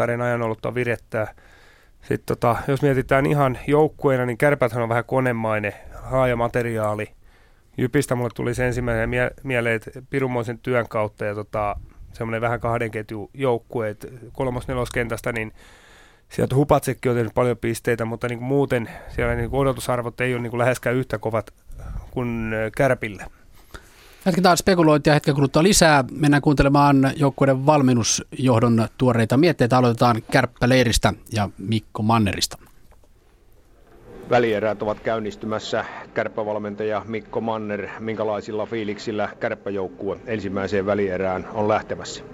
sarjan ajan ollut virettää. Sitten tota, jos mietitään ihan joukkueena, niin kärpäthän on vähän konemainen, haaja materiaali. Jypistä mulle tuli se ensimmäinen mie- mieleen, että Pirumoisen työn kautta ja tota, semmoinen vähän kahden ketju joukkue, kolmos-neloskentästä, niin sieltä Hupatsekki on tehnyt paljon pisteitä, mutta niin kuin muuten siellä niin kuin odotusarvot ei ole niin kuin läheskään yhtä kovat kuin Kärpillä. Jatketaan spekulointia hetken kuluttua lisää. Mennään kuuntelemaan joukkueiden valmennusjohdon tuoreita mietteitä. Aloitetaan Kärppäleiristä ja Mikko Mannerista. Välierät ovat käynnistymässä. Kärppävalmentaja Mikko Manner, minkälaisilla fiiliksillä kärppäjoukkue ensimmäiseen välierään on lähtemässä?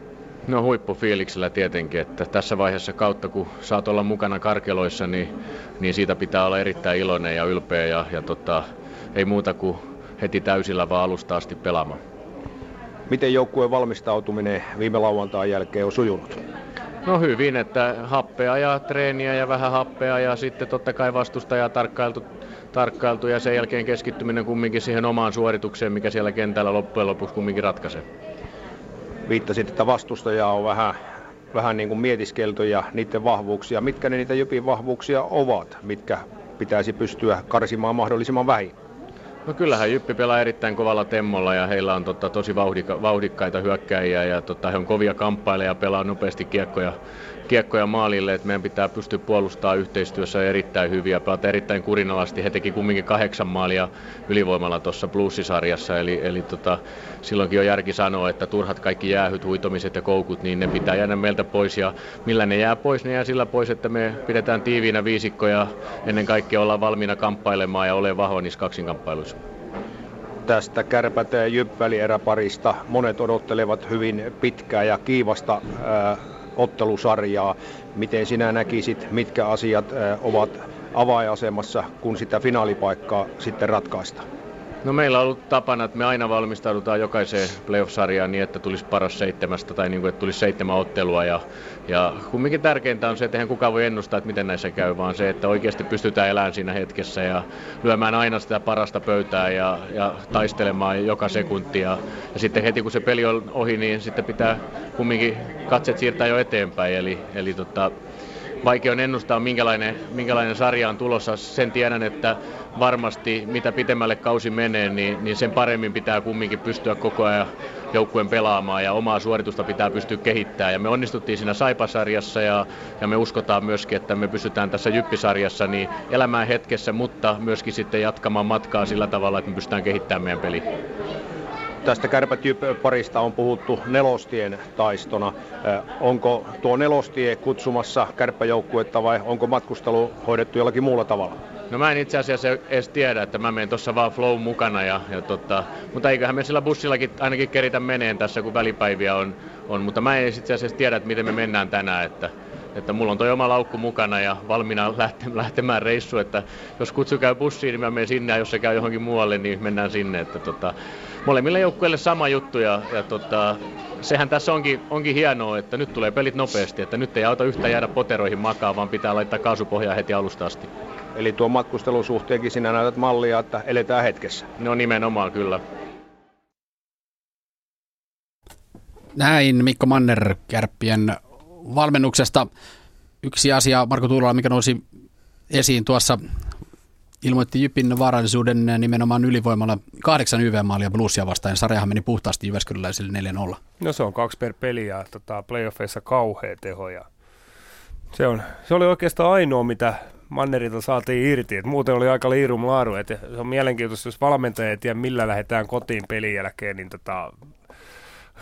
No huippufiiliksellä tietenkin, että tässä vaiheessa kautta kun saat olla mukana karkeloissa, niin, niin siitä pitää olla erittäin iloinen ja ylpeä ja, ja tota, ei muuta kuin heti täysillä vaan alusta asti pelaamaan. Miten joukkueen valmistautuminen viime lauantain jälkeen on sujunut? No hyvin, että happea ja treeniä ja vähän happea ja sitten totta kai vastustajaa tarkkailtu, tarkkailtu ja sen jälkeen keskittyminen kumminkin siihen omaan suoritukseen, mikä siellä kentällä loppujen lopuksi kumminkin ratkaisee. Viittasit, että vastustajaa on vähän, vähän niin kuin mietiskelty ja niiden vahvuuksia. Mitkä ne niitä Jypin vahvuuksia ovat, mitkä pitäisi pystyä karsimaan mahdollisimman vähin? No kyllähän Jyppi pelaa erittäin kovalla temmolla ja heillä on tota, tosi vauhdika, vauhdikkaita hyökkäjiä ja tota, he on kovia kamppaileja ja pelaa nopeasti kiekkoja, kiekkoja maalille, että meidän pitää pystyä puolustamaan yhteistyössä erittäin hyviä, pelata erittäin kurinalasti. He teki kumminkin kahdeksan maalia ylivoimalla tuossa plussisarjassa, eli, eli tota, silloinkin on järki sanoa, että turhat kaikki jäähyt, huitomiset ja koukut, niin ne pitää jäädä meiltä pois ja millä ne jää pois, ne jää sillä pois, että me pidetään tiiviinä viisikkoja, ennen kaikkea ollaan valmiina kamppailemaan ja ole vahva niissä kaksinkamppailuissa tästä kärpät eräparista. Monet odottelevat hyvin pitkää ja kiivasta ottelusarjaa. Miten sinä näkisit, mitkä asiat ovat avainasemassa, kun sitä finaalipaikkaa sitten ratkaistaan? No meillä on ollut tapana, että me aina valmistaudutaan jokaiseen playoff-sarjaan niin, että tulisi paras seitsemästä tai niin kuin, että tulisi seitsemän ottelua. Ja, ja kumminkin tärkeintä on se, että eihän kukaan voi ennustaa, että miten näissä käy, vaan se, että oikeasti pystytään elämään siinä hetkessä ja lyömään aina sitä parasta pöytää ja, ja taistelemaan joka sekunti. Ja, ja sitten heti kun se peli on ohi, niin sitten pitää kumminkin katset siirtää jo eteenpäin. Eli, eli tota, vaikea on ennustaa, minkälainen, minkälainen sarja on tulossa. Sen tiedän, että varmasti mitä pitemmälle kausi menee, niin, niin sen paremmin pitää kumminkin pystyä koko ajan joukkueen pelaamaan ja omaa suoritusta pitää pystyä kehittämään. Ja me onnistuttiin siinä Saipasarjassa ja, ja me uskotaan myöskin, että me pystytään tässä Jyppisarjassa niin elämään hetkessä, mutta myöskin sitten jatkamaan matkaa sillä tavalla, että me pystytään kehittämään meidän peli. Tästä kärpät parista on puhuttu nelostien taistona. Onko tuo nelostie kutsumassa kärppäjoukkuetta vai onko matkustelu hoidettu jollakin muulla tavalla? No mä en itse asiassa edes tiedä, että mä menen tuossa vaan flow mukana. Ja, ja tota, mutta eiköhän me sillä bussillakin ainakin keritä meneen tässä, kun välipäiviä on. on mutta mä en itse asiassa tiedä, että miten me mennään tänään. Että, että mulla on toi oma laukku mukana ja valmiina lähtemään reissu, että jos kutsu käy bussiin, niin mä menen sinne ja jos se käy johonkin muualle, niin mennään sinne. Että tota, molemmille joukkueille sama juttu ja, ja tota, sehän tässä onkin, onkin hienoa, että nyt tulee pelit nopeasti, että nyt ei auta yhtä jäädä poteroihin makaa, vaan pitää laittaa kaasupohjaa heti alusta asti. Eli tuo matkustelun suhteenkin sinä näytät mallia, että eletään hetkessä. No nimenomaan kyllä. Näin Mikko Manner kärppien valmennuksesta. Yksi asia, Marko Tuulola, mikä nousi esiin tuossa, ilmoitti Jypin vaarallisuuden nimenomaan ylivoimalla kahdeksan YV-maalia Bluesia vastaan, ja sarjahan meni puhtaasti Jyväskyläisille 4-0. No se on kaksi per peliä, tota, playoffeissa kauhea teho, ja se, on, se oli oikeastaan ainoa, mitä Mannerilta saatiin irti. Et muuten oli aika liirum laaru. Et se on mielenkiintoista, jos valmentaja ei tiedä, millä lähdetään kotiin pelin jälkeen, niin tota,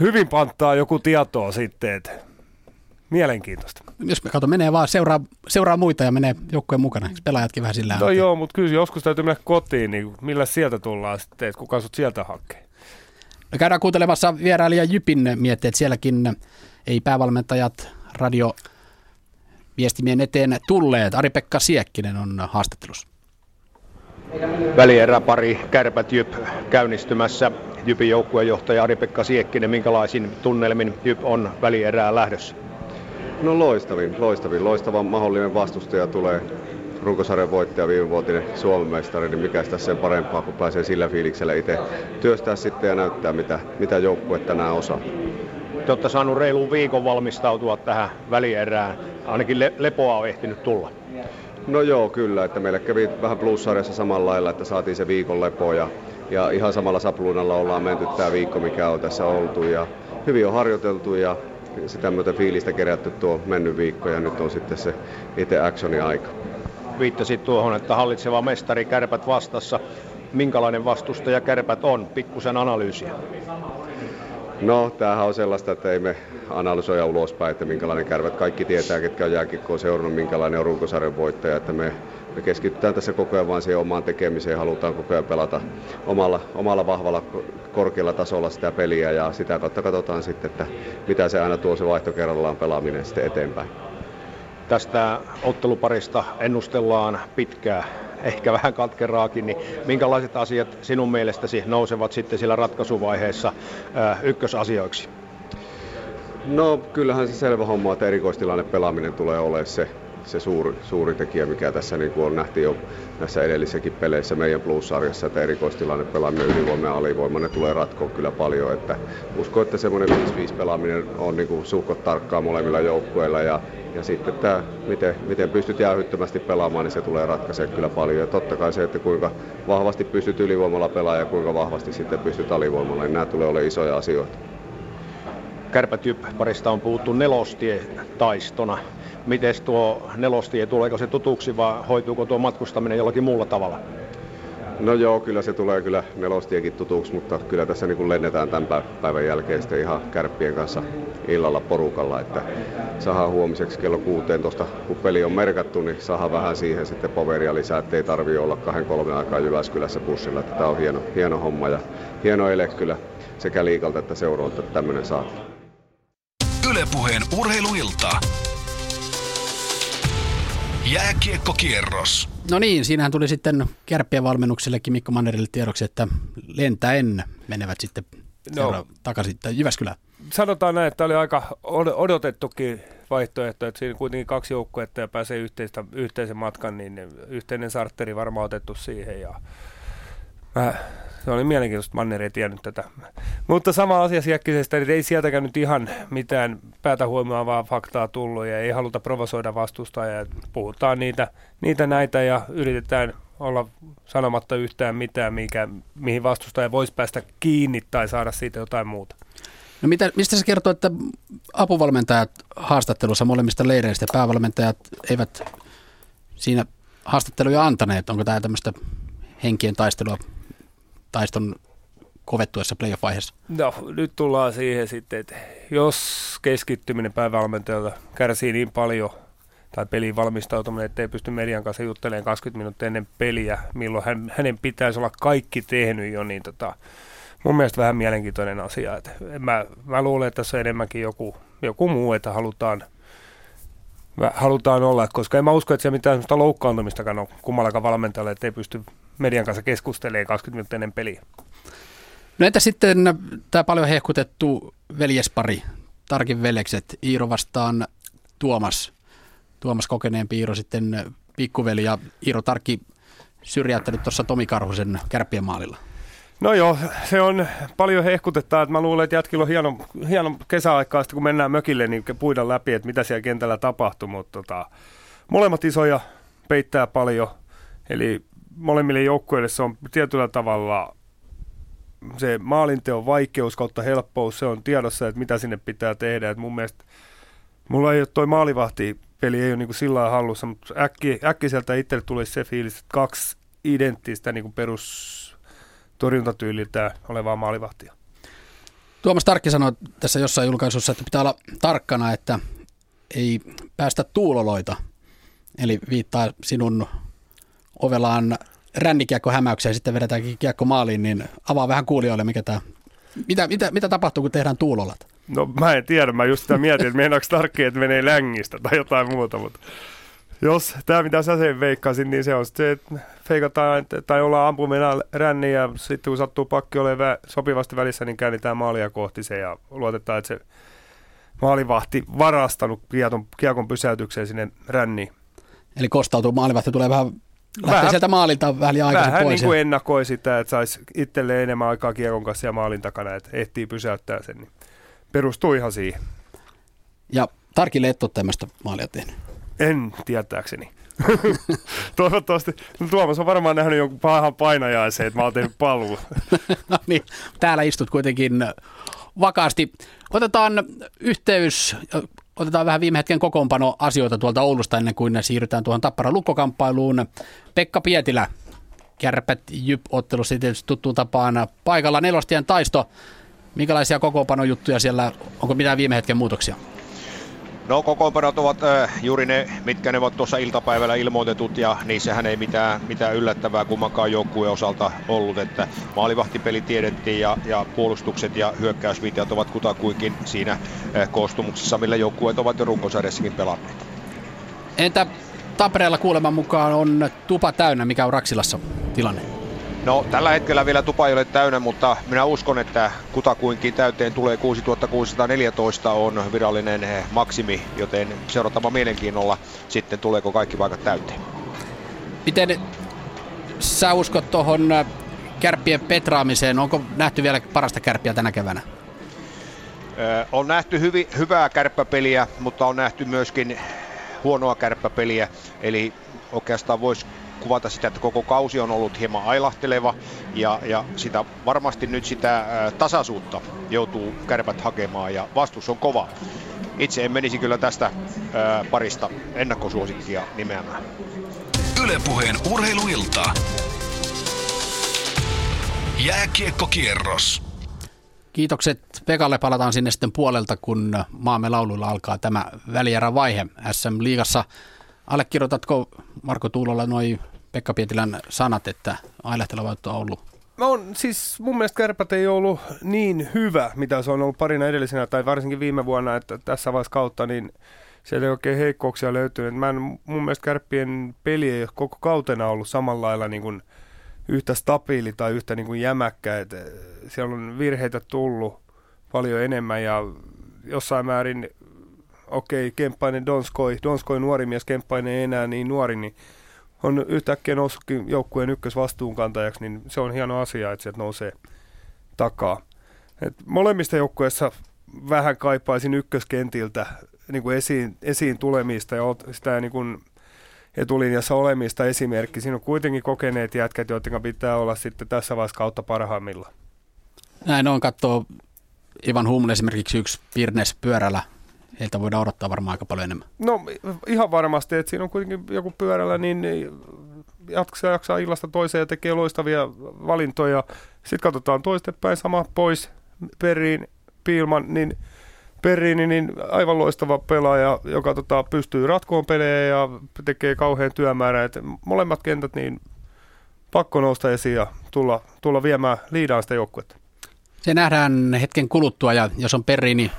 hyvin panttaa joku tietoa sitten, että Mielenkiintoista. Jos me kato, menee vaan seuraa, seuraa muita ja menee joukkojen mukana. Pelaajatkin vähän sillä No joo, mutta kyllä joskus täytyy mennä kotiin, niin millä sieltä tullaan sitten, että kuka sut sieltä hakee? Me käydään kuuntelemassa vierailija Jypin mietteet. Sielläkin ei päävalmentajat radio viestimien eteen tulleet. Ari-Pekka Siekkinen on haastattelussa. pari Kärpät Jyp käynnistymässä. Jypin joukkuejohtaja Ari-Pekka Siekkinen, minkälaisin tunnelmin Jyp on välierää lähdössä? No loistavin, loistavin. Loistava mahdollinen vastustaja tulee runkosarjan voittaja viime vuotinen Suomen mestari, niin mikä tässä sen parempaa, kun pääsee sillä fiiliksellä itse työstää sitten ja näyttää, mitä, mitä joukkue tänään osaa. Te olette saanut reiluun viikon valmistautua tähän välierään. Ainakin le- lepoa on ehtinyt tulla. No joo, kyllä. Että meille kävi vähän plussarjassa samalla lailla, että saatiin se viikon lepo ja, ja ihan samalla sapluunalla ollaan menty tämä viikko, mikä on tässä oltu. Ja hyvin on harjoiteltu ja sitä myöten fiilistä kerätty tuo mennyt viikko ja nyt on sitten se itse actionin aika. Viittasit tuohon, että hallitseva mestari kärpät vastassa. Minkälainen vastustaja kärpät on? Pikkusen analyysiä. No, tämähän on sellaista, että ei me analysoida ulospäin, että minkälainen kärvät. Kaikki tietää, ketkä on jääkikkoa seurannut, minkälainen on runkosarjan voittaja. Että me, me keskitytään tässä koko ajan vain siihen omaan tekemiseen. Halutaan koko ajan pelata omalla, omalla vahvalla korkealla tasolla sitä peliä ja sitä kautta katsotaan sitten, että mitä se aina tuo se vaihtokerrallaan pelaaminen sitten eteenpäin. Tästä otteluparista ennustellaan pitkää ehkä vähän katkeraakin, niin minkälaiset asiat sinun mielestäsi nousevat sitten sillä ratkaisuvaiheessa ää, ykkösasioiksi? No kyllähän se selvä homma, että erikoistilanne pelaaminen tulee olemaan se, se suuri, suuri tekijä, mikä tässä niin kuin on nähty jo näissä edellisissäkin peleissä meidän plus-sarjassa, että erikoistilanne pelaaminen ylivoima ja alivoima, ne tulee ratkoa kyllä paljon. Että uskon, että semmoinen 5-5 pelaaminen on niin kuin suhkot tarkkaa molemmilla joukkueilla ja, ja sitten tämä, miten, miten pystyt jäähyttömästi pelaamaan, niin se tulee ratkaisemaan kyllä paljon. Ja totta kai se, että kuinka vahvasti pystyt ylivoimalla pelaamaan ja kuinka vahvasti sitten pystyt alivoimalla, niin nämä tulee olemaan isoja asioita. Kärpätyp-parista on puhuttu nelostie-taistona. Miten tuo nelostie, tuleeko se tutuksi vai hoituuko tuo matkustaminen jollakin muulla tavalla? No joo, kyllä se tulee kyllä nelostiekin tutuksi, mutta kyllä tässä niin lennetään tämän päivän jälkeen sitten ihan kärppien kanssa illalla porukalla, että saadaan huomiseksi kello kuuteen tuosta, kun peli on merkattu, niin saadaan vähän siihen sitten poveria lisää, ettei tarvitse olla kahden kolmen aikaa Jyväskylässä bussilla, että tämä on hieno, hieno homma ja hieno ele kyllä sekä liikalta että seuraalta, että tämmöinen saatiin. Ylepuheen urheiluilta. Jääkiekkokierros. No niin, siinähän tuli sitten kärppien valmennuksellekin Mikko Mannerille tiedoksi, että lentäen menevät sitten no. takaisin Jyväskylään. Sanotaan näin, että oli aika odotettukin vaihtoehto, että siinä kuitenkin kaksi joukkuetta ja pääsee yhteistä, yhteisen matkan, niin yhteinen sartteri varmaan otettu siihen. Ja mä se oli mielenkiintoista, Manner ei tiennyt tätä. Mutta sama asia Siekkisestä, että ei sieltäkään nyt ihan mitään päätä huomioivaa faktaa tullut ja ei haluta provosoida vastustajaa. Puhutaan niitä, niitä näitä ja yritetään olla sanomatta yhtään mitään, mikä, mihin vastustaja voisi päästä kiinni tai saada siitä jotain muuta. No mitä, mistä se kertoo, että apuvalmentajat haastattelussa molemmista leireistä päävalmentajat eivät siinä haastatteluja antaneet? Onko tämä tämmöistä henkien taistelua taiston kovettuessa playoff-vaiheessa? No, nyt tullaan siihen sitten, että jos keskittyminen päävalmentajalta kärsii niin paljon tai peliin valmistautuminen, ettei pysty median kanssa juttelemaan 20 minuuttia ennen peliä, milloin hän, hänen pitäisi olla kaikki tehnyt jo, niin tota, mun mielestä vähän mielenkiintoinen asia. Että mä, mä luulen, että tässä on enemmänkin joku, joku muu, että halutaan, halutaan olla, koska en mä usko, että siellä mitään sellaista loukkaantumistakaan on kummallakaan valmentajalle, että ei pysty median kanssa keskustelee 20 minuuttia ennen peliä. No entä sitten tämä paljon hehkutettu veljespari, Tarkin veljekset, Iiro vastaan Tuomas. Tuomas kokeneempi Iiro sitten pikkuveli ja Iiro Tarkki syrjäyttänyt tuossa Tomi Karhusen kärppien maalilla. No joo, se on paljon hehkutettaa, että mä luulen, että jätkillä on hieno, hieno kesäaikaa, kun mennään mökille, niin puidaan läpi, että mitä siellä kentällä tapahtuu, mutta tota, molemmat isoja peittää paljon, eli molemmille joukkueille se on tietyllä tavalla se maalinteon vaikeus kautta helppous, se on tiedossa, että mitä sinne pitää tehdä. Et mun mielestä mulla ei ole toi maalivahti peli ei ole niin kuin sillä hallussa, mutta äkki, äkkiseltä itselle tulisi se fiilis, että kaksi identtistä niin kuin perus torjuntatyyliltä olevaa maalivahtia. Tuomas Tarkki sanoi tässä jossain julkaisussa, että pitää olla tarkkana, että ei päästä tuuloloita. Eli viittaa sinun ovelaan rännikiekko hämäykseen ja sitten vedetäänkin kiekko maaliin, niin avaa vähän kuulijoille, mikä tämä, mitä, mitä, mitä tapahtuu, kun tehdään tuulolat? No mä en tiedä, mä just sitä mietin, että meinaako tarkki, että menee längistä tai jotain muuta, mutta jos tämä mitä sä sen veikkasin, niin se on se, että feikataan tai ollaan ampumina ränni ja sitten kun sattuu pakki olemaan sopivasti välissä, niin käännetään maalia kohti se ja luotetaan, että se maalivahti varastanut kiekon, kiekon pysäytykseen sinne ränniin. Eli kostautuu maalivahti, tulee vähän Lähtee vähän, sieltä maalilta vähän aikaisin vähän pois. niin kuin ennakoi sitä, että saisi itselleen enemmän aikaa kiekon kanssa ja maalin takana, että ehtii pysäyttää sen. Niin perustuu ihan siihen. Ja Tarkille et ole tämmöistä maalia tehnyt. En tietääkseni. Toivottavasti. No, Tuomas on varmaan nähnyt jonkun pahan painajaisen, että mä oon tehnyt paluu. no niin, täällä istut kuitenkin vakaasti. Otetaan yhteys, otetaan vähän viime hetken kokoonpano asioita tuolta Oulusta ennen kuin siirrytään tuohon Tappara lukkokamppailuun. Pekka Pietilä, Kärpät Jyp-ottelu sitten tietysti tuttuun tapaan paikalla nelostien taisto. Minkälaisia kokoonpanojuttuja siellä, onko mitään viime hetken muutoksia? No kokoonpanot ovat äh, juuri ne, mitkä ne ovat tuossa iltapäivällä ilmoitetut ja niissähän ei mitään, mitään yllättävää kummankaan joukkueen osalta ollut, että maalivahtipeli tiedettiin ja, ja puolustukset ja hyökkäysviiteot ovat kutakuinkin siinä äh, koostumuksessa, millä joukkueet ovat jo runkosarjassakin pelanneet. Entä Tampereella kuuleman mukaan on tupa täynnä, mikä on Raksilassa tilanne? No tällä hetkellä vielä tupa ei ole täynnä, mutta minä uskon, että kutakuinkin täyteen tulee 6614 on virallinen maksimi, joten seurataan mielenkiinnolla sitten tuleeko kaikki paikat täyteen. Miten sä uskot tuohon äh, kärppien petraamiseen? Onko nähty vielä parasta kärppiä tänä keväänä? Ö, on nähty hyvi, hyvää kärppäpeliä, mutta on nähty myöskin huonoa kärppäpeliä. Eli oikeastaan voisi kuvata sitä, että koko kausi on ollut hieman ailahteleva ja, ja sitä varmasti nyt sitä ä, tasaisuutta joutuu kärpät hakemaan ja vastus on kova. Itse en menisi kyllä tästä ä, parista ennakkosuosikkia nimeämään. Ylepuheen urheiluilta. Jääkiekkokierros. Kiitokset Pekalle. Palataan sinne sitten puolelta, kun maamme lauluilla alkaa tämä välierävaihe SM-liigassa. Allekirjoitatko Marko Tuulolla noin Pekka Pietilän sanat, että ailehtelevautta on ollut? Mä on, siis mun mielestä kärpät ei ollut niin hyvä, mitä se on ollut parina edellisenä tai varsinkin viime vuonna, että tässä vaiheessa kautta, niin siellä ei oikein heikkouksia löytynyt. Mä en, mun mielestä kärppien peli ei ole koko kautena ollut samalla lailla niin kuin yhtä stabiili tai yhtä niin kuin jämäkkä. että siellä on virheitä tullut paljon enemmän ja jossain määrin, okei, okay, Kemppainen Donskoi, Donskoi nuori mies, Kemppainen ei enää niin nuori, niin on yhtäkkiä noussutkin joukkueen ykkösvastuunkantajaksi, niin se on hieno asia, että sieltä nousee takaa. Et molemmista joukkueissa vähän kaipaisin ykköskentiltä niin kuin esiin, esiin tulemista ja sitä niin kuin etulinjassa olemista esimerkki. Siinä on kuitenkin kokeneet jätkät, joiden pitää olla sitten tässä vaiheessa kautta parhaimmilla. Näin on, katsoo Ivan Humle esimerkiksi yksi Pirnes pyörällä heiltä voidaan odottaa varmaan aika paljon enemmän. No ihan varmasti, että siinä on kuitenkin joku pyörällä, niin jaksaa, jaksaa illasta toiseen ja tekee loistavia valintoja. Sitten katsotaan toistepäin sama pois Periin, Piilman, niin Perini, niin aivan loistava pelaaja, joka tota, pystyy ratkoon pelejä ja tekee kauhean työmäärää. Et molemmat kentät, niin pakko nousta esiin ja tulla, tulla viemään liidaan sitä joukkuetta. Se nähdään hetken kuluttua ja jos on Perini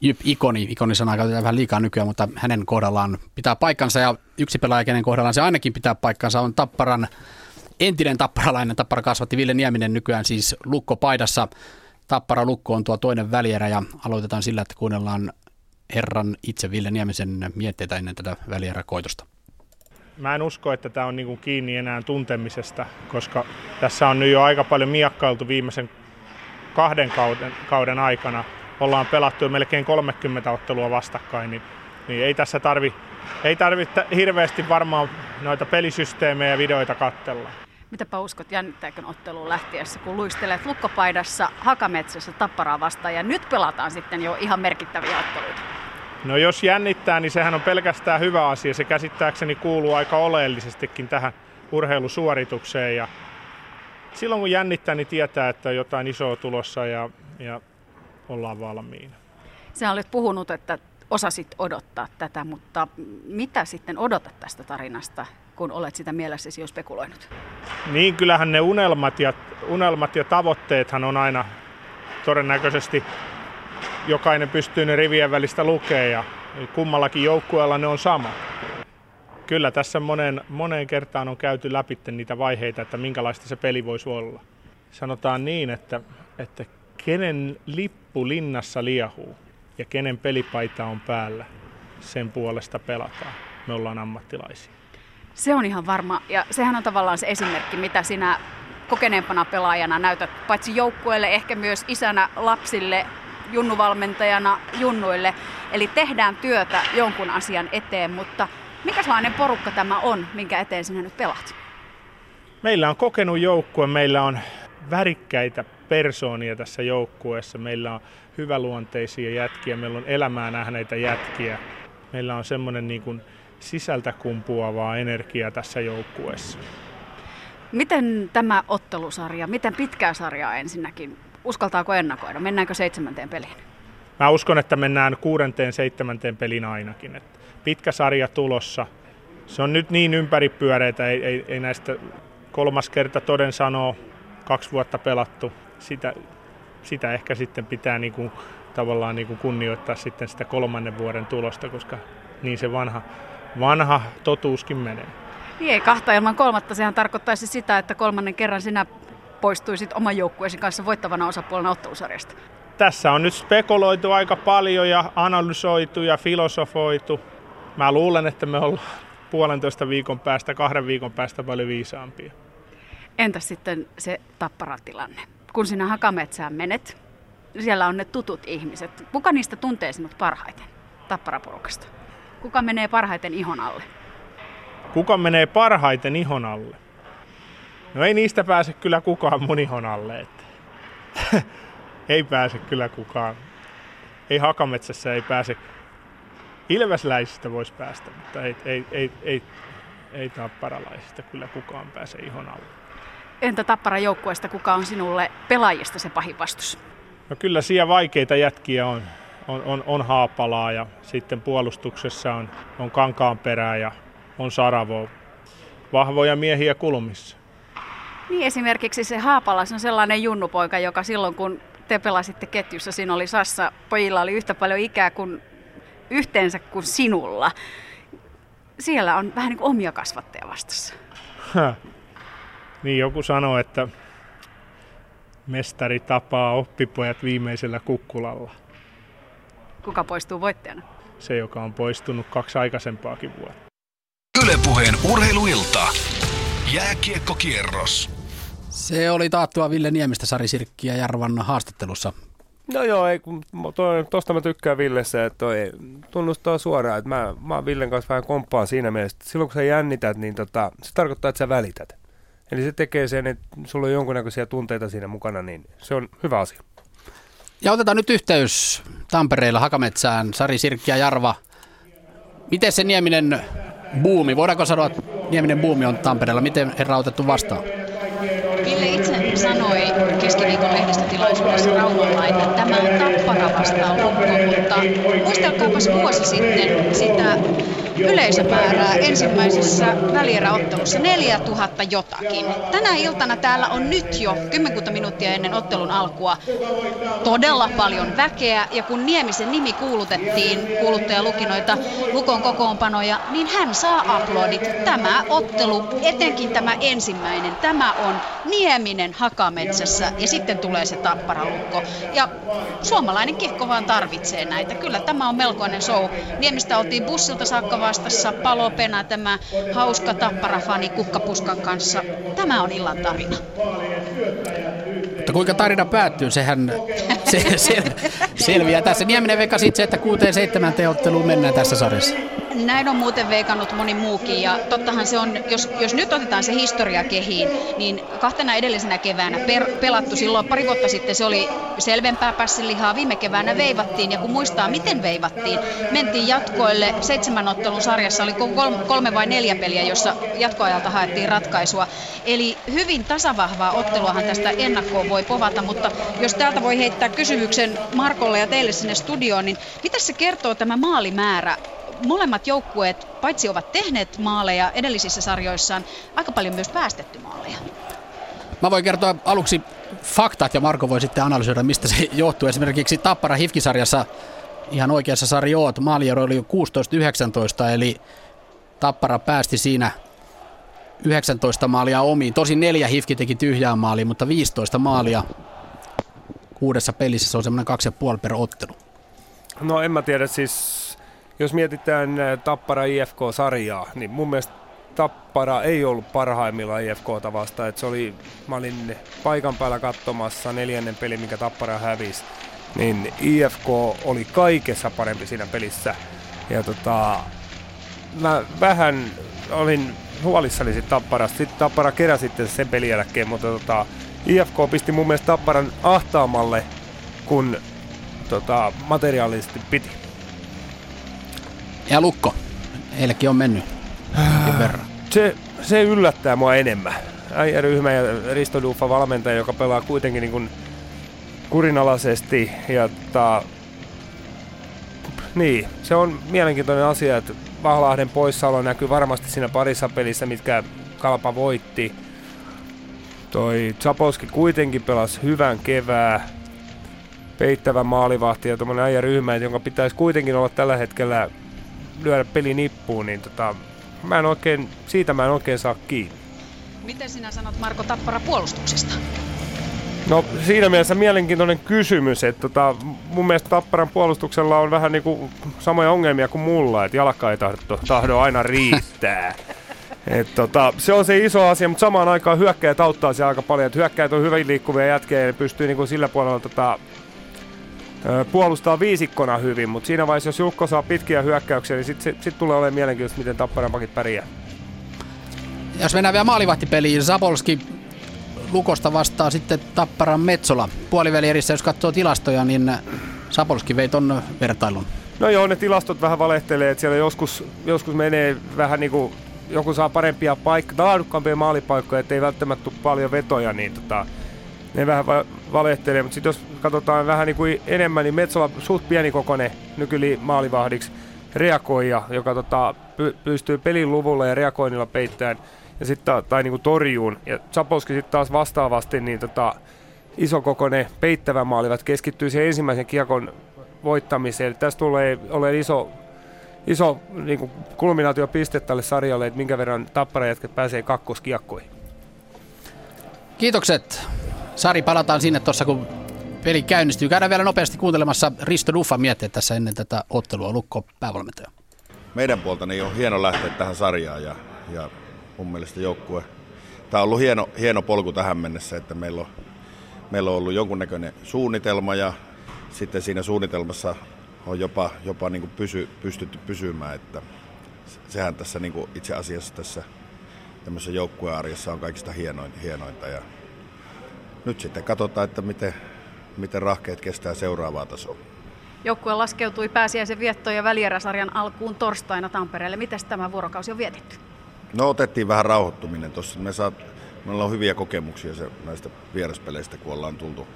Jyp-ikoni, ikonisanaa käytetään vähän liikaa nykyään, mutta hänen kohdallaan pitää paikkansa ja yksi pelaaja, kenen kohdallaan se ainakin pitää paikkansa, on Tapparan entinen tapparalainen. Tappara kasvatti Ville Nieminen nykyään siis lukkopaidassa. Tappara Lukko on tuo toinen välierä ja aloitetaan sillä, että kuunnellaan herran itse Ville Niemisen mietteitä ennen tätä välieräkoitosta. Mä en usko, että tämä on niinku kiinni enää tuntemisesta, koska tässä on nyt jo aika paljon miakkailtu viimeisen kahden kauden, kauden aikana – ollaan pelattu jo melkein 30 ottelua vastakkain, niin, niin ei tässä tarvi, ei tarvitse hirveästi varmaan noita pelisysteemejä ja videoita katsella. Mitäpä uskot, jännittääkö otteluun lähtiessä, kun luistelet lukkopaidassa Hakametsässä tapparaa vastaan ja nyt pelataan sitten jo ihan merkittäviä otteluita? No jos jännittää, niin sehän on pelkästään hyvä asia. Se käsittääkseni kuuluu aika oleellisestikin tähän urheilusuoritukseen ja silloin kun jännittää, niin tietää, että on jotain isoa tulossa ja, ja ollaan valmiina. Sä olet puhunut, että osasit odottaa tätä, mutta mitä sitten odotat tästä tarinasta, kun olet sitä mielessäsi jo spekuloinut? Niin, kyllähän ne unelmat ja, unelmat ja tavoitteethan on aina todennäköisesti jokainen pystyy ne rivien välistä lukemaan ja kummallakin joukkueella ne on sama. Kyllä tässä monen, moneen kertaan on käyty läpi niitä vaiheita, että minkälaista se peli voisi olla. Sanotaan niin, että, että kenen lippu linnassa liehuu ja kenen pelipaita on päällä, sen puolesta pelataan. Me ollaan ammattilaisia. Se on ihan varma. Ja sehän on tavallaan se esimerkki, mitä sinä kokeneempana pelaajana näytät paitsi joukkueelle, ehkä myös isänä lapsille junnuvalmentajana junnuille. Eli tehdään työtä jonkun asian eteen, mutta mikäslainen porukka tämä on, minkä eteen sinä nyt pelaat? Meillä on kokenut joukkue, meillä on värikkäitä persoonia tässä joukkueessa, meillä on hyväluonteisia jätkiä, meillä on elämää nähneitä jätkiä, meillä on semmoinen niin kuin sisältä kumpuavaa energiaa tässä joukkueessa. Miten tämä ottelusarja, miten pitkää sarjaa ensinnäkin? Uskaltaako ennakoida? Mennäänkö seitsemänteen peliin? Mä uskon, että mennään kuudenteen, seitsemänteen pelin ainakin. että pitkä sarja tulossa. Se on nyt niin ympäripyöreitä, ei, ei, ei näistä kolmas kerta toden sanoo, kaksi vuotta pelattu. Sitä, sitä ehkä sitten pitää niin kuin, tavallaan niin kuin kunnioittaa sitten sitä kolmannen vuoden tulosta, koska niin se vanha, vanha totuuskin menee. Niin ei kahta ilman kolmatta, sehän tarkoittaisi sitä, että kolmannen kerran sinä poistuisit oman joukkueesi kanssa voittavana osapuolena ottelusarjasta. Tässä on nyt spekuloitu aika paljon ja analysoitu ja filosofoitu. Mä luulen, että me ollaan puolentoista viikon päästä, kahden viikon päästä paljon viisaampia. Entäs sitten se tapparatilanne? Kun sinä Hakametsään menet, siellä on ne tutut ihmiset. Kuka niistä tuntee sinut parhaiten tapparaporukasta? Kuka menee parhaiten ihon alle? Kuka menee parhaiten ihon alle? No ei niistä pääse kyllä kukaan mun ihon alle. Että. ei pääse kyllä kukaan. Ei Hakametsässä ei pääse. Ilvesläisistä voisi päästä, mutta ei, ei, ei, ei, ei tapparalaisista kyllä kukaan pääse ihon alle. Entä Tappara joukkueesta, kuka on sinulle pelaajista se pahin vastus? No kyllä siellä vaikeita jätkiä on. On, on, on Haapalaa ja sitten puolustuksessa on, on Kankaanperää ja on Saravo. Vahvoja miehiä kulmissa. Niin esimerkiksi se Haapalas on sellainen junnupoika, joka silloin kun te pelasitte ketjussa, siinä oli Sassa, pojilla oli yhtä paljon ikää kuin yhteensä kuin sinulla. Siellä on vähän niin kuin omia kasvatteja vastassa. Häh. Niin joku sanoo, että mestari tapaa oppipojat viimeisellä kukkulalla. Kuka poistuu voittajana? Se, joka on poistunut kaksi aikaisempaakin vuotta. Ylepuheen urheiluilta. Jääkiekkokierros. Se oli taattua Ville Niemistä Sari Sirkki ja Jarvan haastattelussa. No joo, ei, kun toi, tosta mä tykkään Villessä, että toi tunnustaa suoraan, että mä, mä oon Villen kanssa vähän komppaa siinä mielessä, että silloin kun sä jännität, niin tota, se tarkoittaa, että sä välität. Eli se tekee sen, että sulla on jonkunnäköisiä tunteita siinä mukana, niin se on hyvä asia. Ja otetaan nyt yhteys Tampereella Hakametsään, Sari Sirkki ja Jarva. Miten se Nieminen buumi, voidaanko sanoa, että Nieminen buumi on Tampereella, miten herra otettu vastaan? Ville itse sanoi keskiviikon lehdistötilaisuudessa Raumalla, että tämä on tappara vastaan lukko, mutta muistelkaapas vuosi sitten sitä yleisömäärää ensimmäisessä välieräottelussa 4000 jotakin. Tänä iltana täällä on nyt jo 10 minuuttia ennen ottelun alkua todella paljon väkeä ja kun Niemisen nimi kuulutettiin, kuuluttaja luki noita Lukon kokoonpanoja, niin hän saa aplodit. Tämä ottelu, etenkin tämä ensimmäinen, tämä on Nieminen Hakametsässä ja sitten tulee se tapparalukko. Ja suomalainen kiekko vaan tarvitsee näitä. Kyllä tämä on melkoinen show. Niemistä oltiin bussilta saakka vastassa palopena tämä hauska tapparafani kukkapuskan kanssa. Tämä on illan tarina. Mutta kuinka tarina päättyy, sehän se, se, selviää tässä. Nieminen vekasi itse, että 6-7 otteluun mennään tässä sarjassa. Näin on muuten veikannut moni muukin ja tottahan se on, jos, jos nyt otetaan se historia kehiin, niin kahtena edellisenä keväänä per, pelattu silloin pari vuotta sitten. Se oli selvempää pässilihaa, viime keväänä veivattiin ja kun muistaa miten veivattiin, mentiin jatkoille, seitsemän ottelun sarjassa oli kolme, vai neljä peliä, jossa jatkoajalta haettiin ratkaisua. Eli hyvin tasavahvaa otteluahan tästä ennakkoon voi povata, mutta jos täältä voi heittää kysymyksen Markolle ja teille sinne studioon, niin mitä se kertoo tämä maalimäärä molemmat joukkueet paitsi ovat tehneet maaleja edellisissä sarjoissaan, aika paljon myös päästetty maaleja. Mä voin kertoa aluksi faktat ja Marko voi sitten analysoida, mistä se johtuu. Esimerkiksi Tappara Hifkisarjassa ihan oikeassa sarja oot. Maaliero oli 16-19, eli Tappara päästi siinä 19 maalia omiin. Tosi neljä Hifki teki tyhjää maalia, mutta 15 maalia kuudessa pelissä. Se on semmoinen kaksi ja puoli per ottelu. No en mä tiedä, siis jos mietitään Tappara IFK-sarjaa, niin mun mielestä Tappara ei ollut parhaimmillaan IFKta vasta. Et se oli, mä olin paikan päällä katsomassa neljännen pelin, mikä Tappara hävisi. niin IFK oli kaikessa parempi siinä pelissä. Ja tota, mä vähän olin huolissani sitten Tapparasta. Sitten Tappara keräsi sitten sen pelin jälkeen, mutta tota, IFK pisti mun mielestä Tapparan ahtaamalle, kun tota, materiaalisesti piti. Ja Lukko, heillekin on mennyt verran. Se, se yllättää mua enemmän. Äijäryhmä ja Risto Duffa valmentaja, joka pelaa kuitenkin niin kuin kurinalaisesti. Ja ta, niin, se on mielenkiintoinen asia, että Vahlahden poissaolo näkyy varmasti siinä parissa pelissä, mitkä Kalpa voitti. Toi Zapolski kuitenkin pelasi hyvän kevää, peittävä maalivahti ja tuommoinen äijäryhmä, jonka pitäisi kuitenkin olla tällä hetkellä lyödä peli nippuun, niin tota, mä en oikein, siitä mä en oikein saa kiinni. Miten sinä sanot Marko Tappara puolustuksesta? No siinä mielessä mielenkiintoinen kysymys, että tota, mun mielestä Tapparan puolustuksella on vähän niinku samoja ongelmia kuin mulla, että jalka ei tahdo, tahdo aina riittää. Et tota, se on se iso asia, mutta samaan aikaan hyökkäjät auttaa se aika paljon. että hyökkäjät on hyvin liikkuvia jätkejä ja pystyy niinku sillä puolella tota, puolustaa viisikkona hyvin, mutta siinä vaiheessa, jos Jukko saa pitkiä hyökkäyksiä, niin sitten sit, sit tulee olemaan mielenkiintoista, miten Tapparan pakit pärjää. Jos mennään vielä maalivahtipeliin, Zapolski Lukosta vastaa sitten Tapparan Metsola. Puolivälierissä, jos katsoo tilastoja, niin Sapolski vei ton vertailun. No joo, ne tilastot vähän valehtelee, että siellä joskus, joskus menee vähän niin kuin joku saa parempia paikkoja, laadukkaampia maalipaikkoja, ettei välttämättä tule paljon vetoja, niin tota, ne vähän va- valehtelee. Mutta sitten jos katsotaan vähän niin kuin enemmän, niin Metsola suht pienikokoinen nykyli maalivahdiksi reagoija, joka tota, py- pystyy pelin luvulla ja reagoinnilla peittämään ja sitten tai niinku torjuun. Ja Zapolski sitten taas vastaavasti niin tota, isokokoinen peittävä maalivat keskittyy siihen ensimmäisen kiekon voittamiseen. Eli tässä tulee ole iso, iso niin kulminaatiopiste tälle sarjalle, että minkä verran tapparajätket pääsee kakkoskiekkoihin. Kiitokset. Sari, palataan sinne tuossa, kun peli käynnistyy. Käydään vielä nopeasti kuuntelemassa Risto Duffa miettiä tässä ennen tätä ottelua. Lukko päävalmentaja. Meidän puolta niin on hieno lähteä tähän sarjaan ja, ja mun mielestä joukkue. Tämä on ollut hieno, hieno polku tähän mennessä, että meillä on, meillä on ollut jonkunnäköinen suunnitelma ja sitten siinä suunnitelmassa on jopa, jopa niin kuin pysy, pystytty pysymään, että sehän tässä niin kuin itse asiassa tässä tämmöisessä joukkuearjessa on kaikista hienointa, hienointa ja nyt sitten katsotaan, että miten, miten rahkeet kestää seuraavaa tasoa. Joukkue laskeutui pääsiäisen viettoon ja välieräsarjan alkuun torstaina Tampereelle. Miten tämä vuorokausi on vietetty? No otettiin vähän rauhoittuminen tuossa. Me saat, meillä on hyviä kokemuksia se, näistä vieraspeleistä, kun ollaan tultu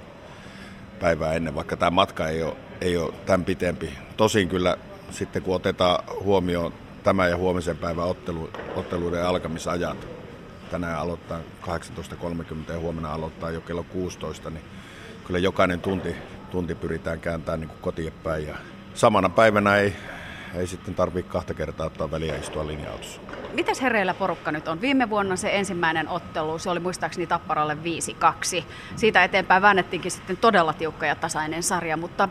päivää ennen, vaikka tämä matka ei ole, ei ole tämän pitempi. Tosin kyllä sitten kun otetaan huomioon tämä ja huomisen päivän ottelu, otteluiden alkamisajat, tänään aloittaa 18.30 ja huomenna aloittaa jo kello 16, niin kyllä jokainen tunti, tunti pyritään kääntämään niin kotiin päin. Ja samana päivänä ei, ei sitten tarvitse kahta kertaa ottaa väliä istua linja-autossa. Mitäs hereillä porukka nyt on? Viime vuonna se ensimmäinen ottelu, se oli muistaakseni Tapparalle 5-2. Siitä eteenpäin väännettiinkin sitten todella tiukka ja tasainen sarja, mutta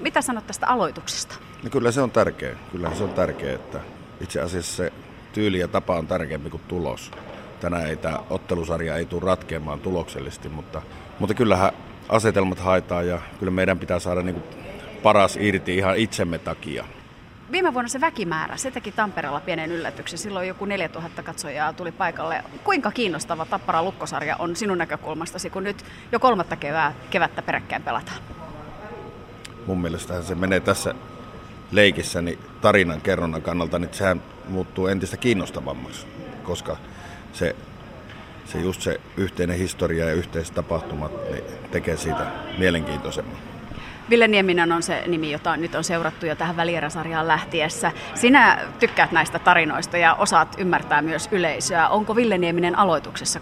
mitä sanot tästä aloituksesta? No kyllä se on tärkeä. Kyllä se on tärkeä, että itse asiassa se tyyli ja tapa on tärkeämpi kuin tulos. Tänään ei tämä ottelusarja ei tule ratkeamaan tuloksellisesti, mutta, mutta kyllähän asetelmat haetaan ja kyllä meidän pitää saada niin kuin paras irti ihan itsemme takia. Viime vuonna se väkimäärä, se teki Tampereella pienen yllätyksen. Silloin joku 4000 katsojaa tuli paikalle. Kuinka kiinnostava Tappara Lukkosarja on sinun näkökulmastasi, kun nyt jo kolmatta kevää, kevättä peräkkäin pelataan? Mun mielestä se menee tässä leikissä niin tarinan kerronnan kannalta, niin sehän muuttuu entistä kiinnostavammaksi, koska se, se just se yhteinen historia ja yhteiset tapahtumat niin tekee siitä mielenkiintoisemman. Ville Nieminen on se nimi, jota nyt on seurattu jo tähän välieräsarjaan lähtiessä. Sinä tykkäät näistä tarinoista ja osaat ymmärtää myös yleisöä. Onko Ville Nieminen aloituksessa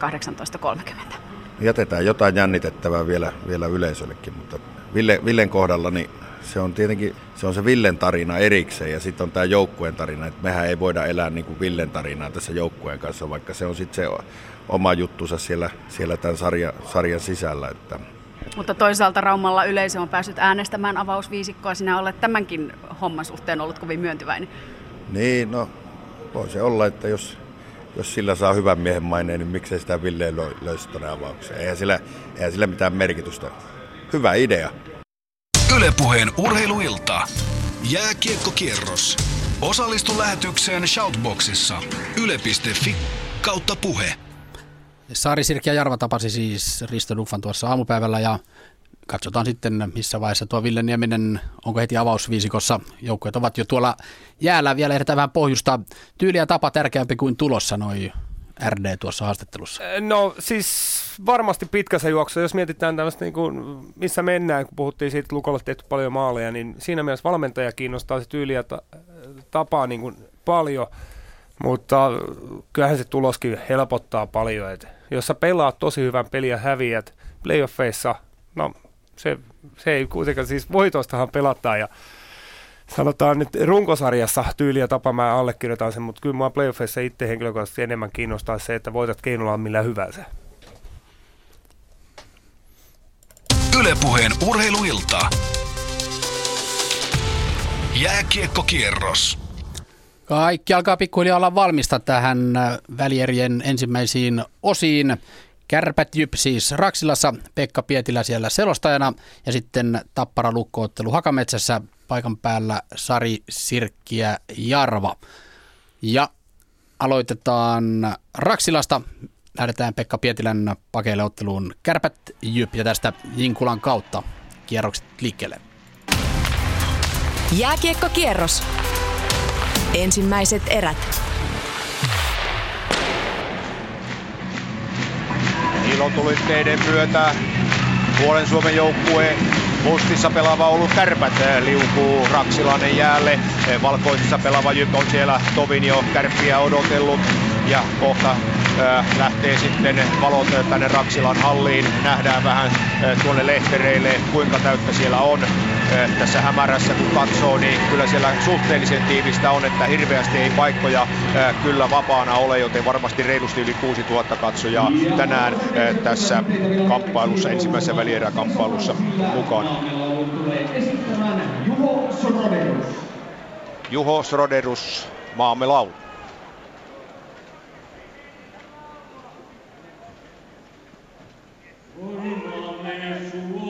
18.30? Jätetään jotain jännitettävää vielä, vielä yleisöllekin, mutta Ville, Villen kohdalla niin se on tietenkin se, on se Villen tarina erikseen ja sitten on tämä joukkueen tarina. että mehän ei voida elää niin kuin Villen tarinaa tässä joukkueen kanssa, vaikka se on sitten se oma juttusa siellä, siellä tämän sarja, sarjan sisällä. Että mutta toisaalta Raumalla yleisö on päässyt äänestämään avausviisikkoa. Sinä olet tämänkin homman suhteen ollut kovin myöntyväinen. Niin, no voi se olla, että jos, jos sillä saa hyvän miehen maineen, niin miksei sitä Ville löysi tuonne avaukseen. Eihän sillä, eihän sillä mitään merkitystä. Hyvä idea. Ylepuheen urheiluilta. Jääkiekkokierros. Osallistu lähetykseen Shoutboxissa. Yle.fi kautta puhe. Sari Sirki ja Jarva tapasi siis Risto Duffan tuossa aamupäivällä ja katsotaan sitten missä vaiheessa tuo Ville Nieminen, onko heti avausviisikossa. Joukkueet ovat jo tuolla jäällä, vielä ehditään vähän pohjusta. Tyyli ja tapa tärkeämpi kuin tulos, sanoi RD tuossa haastattelussa. No siis varmasti pitkässä juoksussa, jos mietitään tämmöistä niin kuin, missä mennään, kun puhuttiin siitä, että Lukolla tehty paljon maaleja, niin siinä mielessä valmentaja kiinnostaa se tyyli ja ta- tapaa niin kuin paljon, mutta kyllähän se tuloskin helpottaa paljon. Et jos sä pelaat tosi hyvän peliä häviät playoffeissa, no se, se ei kuitenkaan, siis voitoistahan pelataan ja sanotaan nyt runkosarjassa tyyli ja tapa mä allekirjoitan sen, mutta kyllä mua playoffeissa itse henkilökohtaisesti enemmän kiinnostaa se, että voitat keinolla millä hyvänsä. Ylepuheen urheiluilta. Jääkiekkokierros. Kaikki alkaa pikkuhiljaa olla valmista tähän äh, välierien ensimmäisiin osiin. Kärpät Jyp siis Raksilassa, Pekka Pietilä siellä selostajana ja sitten Tappara lukkoottelu Hakametsässä paikan päällä Sari Sirkkiä Jarva. Ja aloitetaan Raksilasta. Lähdetään Pekka Pietilän pakeille otteluun Kärpät Jyp ja tästä Jinkulan kautta kierrokset liikkeelle. Jääkiekkokierros. Ensimmäiset erät. Ilotulitteiden myötä puolen Suomen joukkue Mustissa pelaava Oulun kärpät liukuu Raksilainen jäälle. Valkoisissa pelaava Jyp on siellä tovin jo kärppiä odotellut ja kohta lähtee sitten valot tänne Raksilan halliin. Nähdään vähän tuonne lehtereille, kuinka täyttä siellä on. Tässä hämärässä kun katsoo, niin kyllä siellä suhteellisen tiivistä on, että hirveästi ei paikkoja kyllä vapaana ole, joten varmasti reilusti yli 6000 katsojaa tänään tässä kamppailussa, ensimmäisessä välieräkamppailussa mukana. Juho Sroderus, maamme laulu. Glory Mame Suo.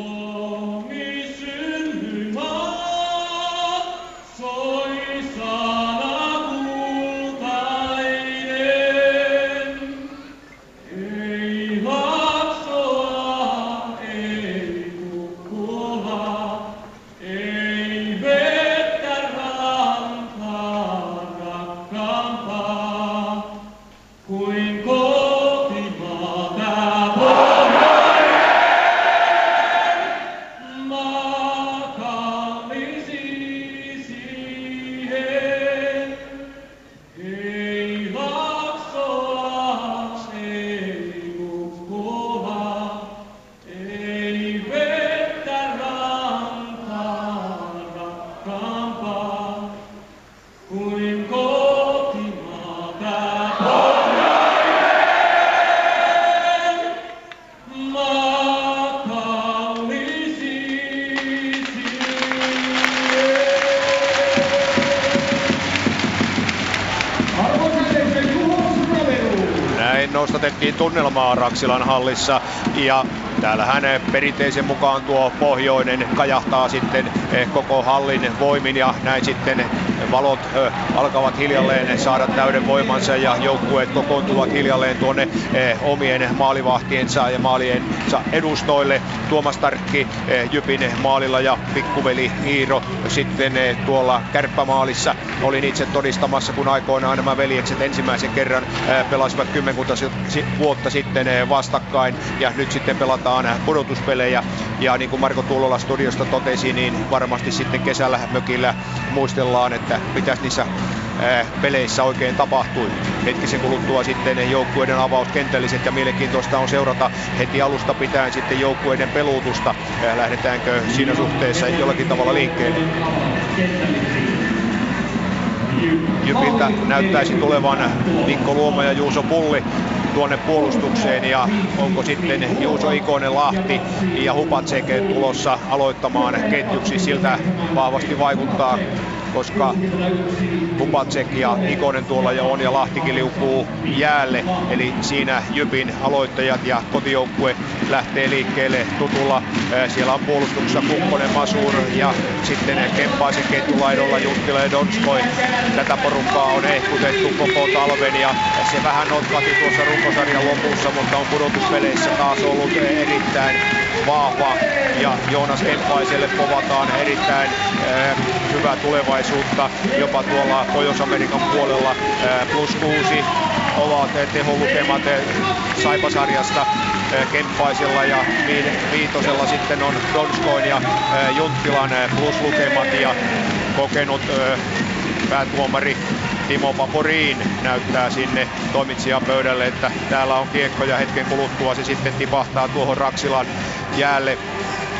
Nostatettiin tunnelmaa Raksilan hallissa. Ja täällä hänen perinteisen mukaan tuo pohjoinen kajahtaa sitten eh, koko hallin voimin ja näin sitten valot alkavat hiljalleen saada täyden voimansa ja joukkueet kokoontuvat hiljalleen tuonne omien maalivahtiensa ja maaliensa edustoille. Tuomas Tarkki Jypin maalilla ja pikkuveli Iiro sitten tuolla kärppämaalissa. Olin itse todistamassa, kun aikoinaan nämä veljekset ensimmäisen kerran pelasivat kymmenkunta vuotta sitten vastakkain ja nyt sitten pelataan pudotuspelejä ja niin kuin Marko Tuulola studiosta totesi, niin varmasti sitten kesällä mökillä muistellaan, että mitä niissä peleissä oikein tapahtui. Hetkisen kuluttua sitten joukkueiden avaus kentälliset ja mielenkiintoista on seurata heti alusta pitäen sitten joukkueiden peluutusta. Lähdetäänkö siinä suhteessa jollakin tavalla liikkeelle? Jypiltä näyttäisi tulevan Mikko Luoma ja Juuso Pulli tuonne puolustukseen ja onko sitten Juuso Ikonen Lahti ja Hupatseke tulossa aloittamaan ketjuksi. Siltä vahvasti vaikuttaa koska Kupacek ja Ikonen tuolla jo on ja Lahtikin liukuu jäälle. Eli siinä Jypin aloittajat ja kotijoukkue lähtee liikkeelle tutulla. Siellä on puolustuksessa Kukkonen, Masur ja sitten Kemppaisen ketjulaidolla Junttila ja Donskoi. Tätä porukkaa on ehkutettu koko talven ja se vähän notkahti tuossa runkosarjan lopussa, mutta on pudotuspeleissä taas ollut erittäin vahva ja Joonas Kemppaiselle povataan erittäin hyvää tulevaisuutta jopa tuolla Pohjois-Amerikan puolella. Plus kuusi ovat teholukemat Saipasarjasta Kemppaisella ja viitosella sitten on Donskoin ja Junttilan pluslukemat ja kokenut päätuomari Timo Paporiin näyttää sinne toimitsijan pöydälle, että täällä on kiekko ja hetken kuluttua se sitten tipahtaa tuohon Raksilan jäälle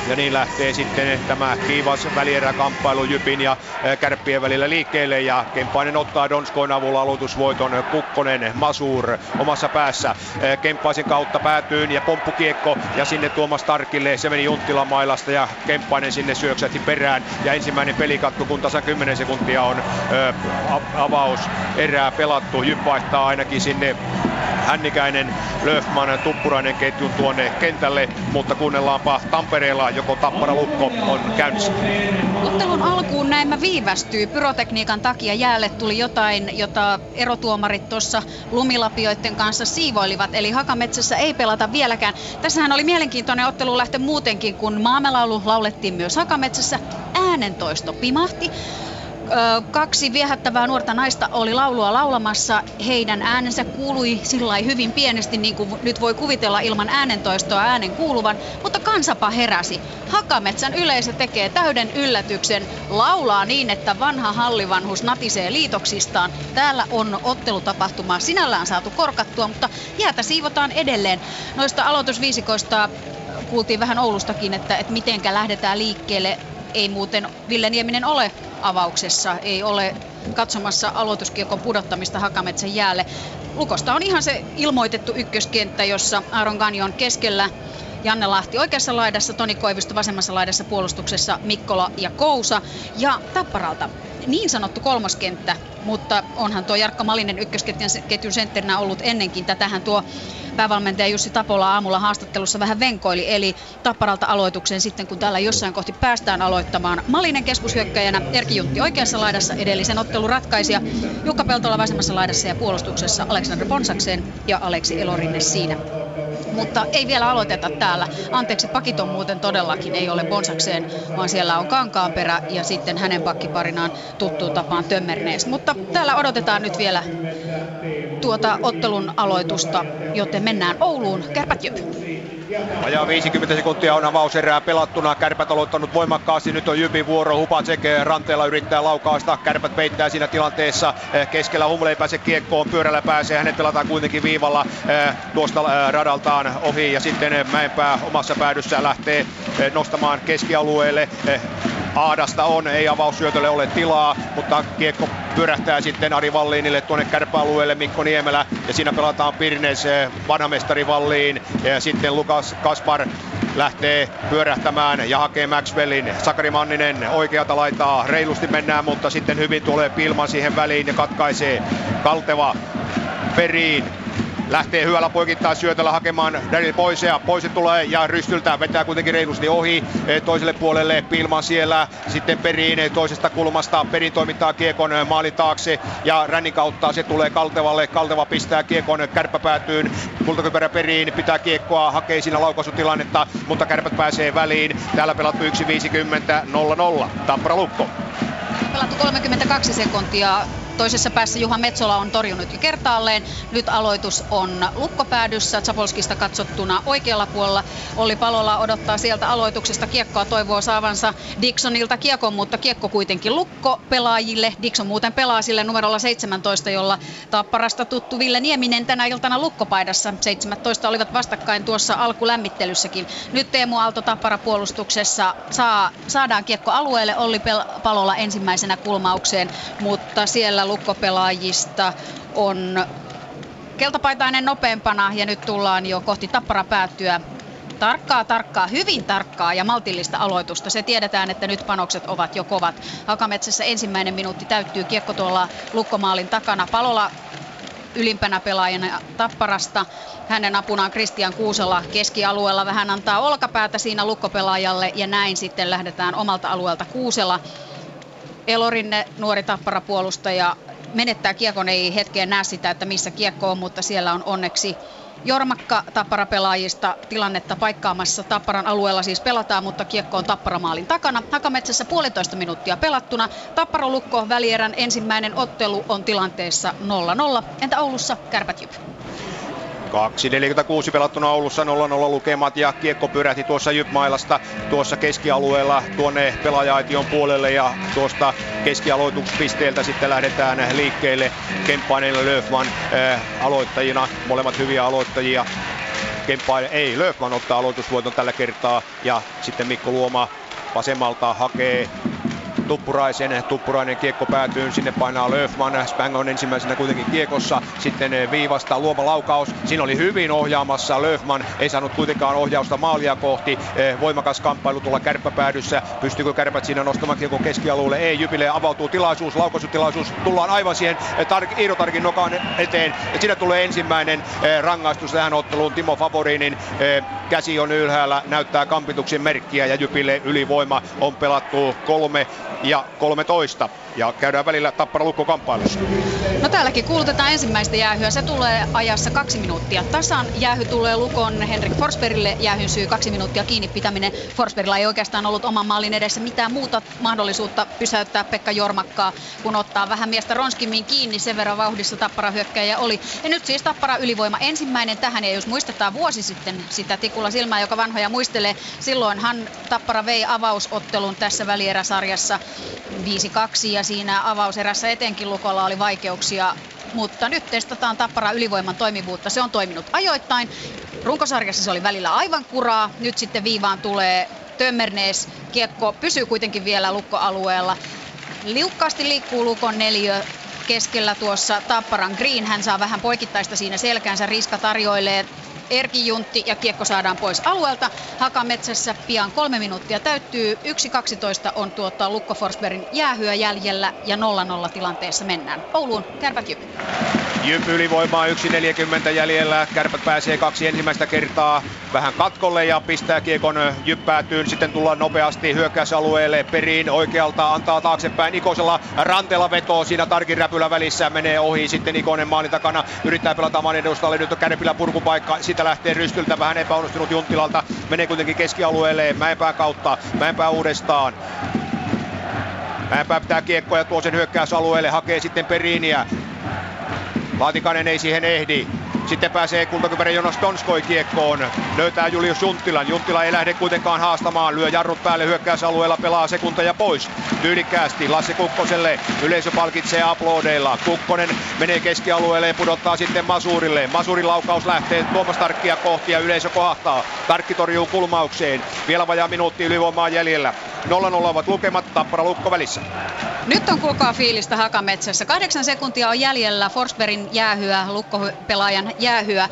ja niin lähtee sitten tämä kiivas välieräkamppailu Jypin ja Kärppien välillä liikkeelle. Ja Kemppainen ottaa Donskoin avulla aloitusvoiton Kukkonen, Masur omassa päässä. Kemppaisen kautta päätyyn ja pomppukiekko ja sinne Tuomas Tarkille, se meni Junttilan mailasta ja Kemppainen sinne syöksähti perään. Ja ensimmäinen pelikatko kun tasa 10 sekuntia on avaus erää pelattu, Jyp vaihtaa ainakin sinne Hännikäinen, Löfman, Tuppurainen ketjun tuonne kentälle, mutta kuunnellaanpa Tampereella joko Tappara Lukko on käynnissä. Ottelun alkuun näemmä viivästyy. Pyrotekniikan takia jäälle tuli jotain, jota erotuomarit tuossa lumilapioiden kanssa siivoilivat. Eli Hakametsässä ei pelata vieläkään. Tässähän oli mielenkiintoinen ottelu lähtö muutenkin, kun maamelaulu laulettiin myös Hakametsässä. Äänentoisto pimahti kaksi viehättävää nuorta naista oli laulua laulamassa. Heidän äänensä kuului sillä hyvin pienesti, niin kuin nyt voi kuvitella ilman äänentoistoa äänen kuuluvan, mutta kansapa heräsi. Hakametsän yleisö tekee täyden yllätyksen, laulaa niin, että vanha hallivanhus natisee liitoksistaan. Täällä on ottelutapahtuma sinällään saatu korkattua, mutta jäätä siivotaan edelleen. Noista aloitusviisikoista kuultiin vähän Oulustakin, että, että mitenkä lähdetään liikkeelle. Ei muuten Ville Nieminen ole avauksessa, ei ole katsomassa aloituskiekon pudottamista Hakametsän jäälle. Lukosta on ihan se ilmoitettu ykköskenttä, jossa Aaron Ganjon keskellä Janne Lahti oikeassa laidassa, Toni Koivisto vasemmassa laidassa puolustuksessa, Mikkola ja Kousa. Ja Tapparalta niin sanottu kolmoskenttä, mutta onhan tuo Jarkka Malinen ykkösketjun sentterinä ollut ennenkin. Tätähän tuo päävalmentaja Jussi Tapola aamulla haastattelussa vähän venkoili, eli Tapparalta aloituksen sitten, kun täällä jossain kohti päästään aloittamaan. Malinen keskushyökkäjänä, Erki Juntti oikeassa laidassa, edellisen ottelun ratkaisija, Jukka Peltola vasemmassa laidassa ja puolustuksessa Aleksander Bonsakseen ja Aleksi Elorinne siinä mutta ei vielä aloiteta täällä. Anteeksi, pakit on muuten todellakin, ei ole Bonsakseen, vaan siellä on Kankaanperä ja sitten hänen pakkiparinaan tuttuun tapaan Tömmernees. Mutta täällä odotetaan nyt vielä tuota ottelun aloitusta, joten mennään Ouluun. Kärpät Vajaa 50 sekuntia on avauserää pelattuna. Kärpät aloittanut voimakkaasti. Nyt on Jypin vuoro. Hupacek ranteella yrittää laukaasta. Kärpät peittää siinä tilanteessa. Eh, keskellä Humle ei pääse kiekkoon. Pyörällä pääsee. Hänet pelataan kuitenkin viivalla eh, tuosta eh, radaltaan ohi. Ja sitten Mäenpää omassa päädyssä lähtee nostamaan keskialueelle. Aadasta on, ei avaussyötölle ole tilaa, mutta kiekko pyörähtää sitten Ari Valliinille tuonne kärpäalueelle Mikko Niemelä ja siinä pelataan Pirnes vanhamestari Valliin ja sitten Lukas Kaspar lähtee pyörähtämään ja hakee Maxwellin. Sakari Manninen oikeata laitaa, reilusti mennään, mutta sitten hyvin tulee Pilman siihen väliin ja katkaisee Kalteva Periin lähtee hyvällä poikittaa syötöllä hakemaan Daryl Poisea. Poise tulee ja rystyltä vetää kuitenkin reilusti ohi eh, toiselle puolelle. Pilman siellä sitten Periin eh, toisesta kulmasta. Perin toimittaa kiekon eh, maalin taakse ja rännin kautta se tulee Kaltevalle. Kalteva pistää kiekon kärppäpäätyyn. Kultakypärä Periin pitää kiekkoa, hakee siinä laukaisutilannetta, mutta kärpät pääsee väliin. Täällä pelattu 1.50 0-0. Tappara Lukko. Pelattu 32 sekuntia Toisessa päässä Juha Metsola on torjunut jo kertaalleen. Nyt aloitus on lukkopäädyssä Zapolskista katsottuna oikealla puolella. Olli Palola odottaa sieltä aloituksesta kiekkoa, toivoo saavansa Dixonilta kiekon, mutta kiekko kuitenkin lukko pelaajille. Dixon muuten pelaa sille numerolla 17, jolla Tapparasta tuttu Ville Nieminen tänä iltana lukkopaidassa. 17 olivat vastakkain tuossa alkulämmittelyssäkin. Nyt Teemu Aalto Tappara puolustuksessa saa, saadaan kiekko alueelle Olli Palola ensimmäisenä kulmaukseen, mutta siellä lukkopelaajista on keltapaitainen nopeampana ja nyt tullaan jo kohti tappara päättyä tarkkaa, tarkkaa, hyvin tarkkaa ja maltillista aloitusta. Se tiedetään, että nyt panokset ovat jo kovat. Hakametsässä ensimmäinen minuutti täyttyy kiekko tuolla lukkomaalin takana. Palola ylimpänä pelaajana Tapparasta. Hänen apunaan Kristian Kuusela keskialueella vähän antaa olkapäätä siinä lukkopelaajalle ja näin sitten lähdetään omalta alueelta Kuusela. Elorinne, nuori tapparapuolustaja, menettää kiekon, ei hetkeen näe sitä, että missä kiekko on, mutta siellä on onneksi Jormakka Tappara-pelaajista tilannetta paikkaamassa. Tapparan alueella siis pelataan, mutta kiekko on Tapparamaalin takana. Hakametsässä puolitoista minuuttia pelattuna. Tappara Lukko välierän ensimmäinen ottelu on tilanteessa 0-0. Entä Oulussa Kärpät Jyp? 2.46 pelattuna Oulussa 0-0 lukemat ja kiekko pyrähti tuossa Jypmailasta tuossa keskialueella tuonne pelaajaaition puolelle ja tuosta keskialoituspisteeltä sitten lähdetään liikkeelle Kemppainen ja Löfman äh, aloittajina, molemmat hyviä aloittajia. Kemppainen, ei, Löfman ottaa aloitusvoiton tällä kertaa ja sitten Mikko Luoma vasemmalta hakee Tuppuraisen. Tuppurainen kiekko päätyy, sinne painaa Löfman. Spang on ensimmäisenä kuitenkin kiekossa. Sitten eh, viivasta luoma laukaus. Siinä oli hyvin ohjaamassa Löfman. Ei saanut kuitenkaan ohjausta maalia kohti. Eh, voimakas kamppailu tuolla kärppäpäädyssä. Pystyykö kärpät siinä nostamaan kiekon keskialueelle? Ei, Jypille avautuu tilaisuus, laukaisutilaisuus. Tullaan aivan siihen eh, tar- Iiro Tarkin nokaan eteen. Siinä tulee ensimmäinen rangaistus tähän otteluun. Timo Favorinin käsi on ylhäällä, näyttää kampituksen merkkiä ja Jypille ylivoima on pelattu kolme ja 13. Ja käydään välillä Tappara Lukko kamppailussa. No täälläkin kuulutetaan ensimmäistä jäähyä. Se tulee ajassa kaksi minuuttia tasan. Jäähy tulee Lukon Henrik Forsbergille. Jäähyn syy kaksi minuuttia kiinni pitäminen. Forsbergilla ei oikeastaan ollut oman maalin edessä mitään muuta mahdollisuutta pysäyttää Pekka Jormakkaa, kun ottaa vähän miestä ronskimmin kiinni. Sen verran vauhdissa Tappara hyökkäjä oli. Ja nyt siis Tappara ylivoima ensimmäinen tähän. Ja jos muistetaan vuosi sitten sitä tikulla silmää, joka vanhoja muistelee, silloinhan Tappara vei avausottelun tässä välieräsarjassa 5-2 ja siinä avauserässä etenkin Lukolla oli vaikeuksia mutta nyt testataan Tappara ylivoiman toimivuutta. Se on toiminut ajoittain. Runkosarjassa se oli välillä aivan kuraa. Nyt sitten viivaan tulee Tömmernees. Kiekko pysyy kuitenkin vielä lukkoalueella. Liukkaasti liikkuu Lukon neljö keskellä tuossa Tapparan Green. Hän saa vähän poikittaista siinä selkäänsä. Riska tarjoilee Erki Juntti ja kiekko saadaan pois alueelta. Hakametsässä pian kolme minuuttia täyttyy. 1.12 on tuottaa Lukko Forsbergin jäähyä jäljellä ja 0-0 tilanteessa mennään. Ouluun kärpät Jyp. Jyp ylivoimaa 1.40 jäljellä. Kärpät pääsee kaksi ensimmäistä kertaa vähän katkolle ja pistää kiekon jyppäätyyn. Sitten tullaan nopeasti hyökkäysalueelle periin oikealta, antaa taaksepäin Ikosella rantella vetoo siinä Tarkin räpylä välissä, menee ohi sitten Ikonen maalin takana, yrittää pelata maalin edustalle, nyt on Kärpillä purkupaikka, sitä lähtee rystyltä vähän epäonnistunut Junttilalta, menee kuitenkin keskialueelle, Mäenpää kautta, Mäenpää uudestaan. Mäenpää pitää kiekkoja tuo sen hyökkäysalueelle, hakee sitten Periiniä. Laatikainen ei siihen ehdi. Sitten pääsee kultakypärä Jonas Donskoi kiekkoon. Löytää Julius Junttilan. Junttila ei lähde kuitenkaan haastamaan. Lyö jarrut päälle hyökkäysalueella, pelaa sekunteja pois. Tyylikkäästi Lasse Kukkoselle. Yleisö palkitsee aplodeilla. Kukkonen menee keskialueelle ja pudottaa sitten Masurille. Masurin laukaus lähtee Tuomas Tarkkia kohti ja yleisö kohtaa. Tarkki torjuu kulmaukseen. Vielä vajaa minuutti ylivoimaa jäljellä. 0-0 ovat lukemat, Tappara Lukko välissä. Nyt on kuulkaa fiilistä Hakametsässä. Kahdeksan sekuntia on jäljellä Forsbergin jäähyä, Lukko-pelaajan jäähyä.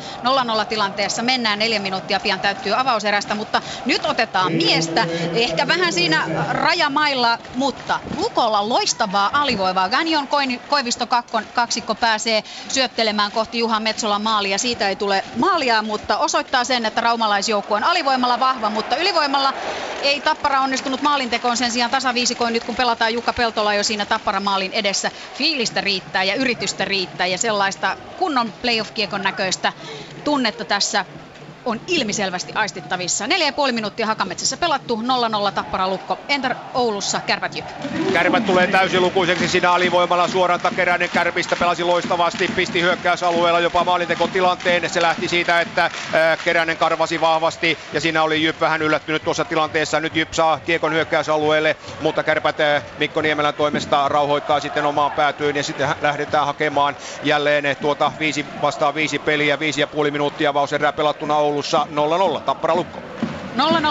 0-0 tilanteessa mennään neljä minuuttia, pian täyttyy avauserästä, mutta nyt otetaan miestä. Ehkä vähän siinä rajamailla, mutta Lukolla loistavaa alivoivaa. Ganjon Koivisto kakkon, kaksikko pääsee syöttelemään kohti Juha Metsolan maalia. Siitä ei tule maalia, mutta osoittaa sen, että raumalaisjoukko on alivoimalla vahva, mutta ylivoimalla ei Tappara onnistunut maalintekoon sen sijaan tasaviisikoin nyt kun pelataan Jukka Peltola jo siinä Tappara maalin edessä. Fiilistä riittää ja yritystä riittää ja sellaista kunnon playoff-kiekon näköistä tunnetta tässä on ilmiselvästi aistittavissa. Neljä ja puoli minuuttia Hakametsässä pelattu, 0-0 Tappara Lukko. Entä Oulussa Kärpät Jyp? Kärpät tulee täysilukuiseksi siinä alivoimalla suoraan takeräinen Kärpistä pelasi loistavasti, pisti hyökkäysalueella jopa tilanteen. Se lähti siitä, että Keränen karvasi vahvasti ja siinä oli Jyp vähän yllättynyt tuossa tilanteessa. Nyt Jyp saa kiekon hyökkäysalueelle, mutta Kärpät Mikko Niemelän toimesta rauhoittaa sitten omaan päätyyn ja sitten lähdetään hakemaan jälleen tuota viisi vastaan viisi peliä, viisi ja puoli minuuttia avauserää pelattuna Oulussa Oulussa 0-0. Tappara Lukko.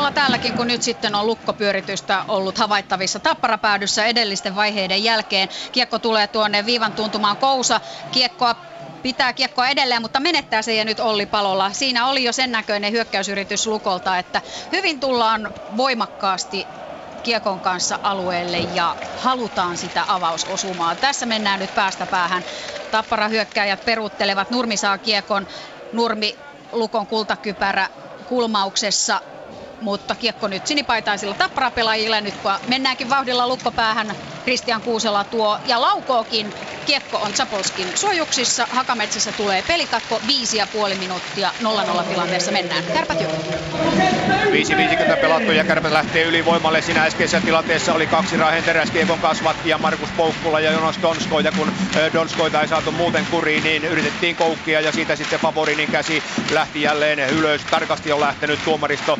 0-0 täälläkin, kun nyt sitten on lukkopyöritystä ollut havaittavissa tapparapäädyssä edellisten vaiheiden jälkeen. Kiekko tulee tuonne viivan tuntumaan Kousa. Kiekkoa pitää kiekkoa edelleen, mutta menettää se ja nyt Olli Palola. Siinä oli jo sen näköinen hyökkäysyritys Lukolta, että hyvin tullaan voimakkaasti kiekon kanssa alueelle ja halutaan sitä avausosumaa. Tässä mennään nyt päästä päähän. Tappara hyökkääjät peruuttelevat. Nurmi saa kiekon. Nurmi Lukon kultakypärä kulmauksessa mutta kiekko nyt sinipaitaisilla tapparapelaajilla. Nyt kun mennäänkin vauhdilla lukkopäähän, Kristian Kuusela tuo ja laukookin. Kiekko on Zapolskin suojuksissa. Hakametsässä tulee pelikatko. Viisi ja puoli minuuttia 0-0 tilanteessa mennään. Kärpät 5.50 pelattu ja Kärpät lähtee ylivoimalle. Siinä äskeisessä tilanteessa oli kaksi Rahen teräskiekon ja Markus Poukkula ja Jonas Donsko. Ja kun Donskoita ei saatu muuten kuriin, niin yritettiin koukkia ja siitä sitten Favorinin käsi lähti jälleen ylös. Tarkasti on lähtenyt tuomaristo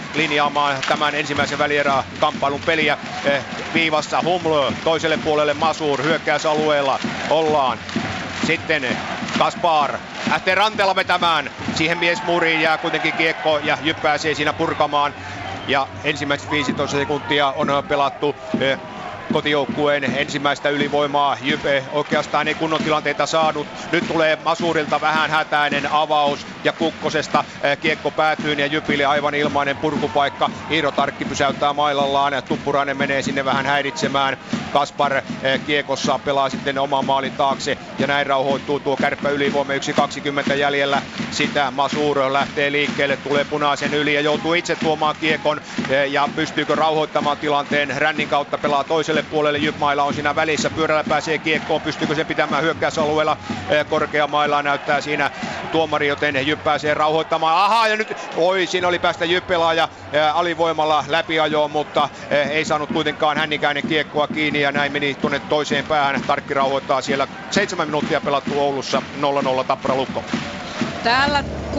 linjaamaan tämän ensimmäisen välierä kamppailun peliä viivassa. Humlo toiselle puolelle Masur hyökkäysalueella ollaan. Sitten Kaspar lähtee ranteella vetämään. Siihen mies muriin jää kuitenkin kiekko ja Jyp siinä purkamaan. Ja ensimmäiset 15 sekuntia on pelattu kotijoukkueen ensimmäistä ylivoimaa. Jype oikeastaan ei kunnon tilanteita saanut. Nyt tulee Masurilta vähän hätäinen avaus ja Kukkosesta eh, kiekko päätyy ja Jypille aivan ilmainen purkupaikka. Iiro Tarkki pysäyttää mailallaan ja Tuppurainen menee sinne vähän häiritsemään. Kaspar eh, kiekossa pelaa sitten oman maalin taakse ja näin rauhoittuu tuo kärppä ylivoima 1.20 jäljellä. Sitä Masur lähtee liikkeelle, tulee punaisen yli ja joutuu itse tuomaan kiekon eh, ja pystyykö rauhoittamaan tilanteen. Rännin kautta pelaa toiselle puolelle. Jypmailla on siinä välissä, pyörällä pääsee kiekkoon, pystyykö se pitämään hyökkäysalueella korkeamailla näyttää siinä tuomari, joten Jyp pääsee rauhoittamaan. Ahaa, ja nyt, oi, siinä oli päästä Jyppelaaja alivoimalla läpiajoon, mutta ei saanut kuitenkaan hännikäinen kiekkoa kiinni ja näin meni tuonne toiseen päähän. Tarkki rauhoittaa siellä. Seitsemän minuuttia pelattu Oulussa 0-0 Tappara Lukko. Täällä 6.20,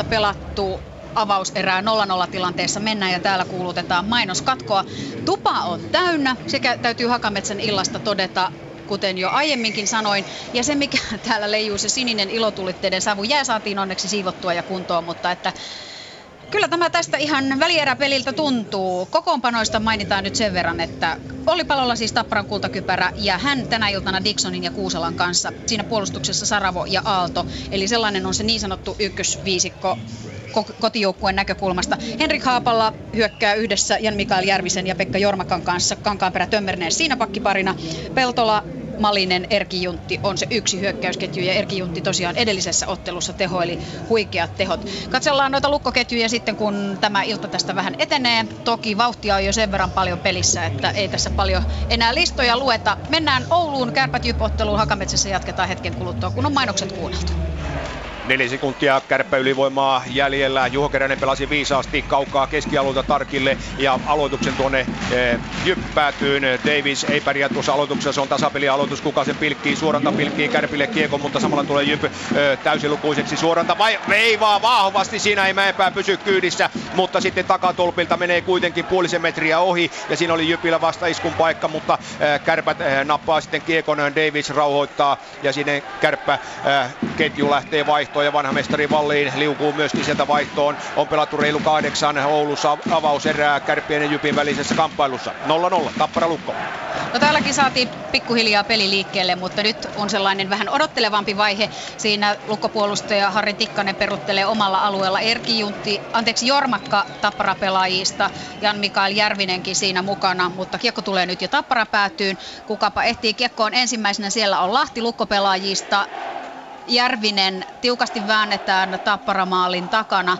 6.19 pelattu avauserää 0-0 tilanteessa mennään ja täällä kuulutetaan mainoskatkoa. Tupa on täynnä, sekä täytyy Hakametsän illasta todeta kuten jo aiemminkin sanoin. Ja se, mikä täällä leijuu, se sininen ilotulitteiden savu, jää saatiin onneksi siivottua ja kuntoon, mutta että Kyllä tämä tästä ihan välieräpeliltä tuntuu. Kokoonpanoista mainitaan nyt sen verran, että oli palolla siis Tapparan kultakypärä ja hän tänä iltana Dixonin ja Kuusalan kanssa. Siinä puolustuksessa Saravo ja Aalto. Eli sellainen on se niin sanottu ykkösviisikko kotijoukkueen näkökulmasta. Henrik Haapalla hyökkää yhdessä Jan Mikael Järvisen ja Pekka Jormakan kanssa. Kankaanperä Tömmernees siinä pakkiparina. Peltola Malinen, Erki Juntti on se yksi hyökkäysketju ja Erki Juntti tosiaan edellisessä ottelussa tehoili huikeat tehot. Katsellaan noita lukkoketjuja sitten kun tämä ilta tästä vähän etenee. Toki vauhtia on jo sen verran paljon pelissä, että ei tässä paljon enää listoja lueta. Mennään Ouluun kärpätyypotteluun Hakametsässä jatketaan hetken kuluttua, kun on mainokset kuunneltu. Neljä sekuntia kärppä ylivoimaa jäljellä. Juho Keränen pelasi viisaasti kaukaa keskialueelta Tarkille ja aloituksen tuonne eh, jyppäätyyn. Davis ei pärjää tuossa aloituksessa, se on tasapelialoitus. Kuka sen pilkkii? Suoranta pilkkii Kärpille kiekon, mutta samalla tulee Jyp eh, täysilukuiseksi. Suoranta vai veivaa vahvasti, siinä ei Mäenpää pysy kyydissä, mutta sitten takatolpilta menee kuitenkin puolisen metriä ohi ja siinä oli Jypillä vasta iskun paikka, mutta eh, Kärpät nappaa sitten kiekon, Davis rauhoittaa ja sinne Kärppä ketju lähtee vaihtoon vaihtoon ja vanha mestari Valliin liukuu myöskin sieltä vaihtoon. On pelattu reilu kahdeksan Oulussa avauserää Kärppien ja Jypin välisessä kamppailussa. 0-0, Tappara Lukko. No täälläkin saatiin pikkuhiljaa peli liikkeelle, mutta nyt on sellainen vähän odottelevampi vaihe. Siinä lukkopuolustaja Harri Tikkanen peruttelee omalla alueella Erki Juntti, anteeksi Jormakka Tappara-pelaajista, Jan Mikael Järvinenkin siinä mukana, mutta kiekko tulee nyt jo Tappara päätyyn. Kukapa ehtii kiekkoon ensimmäisenä, siellä on Lahti lukkopelaajista, Järvinen tiukasti väännetään tapparamaalin takana.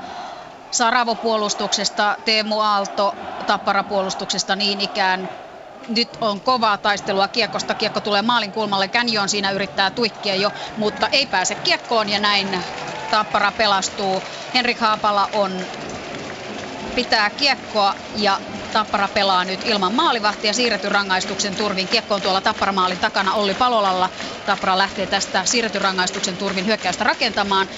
Saravo puolustuksesta, Teemu Aalto tapparapuolustuksesta niin ikään. Nyt on kovaa taistelua kiekosta. Kiekko tulee maalin kulmalle. Känjon siinä yrittää tuikkia jo, mutta ei pääse kiekkoon ja näin Tappara pelastuu. Henrik Haapala on pitää kiekkoa ja Tappara pelaa nyt ilman maalivahtia siirretyn rangaistuksen turvin. Kiekko on tuolla Tapparamaalin takana Olli Palolalla. Tappara lähtee tästä siirretyn rangaistuksen turvin hyökkäystä rakentamaan.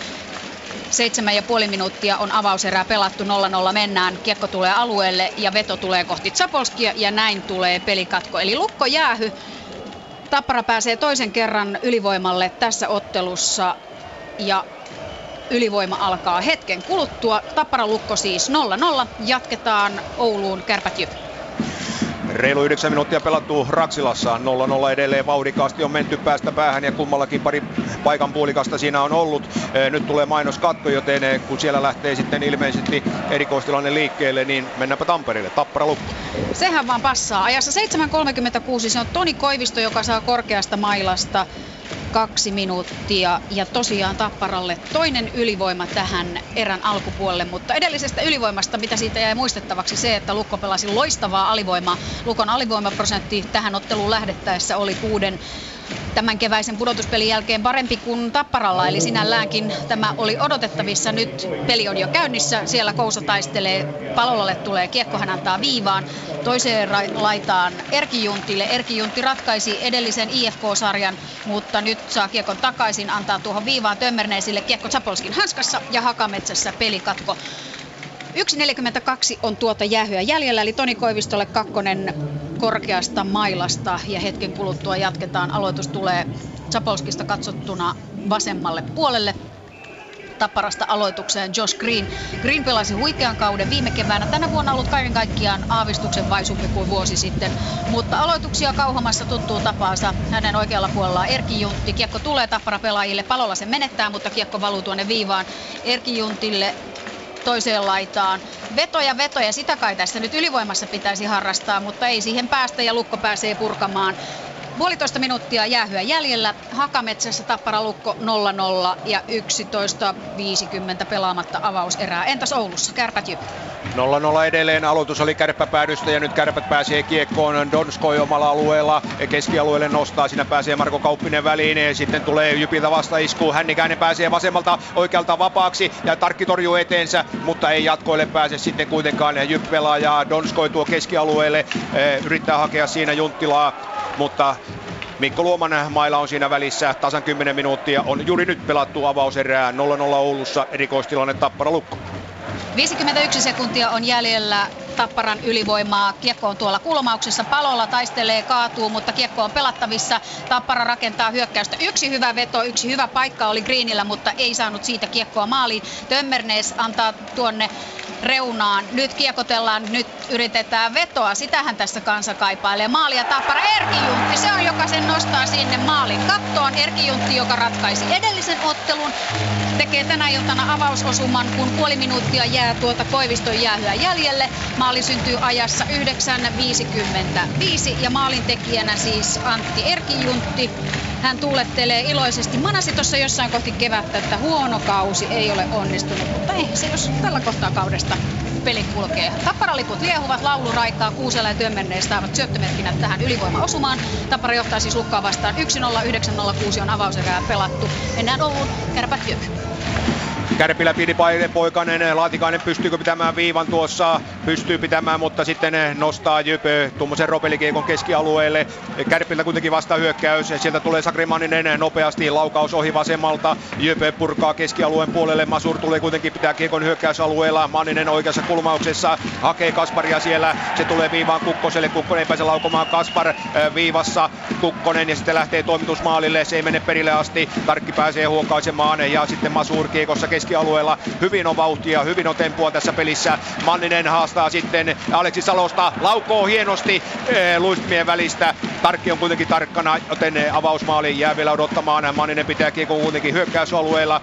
Seitsemän ja puoli minuuttia on avauserää pelattu, 0-0 mennään. Kiekko tulee alueelle ja veto tulee kohti Zapolskia ja näin tulee pelikatko. Eli lukko jäähy. Tappara pääsee toisen kerran ylivoimalle tässä ottelussa ja Ylivoima alkaa hetken kuluttua. Tappara Lukko siis 0-0. Jatketaan Ouluun Kärpät Reilu 9 minuuttia pelattu Raksilassa. 0-0 edelleen vauhdikkaasti on menty päästä päähän ja kummallakin pari paikan puolikasta siinä on ollut. Nyt tulee mainoskatto, joten kun siellä lähtee sitten ilmeisesti erikoistilanne liikkeelle, niin mennäänpä Tampereelle. Tappara lukko. Sehän vaan passaa. Ajassa 7.36 se on Toni Koivisto, joka saa korkeasta mailasta kaksi minuuttia ja tosiaan Tapparalle toinen ylivoima tähän erän alkupuolelle, mutta edellisestä ylivoimasta, mitä siitä jäi muistettavaksi se, että Lukko pelasi loistavaa alivoimaa. Lukon alivoimaprosentti tähän otteluun lähdettäessä oli kuuden tämän keväisen pudotuspelin jälkeen parempi kuin Tapparalla, eli sinälläänkin tämä oli odotettavissa. Nyt peli on jo käynnissä, siellä Kousa taistelee, Palolalle tulee kiekko, hän antaa viivaan, toiseen ra- laitaan Erki Juntille. Erki Juntti ratkaisi edellisen IFK-sarjan, mutta nyt saa kiekon takaisin, antaa tuohon viivaan Tömmerneisille kiekko Zapolskin hanskassa ja Hakametsässä pelikatko. 1.42 on tuota jäähyä jäljellä, eli Toni Koivistolle kakkonen korkeasta mailasta ja hetken kuluttua jatketaan. Aloitus tulee Zapolskista katsottuna vasemmalle puolelle. Tapparasta aloitukseen Josh Green. Green pelasi huikean kauden viime keväänä. Tänä vuonna ollut kaiken kaikkiaan aavistuksen vaisumpi kuin vuosi sitten. Mutta aloituksia kauhamassa tuttuu tapaansa. Hänen oikealla puolellaan Erki Juntti. Kiekko tulee Tappara pelaajille. Palolla se menettää, mutta kiekko valuu tuonne viivaan. Erki Juntille toiseen laitaan. Vetoja, vetoja, sitä kai tässä nyt ylivoimassa pitäisi harrastaa, mutta ei siihen päästä ja Lukko pääsee purkamaan. Puolitoista minuuttia jäähyä jäljellä. Hakametsässä Tappara Lukko 0-0 ja 11.50 pelaamatta avauserää. Entäs Oulussa? Kärpät Jyp. 0-0 edelleen. Aloitus oli kärppäpäädystä ja nyt kärpät pääsee kiekkoon Donskoi omalla alueella. Keskialueelle nostaa. Siinä pääsee Marko Kauppinen väliin. Sitten tulee Jypiltä vastaisku. Hännikäinen pääsee vasemmalta oikealta vapaaksi ja Tarkki torjuu eteensä, mutta ei jatkoille pääse sitten kuitenkaan. Jyp pelaaja Donskoi tuo keskialueelle. Yrittää hakea siinä Junttilaa, mutta Mikko Luoman maila on siinä välissä. Tasan 10 minuuttia on juuri nyt pelattu avauserää 0-0 Oulussa. Erikoistilanne Tappara Lukko. 51 sekuntia on jäljellä Tapparan ylivoimaa. Kiekko on tuolla kulmauksessa. Palolla taistelee, kaatuu, mutta kiekko on pelattavissa. Tappara rakentaa hyökkäystä. Yksi hyvä veto, yksi hyvä paikka oli Greenillä, mutta ei saanut siitä kiekkoa maaliin. Tömmernees antaa tuonne reunaan. Nyt kiekotellaan, nyt yritetään vetoa. Sitähän tässä kansa kaipailee. Maalia Tappara. Erki Juntti, se on joka sen nostaa sinne maalin kattoon. Erki Juntti, joka ratkaisi edellisen ottelun. Tekee tänä iltana avausosuman, kun puoli minuuttia jää tuota Koiviston jäähyä jäljelle. Maali syntyy ajassa 9.55 ja maalin tekijänä siis Antti Erkijuntti. Hän tuulettelee iloisesti. Manasi tuossa jossain kohti kevättä, että huono kausi ei ole onnistunut, mutta ei se jos tällä kohtaa kaudesta peli kulkee. Tapparaliput liehuvat, laulu raikaa, Kuusela ja Työmmenneistä saavat syöttömerkinnät tähän ylivoimaosumaan. Tappara johtaa siis Lukkaa vastaan 1-0, on avauserää pelattu. Mennään Oulun, kärpät Kärpillä pidi Poikanen, Laatikainen pystyykö pitämään viivan tuossa, pystyy pitämään, mutta sitten nostaa Jypö tuommoisen ropelikiekon keskialueelle. Kärpiltä kuitenkin vasta hyökkäys, sieltä tulee Sakri Manninen nopeasti laukaus ohi vasemmalta. Jypö purkaa keskialueen puolelle, Masur tulee kuitenkin pitää kiekon hyökkäysalueella. Manninen oikeassa kulmauksessa. Hakee Kasparia siellä, se tulee viivaan Kukkoselle, Kukkonen ei pääse laukomaan. Kaspar viivassa, Kukkonen ja sitten lähtee toimitusmaalille, se ei mene perille asti, Tarkki pääsee huokaisemaan. Ja sitten Masur kiekossa keskialueella keskialueella. Hyvin on vauhtia, hyvin on tempua tässä pelissä. Manninen haastaa sitten Aleksi Salosta, laukoo hienosti ee, luistimien välistä. Tarkki on kuitenkin tarkkana, joten avausmaali jää vielä odottamaan. Manninen pitää kiekko kuitenkin hyökkäysalueella.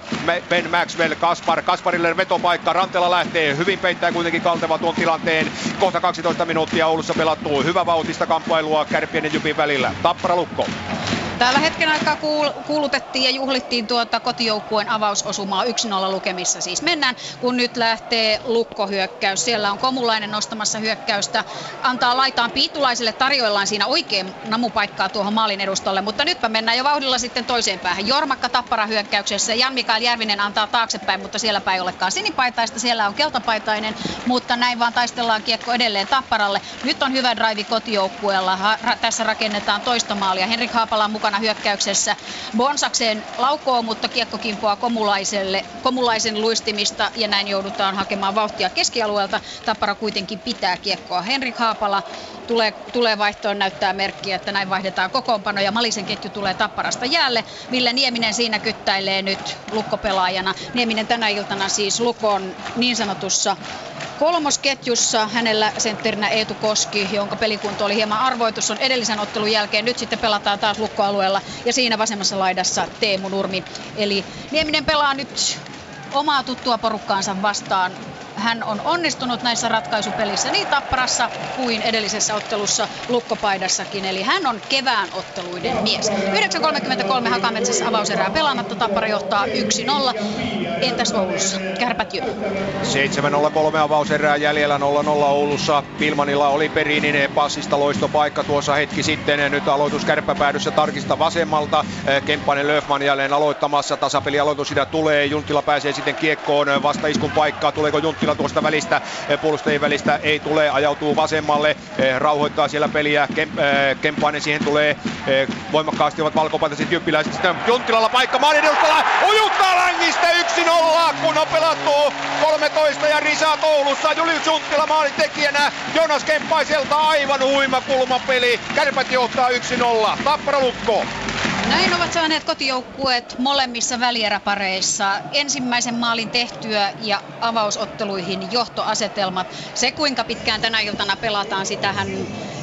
Ben Maxwell, Kaspar, Kasparille vetopaikka. Rantela lähtee, hyvin peittää kuitenkin Kalteva tuon tilanteen. Kohta 12 minuuttia Oulussa pelattuu. Hyvä vauhtista kamppailua Kärpien ja Jypin välillä. Tappara Lukko. Täällä hetken aikaa kuul- kuulutettiin ja juhlittiin tuota kotijoukkueen avausosumaa 1-0 lukemissa. Siis mennään, kun nyt lähtee lukkohyökkäys. Siellä on Komulainen nostamassa hyökkäystä. Antaa laitaan Piitulaiselle tarjoillaan siinä oikein namupaikkaa tuohon maalin edustolle. Mutta nytpä mennään jo vauhdilla sitten toiseen päähän. Jormakka Tappara hyökkäyksessä. Jan-Mikael Järvinen antaa taaksepäin, mutta siellä ei olekaan sinipaitaista. Siellä on keltapaitainen, mutta näin vaan taistellaan kiekko edelleen Tapparalle. Nyt on hyvä drive kotijoukkueella. Ha- tässä rakennetaan toista maalia. Henrik Haapala on mukana hyökkäyksessä. Bonsakseen laukoo, mutta kiekko kimpoaa Komulaiselle, Komulaisen luistimista ja näin joudutaan hakemaan vauhtia keskialueelta. Tappara kuitenkin pitää kiekkoa. Henrik Haapala tulee, tulee vaihtoon näyttää merkkiä, että näin vaihdetaan kokoonpano ja Malisen ketju tulee Tapparasta jäälle. Ville Nieminen siinä kyttäilee nyt lukkopelaajana. Nieminen tänä iltana siis Lukon niin sanotussa kolmosketjussa. Hänellä sentterinä Eetu Koski, jonka pelikunto oli hieman arvoitus on edellisen ottelun jälkeen. Nyt sitten pelataan taas lukkoalueella ja siinä vasemmassa laidassa Teemu Nurmi. Eli Nieminen pelaa nyt omaa tuttua porukkaansa vastaan hän on onnistunut näissä ratkaisupelissä niin Tapparassa kuin edellisessä ottelussa Lukkopaidassakin. Eli hän on kevään otteluiden mies. 9.33 Hakametsässä avauserää pelaamatta. Tappara johtaa 1-0. Entäs Oulussa? Kärpät jo. 7.03 avauserää jäljellä 0-0 Oulussa. Pilmanilla oli Perininen passista loistopaikka tuossa hetki sitten. Nyt aloitus kärppäpäädyssä tarkista vasemmalta. Kemppainen Löfman jälleen aloittamassa. Tasapelialoitus sitä tulee. Junttila pääsee sitten kiekkoon. Vastaiskun paikkaa. Tuleeko Junttila Junttila tuosta välistä, eh, puolustajien välistä ei tule, ajautuu vasemmalle, eh, rauhoittaa siellä peliä, eh, Kempainen siihen tulee, voimakkaasti ovat valkopaiset jyppiläiset, sitten Junttilalla paikka maalin edustalla, ujuttaa längistä 1-0, kun on pelattu 13 ja Risa koulussa, Julius Junttila maalin tekijänä, Jonas Kempaiselta aivan huima kulmapeli, kärpät johtaa 1-0, Tappara Lukko. Näin ovat saaneet kotijoukkueet molemmissa välieräpareissa ensimmäisen maalin tehtyä ja avausotteluihin johtoasetelmat. Se kuinka pitkään tänä iltana pelataan, sitähän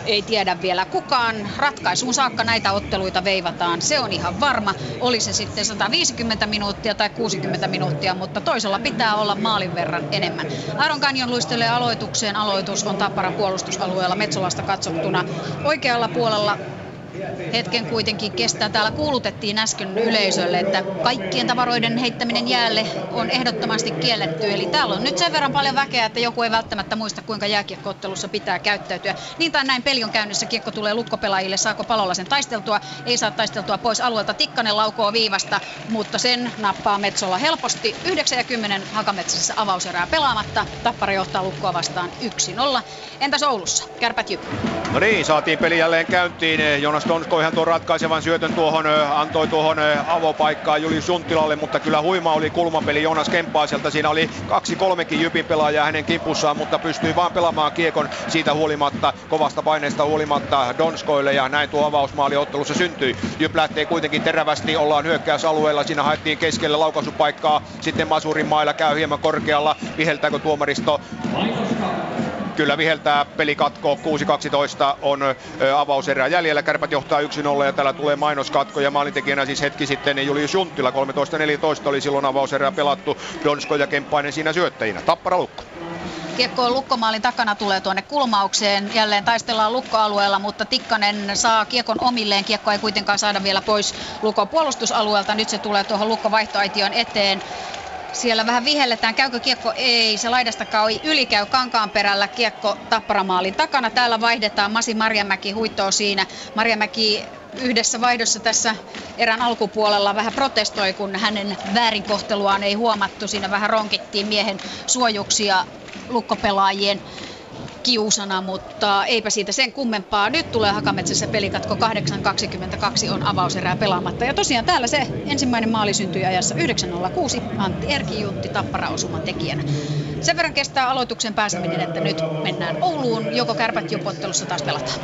ei tiedä vielä kukaan. Ratkaisuun saakka näitä otteluita veivataan, se on ihan varma. Oli se sitten 150 minuuttia tai 60 minuuttia, mutta toisella pitää olla maalin verran enemmän. Aaron Kanjon luistelee aloitukseen. Aloitus on Tapparan puolustusalueella Metsolasta katsottuna. Oikealla puolella hetken kuitenkin kestää. Täällä kuulutettiin äsken yleisölle, että kaikkien tavaroiden heittäminen jäälle on ehdottomasti kielletty. Eli täällä on nyt sen verran paljon väkeä, että joku ei välttämättä muista, kuinka jääkiekkoottelussa pitää käyttäytyä. Niin tai näin peli on käynnissä, kiekko tulee lukkopelaajille, saako palolla sen taisteltua, ei saa taisteltua pois alueelta. Tikkanen laukoo viivasta, mutta sen nappaa Metsolla helposti. 9 ja 10 Hakametsässä avauserää pelaamatta. Tappara johtaa lukkoa vastaan 1-0. Entäs Oulussa? Kärpät jyp. No niin, saatiin peli jälleen käyntiin. Jonas Tonsko ihan tuon ratkaisevan syötön tuohon, antoi tuohon avopaikkaan Julius Junttilalle, mutta kyllä huima oli kulmapeli Jonas Kempaiselta. Siinä oli kaksi kolmekin Jypin pelaajaa hänen kimpussaan, mutta pystyi vaan pelaamaan kiekon siitä huolimatta, kovasta paineesta huolimatta Donskoille ja näin tuo avausmaali ottelussa syntyi. Jyp lähtee kuitenkin terävästi, ollaan hyökkäysalueella, siinä haettiin keskelle laukaisupaikkaa, sitten Masurin mailla käy hieman korkealla, viheltääkö tuomaristo Kyllä viheltää pelikatko 6-12 on avauserä jäljellä. Kärpät johtaa 1-0 ja täällä tulee mainoskatko ja maalintekijänä siis hetki sitten Julius Junttila. 13-14 oli silloin avauserä pelattu. Donsko ja Kemppainen siinä syöttäjinä. Tappara lukko. Kiekko on lukkomaalin takana, tulee tuonne kulmaukseen. Jälleen taistellaan lukkoalueella, mutta Tikkanen saa kiekon omilleen. Kiekko ei kuitenkaan saada vielä pois lukon puolustusalueelta. Nyt se tulee tuohon lukkovaihtoaition eteen. Siellä vähän vihelletään, käykö kiekko? Ei, se laidasta kai yli käy kankaan perällä kiekko tapparamaalin takana. Täällä vaihdetaan, Masi Marjamäki huittoo siinä. Marjamäki yhdessä vaihdossa tässä erän alkupuolella vähän protestoi, kun hänen väärinkohteluaan ei huomattu. Siinä vähän ronkittiin miehen suojuksia lukkopelaajien kiusana, mutta eipä siitä sen kummempaa. Nyt tulee Hakametsässä pelikatko 8.22 on avauserää pelaamatta. Ja tosiaan täällä se ensimmäinen maali syntyi ajassa 9.06 Antti Erkijuntti Tappara osuman tekijänä. Sen verran kestää aloituksen pääseminen, että nyt mennään Ouluun, joko kärpät jopottelussa taas pelataan.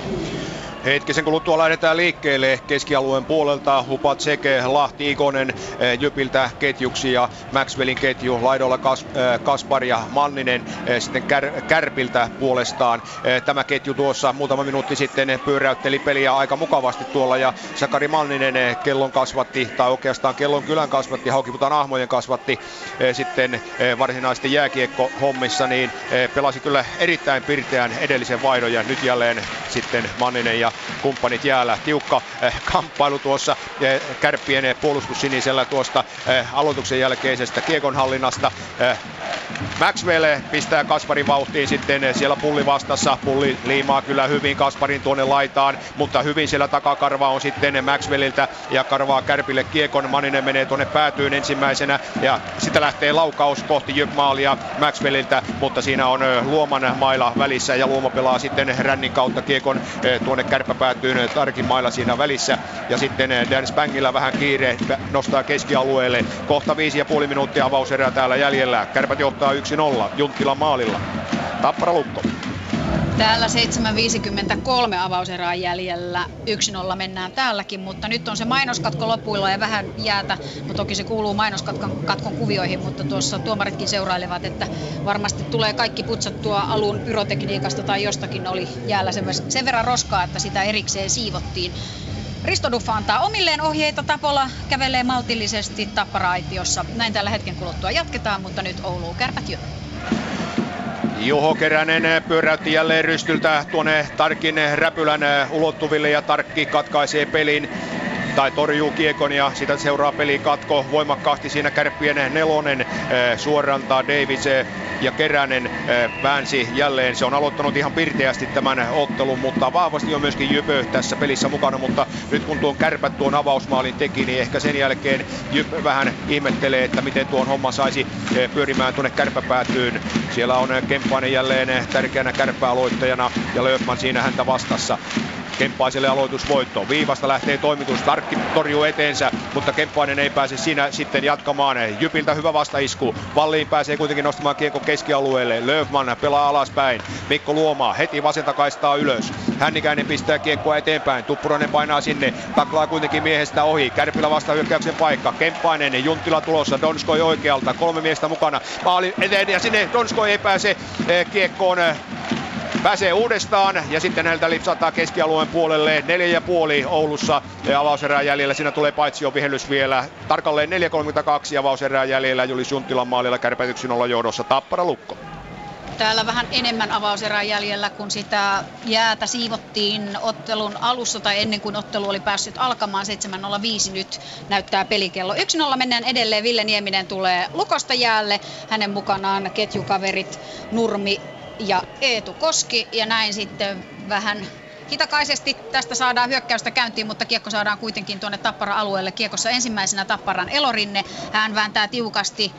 Hetkisen kuluttua lähdetään liikkeelle keskialueen puolelta. Hupat Seke, Lahti Ikonen eh, Jypiltä ketjuksi ja Maxwellin ketju laidolla Kas, eh, Kaspar ja Manninen eh, sitten kär, Kärpiltä puolestaan. Tämä ketju tuossa muutama minuutti sitten pyöräytteli peliä aika mukavasti tuolla ja Sakari Manninen kellon kasvatti tai oikeastaan kellon kylän kasvatti, Haukiputan ahmojen kasvatti sitten varsinaisesti jääkiekko hommissa, niin pelasi kyllä erittäin pirteän edellisen vaihdon ja nyt jälleen sitten Manninen ja kumppanit jäällä. Tiukka eh, kamppailu tuossa eh, kärppien puolustussinisellä tuosta eh, aloituksen jälkeisestä kiekonhallinnasta. Eh, Maxwell pistää Kasparin vauhtiin sitten eh, siellä pulli vastassa. Pulli liimaa kyllä hyvin Kasparin tuonne laitaan, mutta hyvin siellä takakarva on sitten Maxwelliltä ja karvaa Kärpille kiekon. Maninen menee tuonne päätyyn ensimmäisenä ja sitä lähtee laukaus kohti Jypmaalia Maxwelliltä, mutta siinä on eh, Luoman maila välissä ja Luoma pelaa sitten rännin kautta kiekon tuonne kärppä päätyy Tarkin mailla siinä välissä. Ja sitten eh, Dan Spangilla vähän kiire nostaa keskialueelle. Kohta viisi ja puoli minuuttia avauserää täällä jäljellä. Kärpät johtaa 1-0 Junttila maalilla. Tappara Lukko. Täällä 7.53 avauserää jäljellä. 1-0 mennään täälläkin, mutta nyt on se mainoskatko lopuilla ja vähän jäätä. No toki se kuuluu mainoskatkon katkon kuvioihin, mutta tuossa tuomaritkin seurailevat, että varmasti tulee kaikki putsattua alun pyrotekniikasta tai jostakin oli jäällä sen verran roskaa, että sitä erikseen siivottiin. Risto Duffa antaa omilleen ohjeita, Tapola kävelee maltillisesti tapparaitiossa. Näin tällä hetken kuluttua jatketaan, mutta nyt Oulu kärpät jo. Juho Keränen pyöräytti jälleen rystyltä tuonne Tarkin räpylän ulottuville ja Tarkki katkaisee pelin tai torjuu kiekon ja sitä seuraa pelikatko voimakkaasti siinä kärppien nelonen eh, suorantaa Davis eh, ja Keränen eh, väänsi jälleen. Se on aloittanut ihan pirteästi tämän ottelun, mutta vahvasti on myöskin Jypö tässä pelissä mukana, mutta nyt kun tuon kärpät tuon avausmaalin teki, niin ehkä sen jälkeen Jypö vähän ihmettelee, että miten tuon homma saisi pyörimään tuonne kärpäpäätyyn. Siellä on Kemppainen jälleen tärkeänä kärppäaloittajana ja Löfman siinä häntä vastassa. Kemppaiselle aloitusvoitto. Viivasta lähtee toimitus. Tarkki torjuu eteensä, mutta Kemppainen ei pääse siinä sitten jatkamaan. Jypiltä hyvä vastaisku. Valliin pääsee kuitenkin nostamaan kiekko keskialueelle. Löfman pelaa alaspäin. Mikko Luomaa heti vasenta kaistaa ylös. Hännikäinen pistää kiekkoa eteenpäin. Tuppurainen painaa sinne. Taklaa kuitenkin miehestä ohi. Kärpillä vasta hyökkäyksen paikka. Kemppainen, Junttila tulossa. Donskoi oikealta. Kolme miestä mukana. Maali eteen ja sinne Donskoi ei pääse eh, kiekkoon pääsee uudestaan ja sitten näiltä lipsataan keskialueen puolelle. Neljä ja puoli Oulussa avauserää jäljellä. Siinä tulee paitsi jo vihellys vielä. Tarkalleen 4.32 avauserää jäljellä. Juli Sunttilan maalilla kärpät 1-0 johdossa. Tappara lukko täällä vähän enemmän avauserää jäljellä, kun sitä jäätä siivottiin ottelun alussa tai ennen kuin ottelu oli päässyt alkamaan. 7.05 nyt näyttää pelikello. 1-0 mennään edelleen. Ville Nieminen tulee Lukosta jäälle. Hänen mukanaan ketjukaverit Nurmi ja Eetu Koski ja näin sitten vähän hitakaisesti tästä saadaan hyökkäystä käyntiin, mutta kiekko saadaan kuitenkin tuonne Tappara-alueelle. Kiekossa ensimmäisenä Tapparan Elorinne. Hän vääntää tiukasti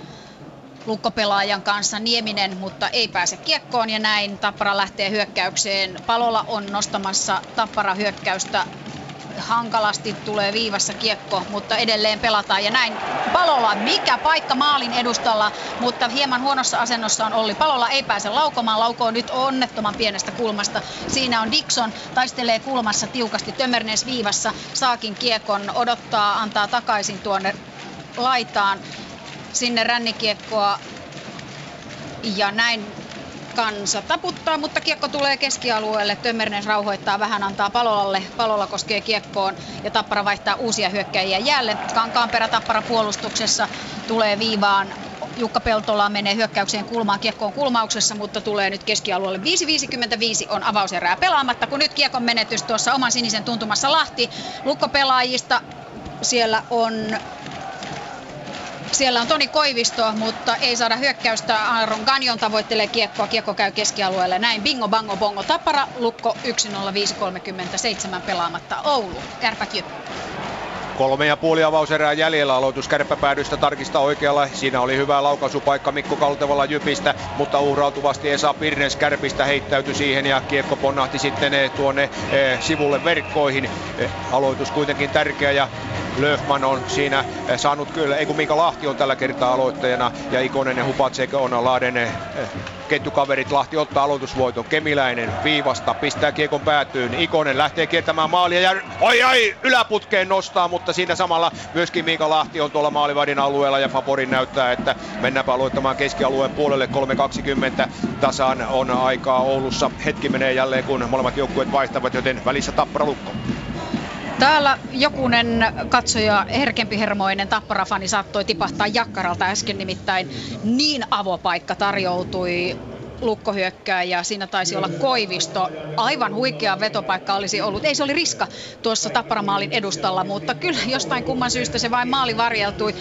lukkopelaajan kanssa Nieminen, mutta ei pääse kiekkoon ja näin Tappara lähtee hyökkäykseen. Palola on nostamassa Tappara hyökkäystä hankalasti tulee viivassa kiekko, mutta edelleen pelataan. Ja näin Palola, mikä paikka maalin edustalla, mutta hieman huonossa asennossa on Olli. Palola ei pääse laukomaan, laukoo nyt onnettoman pienestä kulmasta. Siinä on Dixon, taistelee kulmassa tiukasti, Tömmernes viivassa, saakin kiekon, odottaa, antaa takaisin tuonne laitaan sinne rännikiekkoa ja näin kansa taputtaa, mutta kiekko tulee keskialueelle. Tömmernes rauhoittaa vähän, antaa Palolalle. Palola koskee kiekkoon ja Tappara vaihtaa uusia hyökkäjiä jälleen. perä Tappara puolustuksessa tulee viivaan. Jukka Peltola menee hyökkäykseen kulmaan kiekkoon kulmauksessa, mutta tulee nyt keskialueelle. 5.55 on avauserää pelaamatta, kun nyt kiekon menetys tuossa oman sinisen tuntumassa Lahti. Lukkopelaajista siellä on siellä on Toni Koivisto, mutta ei saada hyökkäystä. Aaron Ganjon tavoittelee kiekkoa. Kiekko käy keskialueelle. Näin bingo, bango, bongo. Tappara, Lukko 1-0-5-37 pelaamatta. Oulu, Kärpät. Kolme ja puoli avauserää jäljellä aloitus kärppäpäädystä tarkistaa oikealla. Siinä oli hyvä laukaisupaikka Mikko Kaltevalla Jypistä, mutta uhrautuvasti Esa Pirnes Kärpistä heittäytyi siihen ja kiekko ponnahti sitten eh, tuonne eh, sivulle verkkoihin. Eh, aloitus kuitenkin tärkeä ja Löfman on siinä saanut kyllä, ei kun Mika Lahti on tällä kertaa aloittajana ja Ikonen ja Hupatsek on Lahden ketjukaverit. Lahti ottaa aloitusvoiton. Kemiläinen viivasta, pistää kiekon päätyyn. Ikonen lähtee kiertämään maalia ja oi ai, yläputkeen nostaa, mutta siinä samalla myöskin Miika Lahti on tuolla maalivadin alueella ja Favorin näyttää, että mennäänpä aloittamaan keskialueen puolelle 3.20 tasaan on aikaa Oulussa. Hetki menee jälleen, kun molemmat joukkueet vaihtavat, joten välissä tappara lukko. Täällä jokunen katsoja, herkempi hermoinen tapparafani saattoi tipahtaa jakkaralta äsken nimittäin niin avopaikka tarjoutui lukkohyökkääjä, siinä taisi olla Koivisto. Aivan huikea vetopaikka olisi ollut. Ei se oli riska tuossa tapparamaalin edustalla, mutta kyllä jostain kumman syystä se vain maali varjeltui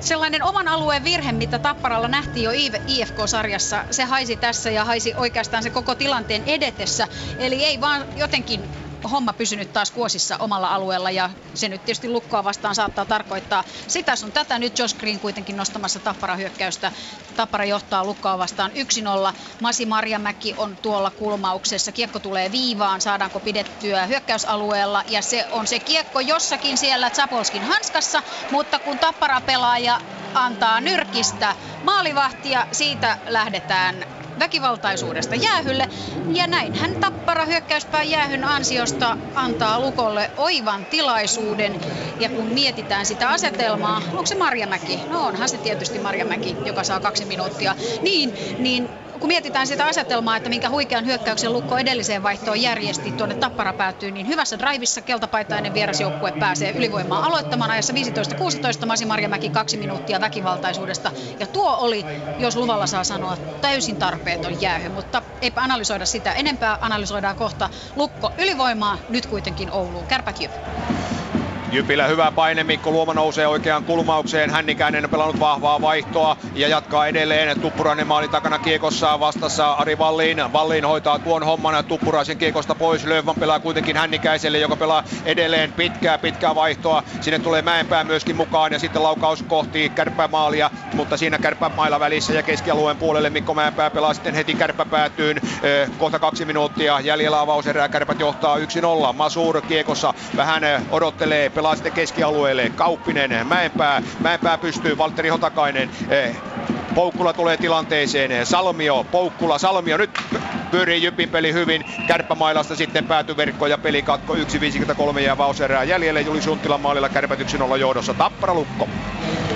sellainen oman alueen virhe, mitä Tapparalla nähtiin jo IFK-sarjassa, se haisi tässä ja haisi oikeastaan se koko tilanteen edetessä. Eli ei vaan jotenkin homma pysynyt taas kuosissa omalla alueella ja se nyt tietysti lukkoa vastaan saattaa tarkoittaa sitä sun tätä. Nyt Josh Green kuitenkin nostamassa Tappara hyökkäystä. Tappara johtaa lukkoa vastaan 1-0. Masi Marjamäki on tuolla kulmauksessa. Kiekko tulee viivaan, saadaanko pidettyä hyökkäysalueella ja se on se kiekko jossakin siellä Zapolskin hanskassa, mutta kun Tappara pelaaja antaa nyrkistä maalivahtia, siitä lähdetään väkivaltaisuudesta jäähylle. Ja näin hän tappara hyökkäyspää jäähyn ansiosta antaa Lukolle oivan tilaisuuden. Ja kun mietitään sitä asetelmaa, onko se Marjamäki? No onhan se tietysti Marjamäki, joka saa kaksi minuuttia. Niin, niin kun mietitään sitä asetelmaa, että minkä huikean hyökkäyksen Lukko edelliseen vaihtoon järjesti tuonne Tappara päätyy, niin hyvässä drivissa keltapaitainen vierasjoukkue pääsee ylivoimaa aloittamaan ajassa 15-16 Masi Marjamäki kaksi minuuttia väkivaltaisuudesta. Ja tuo oli, jos luvalla saa sanoa, täysin tarpeeton jäähy, mutta eipä analysoida sitä enempää, analysoidaan kohta Lukko ylivoimaa, nyt kuitenkin Ouluun. Kärpät Jyp. Jypillä hyvä paine, Mikko Luoma nousee oikeaan kulmaukseen, Hännikäinen on pelannut vahvaa vaihtoa ja jatkaa edelleen. Tuppurainen maali takana kiekossa vastassa Ari Vallin. Vallin hoitaa tuon homman Tuppuraisen kiekosta pois. Löfman pelaa kuitenkin Hännikäiselle, joka pelaa edelleen pitkää pitkää vaihtoa. Sinne tulee Mäenpää myöskin mukaan ja sitten laukaus kohti kärppämaalia, mutta siinä kärppämailla välissä ja keskialueen puolelle Mikko Mäenpää pelaa sitten heti kärppäpäätyyn. Kohta kaksi minuuttia jäljellä avauserää, kärpät johtaa 1-0. Masur kiekossa vähän odottelee pelaa sitten keskialueelle. Kauppinen, Mäenpää, Mäenpää pystyy, Valtteri Hotakainen, eh, Poukkula tulee tilanteeseen, Salmio, Poukkula, Salmio, nyt pyörii Jypin peli hyvin, kärppämailasta sitten päätyverkko ja pelikatko 1.53 jää vauserää jäljelle, Juli Sunttilan maalilla kärpät 1-0 johdossa, Tappara Lukko.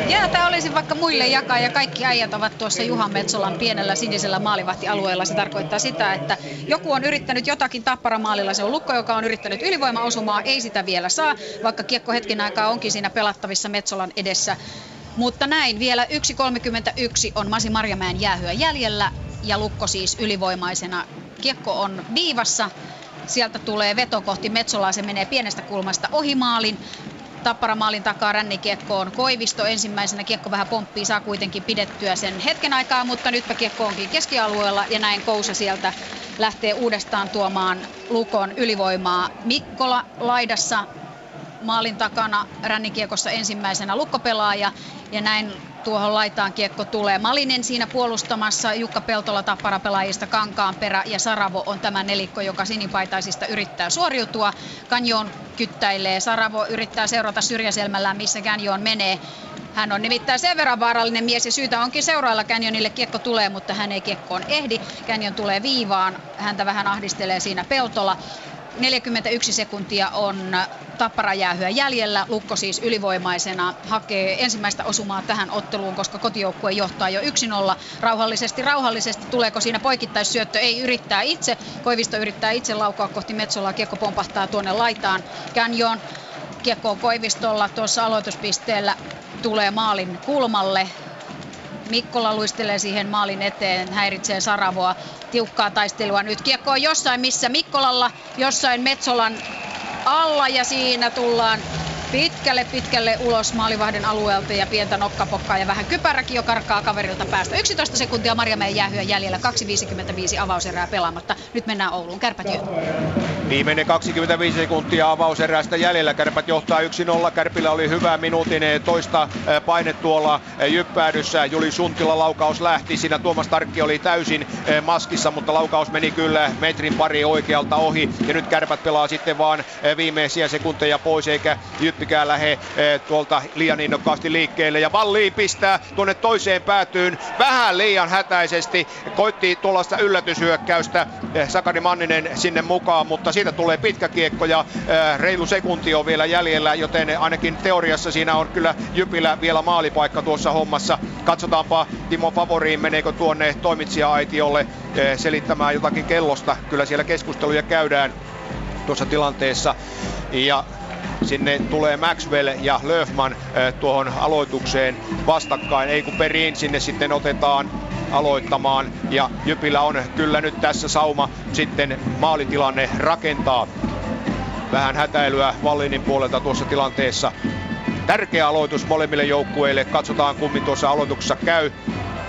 Jäätä olisi vaikka muille jakaa ja kaikki äijät ovat tuossa Juhan Metsolan pienellä sinisellä maalivahtialueella. Se tarkoittaa sitä, että joku on yrittänyt jotakin tappara maalilla. Se on Lukko, joka on yrittänyt ylivoimaosumaa, ei sitä vielä saa, vaikka kiekko hetken aikaa onkin siinä pelattavissa Metsolan edessä. Mutta näin, vielä 1.31 on Masi Marjamäen jäähyä jäljellä ja Lukko siis ylivoimaisena. Kiekko on viivassa, sieltä tulee veto kohti Metsolaa, se menee pienestä kulmasta ohi maalin. Tappara maalin takaa rännikiekkoon. Koivisto ensimmäisenä kiekko vähän pomppii, saa kuitenkin pidettyä sen hetken aikaa, mutta nytpä kiekko onkin keskialueella ja näin Kousa sieltä lähtee uudestaan tuomaan Lukon ylivoimaa. Mikkola laidassa maalin takana rännikiekossa ensimmäisenä lukkopelaaja ja näin tuohon laitaan kiekko tulee. Malinen siinä puolustamassa, Jukka Peltola tappara pelaajista Kankaanperä ja Saravo on tämä nelikko, joka sinipaitaisista yrittää suoriutua. Kanjoon kyttäilee, Saravo yrittää seurata syrjäselmällään, missä Kanjoon menee. Hän on nimittäin sen verran vaarallinen mies ja syytä onkin seurailla Canyonille kiekko tulee, mutta hän ei kiekkoon ehdi. Canyon tulee viivaan, häntä vähän ahdistelee siinä Peltola. 41 sekuntia on tapparajäähyä jäljellä. Lukko siis ylivoimaisena hakee ensimmäistä osumaa tähän otteluun, koska kotijoukkue johtaa jo 1-0. Rauhallisesti, rauhallisesti. Tuleeko siinä poikittaissyöttö? Ei yrittää itse. Koivisto yrittää itse laukaa kohti Metsolaa. Kiekko pompahtaa tuonne laitaan. Canyon kiekko Koivistolla tuossa aloituspisteellä tulee maalin kulmalle. Mikkola luistelee siihen maalin eteen, häiritsee Saravoa. Tiukkaa taistelua nyt. Kiekko on jossain missä Mikkolalla, jossain Metsolan alla ja siinä tullaan pitkälle pitkälle ulos maalivahden alueelta ja pientä nokkapokkaa ja vähän kypäräkin jo karkaa kaverilta päästä. 11 sekuntia Marjamäen jäähyä jäljellä, 2.55 avauserää pelaamatta. Nyt mennään Ouluun, kärpät jo. Viimeinen 25 sekuntia avauserästä jäljellä. Kärpät johtaa 1-0. Kärpillä oli hyvä minuutin toista paine tuolla jyppäädyssä. Juli Suntila laukaus lähti. Siinä Tuomas Tarkki oli täysin maskissa, mutta laukaus meni kyllä metrin pari oikealta ohi. Ja nyt kärpät pelaa sitten vaan viimeisiä sekunteja pois, eikä Jyppikään lähde tuolta liian innokkaasti liikkeelle. Ja Valli pistää tuonne toiseen päätyyn vähän liian hätäisesti. Koitti tuollaista yllätyshyökkäystä Sakari Manninen sinne mukaan, mutta siitä tulee pitkä kiekko ja äh, reilu sekunti on vielä jäljellä, joten ainakin teoriassa siinä on kyllä Jypillä vielä maalipaikka tuossa hommassa. Katsotaanpa Timo Favoriin, meneekö tuonne toimitsija-aitiolle selittämään jotakin kellosta. Kyllä siellä keskusteluja käydään tuossa tilanteessa. Ja sinne tulee Maxwell ja Löfman äh, tuohon aloitukseen vastakkain. Ei kun perin sinne sitten otetaan aloittamaan ja Jypillä on kyllä nyt tässä sauma sitten maalitilanne rakentaa. Vähän hätäilyä Vallinin puolelta tuossa tilanteessa. Tärkeä aloitus molemmille joukkueille. Katsotaan kummin tuossa aloituksessa käy.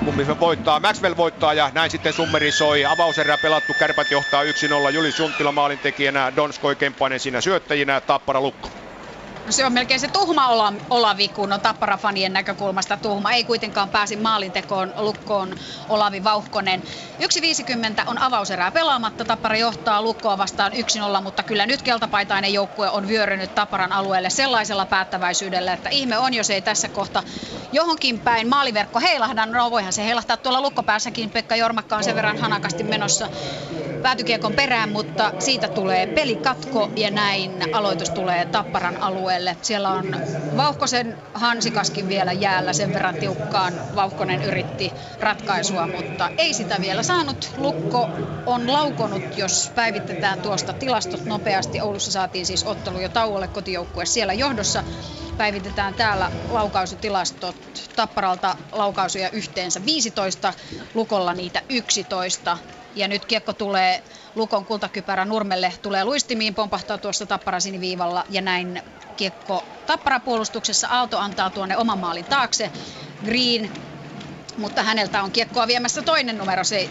Kummin voittaa. Maxwell voittaa ja näin sitten summeri soi. Avauserä pelattu. Kärpät johtaa 1-0. Juli Sunttila maalintekijänä. Donskoi Kemppainen siinä syöttäjinä. Tappara Lukko. No se on melkein se tuhma Olavi, kun on Tappara-fanien näkökulmasta tuhma. Ei kuitenkaan pääsi maalintekoon lukkoon Olavi Vauhkonen. 1.50 on avauserää pelaamatta. Tappara johtaa lukkoa vastaan 1-0, mutta kyllä nyt keltapaitainen joukkue on vyörynyt Tapparan alueelle sellaisella päättäväisyydellä, että ihme on, jos ei tässä kohta johonkin päin maaliverkko heilahda. No voihan se heilahtaa tuolla lukkopäässäkin. Pekka Jormakka on sen verran hanakasti menossa päätykiekon perään, mutta siitä tulee pelikatko ja näin aloitus tulee Tapparan alueelle. Siellä on Vauhkosen Hansikaskin vielä jäällä sen verran tiukkaan. Vauhkonen yritti ratkaisua, mutta ei sitä vielä saanut. Lukko on laukonut, jos päivitetään tuosta tilastot nopeasti. Oulussa saatiin siis ottelu jo tauolle kotijoukkue siellä johdossa. Päivitetään täällä laukausutilastot. Tapparalta laukausuja yhteensä 15, Lukolla niitä 11. Ja nyt kiekko tulee Lukon kultakypärä Nurmelle, tulee luistimiin, pompahtaa tuosta Tappara siniviivalla ja näin kiekko Tappara puolustuksessa. Aalto antaa tuonne oman maalin taakse. Green, mutta häneltä on kiekkoa viemässä toinen numero, se,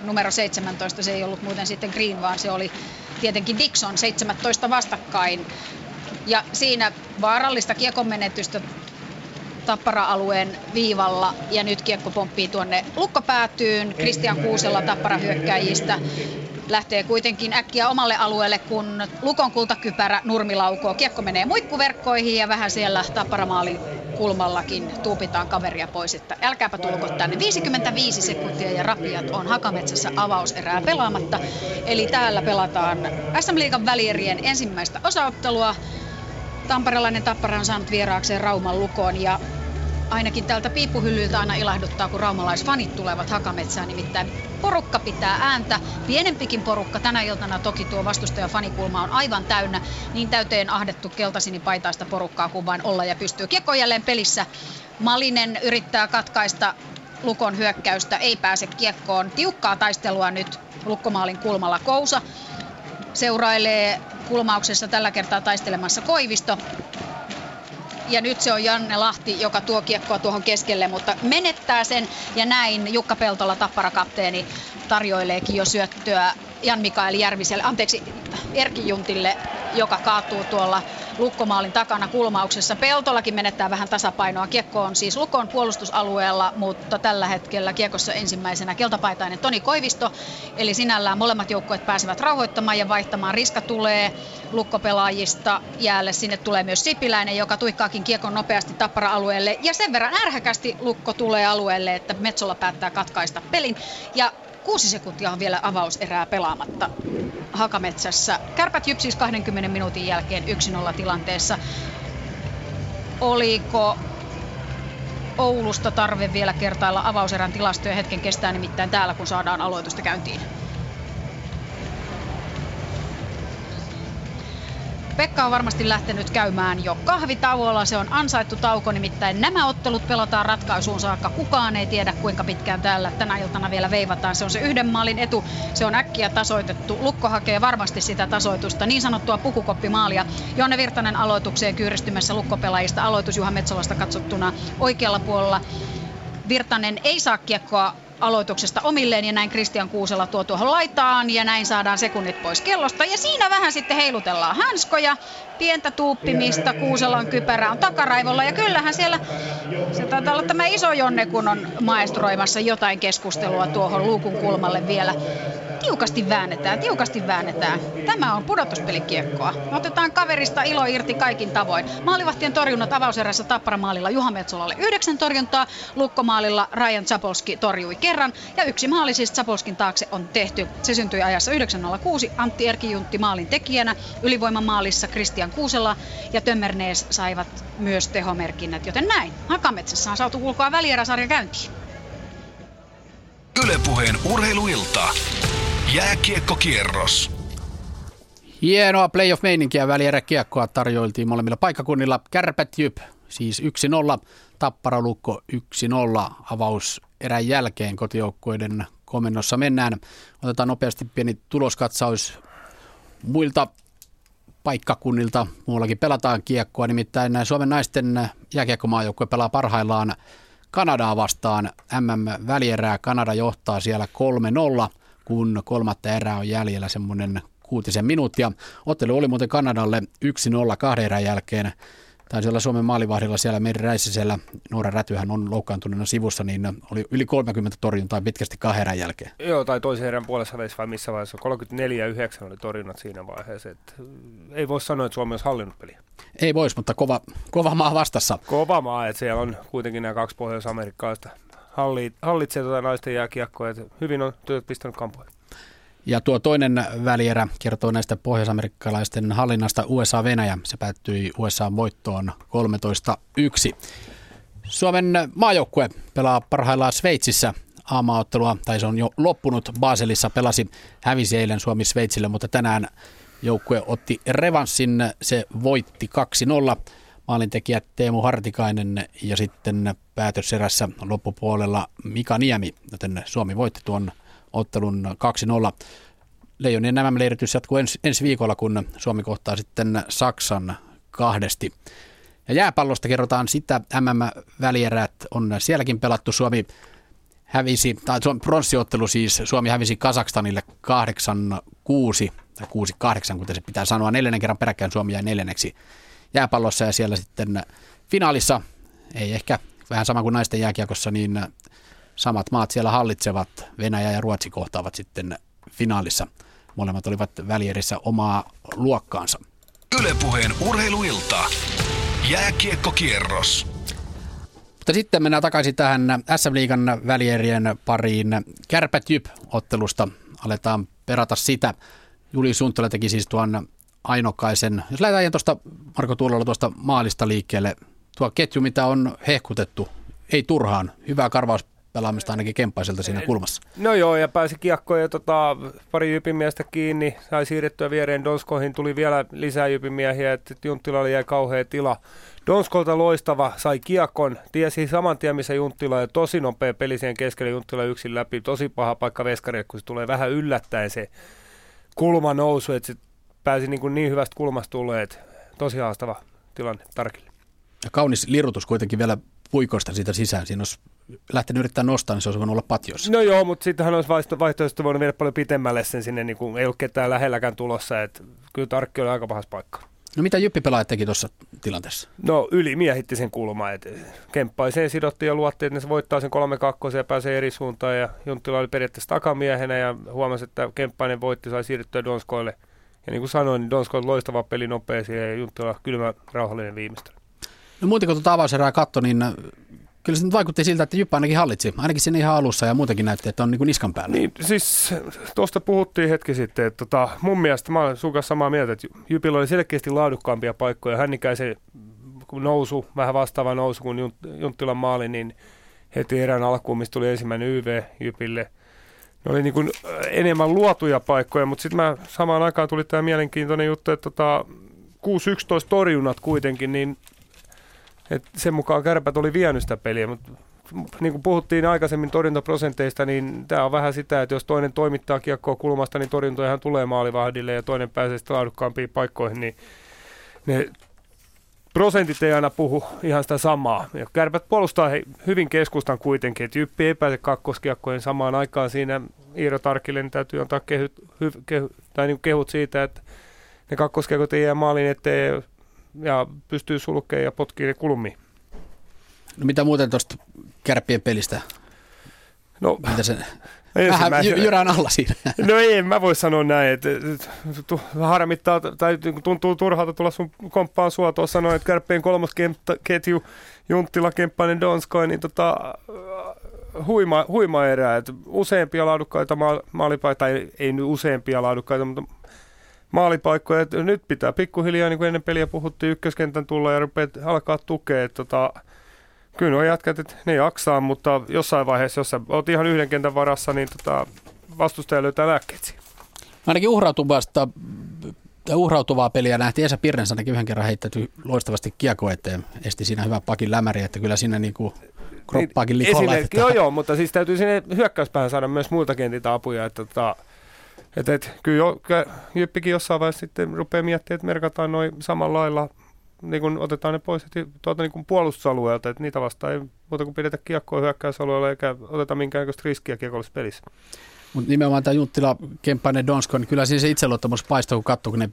numero 17. Se ei ollut muuten sitten Green, vaan se oli tietenkin Dixon 17 vastakkain. Ja siinä vaarallista kiekon menetystä Tappara-alueen viivalla ja nyt kiekko pomppii tuonne lukkopäätyyn. Kristian Kuusella Tappara hyökkäjistä lähtee kuitenkin äkkiä omalle alueelle, kun Lukon kultakypärä nurmilaukoo. Kiekko menee muikkuverkkoihin ja vähän siellä Tapparamaalin kulmallakin tuupitaan kaveria pois, että älkääpä tulko tänne. 55 sekuntia ja Rapiat on Hakametsässä avauserää pelaamatta. Eli täällä pelataan SM Liigan välierien ensimmäistä osaottelua. Tamperelainen Tappara on saanut vieraakseen Rauman lukoon ja ainakin tältä piippuhyllyltä aina ilahduttaa, kun raumalaisfanit tulevat Hakametsään. Nimittäin porukka pitää ääntä. Pienempikin porukka tänä iltana toki tuo vastustaja fanikulma on aivan täynnä. Niin täyteen ahdettu keltasinipaitaista porukkaa kuin vain olla ja pystyy. Kiekko jälleen pelissä. Malinen yrittää katkaista Lukon hyökkäystä, ei pääse kiekkoon. Tiukkaa taistelua nyt Lukkomaalin kulmalla Kousa. Seurailee kulmauksessa tällä kertaa taistelemassa Koivisto ja nyt se on Janne Lahti, joka tuo kiekkoa tuohon keskelle, mutta menettää sen. Ja näin Jukka Peltola, tapparakapteeni, tarjoileekin jo syöttöä Jan Mikael Järviselle, anteeksi Erki Juntille, joka kaatuu tuolla lukkomaalin takana kulmauksessa. Peltolakin menettää vähän tasapainoa. Kiekko on siis Lukon puolustusalueella, mutta tällä hetkellä kiekossa ensimmäisenä keltapaitainen Toni Koivisto. Eli sinällään molemmat joukkueet pääsevät rauhoittamaan ja vaihtamaan. Riska tulee lukkopelaajista jäälle. Sinne tulee myös Sipiläinen, joka tuikkaakin kiekon nopeasti tappara-alueelle. Ja sen verran ärhäkästi Lukko tulee alueelle, että Metsola päättää katkaista pelin. Ja Kuusi sekuntia on vielä avauserää pelaamatta Hakametsässä. Kärpät Jypsis 20 minuutin jälkeen 1-0 tilanteessa. Oliko Oulusta tarve vielä kertailla avauserän tilastoja hetken kestää nimittäin täällä, kun saadaan aloitusta käyntiin. Pekka on varmasti lähtenyt käymään jo kahvitauolla. Se on ansaittu tauko, nimittäin nämä ottelut pelataan ratkaisuun saakka. Kukaan ei tiedä, kuinka pitkään täällä tänä iltana vielä veivataan. Se on se yhden maalin etu. Se on äkkiä tasoitettu. Lukko hakee varmasti sitä tasoitusta, niin sanottua pukukoppimaalia. Jonne Virtanen aloitukseen kyyristymässä lukkopelaajista. Aloitus Juha Metsolasta katsottuna oikealla puolella. Virtanen ei saa kiekkoa aloituksesta omilleen ja näin Kristian Kuusela tuo tuohon laitaan ja näin saadaan sekunnit pois kellosta. Ja siinä vähän sitten heilutellaan hanskoja, pientä tuuppimista, Kuuselan kypärä on takaraivolla ja kyllähän siellä, se taitaa olla tämä iso Jonne, kun on maestroimassa jotain keskustelua tuohon luukun kulmalle vielä tiukasti väännetään, tiukasti väännetään. Tämä on pudotuspelikiekkoa. Otetaan kaverista ilo irti kaikin tavoin. Maalivahtien torjunnat avauserässä Tapparamaalilla Juha Metsolalle yhdeksän torjuntaa, Lukkomaalilla Ryan Zapolski torjui kerran ja yksi maali siis Zapolskin taakse on tehty. Se syntyi ajassa 9.06 Antti Erkijuntti maalin tekijänä, ylivoimamaalissa Kristian Kuusela ja Tömmernees saivat myös tehomerkinnät, joten näin. Hakametsässä on saatu ulkoa välieräsarja käyntiin. Ylepuheen urheiluilta. Jääkiekkokierros. Hienoa playoff-meininkiä välieräkiekkoa tarjoiltiin molemmilla paikkakunnilla. Kärpät Jyp siis 1-0, Tappara Lukko 1-0 avaus erän jälkeen kotijoukkueiden komennossa mennään. Otetaan nopeasti pieni tuloskatsaus muilta paikkakunnilta. Muuallakin pelataan kiekkoa, nimittäin Suomen naisten jääkiekkomaajoukkue pelaa parhaillaan Kanadaa vastaan MM-välierää. Kanada johtaa siellä 3-0 kun kolmatta erää on jäljellä semmoinen kuutisen minuuttia. Ottelu oli muuten Kanadalle 1-0 kahden erän jälkeen. Taisi olla Suomen maalivahdilla siellä Meri Räisisellä, Noora Rätyhän on loukkaantuneena sivussa, niin oli yli 30 torjuntaa pitkästi kahden erän jälkeen. Joo, tai toisen erän puolessa välissä vai missä vaiheessa. 34 ja 9 oli torjunnat siinä vaiheessa. Että ei voi sanoa, että Suomi olisi hallinnut peliä. Ei voisi, mutta kova, kova maa vastassa. Kova maa, että siellä on kuitenkin nämä kaksi pohjois-amerikkalaista hallitsee tuota naisten jääkiekkoa, että hyvin on työt pistänyt kampoihin. Ja tuo toinen välierä kertoo näistä pohjoisamerikkalaisten hallinnasta USA-Venäjä. Se päättyi USA-voittoon 13-1. Suomen maajoukkue pelaa parhaillaan Sveitsissä aamaottelua, tai se on jo loppunut. Baselissa pelasi, hävisi eilen Suomi Sveitsille, mutta tänään joukkue otti revanssin. Se voitti 2-0. Maalintekijät Teemu Hartikainen ja sitten päätöserässä loppupuolella Mika Niemi, joten Suomi voitti tuon ottelun 2-0. Leijonien nämä leiritys jatkuu ensi, ensi viikolla, kun Suomi kohtaa sitten Saksan kahdesti. Ja jääpallosta kerrotaan sitä, MM-välierät on sielläkin pelattu. Suomi hävisi, tai pronssiottelu siis, Suomi hävisi Kasakstanille 8-6, tai 6-8, kuten se pitää sanoa. Neljännen kerran peräkkäin Suomi jäi neljänneksi jääpallossa ja siellä sitten finaalissa, ei ehkä vähän sama kuin naisten jääkiekossa, niin samat maat siellä hallitsevat. Venäjä ja Ruotsi kohtaavat sitten finaalissa. Molemmat olivat välierissä omaa luokkaansa. Ylepuheen urheiluilta. Jääkiekkokierros. Mutta sitten mennään takaisin tähän SM-liigan välierien pariin. Kärpät ottelusta aletaan perata sitä. Juli Sunttola teki siis tuon ainokaisen. Jos lähdetään tuosta Marko Tuulolla tuosta maalista liikkeelle. Tuo ketju, mitä on hehkutettu, ei turhaan. Hyvää karvaus pelaamista ainakin kemppaiselta siinä kulmassa. No joo, ja pääsi kiekkoon ja tota, pari jypimiestä kiinni, sai siirrettyä viereen Donskoihin, tuli vielä lisää jypimiehiä, että Junttilalle jäi kauhea tila. Donskolta loistava, sai kiekon, tiesi saman tien missä Junttila ja tosi nopea peli siihen keskelle Junttila yksin läpi, tosi paha paikka veskarille, kun se tulee vähän yllättäen se kulma nousu, että se pääsi niin, kuin niin hyvästä kulmasta tulee, että tosi haastava tilanne Tarkille. Ja kaunis lirutus kuitenkin vielä puikoista siitä sisään. Siinä olisi lähtenyt yrittää nostaa, niin se olisi voinut olla patjossa. No joo, mutta sittenhän olisi vaihtoehtoisesti voinut viedä paljon pitemmälle sen sinne, niin kuin ei ole ketään lähelläkään tulossa. Että kyllä Tarkki oli aika pahassa paikka. No mitä Jyppi pelaajat teki tuossa tilanteessa? No ylimiehitti sen kulma, että kemppaiseen sidottiin ja luottiin, että ne voittaa sen kolme kakkosen ja pääsee eri suuntaan. Ja Junttila oli periaatteessa takamiehenä ja huomasi, että kemppainen voitti, sai siirryttyä Donskoille. Ja niin kuin sanoin, niin Donskoille loistava peli nopeasti ja Junttila kylmä rauhallinen viimeistely. No muuten kun tuota avauserää katso, niin kyllä se nyt vaikutti siltä, että Jyppä ainakin hallitsi. Ainakin sinne ihan alussa ja muutenkin näytti, että on niin kuin niskan päällä. Niin, siis tuosta puhuttiin hetki sitten, että tota, mun mielestä mä olen sun samaa mieltä, että Jypillä oli selkeästi laadukkaampia paikkoja. Hännikäisen nousu, vähän vastaava nousu kuin Junttilan maali, niin heti erään alkuun, mistä tuli ensimmäinen YV Jypille. Ne oli niin kuin enemmän luotuja paikkoja, mutta sitten mä samaan aikaan tuli tämä mielenkiintoinen juttu, että tota, 6-11 torjunnat kuitenkin, niin et sen mukaan kärpät oli vienyt sitä peliä, mutta niin kuin puhuttiin aikaisemmin torjuntaprosenteista, niin tämä on vähän sitä, että jos toinen toimittaa kiekkoa kulmasta, niin torjuntojahan tulee maalivahdille ja toinen pääsee sitten laadukkaampiin paikkoihin, niin ne prosentit ei aina puhu ihan sitä samaa. Ja kärpät puolustaa he, hyvin keskustan kuitenkin, että Jyppi ei pääse kakkoskiekkojen samaan aikaan siinä Iiro Tarkille, niin täytyy antaa kehyt, hy, kehy, tai niin kehut siitä, että ne kakkoskiekot ei jää maaliin eteen ja pystyy sulkemaan ja potkiin kulmiin. No mitä muuten tuosta kärppien pelistä? No, mitä se, vähän alla siinä. No ei, mä voi sanoa näin, että harmittaa tai niinku tuntuu turhalta tulla sun komppaan sua tuossa sanoa, että kärppien kolmosketju Junttila, Kemppainen, Donskoi, niin tota, huima, huima erää, että useampia laadukkaita maalipaita, tai ei nyt useampia laadukkaita, mutta maalipaikkoja. Että nyt pitää pikkuhiljaa, niin kuin ennen peliä puhuttiin, ykköskentän tulla ja rupeat alkaa tukea. Tota, kyllä on jätkät, että ne jaksaa, mutta jossain vaiheessa, jos sä oot ihan yhden kentän varassa, niin tota, vastustaja löytää lääkkeet Ainakin uhrautuvasta uhrautuvaa peliä nähtiin Esa Pirnens ainakin yhden kerran heittäty loistavasti kiekko eteen. Esti siinä hyvä pakin lämäri, että kyllä siinä niinku kroppaakin likolla. Joo, joo, mutta siis täytyy sinne hyökkäyspäähän saada myös muilta kentiltä apuja. Että tota, et, et, kyllä jo, Jyppikin jossain vaiheessa sitten rupeaa miettimään, että merkataan noin samalla lailla, niin kun otetaan ne pois heti tuolta niin kun puolustusalueelta, että niitä vastaan ei muuta kuin pidetä kiekkoa hyökkäysalueella eikä oteta minkäännäköistä riskiä kiekollisessa pelissä. Mutta nimenomaan tämä Junttila, Kemppainen, Donsko, niin kyllä siinä se itseluottamus paistoi, kun katsoi, kun ne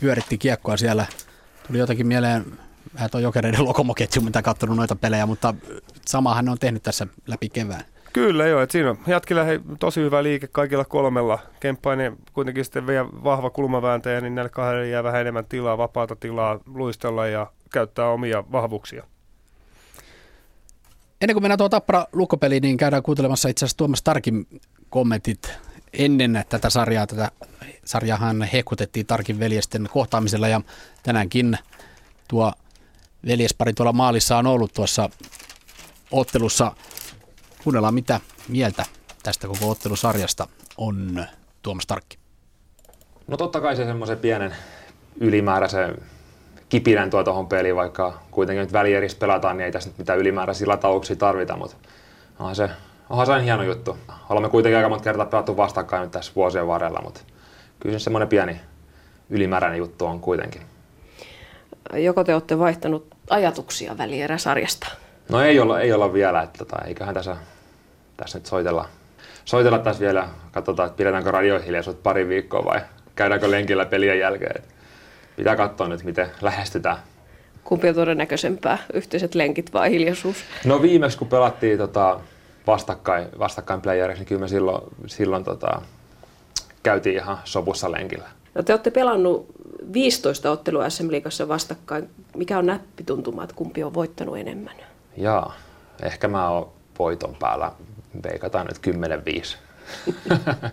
pyöritti kiekkoa siellä. Tuli jotakin mieleen vähän tuo jokereiden lokomoketju, mitä katsonut noita pelejä, mutta samahan ne on tehnyt tässä läpi kevään. Kyllä joo, että siinä on Jatkilla hei, tosi hyvä liike kaikilla kolmella. Kemppainen kuitenkin sitten vielä vahva kulmavääntäjä, niin näille kahdelle jää vähän enemmän tilaa, vapaata tilaa luistella ja käyttää omia vahvuuksia. Ennen kuin mennään tuohon Tappara lukkopeliin, niin käydään kuuntelemassa itse asiassa Tuomas Tarkin kommentit ennen tätä sarjaa. Tätä sarjahan hehkutettiin Tarkin veljesten kohtaamisella ja tänäänkin tuo veljespari tuolla maalissa on ollut tuossa ottelussa. Kuunnellaan mitä mieltä tästä koko ottelusarjasta on Tuomas Tarkki. No totta kai se semmoisen pienen ylimääräisen kipinän tuo tuohon peliin, vaikka kuitenkin nyt välierissä pelataan, niin ei tässä nyt mitään ylimääräisiä latauksia tarvita, mutta onhan se, onhan se hieno juttu. Olemme kuitenkin aika monta kertaa pelattu vastakkain nyt tässä vuosien varrella, mutta kyllä se semmoinen pieni ylimääräinen juttu on kuitenkin. Joko te olette vaihtanut ajatuksia välieräsarjasta? No ei olla, ei olla vielä, että tota, eiköhän tässä, tässä nyt soitella, soitella tässä vielä, katsotaan, että pidetäänkö radiohiljaisuutta pari viikkoa vai käydäänkö lenkillä pelien jälkeen. Et pitää katsoa nyt, miten lähestytään. Kumpi on todennäköisempää, yhteiset lenkit vai hiljaisuus? No viimeksi kun pelattiin tota, vastakkain, vastakkain playeriksi, niin kyllä me silloin, silloin tota, käytiin ihan sopussa lenkillä. No te olette pelannut 15 ottelua SM Liigassa vastakkain. Mikä on näppituntuma, että kumpi on voittanut enemmän? Jaa, ehkä mä oon voiton päällä. Veikataan nyt 10-5.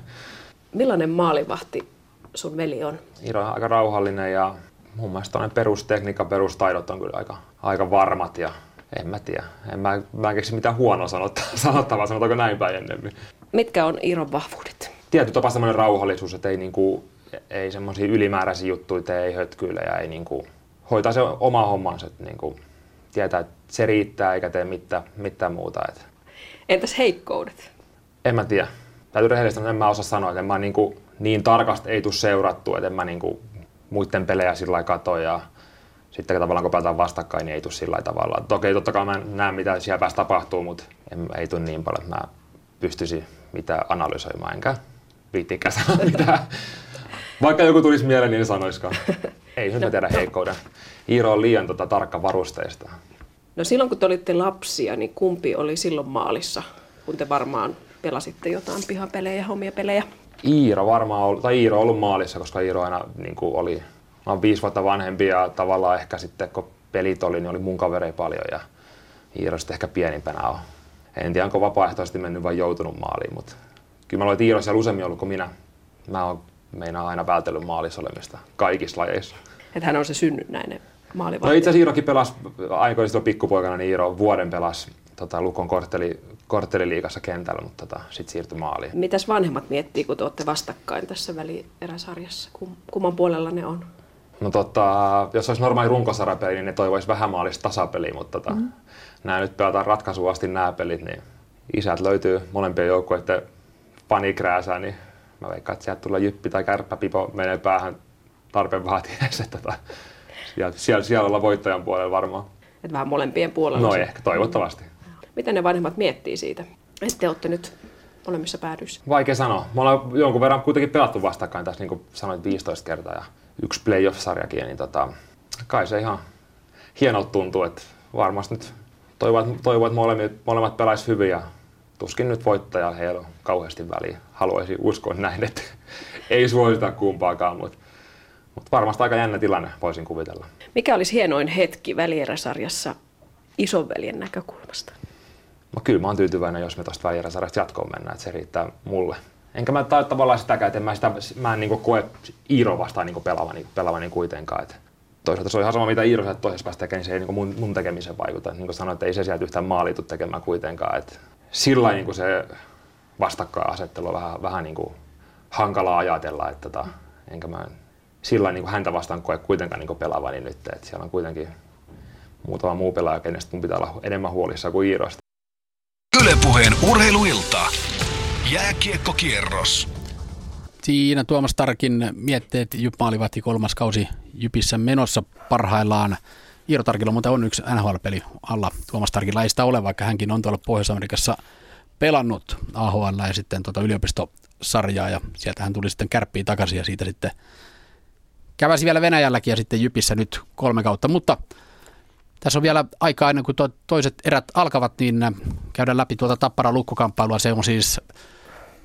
Millainen maalivahti sun veli on? Iiro on aika rauhallinen ja mun mielestä perustekniikka, perustaidot on kyllä aika, aika varmat ja en mä tiedä. En mä, mä en keksi mitään huonoa sanottavaa, sanottavaa, sanotaanko näin päin ennemmin. Mitkä on Iiron vahvuudet? Tietty tapa semmoinen rauhallisuus, että ei, niinku, ei semmoisia ylimääräisiä juttuja tee, ei hötkyillä ja ei niinku, hoitaa se oma hommansa, että niinku, tietää, että se riittää eikä tee mitään, mitään muuta. Et. Entäs heikkoudet? En mä tiedä. Täytyy rehellisesti en mä osaa sanoa, että en mä niinku, niin tarkasti ei tule seurattua, että en mä niinku muiden pelejä sillä lailla kato ja sitten tavallaan kun pelataan vastakkain, niin ei tule sillä tavalla. Toki totta kai mä näen, mitä siellä päässä tapahtuu, mutta en, ei tule niin paljon, että mä pystyisin mitä analysoimaan, enkä viittikään sanoa mitään. Vaikka joku tulisi mieleen, niin en sanoiskaan. Ei nyt no, tiedä heikkouden. Iiro on liian tota, tarkka varusteista. No silloin kun te olitte lapsia, niin kumpi oli silloin maalissa, kun te varmaan pelasitte jotain pihapelejä, omia pelejä? Iiro varmaan ollut, tai Iiro on ollut maalissa, koska Iiro aina niin kuin oli, mä olen viisi vuotta vanhempi ja tavallaan ehkä sitten kun pelit oli, niin oli mun kavereja paljon ja Iiro sitten ehkä pienimpänä on. En tiedä, onko vapaaehtoisesti mennyt vai joutunut maaliin, mutta kyllä mä että Iiro siellä useammin ollut kuin minä. Mä oon meinaa aina vältellyt maalissa olemista kaikissa lajeissa. Että hän on se synnynnäinen maalivahti. No itse asiassa Iirokin pelasi aikoina silloin pikkupoikana, niin Iiro vuoden pelasi tota, Lukon kortteli, kortteliliikassa kentällä, mutta tota, sitten siirtyi maaliin. Mitäs vanhemmat miettii, kun te olette vastakkain tässä välieräsarjassa? Kum, kumman puolella ne on? No tota, jos olisi normaali runkosarapeli, niin ne toivoisi vähän maalista tasapeliä, mutta tota, mm-hmm. nämä nyt pelataan ratkaisuun asti nämä pelit, niin isät löytyy molempien joukkueiden panikrääsää, niin mä veikkaan, että sieltä tulee jyppi tai kärppäpipo menee päähän tarpeen vaatiessa. Tota, siellä, siellä, siellä ollaan voittajan puolella varmaan. Että vähän molempien puolella. No ehkä, toivottavasti. Miten ne vanhemmat miettii siitä, että te olette nyt molemmissa päädyissä? Vaikea sanoa. Me ollaan jonkun verran kuitenkin pelattu vastakkain tässä, niin kuin sanoit, 15 kertaa ja yksi playoff-sarjakin, niin tota, kai se ihan hienolta tuntuu, että varmasti nyt toivon että molemmat, molemmat pelaisi hyvin ja tuskin nyt voittaja heillä on kauheasti väliä. Haluaisin uskoa näin, että ei suosita kumpaakaan, mutta, mutta varmasti aika jännä tilanne voisin kuvitella. Mikä olisi hienoin hetki välieräsarjassa isonveljen näkökulmasta? No kyllä mä oon tyytyväinen, jos me tuosta välieräsarjasta jatkoon mennään, että se riittää mulle. Enkä mä ta- tavallaan sitäkään, että en mä, sitä, mä en niin koe Iiro vastaan niin pelaavani, pelaavani kuitenkaan. Että toisaalta se on ihan sama, mitä Iiro sieltä toisessa päästä tekee, niin se ei niin mun, mun tekemisen vaikuta. Niin kuin sanoin, että ei se sieltä yhtään maalitu tekemään kuitenkaan. Että sillä niin se vastakkainasettelu on vähän, vähän niin kuin hankalaa ajatella, että tota, enkä mä sillä niin kuin häntä vastaan koe kuitenkaan niin pelaavani nyt. Että siellä on kuitenkin muutama muu pelaaja, kenestä mun pitää olla enemmän huolissa kuin Iirosta. Ylepuheen urheiluilta. Jääkiekkokierros. Siinä Tuomas Tarkin mietteet Jyp maalivahti kolmas kausi Jypissä menossa parhaillaan. Iiro Tarkilla muuten on yksi NHL-peli alla. Tuomas Tarkilla ei sitä ole, vaikka hänkin on tuolla Pohjois-Amerikassa pelannut AHL ja sitten tuota yliopisto sarjaa ja sieltä hän tuli sitten kärppiin takaisin ja siitä sitten käväsi vielä Venäjälläkin ja sitten Jypissä nyt kolme kautta, mutta tässä on vielä aikaa ennen kuin toiset erät alkavat, niin käydään läpi tuota Tappara lukkokamppailua. Se on siis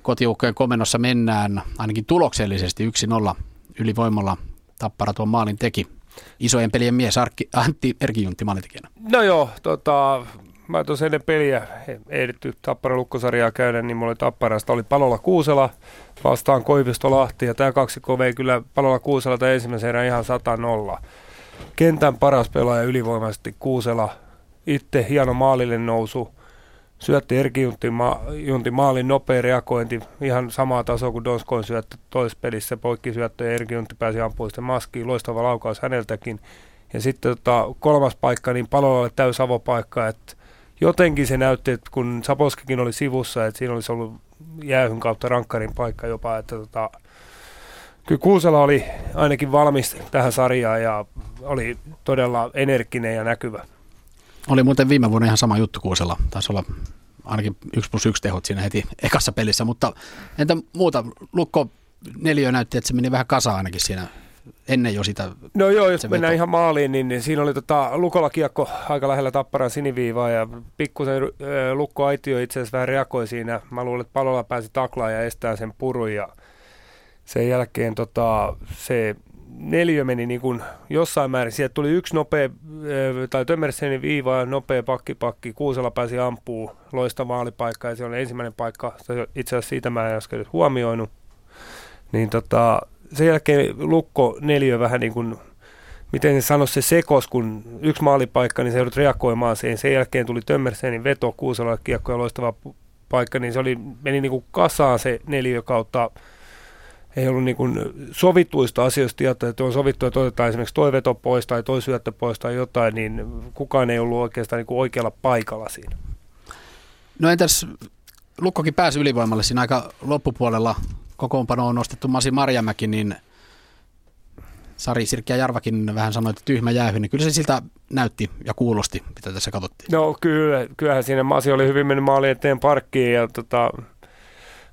kotiukkojen komennossa mennään ainakin tuloksellisesti 1-0 ylivoimalla Tappara tuon maalin teki. Isojen pelien mies Arkki, Antti Erkijuntti maalintekijänä. No joo, tota, mä tuossa ennen peliä ehditty Tappara lukkosarjaa käydä, niin mulla oli Tapparasta oli Palola Kuusela vastaan Koivisto Lahti ja tämä kaksi vei kyllä Palola Kuusela tai ensimmäisen erän ihan 100-0. Kentän paras pelaaja ylivoimaisesti Kuusela, itse hieno maalille nousu, syötti Erki Juntti, ma- Juntti maalin nopea reagointi, ihan samaa tasoa kuin Donskoin syöttö toispelissä, poikki syöttö ja Erki Juntti pääsi ampumaan sitten maskiin, loistava laukaus häneltäkin. Ja sitten tota, kolmas paikka, niin palolla oli täys avopaikka, että jotenkin se näytti, että kun Saposkikin oli sivussa, että siinä olisi ollut jäähyn kautta rankkarin paikka jopa, että tota, kyllä Kuusela oli ainakin valmis tähän sarjaan ja oli todella energinen ja näkyvä. Oli muuten viime vuonna ihan sama juttu Kuusela. Taisi olla ainakin 1 plus 1 tehot siinä heti ekassa pelissä, mutta entä muuta? Lukko neljö näytti, että se meni vähän kasaan ainakin siinä ennen jo sitä. No joo, jos mennään veto. ihan maaliin, niin, niin siinä oli tota, Lukolla kiekko aika lähellä Tapparan siniviivaa ja pikkusen äh, Lukko Aitio itse asiassa vähän reagoi siinä. Mä luulen, että palolla pääsi taklaan ja estää sen purun ja sen jälkeen tota, se neljä meni niin kuin jossain määrin. Sieltä tuli yksi nopea, tai Tömmersenin viiva ja nopea pakki pakki. Kuusella pääsi ampuu loista maalipaikka ja se oli ensimmäinen paikka. Itse asiassa siitä mä en äsken huomioinut. Niin tota, sen jälkeen Lukko neljä vähän niin kuin, miten se sanoisi, se sekos, kun yksi maalipaikka, niin se joudut reagoimaan siihen. Sen jälkeen tuli Tömmersenin veto, Kuusella kiekko ja loistava paikka, niin se oli, meni niin kuin kasaan se neljä kautta ei ollut niin kuin sovittuista asioista tietoa, että on sovittu, että otetaan esimerkiksi toi veto pois tai toi syöttö pois tai jotain, niin kukaan ei ollut oikeastaan niin kuin oikealla paikalla siinä. No entäs Lukkokin pääsi ylivoimalle siinä aika loppupuolella kokoonpano on nostettu Masi Marjamäki, niin Sari Sirkki ja Jarvakin vähän sanoi, että tyhmä jäähy, niin kyllä se siltä näytti ja kuulosti, mitä tässä katsottiin. No kyllä, kyllähän siinä Masi oli hyvin mennyt maali eteen parkkiin ja tota,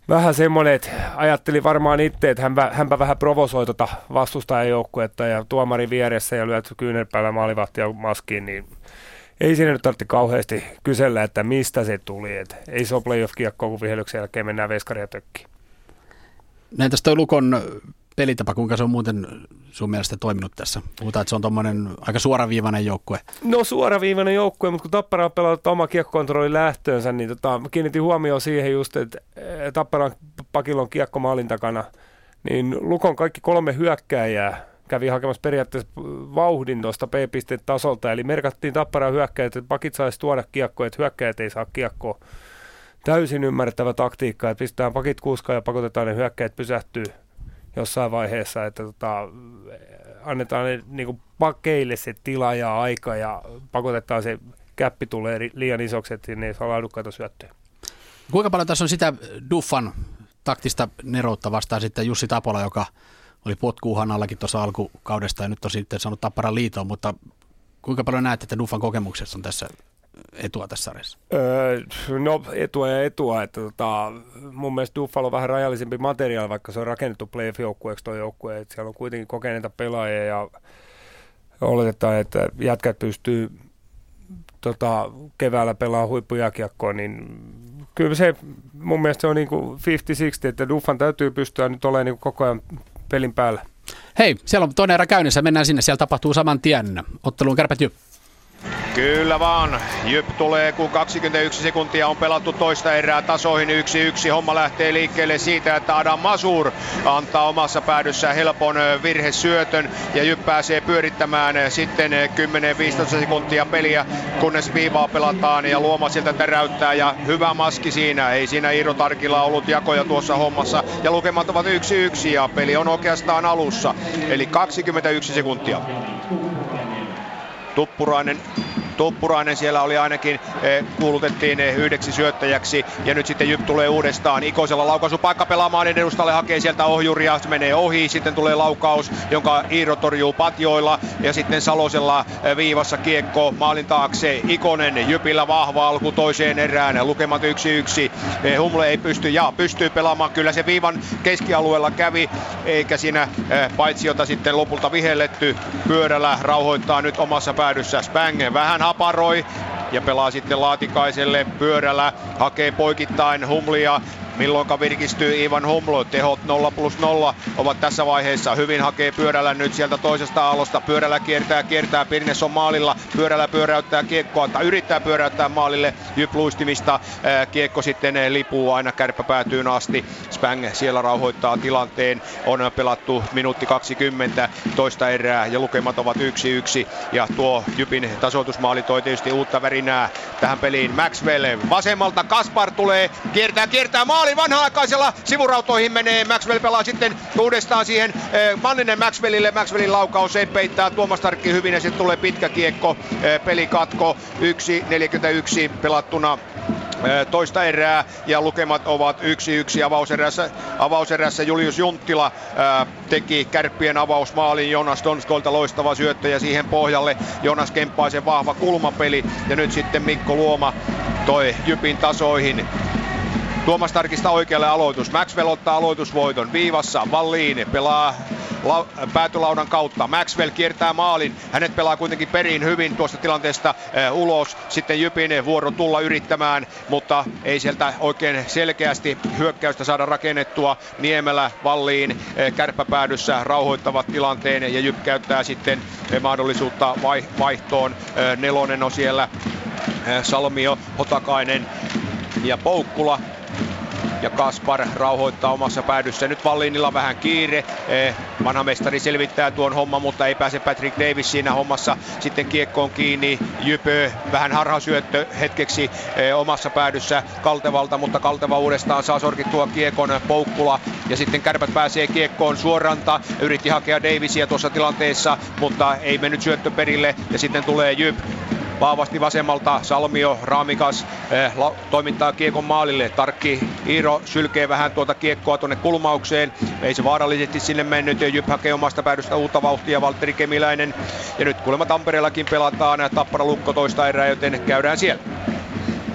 vähän semmoinen, että ajatteli varmaan itse, että hänpä, hänpä vähän provosoi tota vastustajan joukkuetta ja tuomari vieressä ja lyöty kyynärpäällä maalivahtia maskiin, niin ei siinä nyt tarvitse kauheasti kysellä, että mistä se tuli. Et ei se ole playoff-kiekkoa, kun vihelyksen jälkeen mennään veskaria tökkiin. Näin toi Lukon pelitapa, kuinka se on muuten sun mielestä toiminut tässä? Puhutaan, että se on tuommoinen aika suoraviivainen joukkue. No suoraviivainen joukkue, mutta kun Tappara on pelannut oma kiekkokontrolli lähtöönsä, niin tota, kiinnitin huomioon siihen just, että Tapparan pakilon kiekko maalin takana, niin Lukon kaikki kolme hyökkääjää kävi hakemassa periaatteessa vauhdin tuosta P-pisteen tasolta, eli merkattiin Tapparan hyökkäjät, että pakit saisi tuoda kiekkoa, että hyökkäjät ei saa kiekkoa. Täysin ymmärrettävä taktiikka, että pistetään pakit kuuskaan ja pakotetaan ne hyökkäjät pysähtyy jossain vaiheessa, että tota, annetaan ne, niin kuin pakeille se tila ja aika ja pakotetaan se käppi tulee liian isoksi, että ne saa laadukkaita syöttöjä. Kuinka paljon tässä on sitä Duffan taktista neroutta vastaan sitten Jussi Tapola, joka oli potkuuhan allakin tuossa alkukaudesta ja nyt on sitten saanut Tapparan liiton, mutta kuinka paljon näette, että Duffan kokemuksessa on tässä etua tässä sarjassa? Öö, no etua ja etua, että tota, mun mielestä Duffalo on vähän rajallisempi materiaali, vaikka se on rakennettu playoff-joukkueeksi tuo joukkue, että siellä on kuitenkin kokeneita pelaajia ja oletetaan, että jätkät pystyy tota, keväällä pelaa huippujakiekkoa, niin kyllä se mun mielestä se on niin 50-60, että Duffan täytyy pystyä nyt olemaan niin koko ajan pelin päällä. Hei, siellä on toinen erä käynnissä, mennään sinne, siellä tapahtuu saman tien. Otteluun kärpät jyp. Kyllä vaan. Jyp tulee, kun 21 sekuntia on pelattu toista erää tasoihin 1-1. Homma lähtee liikkeelle siitä, että Adam Masur antaa omassa päädyssä helpon virhesyötön ja Jyp pääsee pyörittämään sitten 10-15 sekuntia peliä, kunnes viivaa pelataan ja Luoma siltä täräyttää ja hyvä maski siinä. Ei siinä Iiro Tarkilla ollut jakoja tuossa hommassa ja lukemat ovat 1-1 ja peli on oikeastaan alussa. Eli 21 sekuntia. Tuppurainen Tuppurainen siellä oli ainakin, eh, kuulutettiin eh, yhdeksi syöttäjäksi ja nyt sitten Jyp tulee uudestaan. Ikosella laukaisu paikka pelaamaan edustalle hakee sieltä ohjuria, se menee ohi, sitten tulee laukaus, jonka Iiro torjuu patjoilla ja sitten Salosella eh, viivassa kiekko maalin taakse. Ikonen Jypillä vahva alku toiseen erään, lukemat yksi yksi. Humle ei pysty, ja pystyy pelaamaan, kyllä se viivan keskialueella kävi, eikä siinä paitsi jota sitten lopulta vihelletty. Pyörällä rauhoittaa nyt omassa päädyssä Spange vähän haparoi ja pelaa sitten Laatikaiselle pyörällä, hakee poikittain Humlia milloinka virkistyy Ivan Humlo. Tehot 0 plus 0 ovat tässä vaiheessa. Hyvin hakee pyörällä nyt sieltä toisesta alosta. Pyörällä kiertää, kiertää. Pirnes on maalilla. Pyörällä pyöräyttää kiekkoa, tai yrittää pyöräyttää maalille jypluistimista. Kiekko sitten lipuu aina kärppäpäätyyn asti. Spang siellä rauhoittaa tilanteen. On pelattu minuutti 20 toista erää ja lukemat ovat 1-1. Ja tuo Jypin tasoitusmaali toi tietysti uutta värinää tähän peliin. Maxwell vasemmalta Kaspar tulee, kiertää, kiertää maali maali vanha-aikaisella sivurautoihin menee. Maxwell pelaa sitten uudestaan siihen eh, Manninen Maxwellille. Maxwellin laukaus ei peittää Tuomas Tarkki hyvin ja sitten tulee pitkä kiekko. Eh, pelikatko 1.41 pelattuna eh, toista erää ja lukemat ovat 1-1 avauserässä, avauserässä Julius Junttila ää, teki kärppien avausmaalin Jonas Donskolta loistava syöttö ja siihen pohjalle Jonas Kemppaisen vahva kulmapeli ja nyt sitten Mikko Luoma toi Jypin tasoihin Tuomas Tarkista oikealle aloitus. Maxwell ottaa aloitusvoiton. Viivassa Valliin pelaa la- päätylaudan kautta. Maxwell kiertää maalin. Hänet pelaa kuitenkin perin hyvin tuosta tilanteesta äh, ulos. Sitten Jypin vuoro tulla yrittämään, mutta ei sieltä oikein selkeästi hyökkäystä saada rakennettua. Niemelä, Valliin äh, kärppäpäädyssä rauhoittavat tilanteen ja Jyp käyttää sitten äh, mahdollisuutta vai- vaihtoon. Äh, nelonen on siellä Salmio, Hotakainen ja Poukkula ja Kaspar rauhoittaa omassa päädyssä. Nyt Valliinilla vähän kiire. Eh, vanha mestari selvittää tuon homman, mutta ei pääse Patrick Davis siinä hommassa sitten kiekkoon kiinni. Jypö vähän harhasyöttö hetkeksi eh, omassa päädyssä Kaltevalta, mutta Kalteva uudestaan saa sorkittua kiekon Poukkula ja sitten kärpät pääsee kiekkoon suoranta. Yritti hakea Davisia tuossa tilanteessa, mutta ei mennyt syöttö perille ja sitten tulee Jyp vahvasti vasemmalta Salmio Raamikas eh, la, toimittaa kiekon maalille. Tarkki Iiro sylkee vähän tuota kiekkoa tuonne kulmaukseen. Ei se vaarallisesti sinne mennyt ja Jyp hakee omasta päädystä uutta vauhtia Valtteri Kemiläinen. Ja nyt kuulemma Tampereellakin pelataan Tappara Lukko toista erää, joten käydään siellä.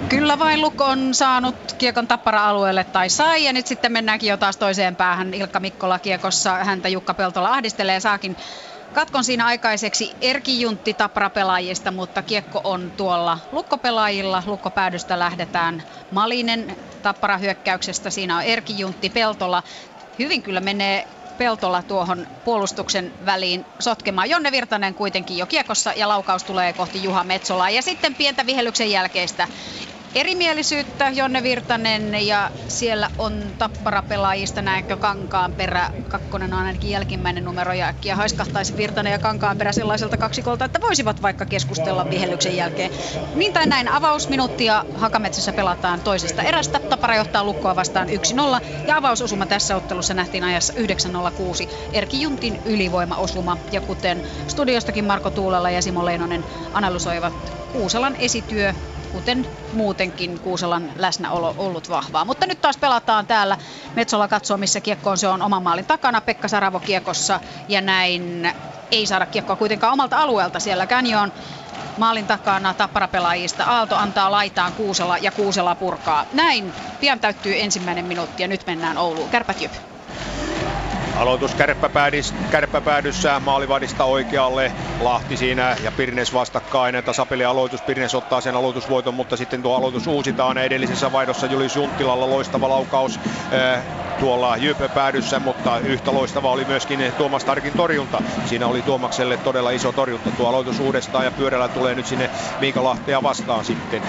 Kyllä vain Lukko on saanut kiekon tappara-alueelle tai sai ja nyt sitten mennäänkin jo taas toiseen päähän. Ilkka Mikkola kiekossa häntä Jukka Peltola ahdistelee saakin katkon siinä aikaiseksi Erki Juntti Tapra-pelaajista, mutta kiekko on tuolla lukkopelaajilla. Lukkopäädystä lähdetään Malinen Tappara-hyökkäyksestä. Siinä on Erki Juntti Peltola. Hyvin kyllä menee Peltola tuohon puolustuksen väliin sotkemaan. Jonne Virtanen kuitenkin jo kiekossa ja laukaus tulee kohti Juha Metsolaa. Ja sitten pientä vihellyksen jälkeistä erimielisyyttä Jonne Virtanen ja siellä on tappara-pelaajista näinkö Kankaanperä, kakkonen on ainakin jälkimmäinen numero ja äkkiä haiskahtaisi Virtanen ja Kankaanperä sellaiselta kaksikolta, että voisivat vaikka keskustella vihellyksen jälkeen. Niin tai näin avausminuuttia Hakametsässä pelataan toisesta erästä. Tappara johtaa lukkoa vastaan 1-0 ja avausosuma tässä ottelussa nähtiin ajassa 9.06. Erki Juntin ylivoimaosuma ja kuten studiostakin Marko Tuulella ja Simo Leinonen analysoivat Kuuselan esityö kuten muutenkin Kuuselan läsnäolo ollut vahvaa. Mutta nyt taas pelataan täällä. Metsola katsoo, missä kiekko on. Se on oman maalin takana. Pekka Saravo kiekossa ja näin ei saada kiekkoa kuitenkaan omalta alueelta. Siellä Canyon maalin takana tapparapelaajista. Aalto antaa laitaan Kuusela ja Kuusela purkaa. Näin pian täyttyy ensimmäinen minuutti ja nyt mennään Ouluun. Kärpät jyp. Aloitus kärppäpäädyssä maalivadista oikealle. Lahti siinä ja Pirnes vastakkain. Tasapeli aloitus. Pirnes ottaa sen aloitusvoiton, mutta sitten tuo aloitus uusitaan. Edellisessä vaihdossa Julius Junttilalla loistava laukaus eh, tuolla Jypö-päädyssä, mutta yhtä loistava oli myöskin Tuomas Tarkin torjunta. Siinä oli Tuomakselle todella iso torjunta. Tuo aloitus uudestaan ja pyörällä tulee nyt sinne Miika Lahtea vastaan sitten.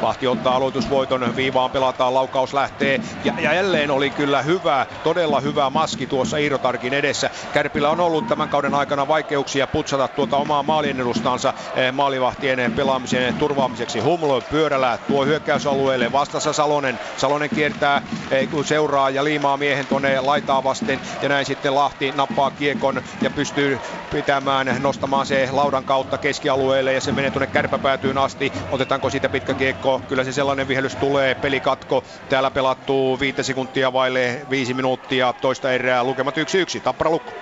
Lahti ottaa aloitusvoiton, viivaan pelataan, laukaus lähtee. Ja, ja jälleen oli kyllä hyvä, todella hyvä maski tuossa Iirotarkin edessä. Kärpillä on ollut tämän kauden aikana vaikeuksia putsata tuota omaa maalien edustansa eh, maalivahtien pelaamisen turvaamiseksi. Humlo pyörällä tuo hyökkäysalueelle vastassa Salonen. Salonen kiertää, eh, seuraa ja liimaa miehen tuonne laitaa vasten. Ja näin sitten Lahti nappaa kiekon ja pystyy pitämään, nostamaan se laudan kautta keskialueelle ja se menee tuonne kärpäpäätyyn asti. Otetaanko siitä pitkä kiekko? Kyllä se sellainen vihellys tulee. Pelikatko. Täällä pelattuu viite sekuntia vaille viisi minuuttia toista erää. Lukemat 1-1. Tappara lukko.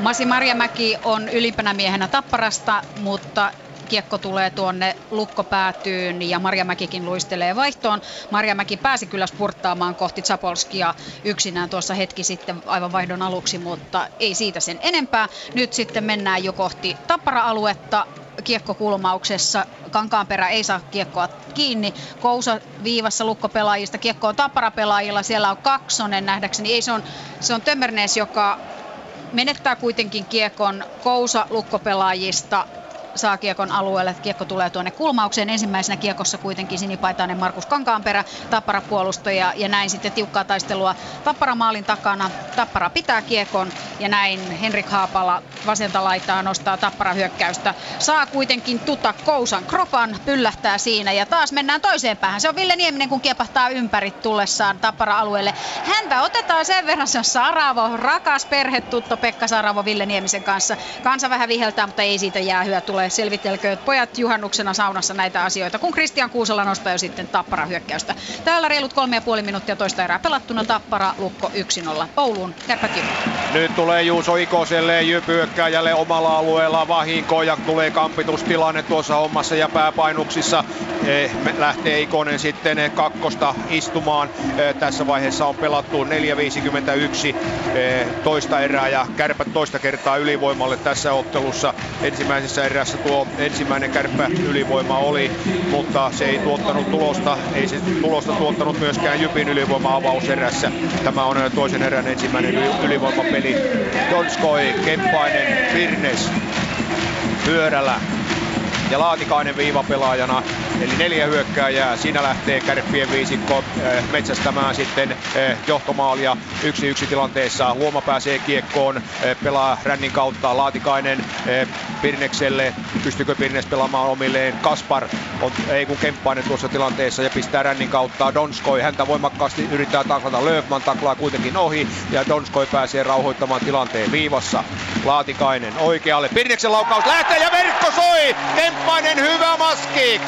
Masi Marjamäki on ylimpänä miehenä Tapparasta, mutta kiekko tulee tuonne lukkopäätyyn ja Marjamäkikin luistelee vaihtoon. Marjamäki pääsi kyllä spurttaamaan kohti Zapolskia yksinään tuossa hetki sitten aivan vaihdon aluksi, mutta ei siitä sen enempää. Nyt sitten mennään jo kohti Tappara-aluetta kiekkokulmauksessa. Kankaanperä ei saa kiekkoa kiinni. Kousa viivassa lukkopelaajista. Kiekko on Tappara-pelaajilla. Siellä on Kaksonen nähdäkseni. Ei, se on, se on Tömmernees, joka menettää kuitenkin kiekon Kousa lukkopelaajista saa kiekon alueelle. Kiekko tulee tuonne kulmaukseen. Ensimmäisenä kiekossa kuitenkin sinipaitainen Markus Kankaanperä, Tappara puolustaja ja näin sitten tiukkaa taistelua Tappara maalin takana. Tappara pitää kiekon ja näin Henrik Haapala vasenta laitaa nostaa Tappara hyökkäystä. Saa kuitenkin tuta Kousan kropan, pyllähtää siinä ja taas mennään toiseen päähän. Se on Ville Nieminen, kun kiepahtaa ympäri tullessaan Tappara-alueelle. Häntä otetaan sen verran, se on Saravo, rakas perhetutto Pekka Saravo Ville Niemisen kanssa. Kansa vähän viheltää, mutta ei siitä jää hyö tulee. Selvitelkööt pojat juhannuksena saunassa näitä asioita, kun Kristian Kuusala nostaa jo sitten Tappara hyökkäystä. Täällä reilut kolme ja puoli minuuttia toista erää pelattuna Tappara, Lukko 1-0. Ouluun, kärpät Nyt tulee Juuso Ikoselle, jälleen omalla alueella vahinko ja tulee kampitustilanne tuossa hommassa ja pääpainuksissa eh, lähtee Ikonen sitten kakkosta istumaan. Eh, tässä vaiheessa on pelattu 4.51 eh, toista erää ja kärpät toista kertaa ylivoimalle tässä ottelussa. Ensimmäisessä erässä tuo ensimmäinen kärppä ylivoima oli, mutta se ei tuottanut tulosta. Ei se tulosta tuottanut myöskään Jypin ylivoima avauserässä. Tämä on toisen erän ensimmäinen ylivoimapeli. Donskoi, Kemppainen, Virnes pyörällä ja Laatikainen viivapelaajana. Eli neljä hyökkääjää. Siinä lähtee kärppien viisikko eh, metsästämään sitten eh, johtomaalia yksi yksi tilanteessa. Luoma pääsee kiekkoon, eh, pelaa rännin kautta Laatikainen Pirnekselle. Pystykö Pirnes pelaamaan omilleen? Kaspar on, ei kun Kemppainen tuossa tilanteessa ja pistää rännin kautta Donskoi. Häntä voimakkaasti yrittää taklata. Löfman taklaa kuitenkin ohi ja Donskoi pääsee rauhoittamaan tilanteen viivassa. Laatikainen oikealle. Pirneksen laukaus lähtee ja verkko soi! Kemppainen hyvä maski.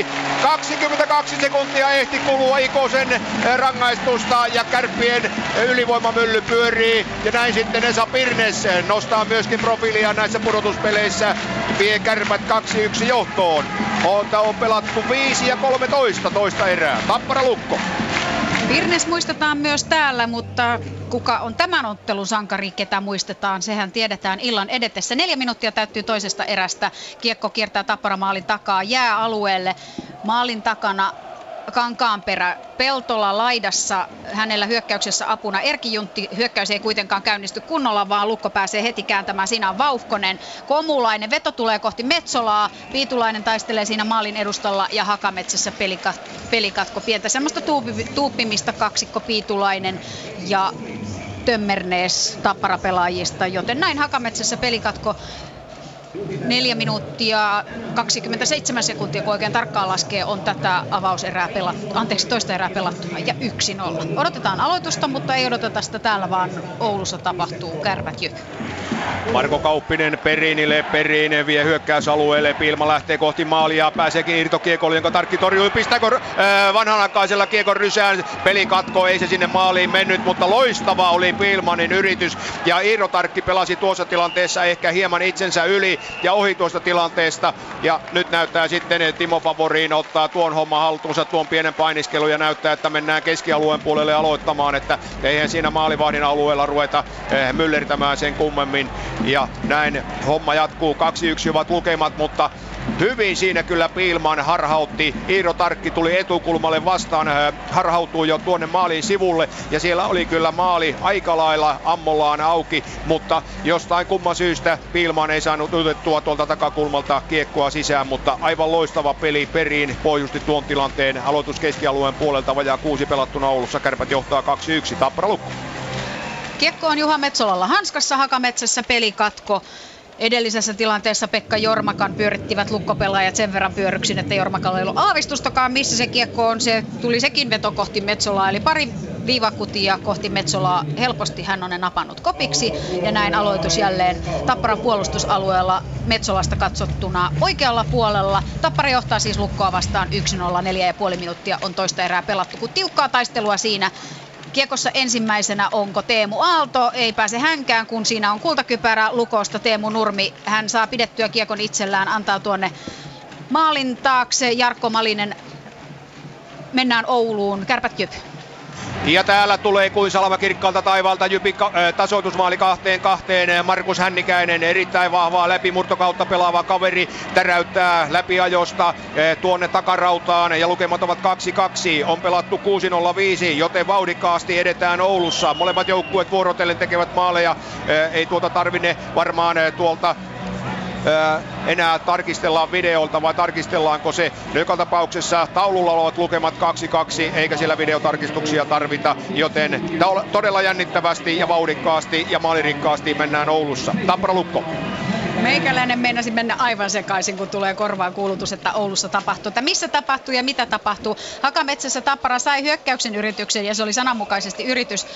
2-1. 22 sekuntia ehti kulua Ikosen eh, rangaistusta ja kärppien ylivoimamylly pyörii. Ja näin sitten Esa Pirnes nostaa myöskin profiilia näissä pudotuspeleissä. Vie kärpät 2-1 johtoon. On, on pelattu 5 ja 13 toista erää. Tappara Lukko. Virnes muistetaan myös täällä, mutta kuka on tämän ottelun sankari, ketä muistetaan, sehän tiedetään illan edetessä. Neljä minuuttia täyttyy toisesta erästä. Kiekko kiertää Tapparamaalin takaa, jää alueelle. Maalin takana Kankaanperä Peltola laidassa hänellä hyökkäyksessä apuna. Erki Juntti hyökkäys ei kuitenkaan käynnisty kunnolla, vaan Lukko pääsee heti kääntämään. Siinä on Vauhkonen. Komulainen veto tulee kohti Metsolaa. Piitulainen taistelee siinä maalin edustalla ja Hakametsässä pelikat, pelikatko. Pientä semmoista tuupi, tuuppimista kaksikko Piitulainen ja Tömmernees tapparapelaajista, joten näin Hakametsässä pelikatko 4 minuuttia 27 sekuntia, kun oikein tarkkaan laskee, on tätä avauserää pelattu, anteeksi toista erää pelattuna. Ja 1-0. Odotetaan aloitusta, mutta ei odoteta sitä täällä, vaan Oulussa tapahtuu kärvät jyk. Marko Kauppinen Perinille, Perinen vie hyökkäysalueelle, Pilma lähtee kohti maalia, pääseekin irtokiekolle, jonka Tarkki torjuu, pistääkö äh, vanhanaikaisella kiekon rysään, peli katko, ei se sinne maaliin mennyt, mutta loistava oli Pilmanin yritys, ja Iiro Tarkki pelasi tuossa tilanteessa ehkä hieman itsensä yli, ja ohi tuosta tilanteesta. Ja nyt näyttää sitten Timo Favoriin ottaa tuon homman haltuunsa, tuon pienen painiskelun ja näyttää, että mennään keskialueen puolelle aloittamaan, että eihän siinä maalivahdin alueella ruveta eh, myllertämään sen kummemmin. Ja näin homma jatkuu. 2-1 ovat lukemat, mutta Hyvin siinä kyllä Piilman harhautti. Iiro Tarkki tuli etukulmalle vastaan, äh, harhautui jo tuonne maaliin sivulle ja siellä oli kyllä maali aika lailla ammollaan auki, mutta jostain kumman syystä Piilman ei saanut otettua tuolta takakulmalta kiekkoa sisään, mutta aivan loistava peli periin pohjusti tuon tilanteen aloitus keskialueen puolelta vajaa kuusi pelattuna Oulussa. Kärpät johtaa 2-1. Tappara lukko. Kiekko on Juha Metsolalla hanskassa, Hakametsässä pelikatko. Edellisessä tilanteessa Pekka Jormakan pyörittivät lukkopelaajat sen verran pyöryksin, että Jormakalla ei ollut aavistustakaan, missä se kiekko on. Se tuli sekin veto kohti Metsolaa, eli pari viivakutia kohti Metsolaa. Helposti hän on ne napannut kopiksi ja näin aloitus jälleen Tapparan puolustusalueella Metsolasta katsottuna oikealla puolella. Tappara johtaa siis lukkoa vastaan 1-0, 4,5 minuuttia on toista erää pelattu, kun tiukkaa taistelua siinä Kiekossa ensimmäisenä onko Teemu Aalto, ei pääse hänkään, kun siinä on kultakypärä lukosta Teemu Nurmi. Hän saa pidettyä kiekon itsellään, antaa tuonne maalin taakse. Jarkko Malinen, mennään Ouluun, kärpät jyp. Ja täällä tulee kuin salama kirkkaalta taivaalta Jypi äh, tasoitusmaali kahteen kahteen. Markus Hännikäinen erittäin vahvaa läpimurtokautta pelaava kaveri täräyttää läpiajosta äh, tuonne takarautaan ja lukemat ovat 2-2. On pelattu 6-0-5, joten vauhdikkaasti edetään Oulussa. Molemmat joukkueet vuorotellen tekevät maaleja. Äh, ei tuota tarvinne varmaan tuolta enää tarkistellaan videolta vai tarkistellaanko se. Joka tapauksessa taululla olevat lukemat 2-2 eikä siellä videotarkistuksia tarvita, joten todella jännittävästi ja vauhdikkaasti ja maalirikkaasti mennään Oulussa. Tappara Lukko. Meikäläinen meinasi mennä aivan sekaisin, kun tulee korvaan kuulutus, että Oulussa tapahtuu. Että missä tapahtuu ja mitä tapahtuu. Hakametsässä Tappara sai hyökkäyksen yrityksen ja se oli sananmukaisesti yritys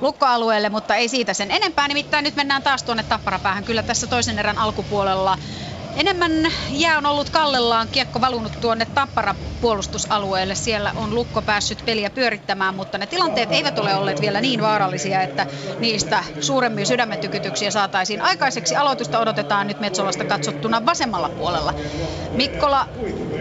lukkoalueelle, mutta ei siitä sen enempää. Nimittäin nyt mennään taas tuonne Tapparapäähän. Kyllä tässä toisen erän alkupuolella Enemmän jää on ollut kallellaan, kiekko valunut tuonne Tappara puolustusalueelle. Siellä on Lukko päässyt peliä pyörittämään, mutta ne tilanteet eivät ole olleet vielä niin vaarallisia, että niistä suuremmin sydämetykytyksiä saataisiin aikaiseksi. Aloitusta odotetaan nyt Metsolasta katsottuna vasemmalla puolella. Mikkola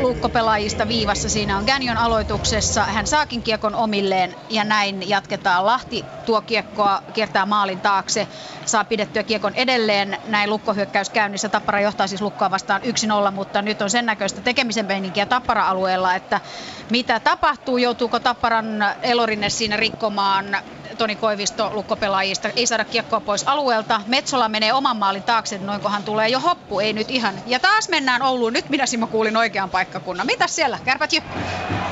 Lukko-pelaajista viivassa. Siinä on Gänjon aloituksessa. Hän saakin kiekon omilleen ja näin jatketaan. Lahti tuo kiekkoa, kiertää maalin taakse, saa pidettyä kiekon edelleen. Näin lukkohyökkäys käynnissä. Tappara johtaa siis lukkoa vastaan 1-0, mutta nyt on sen näköistä tekemisen meininkiä Tappara-alueella, että mitä tapahtuu, joutuuko Tapparan Elorinne siinä rikkomaan Toni Koivisto lukkopelaajista. Ei saada kiekkoa pois alueelta. Metsola menee oman maalin taakse, noinkohan tulee jo hoppu, ei nyt ihan. Ja taas mennään Ouluun. Nyt minä Simo kuulin oikean paikkakunnan. Mitäs siellä? Kärpät Jyp.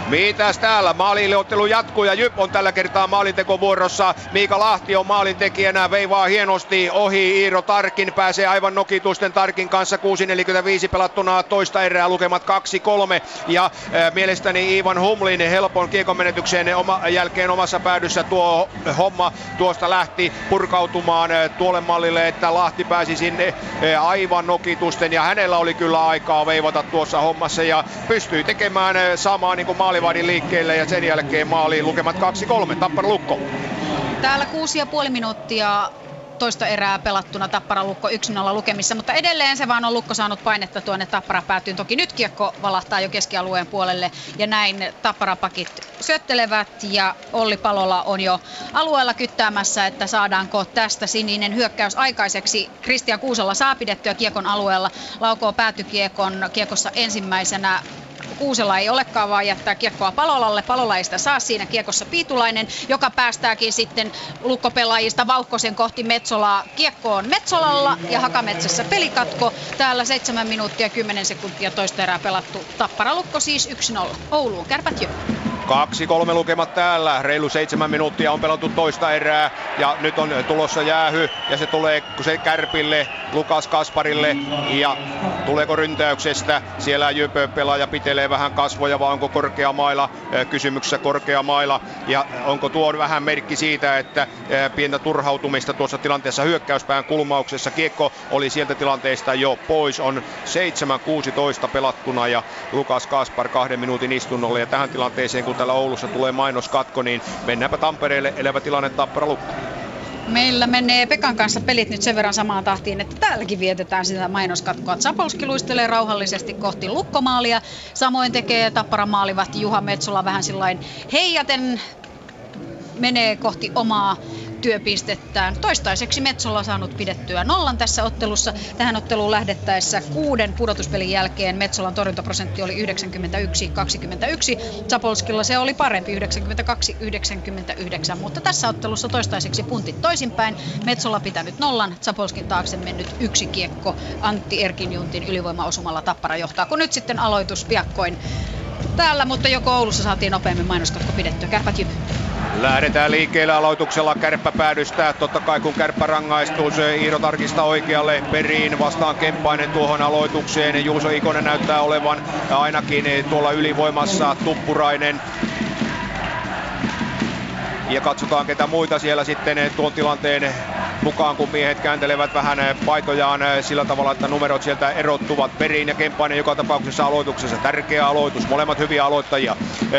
Mitäs täällä? Maaliiliottelu jatkuu ja Jyp on tällä kertaa maalintekovuorossa. Miika Lahti on maalintekijänä, veivaa hienosti ohi. Iiro Tarkin pääsee aivan nokitusten Tarkin kanssa 6.45 pelattuna toista erää lukemat 2-3. Ja äh, mielestäni Ivan Humlin helpon kiekomenetykseen oma, jälkeen omassa päädyssä tuo homma tuosta lähti purkautumaan eh, tuolle mallille, että Lahti pääsi sinne eh, aivan nokitusten ja hänellä oli kyllä aikaa veivata tuossa hommassa ja pystyi tekemään eh, samaa niin kuin maalivadin liikkeelle ja sen jälkeen maaliin lukemat 2-3. Tappara Lukko. Täällä kuusi ja puoli minuuttia toista erää pelattuna Tappara Lukko 1-0 lukemissa, mutta edelleen se vaan on Lukko saanut painetta tuonne Tappara päätyyn. Toki nyt kiekko valahtaa jo keskialueen puolelle ja näin Tapparapakit syöttelevät ja Olli Palola on jo alueella kyttäämässä, että saadaanko tästä sininen hyökkäys aikaiseksi. Kristian Kuusella saa pidettyä kiekon alueella, laukoo päätykiekon kiekossa ensimmäisenä Kuusela ei olekaan, vaan jättää kiekkoa Palolalle. Palola ei sitä saa siinä kiekossa Piitulainen, joka päästääkin sitten lukkopelaajista Vauhkosen kohti Metsolaa. Kiekko on Metsolalla ja Hakametsässä pelikatko. Täällä 7 minuuttia 10 sekuntia toista erää pelattu. Tappara Lukko siis 1-0. Ouluun kärpät jo. Kaksi kolme lukemat täällä. Reilu seitsemän minuuttia on pelattu toista erää. Ja nyt on tulossa jäähy. Ja se tulee se Kärpille, Lukas Kasparille. Ja tuleeko ryntäyksestä? Siellä Jypö pelaaja pitelee vähän kasvoja, vai onko korkea maila? Kysymyksessä korkea maila. Ja onko tuo vähän merkki siitä, että pientä turhautumista tuossa tilanteessa hyökkäyspään kulmauksessa. Kiekko oli sieltä tilanteesta jo pois. On 7-16 pelattuna ja Lukas Kaspar kahden minuutin istunnolle. Ja tähän tilanteeseen, kun täällä Oulussa tulee mainoskatko, niin mennäänpä Tampereelle, elävä tilanne Tappara Lukko. Meillä menee Pekan kanssa pelit nyt sen verran samaan tahtiin, että täälläkin vietetään sitä mainoskatkoa. Zapolski luistelee rauhallisesti kohti lukkomaalia. Samoin tekee Tapparan maalivahti Juha Metsola vähän sillain heijaten menee kohti omaa työpistettään. Toistaiseksi Metsolla saanut pidettyä nollan tässä ottelussa. Tähän otteluun lähdettäessä kuuden pudotuspelin jälkeen Metsolan torjuntaprosentti oli 91-21. Zapolskilla se oli parempi 92-99, mutta tässä ottelussa toistaiseksi puntit toisinpäin. Metsolla pitänyt nollan, Zapolskin taakse mennyt yksi kiekko. Antti Erkinjuntin ylivoimaosumalla tappara johtaa, kun nyt sitten aloitus piakkoin täällä, mutta jo Oulussa saatiin nopeammin mainoskatko pidettyä. Kärpät jyp. Lähdetään liikkeelle aloituksella kärppä päädystää. Totta kai kun kärppä rangaistuu, se Iiro tarkistaa oikealle periin vastaan Kemppainen tuohon aloitukseen. Juuso Ikonen näyttää olevan ainakin tuolla ylivoimassa. Tuppurainen ja katsotaan ketä muita siellä sitten tuon tilanteen mukaan, kun miehet kääntelevät vähän paitojaan sillä tavalla, että numerot sieltä erottuvat periin ja Kemppainen joka tapauksessa aloituksessa. Tärkeä aloitus, molemmat hyviä aloittajia.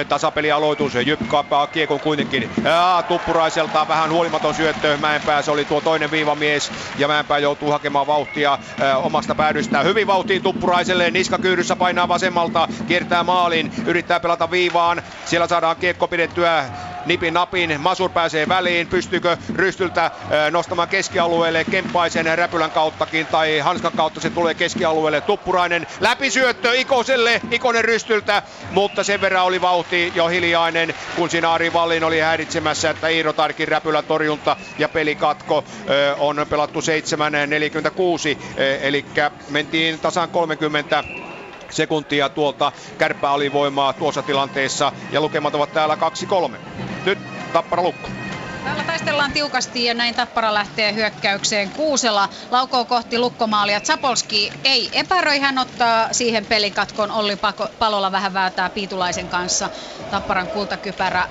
Tasapelialoitus, Jyp kaappaa kiekon kuitenkin. Ja, tuppuraiselta vähän huolimaton syöttö. Mäenpää se oli tuo toinen viivamies ja Mäenpää joutuu hakemaan vauhtia omasta päädystään. Hyvin vauhtiin Tuppuraiselle, niskakyyryssä painaa vasemmalta, kiertää maalin, yrittää pelata viivaan. Siellä saadaan kiekko pidettyä nipin napin. Masur pääsee väliin. Pystyykö Rystyltä nostamaan keskialueelle Kemppaisen räpylän kauttakin tai Hanskan kautta se tulee keskialueelle. Tuppurainen läpisyöttö Ikoselle. Ikonen Rystyltä, mutta sen verran oli vauhti jo hiljainen, kun siinä Ari Vallin oli häiritsemässä, että Iiro Tarkin räpylän torjunta ja pelikatko on pelattu 7.46, eli mentiin tasan 30 sekuntia tuolta kärppää voimaa tuossa tilanteessa ja lukemat ovat täällä 2-3. Nyt Tappara Lukko. Täällä taistellaan tiukasti ja näin Tappara lähtee hyökkäykseen. Kuusela laukoo kohti lukkomaalia. Zapolski ei epäröi, hän ottaa siihen pelikatkon. Olli Palola vähän väätää Piitulaisen kanssa. Tapparan kultakypärä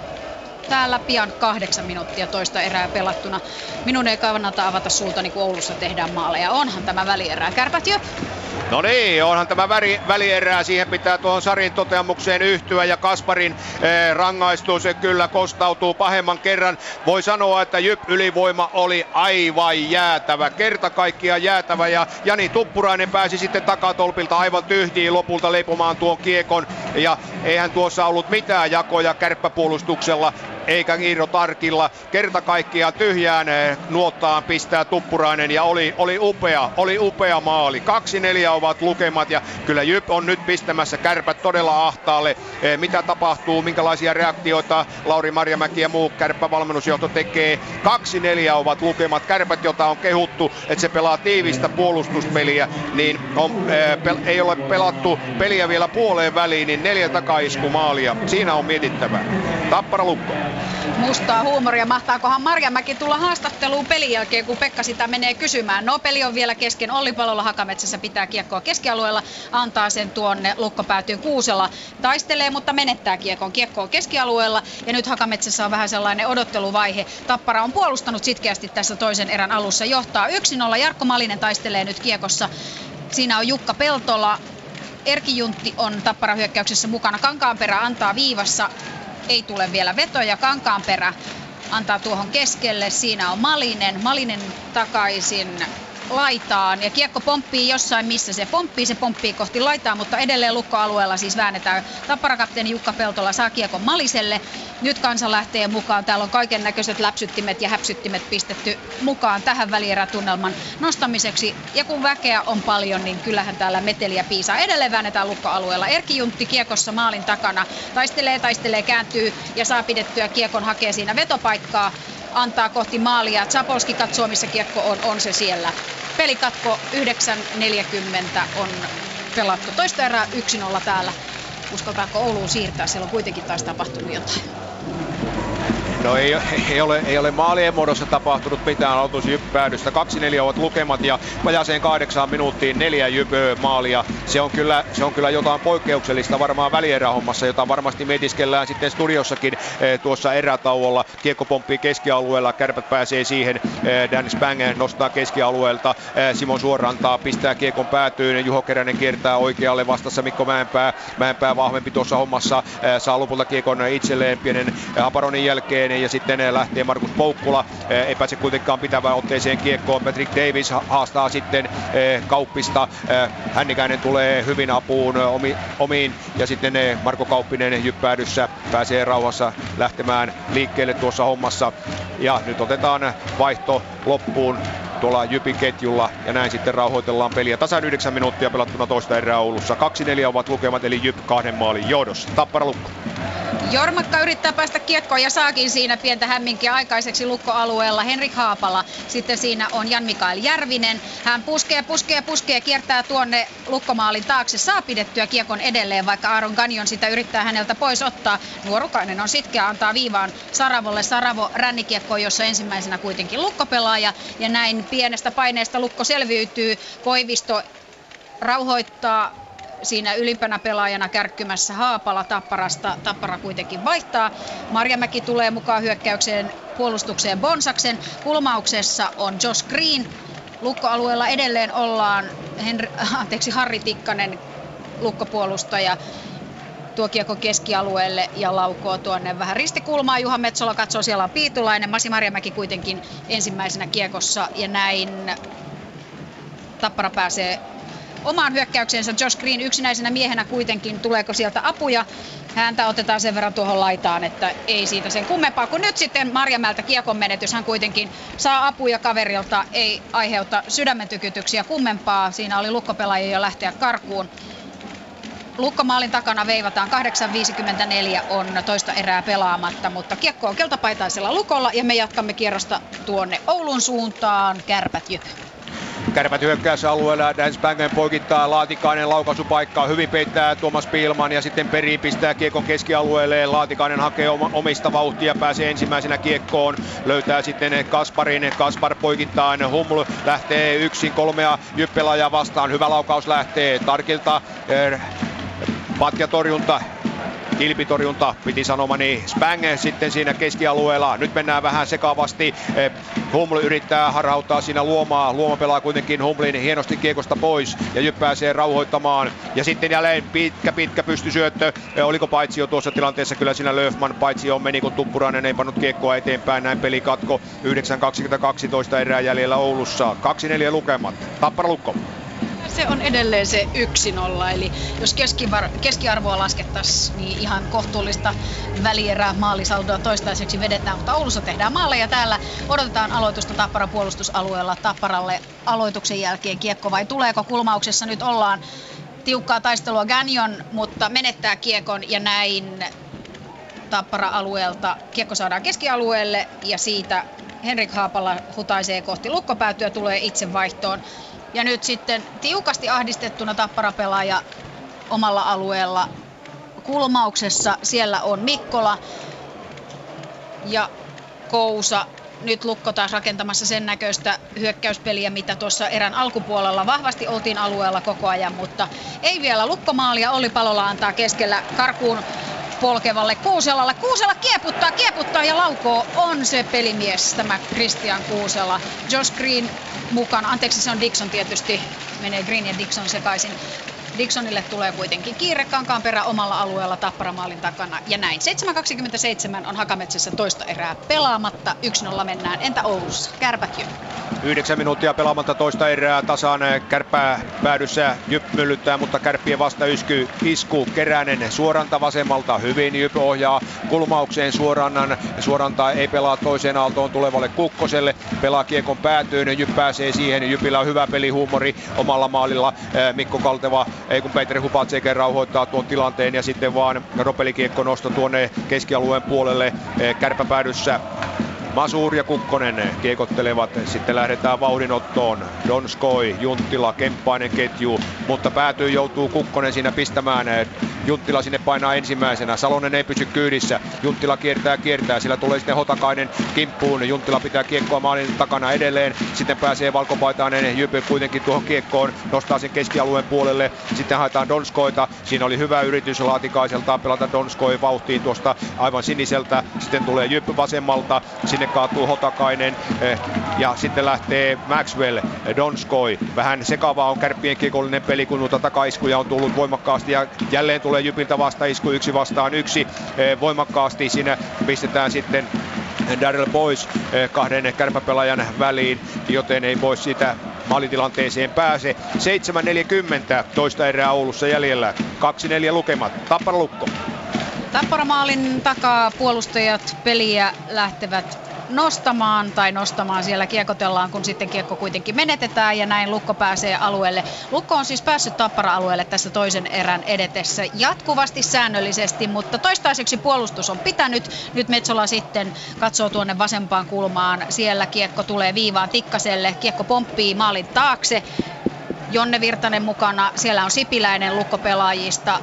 täällä pian kahdeksan minuuttia toista erää pelattuna. Minun ei kannata avata suuta, kun Oulussa tehdään maaleja. Onhan tämä välierää. Kärpät jo. No niin, onhan tämä väri, välierää. Siihen pitää tuohon Sarin toteamukseen yhtyä ja Kasparin eh, rangaistus kyllä kostautuu pahemman kerran. Voi sanoa, että Jyp ylivoima oli aivan jäätävä. Kerta kaikkiaan jäätävä ja Jani Tuppurainen pääsi sitten takatolpilta aivan tyhjiin lopulta leipomaan tuon kiekon. Ja eihän tuossa ollut mitään jakoja kärppäpuolustuksella eikä Iiro Tarkilla. Kerta kaikkiaan tyhjään eh, nuottaan pistää Tuppurainen ja oli, oli upea, oli upea maali. Kaksi neljä ovat lukemat ja kyllä Jyp on nyt pistämässä kärpät todella ahtaalle. Eh, mitä tapahtuu, minkälaisia reaktioita Lauri Marjamäki ja muu kärppävalmennusjohto tekee. Kaksi neljä ovat lukemat. Kärpät, jota on kehuttu, että se pelaa tiivistä puolustuspeliä, niin on, eh, ei ole pelattu peliä vielä puoleen väliin, niin neljä takaiskumaalia. Siinä on mietittävää. Tappara lukko mustaa huumoria. Mahtaakohan Marjamäki tulla haastatteluun pelin jälkeen, kun Pekka sitä menee kysymään. No peli on vielä kesken. Olli Palolla Hakametsässä pitää kiekkoa keskialueella, antaa sen tuonne lukkopäätyyn Kuusella. Taistelee, mutta menettää kiekon. Kiekko keskialueella ja nyt Hakametsässä on vähän sellainen odotteluvaihe. Tappara on puolustanut sitkeästi tässä toisen erän alussa. Johtaa 1-0. Jarkko Malinen taistelee nyt kiekossa. Siinä on Jukka Peltola, Erki Juntti on tappara hyökkäyksessä mukana. Kankaanperä antaa viivassa ei tule vielä vetoja. Kankaanperä antaa tuohon keskelle. Siinä on Malinen. Malinen takaisin laitaan ja kiekko pomppii jossain, missä se pomppii, se pomppii kohti laitaa, mutta edelleen lukkoalueella siis väännetään. Tapparakapteeni Jukka Peltola saa kiekon Maliselle. Nyt kansa lähtee mukaan. Täällä on kaiken näköiset läpsyttimet ja häpsyttimet pistetty mukaan tähän välierätunnelman nostamiseksi. Ja kun väkeä on paljon, niin kyllähän täällä meteliä piisaa. Edelleen väännetään lukkoalueella. Erki Juntti kiekossa maalin takana. Taistelee, taistelee, kääntyy ja saa pidettyä kiekon, hakee siinä vetopaikkaa antaa kohti maalia. Zapolski katsoo, missä kiekko on, on se siellä. Pelikatko 9.40 on pelattu. Toista erää 1-0 täällä. Uskaltaako Ouluun siirtää? Siellä on kuitenkin taas tapahtunut jotain. No ei, ei, ole, ei ole maalien muodossa tapahtunut mitään jyppäädystä. 2-4 ovat lukemat ja vajaaseen kahdeksaan minuuttiin neljä jypöä maalia. Se on, kyllä, se on kyllä jotain poikkeuksellista varmaan välierähommassa, jota varmasti mietiskellään sitten studiossakin eh, tuossa erätauolla. Kiekko pomppii keskialueella, kärpät pääsee siihen. Eh, Dan Spang nostaa keskialueelta. Eh, Simon Suorantaa pistää kiekon päätyyn. Juho Keränen kiertää oikealle vastassa Mikko Mäenpää. Mäenpää vahvempi tuossa hommassa. Eh, saa lopulta kiekon itselleen pienen Aparonin jälkeen eteen ja sitten lähtee Markus Poukkula. Ei pääse kuitenkaan pitävään otteeseen kiekkoon. Patrick Davis haastaa sitten Kauppista. Hännikäinen tulee hyvin apuun omiin ja sitten Marko Kauppinen jyppäädyssä pääsee rauhassa lähtemään liikkeelle tuossa hommassa. Ja nyt otetaan vaihto loppuun tuolla Jypin ketjulla ja näin sitten rauhoitellaan peliä. Tasan 9 minuuttia pelattuna toista erää Oulussa. 2-4 ovat lukemat eli Jyp kahden maalin johdossa. Tappara lukko. Jormakka yrittää päästä kiekkoon ja saakin siinä pientä hämminkiä aikaiseksi lukkoalueella. Henrik Haapala. Sitten siinä on Jan-Mikael Järvinen. Hän puskee, puskee, puskee, kiertää tuonne lukkomaalin taakse. Saa pidettyä kiekon edelleen, vaikka Aaron Ganion sitä yrittää häneltä pois ottaa. Nuorukainen on sitkeä, antaa viivaan Saravolle. Saravo rännikiekko, jossa ensimmäisenä kuitenkin lukkopelaaja. Ja näin pienestä paineesta lukko selviytyy. Koivisto rauhoittaa siinä ylimpänä pelaajana kärkkymässä Haapala Tapparasta. Tappara kuitenkin vaihtaa. Marjamäki tulee mukaan hyökkäykseen puolustukseen Bonsaksen. Kulmauksessa on Josh Green. Lukkoalueella edelleen ollaan Henri, anteeksi, Harri Tikkanen lukkopuolustaja tuo kiekko keskialueelle ja laukoo tuonne vähän ristikulmaa. Juha Metsola katsoo, siellä on Piitulainen. Masi Marjamäki kuitenkin ensimmäisenä kiekossa ja näin Tappara pääsee omaan hyökkäyksensä. Josh Green yksinäisenä miehenä kuitenkin, tuleeko sieltä apuja? Häntä otetaan sen verran tuohon laitaan, että ei siitä sen kummempaa. Kun nyt sitten Marjamäeltä kiekon menetys, hän kuitenkin saa apuja kaverilta, ei aiheuta sydämen tykytyksiä kummempaa. Siinä oli lukkopelaajia jo lähteä karkuun. Lukkomaalin takana veivataan 8.54 on toista erää pelaamatta, mutta kiekko on keltapaitaisella lukolla ja me jatkamme kierrosta tuonne Oulun suuntaan. Kärpät jypä. Kärpät hyökkäysalueella, Dance Bangen poikittaa Laatikainen laukaisupaikkaa, hyvin peittää Tuomas Piilman ja sitten Peri pistää kiekon keskialueelle. Laatikainen hakee omista vauhtia, pääsee ensimmäisenä kiekkoon, löytää sitten Kasparin, Kaspar poikittaa, Huml lähtee yksin kolmea jyppelaajaa vastaan, hyvä laukaus lähtee. Tarkilta, er, patjatorjunta kilpitorjunta, piti sanomani Spang sitten siinä keskialueella. Nyt mennään vähän sekavasti. Eh, Huml yrittää harhauttaa siinä Luomaa. Luoma pelaa kuitenkin Humlin hienosti kiekosta pois ja Jyp pääsee rauhoittamaan. Ja sitten jälleen pitkä, pitkä pystysyöttö. Eh, oliko paitsi jo tuossa tilanteessa kyllä siinä Löfman paitsi on meni, kun Tuppurainen ei pannut kiekkoa eteenpäin. Näin peli katko 9.22 erää jäljellä Oulussa. 2-4 lukemat. Tappara Lukko se on edelleen se 1-0, eli jos keskivar- keskiarvoa laskettaisiin, niin ihan kohtuullista välierää maalisaldoa toistaiseksi vedetään, mutta Oulussa tehdään maaleja täällä. Odotetaan aloitusta Tapparan puolustusalueella. Tapparalle aloituksen jälkeen kiekko vai tuleeko? Kulmauksessa nyt ollaan. Tiukkaa taistelua Gagnon, mutta menettää kiekon ja näin Tappara-alueelta kiekko saadaan keskialueelle ja siitä Henrik Haapala hutaisee kohti lukkopäätyä, tulee itse vaihtoon. Ja nyt sitten tiukasti ahdistettuna tapparapelaaja omalla alueella kulmauksessa. Siellä on Mikkola ja Kousa. Nyt Lukko taas rakentamassa sen näköistä hyökkäyspeliä, mitä tuossa erän alkupuolella vahvasti oltiin alueella koko ajan, mutta ei vielä Lukkomaalia. Oli Palola antaa keskellä karkuun polkevalle Kuuselalle. Kuusela kieputtaa, kieputtaa ja laukoo on se pelimies, tämä Christian Kuusela. Josh Green mukana, anteeksi se on Dixon tietysti, menee Green ja Dixon sekaisin. Dixonille tulee kuitenkin kiire kankaan perä omalla alueella Tapparamaalin takana. Ja näin 7.27 on Hakametsässä toista erää pelaamatta. 1-0 mennään. Entä Oulussa? Kärpät jo. 9 minuuttia pelaamatta toista erää tasaan kärppää päädyssä Jyp myllyttää, mutta kärppien vasta ysky, isku Keränen suoranta vasemmalta hyvin Jyp ohjaa kulmaukseen suorannan. Suoranta ei pelaa toiseen aaltoon tulevalle Kukkoselle, pelaa kiekon päätyyn, Jyp pääsee siihen, Jypillä on hyvä pelihuumori omalla maalilla, Mikko Kalteva ei kun Petri Hupatseke rauhoittaa tuon tilanteen ja sitten vaan ropelikiekko nosto tuonne keskialueen puolelle kärpäpäädyssä Masur ja Kukkonen kiekottelevat. Sitten lähdetään vauhdinottoon. Donskoi, Junttila, Kemppainen ketju, mutta päätyy joutuu Kukkonen siinä pistämään. Junttila sinne painaa ensimmäisenä. Salonen ei pysy kyydissä. Junttila kiertää, kiertää. Sillä tulee sitten Hotakainen kimppuun. Junttila pitää kiekkoa maalin takana edelleen. Sitten pääsee Valkopaitainen Jypy kuitenkin tuohon kiekkoon. Nostaa sen keskialueen puolelle. Sitten haetaan Donskoita. Siinä oli hyvä yritys Laatikaiselta pelata Donskoi vauhtiin tuosta aivan siniseltä. Sitten tulee Jypy vasemmalta. Sinne sinne kaatuu Hotakainen eh, ja sitten lähtee Maxwell, eh, Donskoi. Vähän sekavaa on kärppien kiekollinen peli, kun noita takaiskuja on tullut voimakkaasti ja jälleen tulee Jypiltä vastaisku yksi vastaan yksi. Eh, voimakkaasti siinä pistetään sitten Daryl pois kahden kärpäpelaajan väliin, joten ei pois sitä maalitilanteeseen pääse. 7.40 toista erää Oulussa jäljellä. 2-4 lukemat. Tappara Lukko. Tappara maalin takaa puolustajat peliä lähtevät nostamaan tai nostamaan siellä kiekotellaan, kun sitten kiekko kuitenkin menetetään ja näin Lukko pääsee alueelle. Lukko on siis päässyt Tappara-alueelle tässä toisen erän edetessä jatkuvasti säännöllisesti, mutta toistaiseksi puolustus on pitänyt. Nyt Metsola sitten katsoo tuonne vasempaan kulmaan. Siellä kiekko tulee viivaan Tikkaselle. Kiekko pomppii maalin taakse. Jonne Virtanen mukana. Siellä on Sipiläinen lukkopelaajista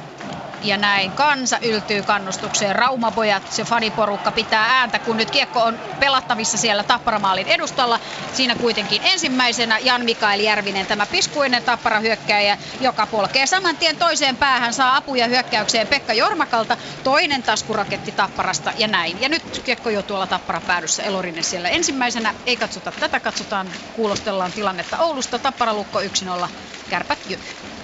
ja näin kansa yltyy kannustukseen. Raumapojat, se faniporukka pitää ääntä, kun nyt kiekko on pelattavissa siellä Tapparamaalin edustalla. Siinä kuitenkin ensimmäisenä Jan Mikael Järvinen, tämä piskuinen Tappara hyökkääjä, joka polkee saman tien toiseen päähän, saa apuja hyökkäykseen Pekka Jormakalta, toinen taskuraketti Tapparasta ja näin. Ja nyt kiekko jo tuolla Tappara päädyssä, Elorinen siellä ensimmäisenä. Ei katsota tätä, katsotaan, kuulostellaan tilannetta Oulusta. Tappara Lukko 1-0, kärpät Jyppi.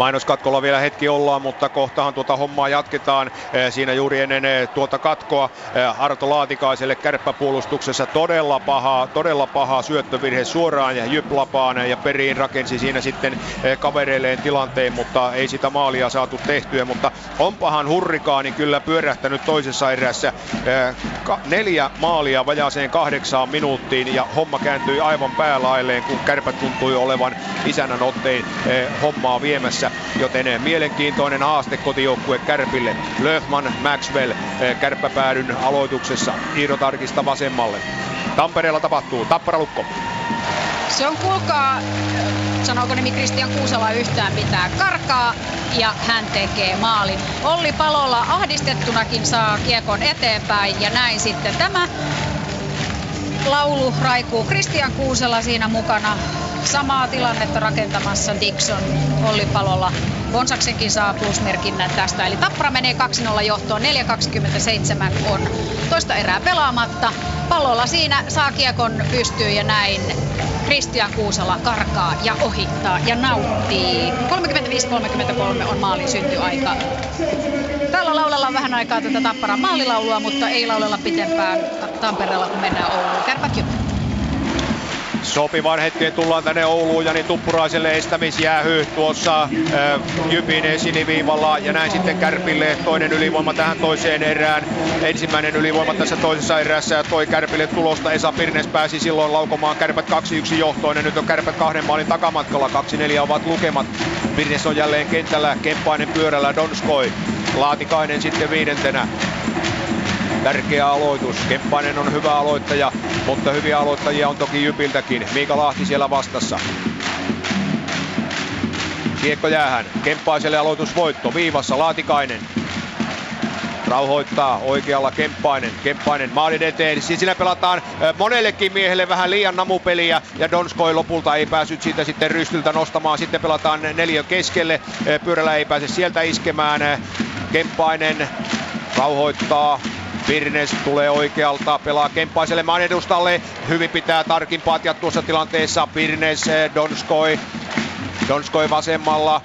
Mainoskatkolla vielä hetki ollaan, mutta kohtahan tuota hommaa jatketaan. Eh, siinä juuri ennen eh, tuota katkoa eh, Arto Laatikaiselle kärppäpuolustuksessa todella paha, todella paha syöttövirhe suoraan ja Jyplapaan ja periin rakensi siinä sitten kavereilleen tilanteen, mutta ei sitä maalia saatu tehtyä, mutta onpahan hurrikaani kyllä pyörähtänyt toisessa erässä. Neljä maalia vajaaseen kahdeksaan minuuttiin ja homma kääntyi aivan päälailleen, kun kärpät tuntui olevan isännän ottein hommaa viemässä joten mielenkiintoinen haaste kotijoukkue Kärpille. Löfman Maxwell eh, kärppäpäädyn aloituksessa Iiro Tarkista vasemmalle. Tampereella tapahtuu Tapparalukko. Se on kuulkaa, sanooko nimi Kristian Kuusala yhtään mitään, karkaa ja hän tekee maalin. Olli Palolla ahdistettunakin saa kiekon eteenpäin ja näin sitten tämä laulu raikuu. Kristian Kuusela siinä mukana samaa tilannetta rakentamassa Dixon Olli Palolla. Bonsaksenkin saa plusmerkinnän tästä. Eli Tappara menee 2-0 johtoon. 4.27 on toista erää pelaamatta. Pallolla siinä saa kiekon pystyyn ja näin Kristian Kuusala karkaa ja ohittaa ja nauttii. 35-33 on maalin syntyaika. Täällä laulella vähän aikaa tätä Tapparan maalilaulua, mutta ei laulella pitempään Tampereella, kun mennään Ouluun. Kärpät Sopivan hetken tullaan tänne Ouluun Jani Tuppuraiselle estämisjäähy tuossa äh, Jypin siniviivalla ja näin sitten Kärpille toinen ylivoima tähän toiseen erään. Ensimmäinen ylivoima tässä toisessa erässä ja toi Kärpille tulosta. Esa Pirnes pääsi silloin laukomaan Kärpät 2-1 johtoon ja nyt on Kärpät kahden maalin takamatkalla. 2-4 ovat lukemat. Pirnes on jälleen kentällä, Kemppainen pyörällä, Donskoi. Laatikainen sitten viidentenä. Tärkeä aloitus. Kemppainen on hyvä aloittaja, mutta hyviä aloittajia on toki Jypiltäkin. Miika Lahti siellä vastassa. Kiekko jäähän. Kemppaiselle aloitusvoitto. Viivassa Laatikainen. Rauhoittaa oikealla Kemppainen. Kemppainen maalin eteen. Siis siinä pelataan monellekin miehelle vähän liian namupeliä. Ja Donskoi lopulta ei päässyt siitä sitten rystyltä nostamaan. Sitten pelataan neljä keskelle. Pyörällä ei pääse sieltä iskemään. Kemppainen rauhoittaa Virnes tulee oikealta, pelaa Kemppaiselle maan edustalle. Hyvin pitää tarkin patja tuossa tilanteessa. Virnes, eh, Donskoi. Donskoi vasemmalla.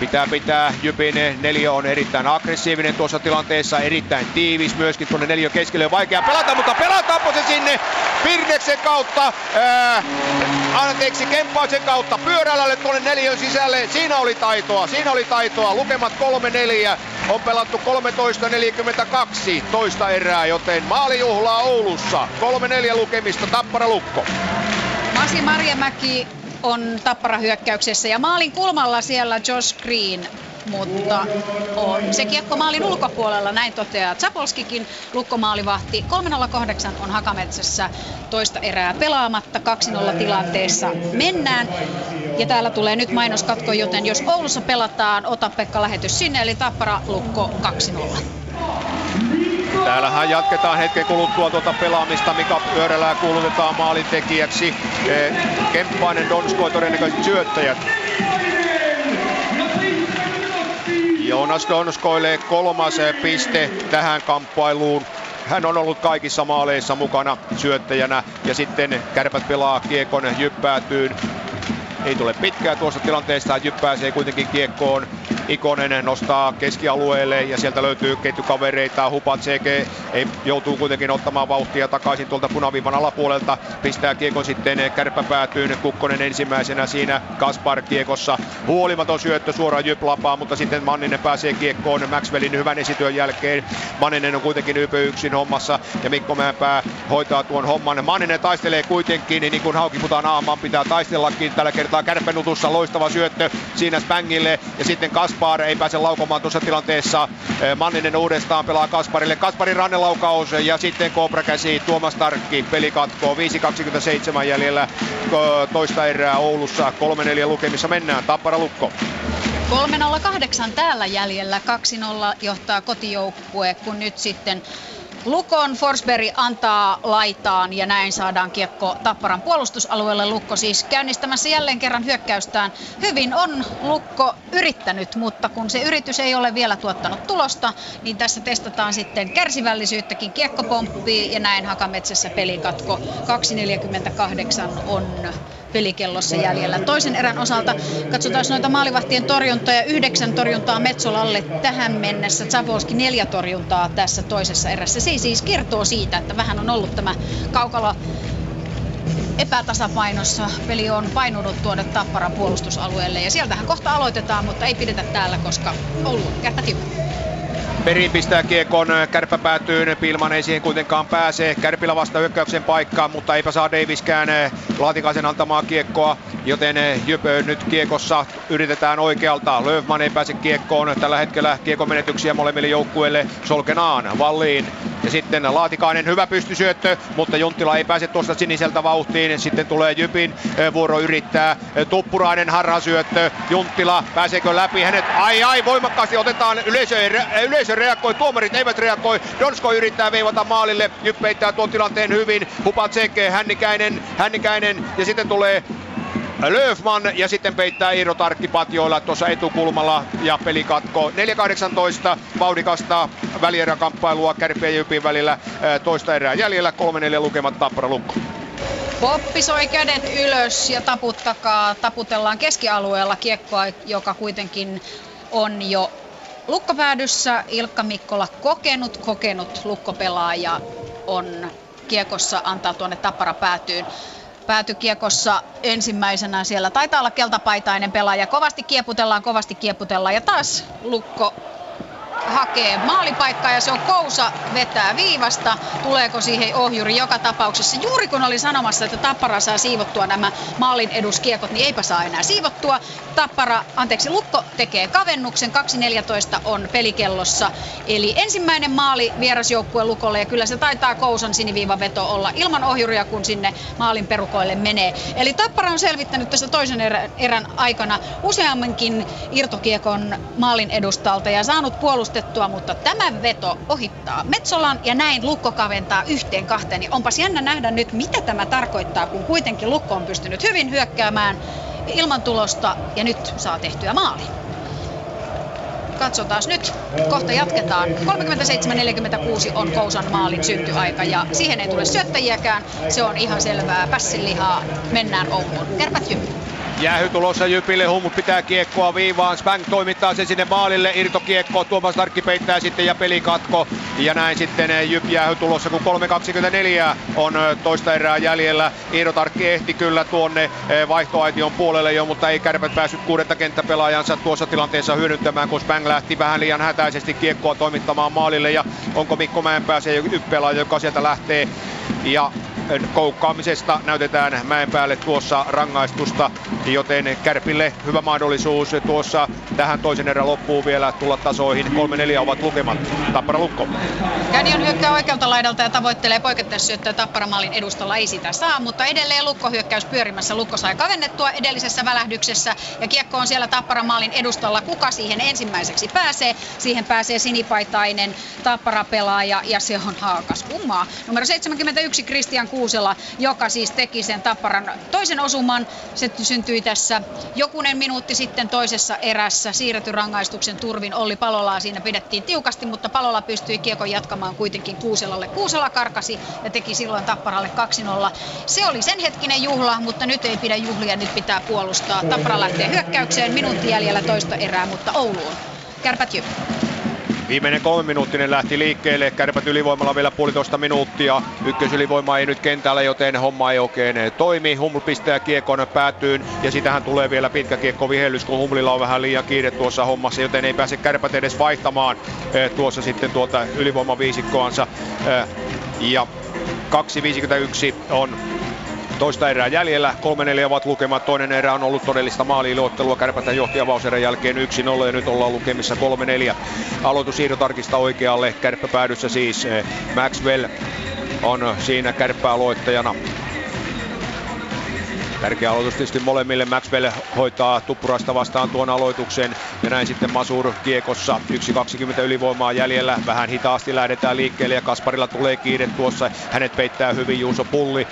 Pitää pitää. Jypin neljä on erittäin aggressiivinen tuossa tilanteessa, erittäin tiivis myöskin tuonne neljä keskelle. On vaikea pelata, mutta pelataanko se sinne Pirneksen kautta, ää, anteeksi Kemppaisen kautta pyörälälle tuonne neljön sisälle, siinä oli taitoa, siinä oli taitoa, lukemat 3-4, on pelattu 13.42 toista erää, joten maalijuhlaa Oulussa, 3-4 lukemista, Tappara Lukko. Masi Marjamäki on tappara hyökkäyksessä ja maalin kulmalla siellä Josh Green mutta on se kiekko maalin ulkopuolella, näin toteaa Zapolskikin lukkomaalivahti. 308 on Hakametsässä toista erää pelaamatta, 2-0 tilanteessa mennään. Ja täällä tulee nyt mainoskatko, joten jos Oulussa pelataan, ota Pekka lähetys sinne, eli Tappara Lukko 2-0. Täällähän jatketaan hetken kuluttua tuota pelaamista. Mika Pyörälää kuulutetaan maalintekijäksi. Eh, Kemppainen, Donskoi todennäköisesti syöttäjät. Jonas Donskoille kolmas eh, piste tähän kamppailuun. Hän on ollut kaikissa maaleissa mukana syöttäjänä ja sitten kärpät pelaa kiekon jyppäätyyn. Ei tule pitkää tuossa tilanteessa, jyppää se kuitenkin kiekkoon Ikonen nostaa keskialueelle ja sieltä löytyy ketjukavereita. Hupatseke ei, joutuu kuitenkin ottamaan vauhtia takaisin tuolta punaviivan alapuolelta. Pistää kiekon sitten kärppäpäätyyn. Kukkonen ensimmäisenä siinä Kaspar kiekossa. Huolimaton syöttö suoraan Jyplapaan, mutta sitten Manninen pääsee kiekkoon Maxwellin hyvän esityön jälkeen. Manninen on kuitenkin ypö yksin hommassa ja Mikko Mäenpää hoitaa tuon homman. Manninen taistelee kuitenkin, niin kuin Haukiputaan aamaan pitää taistellakin. Tällä kertaa kärppänutussa loistava syöttö siinä Spangille ja sitten Kaspar ei pääse laukomaan tuossa tilanteessa. Manninen uudestaan pelaa Kasparille. Kasparin rannelaukaus ja sitten Cobra käsi Tuomas Tarkki. Peli katkoo 5.27 jäljellä toista erää Oulussa. 3-4 lukemissa mennään. Tappara Lukko. 3.08 täällä jäljellä, 2-0 johtaa kotijoukkue, kun nyt sitten Lukon Forsberg antaa laitaan ja näin saadaan kiekko Tapparan puolustusalueelle. Lukko siis käynnistämässä jälleen kerran hyökkäystään. Hyvin on Lukko yrittänyt, mutta kun se yritys ei ole vielä tuottanut tulosta, niin tässä testataan sitten kärsivällisyyttäkin. Kiekko pomppii ja näin Hakametsässä pelikatko. 2.48 on pelikellossa jäljellä. Toisen erän osalta katsotaan noita maalivahtien torjuntoja. Yhdeksän torjuntaa Metsolalle tähän mennessä. Zavolski neljä torjuntaa tässä toisessa erässä. Se siis kertoo siitä, että vähän on ollut tämä kaukalo epätasapainossa. Peli on painunut tuonne Tapparan puolustusalueelle ja sieltähän kohta aloitetaan, mutta ei pidetä täällä, koska Oulu kärpät Peri pistää kiekon kärppäpäätyyn, Pilman ei siihen kuitenkaan pääse. Kärpillä vasta hyökkäyksen paikkaan, mutta eipä saa Daviskään Laatikaisen antamaa kiekkoa, joten Jypö nyt kiekossa yritetään oikealta. Löfman ei pääse kiekkoon, tällä hetkellä kiekon menetyksiä molemmille joukkueille. Solkenaan, Valliin ja sitten Laatikainen hyvä pystysyöttö, mutta Junttila ei pääse tuosta siniseltä vauhtiin. Sitten tulee Jypin vuoro yrittää. Tuppurainen harhasyöttö. Junttila pääseekö läpi? Hänet ai ai voimakkaasti otetaan yleisö, yleisö reagoi, tuomarit eivät reagoi. Donsko yrittää veivata maalille. Jyp peittää tuon tilanteen hyvin. Hupatseke, Hännikäinen, Hännikäinen ja sitten tulee Löfman ja sitten peittää Iiro Tarkki patjoilla tuossa etukulmalla ja peli katko 4.18 vauhdikasta välieräkamppailua Kärpien ja Jypin välillä toista erää jäljellä 3-4 lukemat Tappara Lukko. Poppi soi kädet ylös ja taputtakaa. Taputellaan keskialueella kiekkoa, joka kuitenkin on jo lukkopäädyssä. Ilkka Mikkola kokenut, kokenut lukkopelaaja on kiekossa antaa tuonne Tappara päätyyn päätykiekossa ensimmäisenä siellä taitaa olla keltapaitainen pelaaja. Kovasti kieputellaan, kovasti kieputellaan ja taas Lukko hakee maalipaikkaa ja se on Kousa vetää viivasta. Tuleeko siihen ohjuri joka tapauksessa? Juuri kun oli sanomassa, että Tappara saa siivottua nämä maalin eduskiekot, niin eipä saa enää siivottua. Tappara, anteeksi, Lukko tekee kavennuksen. 2.14 on pelikellossa. Eli ensimmäinen maali vierasjoukkue Lukolle ja kyllä se taitaa Kousan siniviivaveto olla ilman ohjuria, kun sinne maalin perukoille menee. Eli Tappara on selvittänyt tässä toisen erän, aikana useammankin irtokiekon maalin edustalta ja saanut puolustettua, mutta tämä veto ohittaa Metsolan ja näin Lukko kaventaa yhteen kahteen. Niin onpas jännä nähdä nyt, mitä tämä tarkoittaa, kun kuitenkin Lukko on pystynyt hyvin hyökkäämään ilman tulosta ja nyt saa tehtyä maali. Katsotaan nyt. Kohta jatketaan. 37-46 on Kousan maalin syntyaika ja siihen ei tule syöttäjiäkään. Se on ihan selvää. Pässilihaa. Mennään Ouluun. Kärpät Jyppi. Jäähy tulossa Jypille, Hummut pitää kiekkoa viivaan, Spang toimittaa sen sinne maalille, irtokiekko, Tuomas Tarkki peittää sitten ja pelikatko. Ja näin sitten Jyp jäähy tulossa, kun 3.24 on toista erää jäljellä. Iiro Tarkki ehti kyllä tuonne vaihtoaition puolelle jo, mutta ei kärpät päässyt kuudetta kenttäpelaajansa tuossa tilanteessa hyödyntämään, kun Spang lähti vähän liian hätäisesti kiekkoa toimittamaan maalille. Ja onko Mikko Mäenpää se pelaaja, joka sieltä lähtee ja koukkaamisesta näytetään mäen päälle tuossa rangaistusta, joten Kärpille hyvä mahdollisuus tuossa tähän toisen erän loppuun vielä tulla tasoihin. 3-4 ovat lukemat. Tappara Lukko. Känion hyökkää oikealta laidalta ja tavoittelee poikittaissyöttöä Tapparamallin edustalla ei sitä saa, mutta edelleen Lukko hyökkäys pyörimässä. Lukko sai kavennettua edellisessä välähdyksessä ja kiekko on siellä Tapparamallin edustalla. Kuka siihen ensimmäiseksi pääsee? Siihen pääsee sinipaitainen Tappara pelaaja ja se on haakas kummaa. Numero 71 21 Kristian Kuusela, joka siis teki sen tapparan toisen osuman. Se syntyi tässä jokunen minuutti sitten toisessa erässä. Siirretty rangaistuksen turvin Olli Palolaa siinä pidettiin tiukasti, mutta Palola pystyi kiekon jatkamaan kuitenkin Kuuselalle. Kuusela karkasi ja teki silloin tapparalle 2-0. Se oli sen hetkinen juhla, mutta nyt ei pidä juhlia, nyt pitää puolustaa. Tappara lähtee hyökkäykseen, minuutti jäljellä toista erää, mutta Ouluun. Kärpät jyp. Viimeinen kolme minuuttinen lähti liikkeelle. Kärpät ylivoimalla vielä puolitoista minuuttia. Ykkösylivoima ei nyt kentällä, joten homma ei oikein toimi. Huml pistää kiekon päätyyn ja sitähän tulee vielä pitkä kiekko vihellys, kun Humlilla on vähän liian kiire tuossa hommassa, joten ei pääse kärpät edes vaihtamaan eh, tuossa sitten tuota ylivoimaviisikkoansa. Eh, ja 2.51 on toista erää jäljellä. 3-4 ovat lukemat. Toinen erä on ollut todellista maaliiluottelua. Kärpätä johti avauserän jälkeen 1-0 ja nyt ollaan lukemissa 3-4. Aloitus tarkista oikealle. Kärppäpäädyssä siis eh, Maxwell on siinä kärppäaloittajana. Tärkeä aloitus tietysti molemmille. Maxwell hoitaa Tuppurasta vastaan tuon aloituksen. Ja näin sitten Masur kiekossa. 1.20 ylivoimaa jäljellä. Vähän hitaasti lähdetään liikkeelle ja Kasparilla tulee kiire tuossa. Hänet peittää hyvin Juuso Pulli.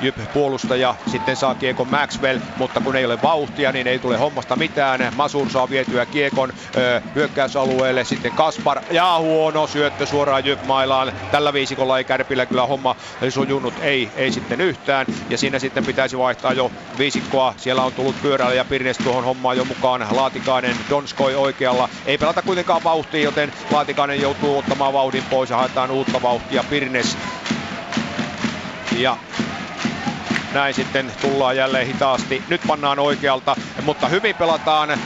Eh, Jyp-puolustaja sitten saa kiekon Maxwell, mutta kun ei ole vauhtia, niin ei tule hommasta mitään. Masur saa vietyä kiekon ö, hyökkäysalueelle, sitten Kaspar ja huono syöttö suoraan Jyp-mailaan. Tällä viisikolla ei Kärpillä kyllä homma sujunut, ei, ei sitten yhtään. Ja siinä sitten pitäisi vaihtaa jo viisikkoa. Siellä on tullut pyörällä ja Pirnes tuohon hommaan jo mukaan. Laatikainen, Donskoi oikealla. Ei pelata kuitenkaan vauhtia, joten Laatikainen joutuu ottamaan vauhdin pois ja haetaan uutta vauhtia. Pirnes ja näin sitten tullaan jälleen hitaasti. Nyt pannaan oikealta, mutta hyvin pelataan. Eh,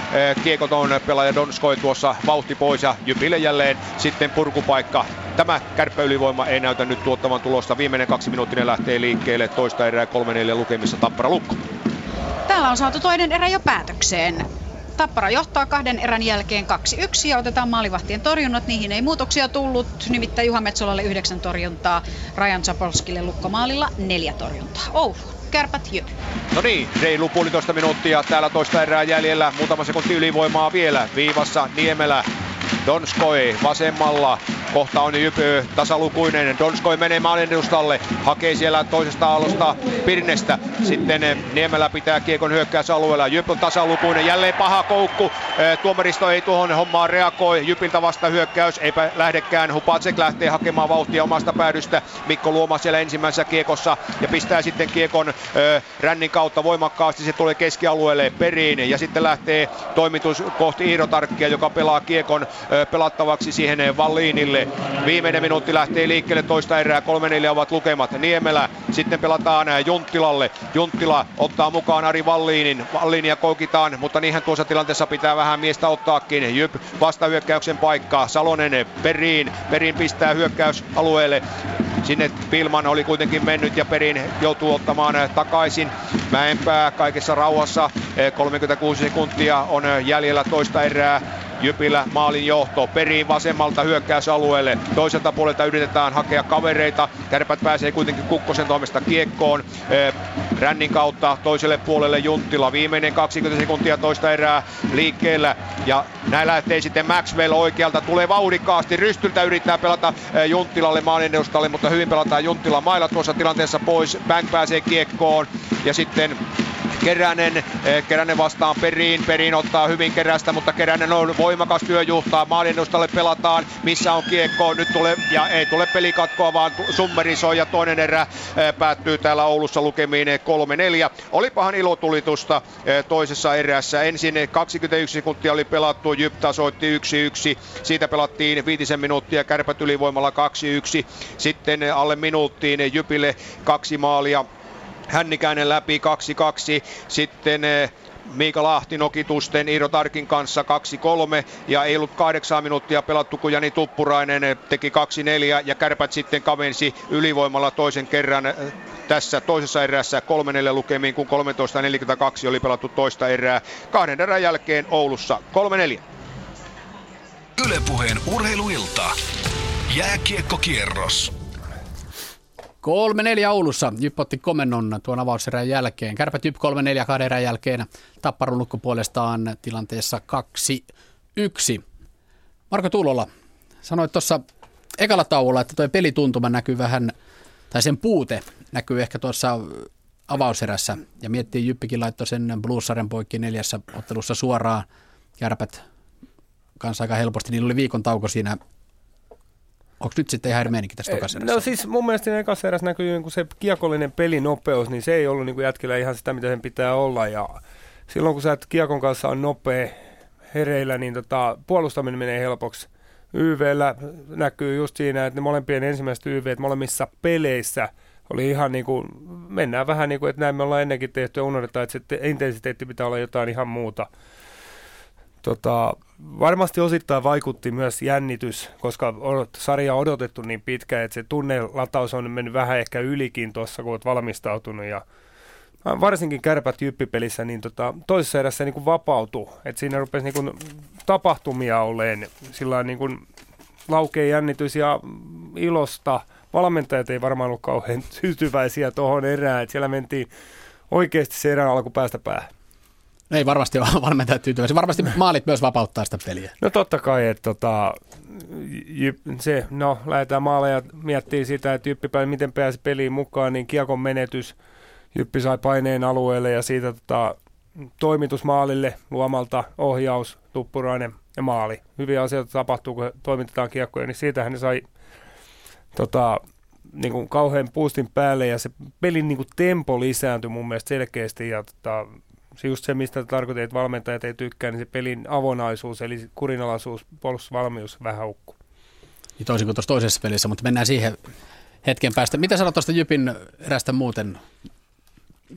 Kiekoton pelaaja Donskoi tuossa vauhti pois ja Jypille jälleen sitten purkupaikka. Tämä kärppäylivoima ei näytä nyt tuottavan tulosta. Viimeinen kaksi minuuttinen lähtee liikkeelle. Toista erää 3-4 lukemissa Tappara Lukko. Täällä on saatu toinen erä jo päätökseen. Tappara johtaa kahden erän jälkeen 2-1 ja otetaan maalivahtien torjunnat. Niihin ei muutoksia tullut, nimittäin Juha Metsolalle yhdeksän torjuntaa, Rajan Zapolskille lukkomaalilla neljä torjuntaa. Oulu, kärpät jyp. No niin, reilu puolitoista minuuttia täällä toista erää jäljellä. Muutama sekunti ylivoimaa vielä. Viivassa Niemelä Donskoi vasemmalla. Kohta on Jypy tasalukuinen. Donskoi menee maalin edustalle. Hakee siellä toisesta alosta Pirnestä. Sitten Niemelä pitää kiekon hyökkäysalueella. Jyp on tasalukuinen. Jälleen paha koukku. Tuomaristo ei tuohon hommaan reagoi. Jypiltä vasta hyökkäys. Eipä lähdekään. Hupacek lähtee hakemaan vauhtia omasta päädystä. Mikko Luoma siellä ensimmäisessä kiekossa. Ja pistää sitten kiekon rännin kautta voimakkaasti. Se tulee keskialueelle periin. Ja sitten lähtee toimitus kohti Iiro Tarkkia, joka pelaa kiekon pelattavaksi siihen Valliinille. Viimeinen minuutti lähtee liikkeelle toista erää, 3-4 ovat lukemat. Niemelä sitten pelataan Junttilalle. Junttila ottaa mukaan Ari Valliinin. Valliinia koukitaan, mutta niinhän tuossa tilanteessa pitää vähän miestä ottaakin. Jyp vastahyökkäyksen paikkaa. Salonen Periin. Periin pistää hyökkäysalueelle. Sinne Pilman oli kuitenkin mennyt ja Perin joutuu ottamaan takaisin. Mäenpää kaikessa rauhassa. 36 sekuntia on jäljellä toista erää. Jypillä maalin johto periin vasemmalta hyökkäysalueelle. Toiselta puolelta yritetään hakea kavereita. Kärpät pääsee kuitenkin Kukkosen toimesta kiekkoon. Rännin kautta toiselle puolelle Junttila. Viimeinen 20 sekuntia toista erää liikkeellä. Ja näin lähtee sitten Maxwell oikealta. Tulee vauhdikkaasti. Rystyltä yrittää pelata Junttilalle maalin edustalle, mutta hyvin pelataan Junttila mailla tuossa tilanteessa pois. Bank pääsee kiekkoon. Ja sitten Keränen, eh, Keränen vastaan Periin, Periin ottaa hyvin Kerästä, mutta Keränen on voimakas työjuhtaa, maalinnustalle pelataan, missä on kiekko, nyt tulee, ja ei tule pelikatkoa, vaan summeri soi ja toinen erä eh, päättyy täällä Oulussa lukemiin 3-4. Olipahan ilotulitusta eh, toisessa erässä, ensin 21 sekuntia oli pelattu, Jyp tasoitti 1-1, siitä pelattiin viitisen minuuttia, kärpät ylivoimalla 2-1, sitten alle minuuttiin Jypille kaksi maalia, Hännikäinen läpi 2-2. Sitten eh, Miika Lahti nokitusten Iiro Tarkin kanssa 2-3 ja ei ollut kahdeksan minuuttia pelattu, kun Jani Tuppurainen eh, teki 2-4 ja kärpät sitten kavensi ylivoimalla toisen kerran eh, tässä toisessa erässä 3-4 lukemiin, kun 13.42 oli pelattu toista erää. Kahden erän jälkeen Oulussa 3-4. Ylepuheen urheiluilta. Jääkiekkokierros. Kolme neljä Oulussa. Jyp otti komennon tuon avauserän jälkeen. Kärpät Jyp kolme neljä kahden erän jälkeen. Tapparun lukko puolestaan tilanteessa kaksi yksi. Marko Tuulola, sanoit tuossa ekalla tauolla, että tuo pelituntuma näkyy vähän tai sen puute näkyy ehkä tuossa avauserässä. Ja miettii, Jyppikin laittoi sen Bluesaren poikki neljässä ottelussa suoraan. Kärpät kanssa aika helposti. Niillä oli viikon tauko siinä. Onko nyt sitten ihan eri meininki tässä tokassa No siis mun mielestä siinä ekassa erässä näkyy niin se kiekollinen pelinopeus, niin se ei ollut niin jätkillä ihan sitä, mitä sen pitää olla. Ja silloin kun sä et kiekon kanssa on nopea hereillä, niin tota, puolustaminen menee helpoksi. YVllä näkyy just siinä, että ne molempien ensimmäiset YV molemmissa peleissä oli ihan niin kuin, mennään vähän niin kuin, että näin me ollaan ennenkin tehty ja unohdetaan, että se intensiteetti pitää olla jotain ihan muuta. Tota, varmasti osittain vaikutti myös jännitys, koska on sarja odotettu niin pitkään, että se tunnelataus on mennyt vähän ehkä ylikin tuossa, kun olet valmistautunut ja varsinkin kärpät jyppipelissä, niin tota, toisessa erässä niin kuin vapautui. että siinä rupesi niin kuin tapahtumia olleen sillä niin kuin laukeen jännitys ja ilosta. Valmentajat ei varmaan ollut kauhean tyytyväisiä tuohon erään, että siellä mentiin oikeasti se erään alku päästä päähän. Ei varmasti ole valmentajat tyytyväisiä. Varmasti maalit myös vapauttaa sitä peliä. No totta kai, että tota, se, no lähdetään maaleja miettii sitä, että Jyppi miten pääsi peliin mukaan, niin kiekon menetys – Jyppi sai paineen alueelle ja siitä tota, toimitus maalille luomalta, ohjaus, tuppurainen ja maali. Hyviä asioita tapahtuu, kun toimitetaan kiekkoja, niin siitähän ne sai tota, niin kuin kauhean boostin päälle ja se pelin niin kuin tempo lisääntyi mun mielestä selkeästi ja tota, se just se, mistä tarkoitin, että valmentajat ei tykkää, niin se pelin avonaisuus, eli kurinalaisuus, puolustusvalmius vähän hukku. Niin toisin kuin tuossa toisessa pelissä, mutta mennään siihen hetken päästä. Mitä sanot tuosta Jypin erästä muuten?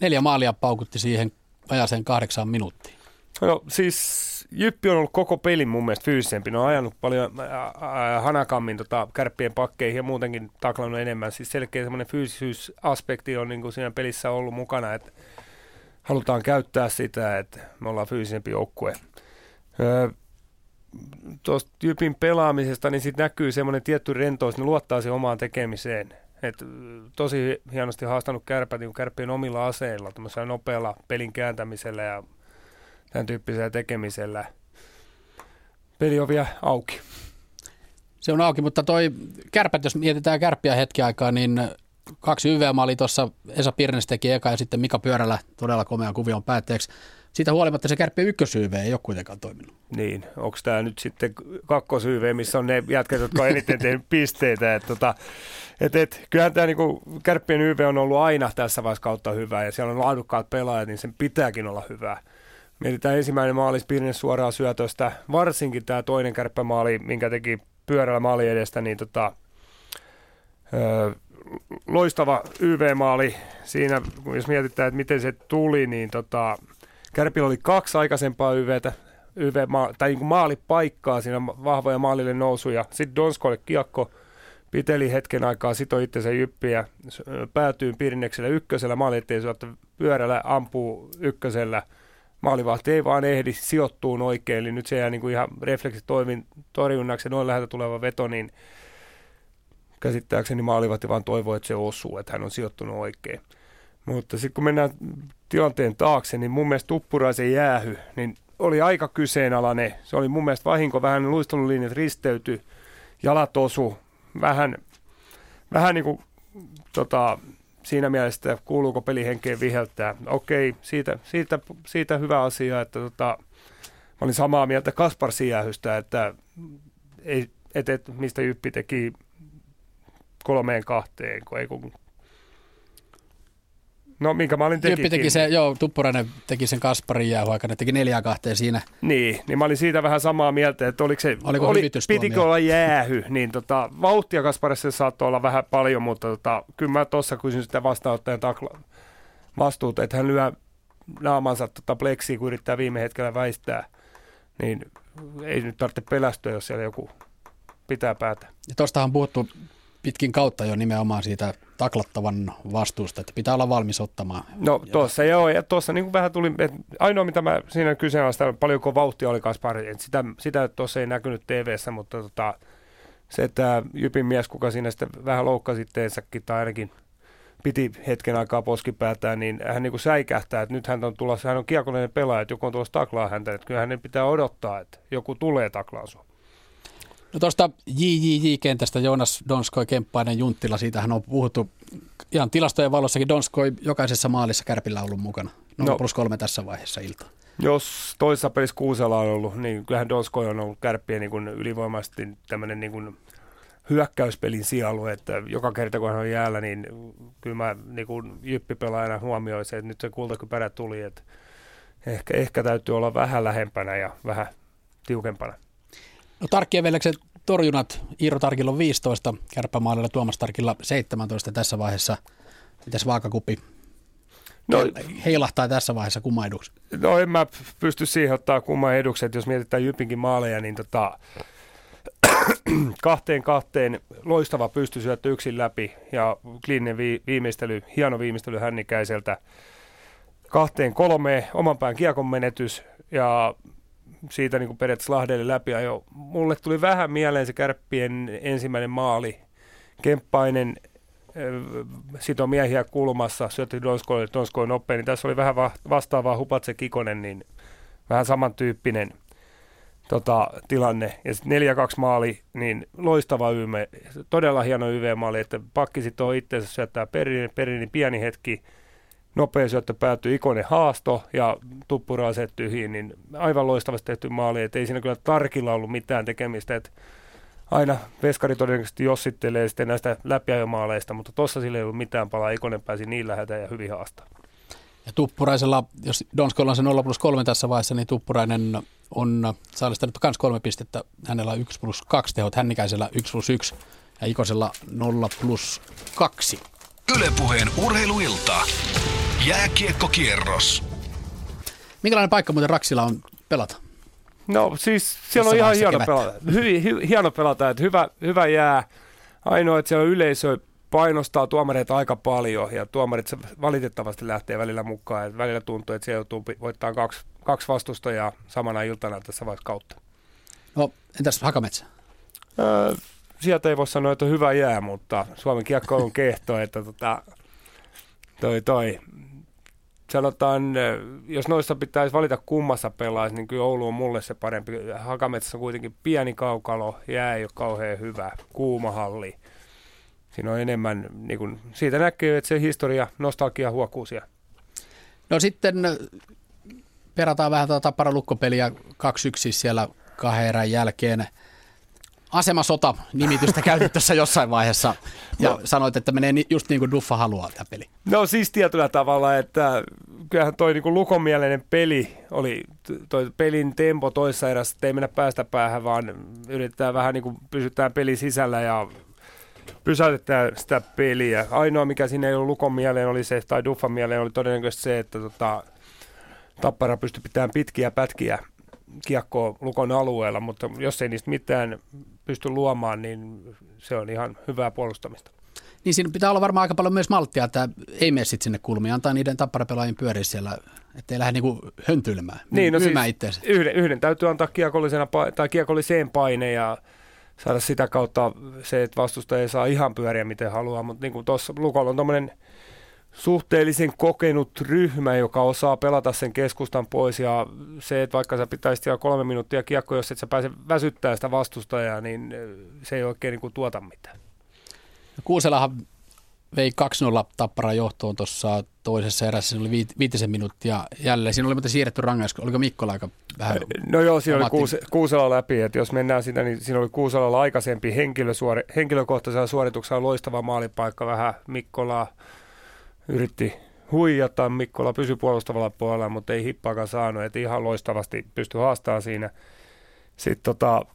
neljä maalia paukutti siihen vajaseen kahdeksaan minuuttiin. No siis Jyppi on ollut koko pelin mun mielestä fyysisempi. Ne on ajanut paljon äh, hanakammin tota, kärppien pakkeihin ja muutenkin taklannut enemmän. Siis selkeä semmoinen fyysisyysaspekti on niin kuin siinä pelissä ollut mukana, että halutaan käyttää sitä, että me ollaan fyysisempi joukkue. Öö, Tuosta Jypin pelaamisesta, niin sitten näkyy semmoinen tietty rentous, ne luottaa siihen omaan tekemiseen – et, tosi hienosti haastanut kärpät niin kärppien omilla aseilla, tämmöisellä nopealla pelin kääntämisellä ja tämän tyyppisellä tekemisellä. Peli on vielä auki. Se on auki, mutta toi kärpät, jos mietitään kärppiä hetki aikaa, niin kaksi YV-maali tuossa Esa Pirnes teki eka ja sitten Mika Pyörällä todella komean kuvion päätteeksi. Siitä huolimatta se kärppi ykkösyyv ei ole kuitenkaan toiminut. Niin, onko tämä nyt sitten kakkosyyv, missä on ne jätkät, jotka on eniten tehnyt pisteitä. Et, tota, et, et, kyllähän tämä niinku, kärppien YV on ollut aina tässä vaiheessa kautta hyvä ja siellä on laadukkaat pelaajat, niin sen pitääkin olla hyvä. Mietitään ensimmäinen maali Pirne suoraan syötöstä, varsinkin tämä toinen kärppämaali, minkä teki pyörällä maali edestä, niin tota, öö, loistava YV-maali siinä, jos mietitään, että miten se tuli, niin tota, Kärpillä oli kaksi aikaisempaa YVtä, YV tai niin maalipaikkaa siinä vahvoja maalille nousuja. Sitten Donskolle kiekko piteli hetken aikaa, sitoi itsensä jyppiä, päätyy Pirneksellä ykkösellä, maali ettei että pyörällä ampuu ykkösellä. Maalivahti ei vaan ehdi sijoittuu oikein, eli nyt se jää niin kuin ihan refleksitoimin torjunnaksi noin läheltä tuleva veto, niin käsittääkseni maalivahti vaan toivoo, että se osuu, että hän on sijoittunut oikein. Mutta sitten kun mennään tilanteen taakse, niin mun mielestä Tuppuraisen jäähy, niin oli aika kyseenalainen. Se oli mun mielestä vahinko, vähän luistelulinjat risteytyi, jalat osu, vähän, vähän niin kuin tota, siinä mielessä, kuuluuko pelihenkeen viheltää. Okei, siitä, siitä, siitä hyvä asia, että tota, mä olin samaa mieltä Kaspar Sijähystä, että ei, et, et, mistä Jyppi teki kolmeen kahteen, kun ei kun No minkä mä olin tekikin. Jyppi teki se, joo, Tuppurainen teki sen Kasparin jäähuaikana, teki neljä kahteen siinä. Niin, niin mä olin siitä vähän samaa mieltä, että oliko se, Oliko oli, pitikö olla jäähy, niin tota, vauhtia Kasparissa saattoi olla vähän paljon, mutta tota, kyllä mä tuossa kysyn sitä vastaanottajan takla, vastuuta, että hän lyö naamansa tota pleksiä, kun yrittää viime hetkellä väistää, niin ei nyt tarvitse pelästyä, jos siellä joku pitää päätä. Ja tuostahan on puhuttu pitkin kautta jo nimenomaan siitä taklattavan vastuusta, että pitää olla valmis ottamaan. No tuossa joo, ja tuossa niin vähän tuli, että ainoa mitä mä siinä kyseenalaista, paljonko vauhtia oli Kaspari, että sitä, sitä tuossa ei näkynyt tv mutta tota, se, että Jypin mies, kuka siinä sitten vähän loukkasi itteensäkin, tai ainakin piti hetken aikaa poskipäätään, niin hän niin kuin säikähtää, että nyt hän on tulossa, hän on kiekollinen pelaaja, että joku on tulossa taklaa häntä, että kyllä hänen pitää odottaa, että joku tulee taklaa sinua. No tuosta JJJ-kentästä Joonas Donskoi, Kemppainen, Junttila, siitähän on puhuttu ihan tilastojen valossakin Donskoi jokaisessa maalissa Kärpillä ollut mukana. 0 No. plus 3 tässä vaiheessa iltaa. Jos toisessa pelissä Kuusela on ollut, niin kyllähän Donskoi on ollut kärppien niin ylivoimaisesti tämmöinen niin hyökkäyspelin sijalu, että joka kerta kun hän on jäällä, niin kyllä mä niin kuin jyppipelaajana huomioisin, että nyt se kultakypärä tuli, että ehkä, ehkä täytyy olla vähän lähempänä ja vähän tiukempana. No Tarkkien veljekset torjunat, Iiro Tarkilla on 15, Kärppämaalilla Tuomas Tarkilla 17 tässä vaiheessa. Mitäs vaakakuppi No, heilahtaa tässä vaiheessa kumman eduksi? No en mä pysty siihen ottaa kumman eduksi, että jos mietitään Jypinkin maaleja, niin tota, kahteen kahteen loistava pystysyöttö yksin läpi ja kliininen vi- viimeistely, hieno viimeistely Hännikäiseltä. Kahteen kolmeen oman pään kiekon menetys ja siitä niin kuin periaatteessa Lahdelle läpi jo. Mulle tuli vähän mieleen se kärppien ensimmäinen maali. Kemppainen sito miehiä kulmassa, syötti Donskoille, Donskoi nopea, niin tässä oli vähän va- vastaavaa Hupatse Kikonen, niin vähän samantyyppinen tota, tilanne. Ja sitten 4-2 maali, niin loistava YV, todella hieno YV-maali, että pakki sitten on itseensä syöttää perin, perin, niin pieni hetki, nopea syöttö päättyi Ikonen haasto ja tuppura tyhjiin, niin aivan loistavasti tehty maali, että ei siinä kyllä Tarkilla ollut mitään tekemistä, että aina veskari todennäköisesti jossittelee sitten näistä läpiajomaaleista, mutta tuossa sillä ei ollut mitään palaa, Ikonen pääsi niin läheltä ja hyvin haastaa. Ja Tuppuraisella, jos Donskoilla on se 0 plus 3 tässä vaiheessa, niin Tuppurainen on saalistanut myös kolme pistettä. Hänellä on 1 plus 2 tehot, Hännikäisellä 1 plus 1 ja Ikosella 0 plus 2. Ylepuheen urheiluilta. Jääkiekkokierros. Minkälainen paikka muuten Raksilla on pelata? No siis siellä on Tässä ihan hieno kevättä. pelata. Hyvin, hy, hieno pelata, että hyvä, hyvä jää. Ainoa, että siellä on yleisö painostaa tuomareita aika paljon ja tuomarit se valitettavasti lähtee välillä mukaan. Et välillä tuntuu, että se joutuu voittamaan kaksi, kaksi vastustajaa samana iltana tässä vaiheessa kautta. No, entäs Hakametsä? Öö, sieltä ei voi sanoa, että on hyvä jää, mutta Suomen kiekko on kehto, että tota, toi, toi. Sanotaan, ö, jos noissa pitäisi valita kummassa pelaisi, niin kyllä Oulu on mulle se parempi. Hakametsässä on kuitenkin pieni kaukalo, jää ei ole kauhean hyvä, kuuma halli. Siinä on enemmän, niin kuin, siitä näkyy, että se historia, nostalgia huokuu siellä. No sitten äh, perataan vähän tätä Tappara lukkopeliä 2-1 siis siellä kahden erän jälkeen. Asemasota nimitystä käytit tuossa jossain vaiheessa ja No. sanoit, että menee just niin kuin Duffa haluaa tämä peli. No siis tietyllä tavalla, että kyllähän toi niinku lukomielinen peli oli, toi pelin tempo toissa erässä, että ei mennä päästä päähän, vaan yritetään vähän niin kuin pysytään pelin sisällä ja pysäytetään sitä peliä. Ainoa, mikä siinä ei ollut lukon mieleen oli se, tai Duffan mieleen oli todennäköisesti se, että tota, Tappara pystyi pitämään pitkiä pätkiä kiekkoa lukon alueella, mutta jos ei niistä mitään pysty luomaan, niin se on ihan hyvää puolustamista. Niin siinä pitää olla varmaan aika paljon myös malttia, että ei mene sitten sinne kulmiin, antaa niiden tapparapelaajien pyöriä siellä, ettei lähde niinku höntyilemään, Niin, no siis yhden, yhden täytyy antaa kiekollisena tai kiekolliseen paine ja saada sitä kautta se, että vastustaja ei saa ihan pyöriä miten haluaa, mutta niin kuin tuossa Lukolla on tuommoinen suhteellisen kokenut ryhmä, joka osaa pelata sen keskustan pois ja se, että vaikka sä pitäisit siellä kolme minuuttia kiekko, jos et sä pääse väsyttää sitä vastustajaa, niin se ei oikein niin kuin tuota mitään. Kuuselahan vei 2-0 Tapparan johtoon tuossa toisessa erässä, siinä oli viit- viitisen minuuttia jälleen. Siinä oli muuten siirretty rangaistus, oliko Mikkola aika vähän? No joo, siinä oli Kuuse, Kuusela läpi, että jos mennään sitä, niin siinä oli Kuuselalla aikaisempi henkilösuori, henkilökohtaisella suorituksella loistava maalipaikka, vähän Mikkolaa yritti huijata, Mikkola pysyi puolustavalla puolella, mutta ei hippaakaan saanut, että ihan loistavasti pystyi haastamaan siinä. Sitten tota,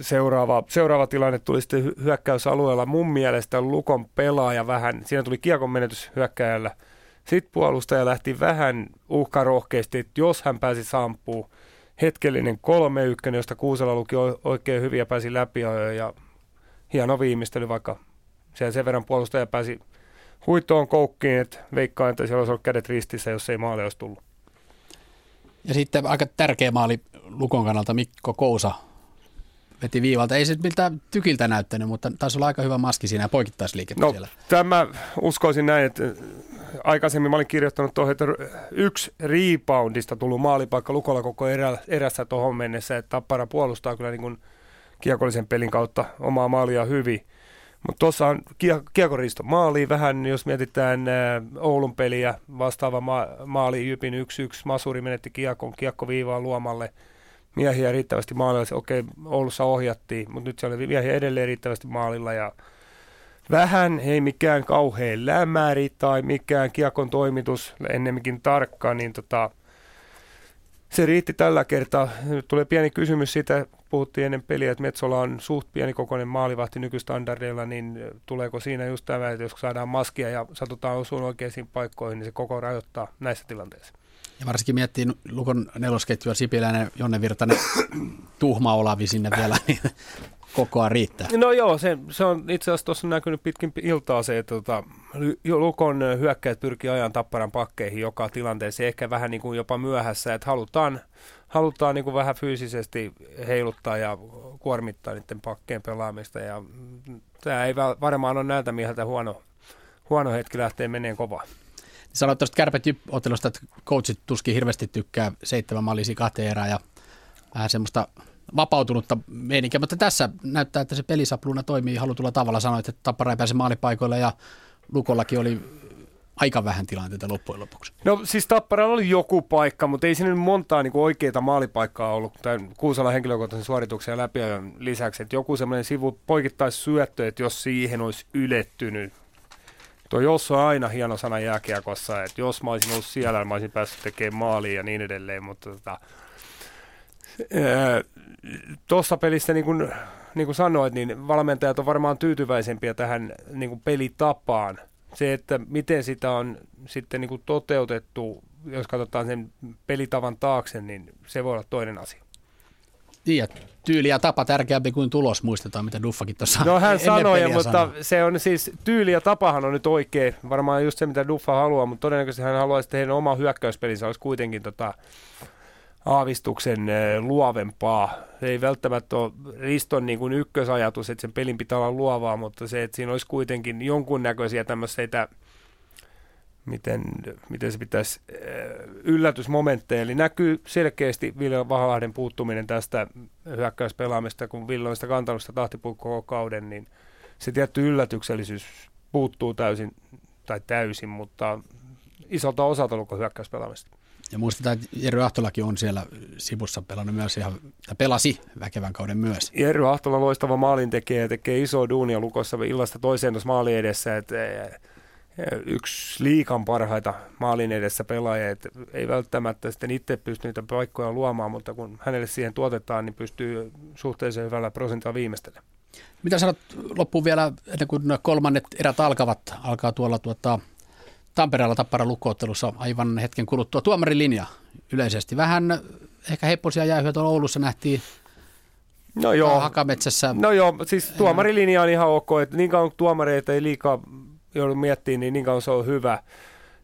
seuraava, seuraava tilanne tuli sitten hy- hyökkäysalueella. Mun mielestä Lukon pelaaja vähän, siinä tuli kiekon menetys hyökkäjällä. Sitten puolustaja lähti vähän uhkarohkeasti, että jos hän pääsi sampuun, hetkellinen 3-1, josta Kuusela luki oikein hyvin ja pääsi läpi ja, hieno viimeistely, vaikka sen verran puolustaja pääsi huittoon koukkiin, että veikkaan, että siellä olisi ollut kädet ristissä, jos ei maali olisi tullut. Ja sitten aika tärkeä maali Lukon kannalta Mikko Kousa veti viivalta. Ei se miltään tykiltä näyttänyt, mutta taisi olla aika hyvä maski siinä poikittaisliikettä No, siellä. tämä uskoisin näin, että aikaisemmin mä olin kirjoittanut tuohon, että yksi reboundista tullut maalipaikka Lukolla koko erä, erässä tuohon mennessä, että Tappara puolustaa kyllä niin kuin kiekollisen pelin kautta omaa maalia hyvin. Mutta tuossa on kiekoristo maali vähän, jos mietitään ää, Oulun peliä, vastaava ma- maali Jypin 1-1, Masuri menetti kiekon, kiekko viivaa luomalle, miehiä riittävästi maalilla, okei Oulussa ohjattiin, mutta nyt se oli miehiä edelleen riittävästi maalilla ja vähän, ei mikään kauhean lämäri tai mikään kiekon toimitus ennemminkin tarkka, niin tota, se riitti tällä kertaa. Nyt tulee pieni kysymys siitä, puhuttiin ennen peliä, että Metsola on suht pienikokoinen maalivahti nykystandardeilla, niin tuleeko siinä just tämä, että jos saadaan maskia ja satutaan osuun oikeisiin paikkoihin, niin se koko rajoittaa näissä tilanteissa. Ja varsinkin miettii Lukon nelosketjua Sipiläinen, Jonne Virtanen, Tuhma Olavi sinne vielä, niin kokoa riittää. No joo, se, se on itse asiassa tuossa näkynyt pitkin iltaa se, että tota, Lukon hyökkäät pyrkii ajan tapparan pakkeihin joka tilanteessa, ehkä vähän niin kuin jopa myöhässä, että halutaan, halutaan niin kuin vähän fyysisesti heiluttaa ja kuormittaa niiden pakkeen pelaamista ja tämä ei varmaan ole näiltä mieheltä huono, huono hetki lähteä meneen kovaa. Sanoit tuosta kärpät ottelusta, että coachit tuskin hirveästi tykkää seitsemän mallisia kahteen erää ja vähän semmoista vapautunutta meininkiä, mutta tässä näyttää, että se pelisapluuna toimii halutulla tavalla. Sanoit, että Tappara ei pääse maalipaikoille ja Lukollakin oli aika vähän tilanteita loppujen lopuksi. No siis Tapparalla oli joku paikka, mutta ei siinä montaa niin oikeita maalipaikkaa ollut tämän Kuusalan henkilökohtaisen suorituksen läpiajan lisäksi. Että joku semmoinen sivu poikittaisi syöttö, että jos siihen olisi ylettynyt. Tuo jos on aina hieno sana jääkiekossa, että jos mä olisin ollut siellä, mä olisin päässyt tekemään maaliin ja niin edelleen, mutta tota, tuossa pelissä, niin kuin, niin kuin sanoit, niin valmentajat on varmaan tyytyväisempiä tähän niin kuin pelitapaan. Se, että miten sitä on sitten niin kuin toteutettu, jos katsotaan sen pelitavan taakse, niin se voi olla toinen asia. Niin, ja tyyli ja tapa tärkeämpi kuin tulos, muistetaan mitä Duffakin tuossa No hän sanoi, mutta sanoi. se on siis, tyyli ja tapahan on nyt oikein, varmaan just se mitä Duffa haluaa, mutta todennäköisesti hän haluaisi tehdä oma hyökkäyspelinsä, olisi kuitenkin tota, aavistuksen eh, luovempaa. Se ei välttämättä ole Riston niin kuin ykkösajatus, että sen pelin pitää olla luovaa, mutta se, että siinä olisi kuitenkin jonkunnäköisiä tämmöisiä miten, miten se pitäisi eh, yllätysmomentteja. Eli näkyy selkeästi Ville Vahalahden puuttuminen tästä hyökkäyspelaamista, kun Ville on sitä kantanut sitä kauden, niin se tietty yllätyksellisyys puuttuu täysin, tai täysin, mutta isolta osalta hyökkäyspelaamista. Ja muistetaan, että Jerry Ahtolakin on siellä sivussa pelannut myös ihan, tai pelasi väkevän kauden myös. Jerry Ahtola loistava maalintekijä ja tekee isoa duunia lukossa illasta toiseen tuossa maali edessä. Että eh, eh, yksi liikan parhaita maalin edessä pelaajia, että ei välttämättä sitten itse pysty niitä paikkoja luomaan, mutta kun hänelle siihen tuotetaan, niin pystyy suhteellisen hyvällä prosentilla viimeistellä. Mitä sanot loppuun vielä, ennen kuin kolmannet erät alkavat, alkaa tuolla tuota, Tampereella Tappara lukkoottelussa aivan hetken kuluttua. Tuomarilinja yleisesti. Vähän ehkä hepposia jäähyä tuolla Oulussa nähtiin No joo. Hakametsässä. No joo, siis tuomarilinja on ihan ok, että niin kauan tuomareita ei liikaa joudu miettimään, niin niin kauan se on hyvä.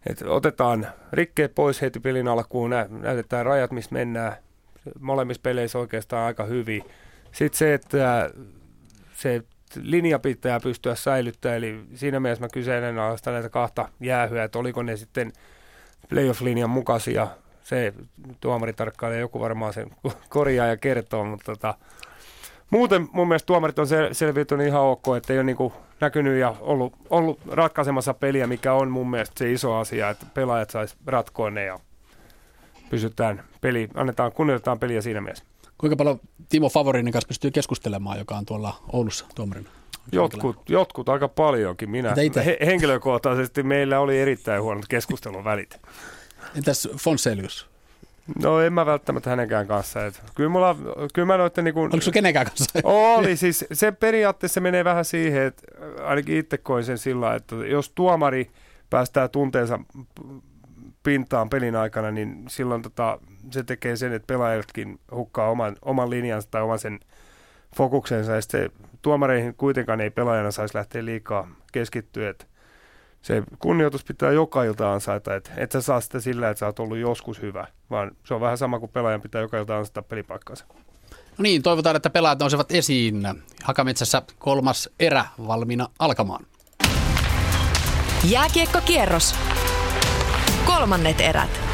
Että otetaan rikkeet pois heti pelin alkuun, nä- näytetään rajat, missä mennään. Molemmissa peleissä oikeastaan aika hyvin. Sitten se, että se linja pitää pystyä säilyttämään, eli siinä mielessä mä kyseenalaistan näitä kahta jäähyä, että oliko ne sitten playoff-linjan mukaisia. Se tuomari tarkkailee joku varmaan sen korjaa ja kertoo, mutta tota, muuten mun mielestä tuomarit on sel- selviytynyt ihan ok, että ei ole niin näkynyt ja ollut, ollut ratkaisemassa peliä, mikä on mun mielestä se iso asia, että pelaajat sais ratkoa ne ja pysytään peli, annetaan, kunnioitetaan peliä siinä mielessä. Kuinka paljon Timo Favorinin kanssa pystyy keskustelemaan, joka on tuolla Oulussa tuomarina? Jotkut, jotkut aika paljonkin. Minä he, henkilökohtaisesti meillä oli erittäin huonot keskustelun välit. Entäs Fonselius? No en mä välttämättä hänenkään kanssa. Et kyllä, mulla, kyllä mä noitte niinku... Oliko kenenkään kanssa? Oli, siis se periaatteessa menee vähän siihen, että ainakin itse koin sen sillä että jos tuomari päästää tunteensa pintaan pelin aikana, niin silloin tota, se tekee sen, että pelaajatkin hukkaa oman, oman linjansa tai oman sen fokuksensa. Ja sitten tuomareihin kuitenkaan ei pelaajana saisi lähteä liikaa keskittyä. Että se kunnioitus pitää joka ilta ansaita, että et sä saa sitä sillä, että sä oot ollut joskus hyvä, vaan se on vähän sama kuin pelaajan pitää joka ilta ansaita pelipaikkansa. No niin, toivotaan, että pelaajat nousevat esiin. Hakametsässä kolmas erä valmiina alkamaan. Jääkiekkokierros. Kolmannet erät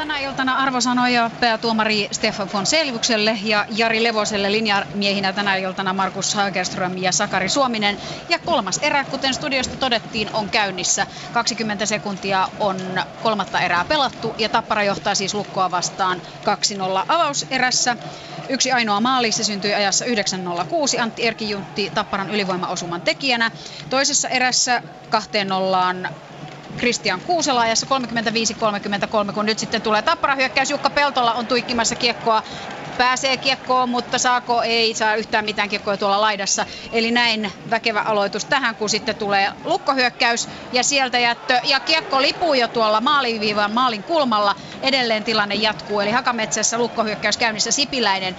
tänä iltana arvosanoja päätuomari Stefan von Selvukselle ja Jari Levoselle linjamiehinä tänä iltana Markus Hagerström ja Sakari Suominen. Ja kolmas erä, kuten studiosta todettiin, on käynnissä. 20 sekuntia on kolmatta erää pelattu ja Tappara johtaa siis lukkoa vastaan 2-0 avauserässä. Yksi ainoa maali, se syntyi ajassa 9.06. Antti Erkijuntti Tapparan ylivoimaosuman tekijänä. Toisessa erässä kahteen nollaan Kristian Kuusela ajassa 35-33, kun nyt sitten tulee tappara hyökkäys. Jukka Peltola on tuikkimassa kiekkoa pääsee kiekkoon, mutta saako ei saa yhtään mitään kiekkoa tuolla laidassa. Eli näin väkevä aloitus tähän, kun sitten tulee lukkohyökkäys ja sieltä jättö. Ja kiekko lipuu jo tuolla maaliviivan maalin kulmalla. Edelleen tilanne jatkuu, eli Hakametsässä lukkohyökkäys käynnissä Sipiläinen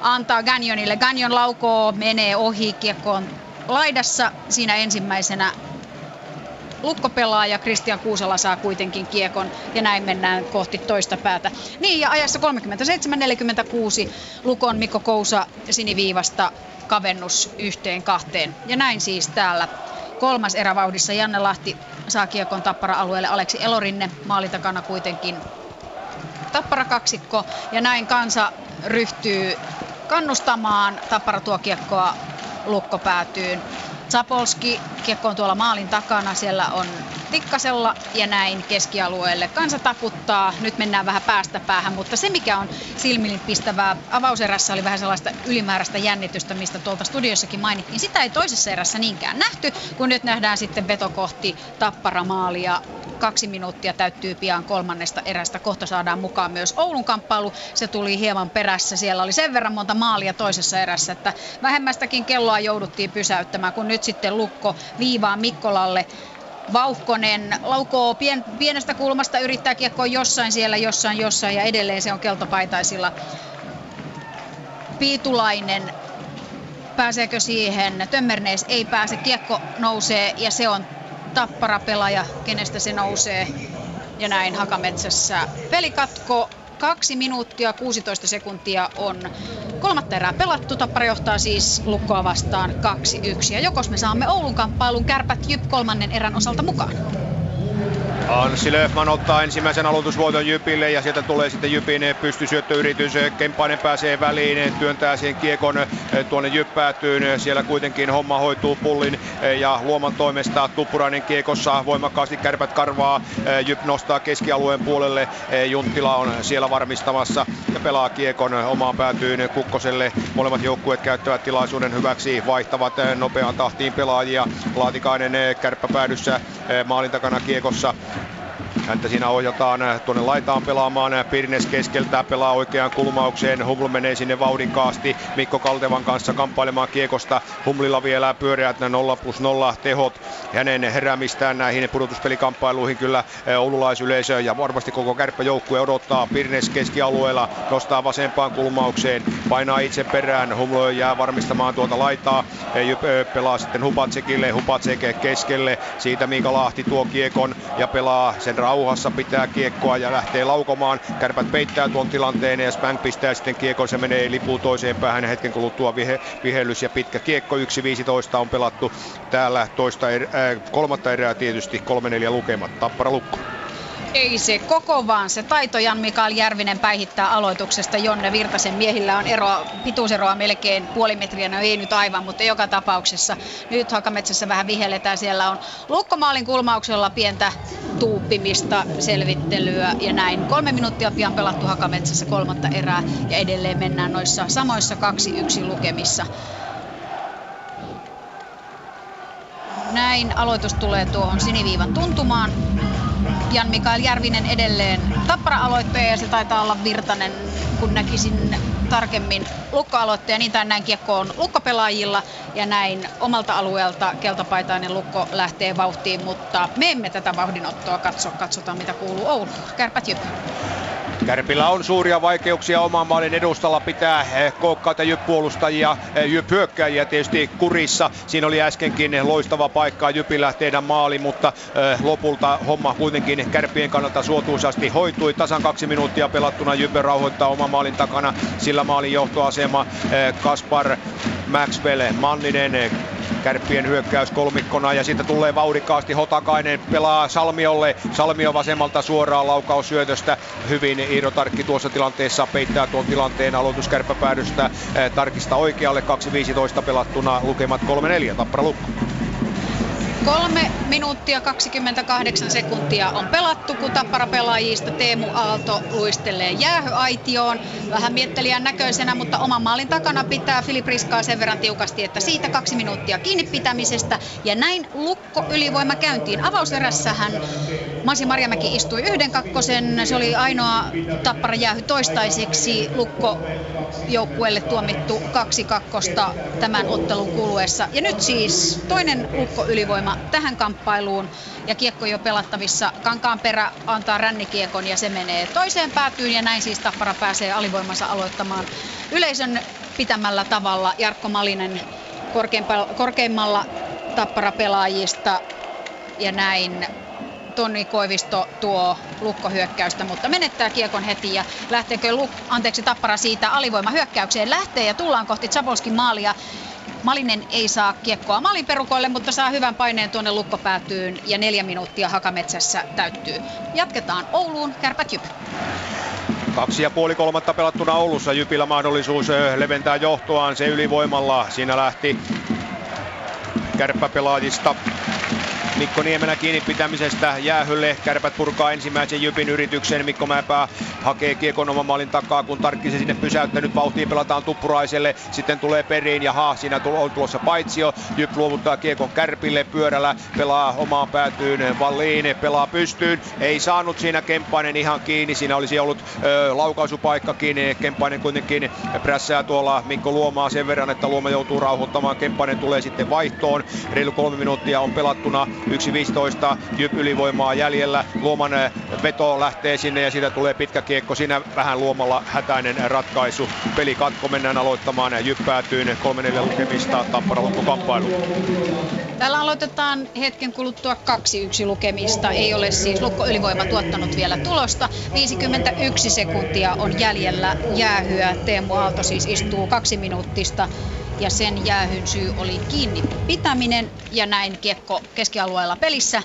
antaa Ganjonille. Ganjon laukoo, menee ohi kiekkoon laidassa. Siinä ensimmäisenä Lukko pelaa ja Kristian Kuusela saa kuitenkin kiekon ja näin mennään kohti toista päätä. Niin ja ajassa 37-46 Lukon Mikko Kousa siniviivasta kavennus yhteen kahteen. Ja näin siis täällä kolmas erävauhdissa Janne Lahti saa kiekon Tappara-alueelle Aleksi Elorinne. Maali takana kuitenkin Tappara kaksikko ja näin kansa ryhtyy kannustamaan. Tappara tuo kiekkoa lukko päätyyn. Zapolski, kiekko on tuolla maalin takana, siellä on Tikkasella ja näin keskialueelle. Kansa takuttaa, nyt mennään vähän päästä päähän, mutta se mikä on silmille pistävää, avauserässä oli vähän sellaista ylimääräistä jännitystä, mistä tuolta studiossakin mainittiin. Sitä ei toisessa erässä niinkään nähty, kun nyt nähdään sitten veto kohti tapparamaalia kaksi minuuttia täyttyy pian kolmannesta erästä. Kohta saadaan mukaan myös Oulun kamppailu. Se tuli hieman perässä. Siellä oli sen verran monta maalia toisessa erässä, että vähemmästäkin kelloa jouduttiin pysäyttämään, kun nyt sitten Lukko viivaa Mikkolalle Vauhkonen laukoo pien, pienestä kulmasta, yrittää kiekkoa jossain siellä, jossain, jossain ja edelleen se on keltapaitaisilla. Piitulainen pääseekö siihen? Tömmernees ei pääse, kiekko nousee ja se on tappara pelaaja, kenestä se nousee. Ja näin Hakametsässä pelikatko. Kaksi minuuttia 16 sekuntia on kolmatta erää pelattu. Tappara johtaa siis lukkoa vastaan 2-1. Ja jokos me saamme Oulun kamppailun kärpät Jyp kolmannen erän osalta mukaan. Anssi Löfman ottaa ensimmäisen aloitusvuoton Jypille ja sieltä tulee sitten Jypin pystysyöttöyritys. Kempainen pääsee väliin, työntää siihen kiekon eh, tuonne Jyppäätyyn. Siellä kuitenkin homma hoituu pullin eh, ja Luoman toimesta Tuppurainen kiekossa voimakkaasti kärpät karvaa. Eh, Jyp nostaa keskialueen puolelle. Junttila on siellä varmistamassa ja pelaa kiekon omaan päätyyn Kukkoselle. Molemmat joukkueet käyttävät tilaisuuden hyväksi, vaihtavat nopeaan tahtiin pelaajia. Laatikainen kärppäpäädyssä maalin takana kiekossa Häntä siinä ohjataan tuonne laitaan pelaamaan. Pirnes keskeltä pelaa oikeaan kulmaukseen. Huml menee sinne vauhdikkaasti Mikko Kaltevan kanssa kamppailemaan kiekosta. Humlilla vielä pyöreät 0 plus 0 tehot. Hänen heräämistään näihin pudotuspelikamppailuihin kyllä eh, oululaisyleisö ja varmasti koko kärppäjoukkue odottaa. Pirnes keskialueella nostaa vasempaan kulmaukseen. Painaa itse perään. Huml jää varmistamaan tuota laitaa. Eh, eh, pelaa sitten Hupatsekille. Hupatsek keskelle. Siitä Miika Lahti tuo kiekon ja pelaa sen rauhassa pitää kiekkoa ja lähtee laukomaan. Kärpät peittää tuon tilanteen ja Spank pistää sitten kiekon, se menee lipu toiseen päähän hetken kuluttua vihe, vihellys ja pitkä kiekko. 1-15 on pelattu täällä toista er, äh, kolmatta erää tietysti 3-4 lukemat. Tappara lukko. Ei se koko, vaan se taito Jan Mikael Järvinen päihittää aloituksesta. Jonne Virtasen miehillä on eroa, pituuseroa melkein puoli metriä, no ei nyt aivan, mutta joka tapauksessa. Nyt Hakametsässä vähän vihelletään, siellä on lukkomaalin kulmauksella pientä tuuppimista, selvittelyä ja näin. Kolme minuuttia pian pelattu Hakametsässä kolmatta erää ja edelleen mennään noissa samoissa 2-1 lukemissa. Näin aloitus tulee tuohon siniviivan tuntumaan. Jan Mikael Järvinen edelleen tappara-aloittaja ja se taitaa olla Virtanen, kun näkisin tarkemmin lukkoaloittaja, niin tai näin kiekko on lukkopelaajilla ja näin omalta alueelta keltapaitainen lukko lähtee vauhtiin, mutta me emme tätä vauhdinottoa katso, katsotaan mitä kuuluu Ouluun. Kärpät Jyp. Kärpillä on suuria vaikeuksia oman maalin edustalla pitää eh, kookkaita jyppuolustajia, eh, jyphyökkäjiä tietysti kurissa. Siinä oli äskenkin loistava paikka Jypillä tehdä maali, mutta eh, lopulta homma kuitenkin kärpien kannalta suotuisasti hoitui. Tasan kaksi minuuttia pelattuna Jypä rauhoittaa oman maalin takana, sillä maalin johtoasema Kaspar Maxwell Manninen Kärppien hyökkäys kolmikkona ja siitä tulee vauhdikkaasti Hotakainen pelaa Salmiolle. Salmio vasemmalta suoraan laukaus syötöstä. Hyvin Iiro Tarkki tuossa tilanteessa peittää tuon tilanteen aloituskärppäpäädystä. Tarkista oikealle 2.15 pelattuna lukemat 3-4 Tappara Lukko. Kolme minuuttia 28 sekuntia on pelattu, kun Tappara pelaajista Teemu Aalto luistelee jäähyaitioon. Vähän miettelijän näköisenä, mutta oman maalin takana pitää Filip Riskaa sen verran tiukasti, että siitä kaksi minuuttia kiinni pitämisestä. Ja näin lukko ylivoima käyntiin. Avauserässähän Masi Marjamäki istui yhden kakkosen. Se oli ainoa Tappara jäähy toistaiseksi lukko joukkueelle tuomittu kaksi kakkosta tämän ottelun kuluessa. Ja nyt siis toinen lukko ylivoima tähän kamppailuun ja kiekko jo pelattavissa. Kankaan perä antaa rännikiekon ja se menee toiseen päätyyn ja näin siis Tappara pääsee alivoimansa aloittamaan yleisön pitämällä tavalla. Jarkko Malinen korkeimmalla Tappara-pelaajista ja näin Tonni Koivisto tuo lukkohyökkäystä, mutta menettää kiekon heti ja lähteekö Luk, anteeksi, Tappara siitä alivoimahyökkäykseen lähtee ja tullaan kohti Zabolskin maalia. Malinen ei saa kiekkoa maalin perukoille, mutta saa hyvän paineen tuonne lukkopäätyyn ja neljä minuuttia Hakametsässä täyttyy. Jatketaan Ouluun, Kärpät Jyp. Kaksi ja puoli kolmatta pelattuna Oulussa. Jypillä mahdollisuus leventää johtoaan se ylivoimalla. Siinä lähti kärppäpelaajista Mikko Niemelä kiinni pitämisestä jäähylle. Kärpät purkaa ensimmäisen Jypin yrityksen. Mikko Mäpää hakee kiekon oman maalin takaa, kun Tarkkisen sinne pysäyttänyt. Vauhtiin pelataan Tuppuraiselle. Sitten tulee periin ja haa, siinä on tulossa paitsio. Jyp luovuttaa kiekon Kärpille pyörällä. Pelaa omaan päätyyn Valliin. Pelaa pystyyn. Ei saanut siinä Kemppainen ihan kiinni. Siinä olisi ollut ö, laukaisupaikkakin. Kemppainen kuitenkin prässää tuolla Mikko Luomaa sen verran, että Luoma joutuu rauhoittamaan. Kemppainen tulee sitten vaihtoon. Reilu kolme minuuttia on pelattuna. 1.15 Jyp ylivoimaa jäljellä. Luoman eh, veto lähtee sinne ja siitä tulee pitkä kiekko. Siinä vähän Luomalla hätäinen ratkaisu. Peli katko mennään aloittamaan ja Jyp päätyy 3-4 lukemista Tappara kamppailu. Täällä aloitetaan hetken kuluttua 2-1 lukemista. Ei ole siis Lukko ylivoima tuottanut vielä tulosta. 51 sekuntia on jäljellä jäähyä. Teemu Aalto siis istuu kaksi minuuttista ja sen jäähyn syy oli kiinni pitäminen ja näin kiekko keskialueella pelissä.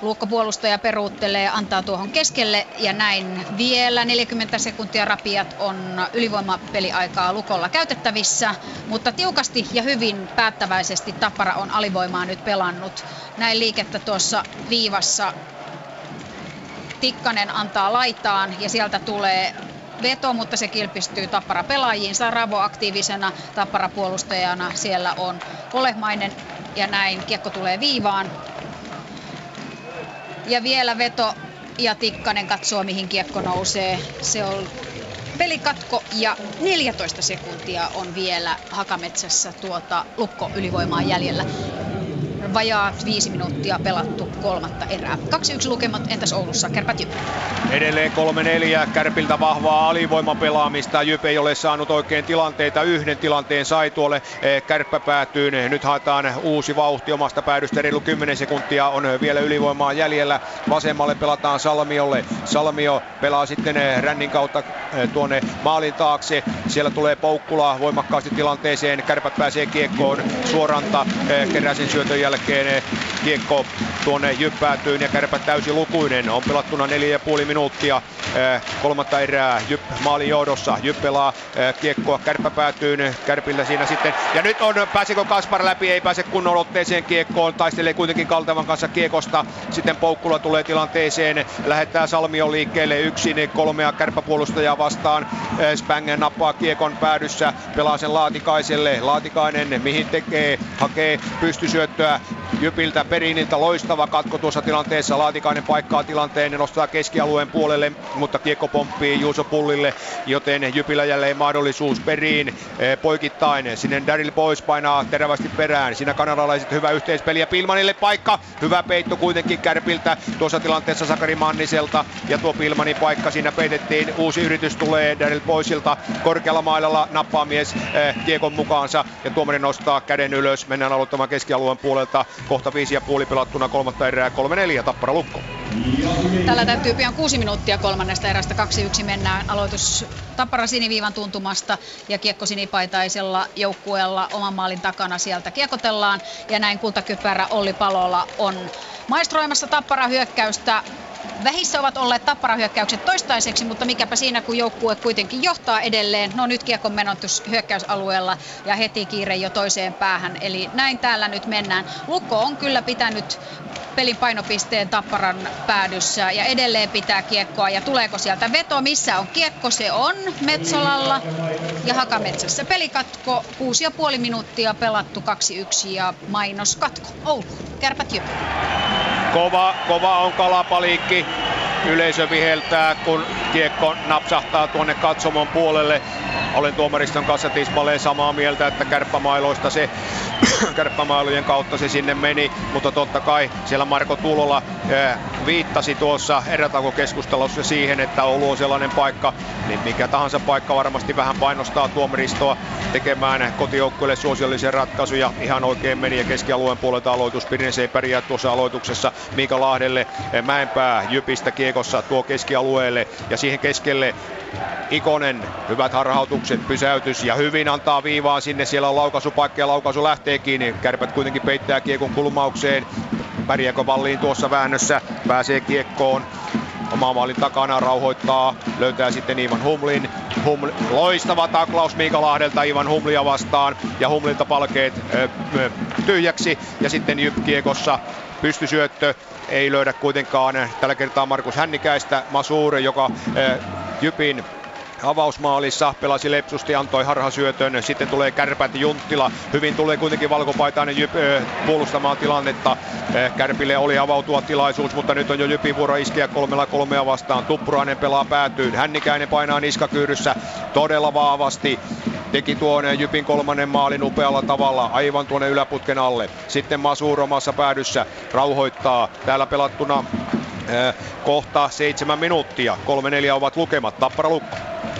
Luukkopuolustaja peruuttelee, antaa tuohon keskelle ja näin vielä 40 sekuntia rapiat on ylivoimapeliaikaa Lukolla käytettävissä, mutta tiukasti ja hyvin päättäväisesti Tappara on alivoimaa nyt pelannut. Näin liikettä tuossa viivassa Tikkanen antaa laitaan ja sieltä tulee veto, mutta se kilpistyy Tappara pelaajiin. Saravo aktiivisena Tappara puolustajana siellä on Olehmainen ja näin kiekko tulee viivaan. Ja vielä veto ja Tikkanen katsoo mihin kiekko nousee. Se on pelikatko ja 14 sekuntia on vielä Hakametsässä tuota lukko ylivoimaa jäljellä vajaat viisi minuuttia pelattu kolmatta erää. 2-1 lukemat, entäs Oulussa, Kärpät Jyp? Edelleen 3-4, Kärpiltä vahvaa alivoimapelaamista. Jyp ei ole saanut oikein tilanteita. Yhden tilanteen sai tuolle eh, kärppäpäätyyn. Nyt haetaan uusi vauhti omasta päädystä. Reilu 10 sekuntia on vielä ylivoimaa jäljellä. Vasemmalle pelataan Salmiolle. Salmio pelaa sitten eh, rännin kautta eh, tuonne maalin taakse. Siellä tulee Poukkula voimakkaasti tilanteeseen. Kärpät pääsee kiekkoon. Suoranta keräsen syötön jälkeen kiekko tuonne jyppäätyyn ja kärpät täysi lukuinen. On pelattuna neljä ja puoli minuuttia eh, kolmatta erää Jyp maali johdossa. Jyp pelaa eh, kiekkoa kärppäpäätyyn, kärpillä siinä sitten. Ja nyt on, pääsikö Kaspar läpi, ei pääse kunnon otteeseen kiekkoon, taistelee kuitenkin Kaltevan kanssa kiekosta. Sitten Poukkula tulee tilanteeseen, lähettää Salmio liikkeelle yksin kolmea kärppäpuolustajaa vastaan. Eh, Spangen nappaa kiekon päädyssä, pelaa sen Laatikaiselle. Laatikainen mihin tekee, hakee pystysyöttöä Jypiltä Periniltä loistava katko tuossa tilanteessa. Laatikainen paikkaa tilanteen ja nostaa keskialueen puolelle, mutta kiekko pomppii Juuso Pullille, joten Jypillä jälleen mahdollisuus Perin eh, poikittain. Sinne Daryl pois painaa terävästi perään. Siinä kanadalaiset hyvä yhteispeli ja Pilmanille paikka. Hyvä peitto kuitenkin Kärpiltä tuossa tilanteessa Sakari Manniselta. Ja tuo Pilmanin paikka siinä peitettiin. Uusi yritys tulee Daryl poisilta. Korkealla mailalla nappaa mies eh, kiekon mukaansa ja tuomari nostaa käden ylös. Mennään aloittamaan keskialueen puolelta Parista. Kohta viisi ja puoli pelattuna kolmatta erää 3-4 Tappara Lukko. Tällä täytyy pian kuusi minuuttia kolmannesta erästä 2-1 mennään. Aloitus Tappara siniviivan tuntumasta ja kiekko sinipaitaisella joukkueella oman maalin takana sieltä kiekotellaan. Ja näin kultakypärä Olli Palola on maestroimassa Tappara hyökkäystä Vähissä ovat olleet tapparahyökkäykset toistaiseksi, mutta mikäpä siinä, kun joukkue kuitenkin johtaa edelleen. No nyt kiekon menotus hyökkäysalueella ja heti kiire jo toiseen päähän. Eli näin täällä nyt mennään. Lukko on kyllä pitänyt pelin painopisteen Tapparan päädyssä ja edelleen pitää kiekkoa. Ja tuleeko sieltä veto? Missä on kiekko? Se on Metsolalla ja Hakametsässä. Pelikatko, 6,5 minuuttia pelattu 2-1 ja mainoskatko. Oulu, kärpät jypä. Kova, kova on kalapaliikki. Yleisö viheltää, kun kiekko napsahtaa tuonne katsomon puolelle. Olen tuomariston kanssa tismalleen samaa mieltä, että kärppämailoista se, kärppämailujen kautta se sinne meni, mutta totta kai siellä Marko Tulola eh, viittasi tuossa erätakokeskustelussa siihen, että Oulu on sellainen paikka, niin mikä tahansa paikka varmasti vähän painostaa tuomaristoa tekemään kotijoukkueelle suosiollisia ratkaisuja. Ihan oikein meni ja keskialueen puolelta aloitus. Pirnes ei pärjää tuossa aloituksessa Miika Lahdelle. Eh, Jypistä kiekossa tuo keskialueelle ja siihen keskelle Ikonen, hyvät harhautukset, pysäytys ja hyvin antaa viivaa sinne. Siellä on laukaisupaikka ja laukaisu lähtee kiinni. Kärpät kuitenkin peittää kiekon kulmaukseen. Pärjääkö Valliin tuossa väännössä? Pääsee kiekkoon. Oma maalin takana rauhoittaa, löytää sitten Ivan Humlin. Huml, loistava taklaus Miika Lahdelta Ivan Humlia vastaan ja Humlilta palkeet ö, ö, tyhjäksi ja sitten Jyp kiekossa pystysyöttö ei löydä kuitenkaan tällä kertaa Markus Hännikäistä. Masure, joka ö, Jypin avausmaalissa, pelasi lepsusti, antoi harhasyötön, sitten tulee kärpät Junttila, hyvin tulee kuitenkin valkopaitainen Jyp äh, puolustamaan tilannetta, Kärpille oli avautua tilaisuus, mutta nyt on jo Jypin vuoro iskeä kolmella kolmea vastaan, Tuppurainen pelaa päätyyn, Hännikäinen painaa niskakyyryssä todella vahvasti, teki tuon Jypin kolmannen maalin upealla tavalla aivan tuonne yläputken alle. Sitten Masur omassa päädyssä rauhoittaa. Täällä pelattuna kohta seitsemän minuuttia. Kolme neljä ovat lukemat. Tappara lukko.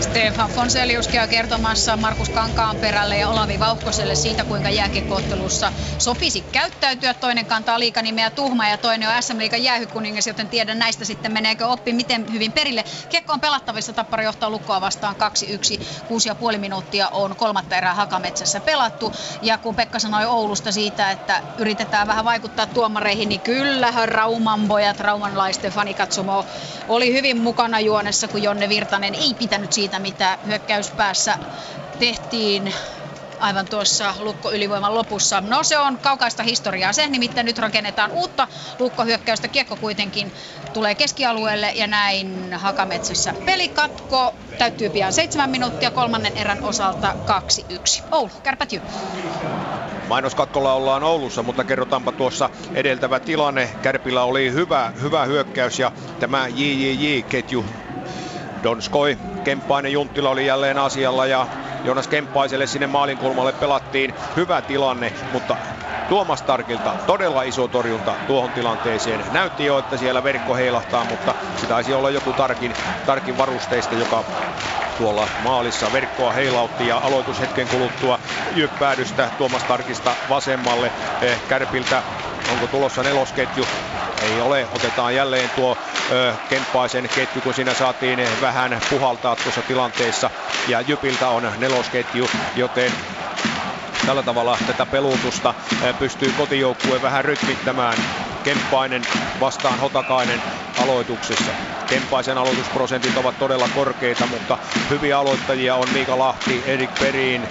Stefan Fonselius käy kertomassa Markus Kankaan perälle ja Olavi Vauhkoselle siitä, kuinka jääkiekkoottelussa sopisi käyttäytyä. Toinen kantaa liikanimeä Tuhma ja toinen on SM Liikan jäähykuningas, joten tiedän näistä sitten meneekö oppi miten hyvin perille. Kiekko on pelattavissa, Tappara johtaa lukkoa vastaan 2-1. 6,5 minuuttia on kolmatta erää Hakametsässä pelattu. Ja kun Pekka sanoi Oulusta siitä, että yritetään vähän vaikuttaa tuomareihin, niin kyllähän Rauman pojat, raumanlaisten fanikatsomo oli hyvin mukana juonessa, kun Jonne Virtanen ei pitänyt siitä siitä, mitä hyökkäyspäässä tehtiin aivan tuossa lukko ylivoiman lopussa. No se on kaukaista historiaa se, nimittäin nyt rakennetaan uutta lukkohyökkäystä. Kiekko kuitenkin tulee keskialueelle ja näin Hakametsässä pelikatko. Täyttyy pian seitsemän minuuttia kolmannen erän osalta 2-1. Oulu, kärpät jyp. Mainoskatkolla ollaan Oulussa, mutta kerrotaanpa tuossa edeltävä tilanne. Kärpillä oli hyvä, hyvä hyökkäys ja tämä JJJ-ketju Donskoi, Kemppainen Junttila oli jälleen asialla ja Jonas Kemppaiselle sinne maalinkulmalle pelattiin hyvä tilanne, mutta Tuomas Tarkilta todella iso torjunta tuohon tilanteeseen. Näytti jo, että siellä verkko heilahtaa, mutta se taisi olla joku Tarkin, tarkin varusteista, joka tuolla maalissa verkkoa heilautti ja aloitushetken kuluttua jyppäädystä Tuomas Tarkista vasemmalle eh, Kärpiltä. Onko tulossa nelosketju? Ei ole. Otetaan jälleen tuo Kemppaisen ketju, kun siinä saatiin vähän puhaltaa tuossa tilanteessa. Ja Jypiltä on nelosketju, joten tällä tavalla tätä peluutusta pystyy kotijoukkue vähän rytmittämään. Kemppainen vastaan Hotakainen aloituksessa. Kemppaisen aloitusprosentit ovat todella korkeita, mutta hyviä aloittajia on Miika Lahti, Erik Perin,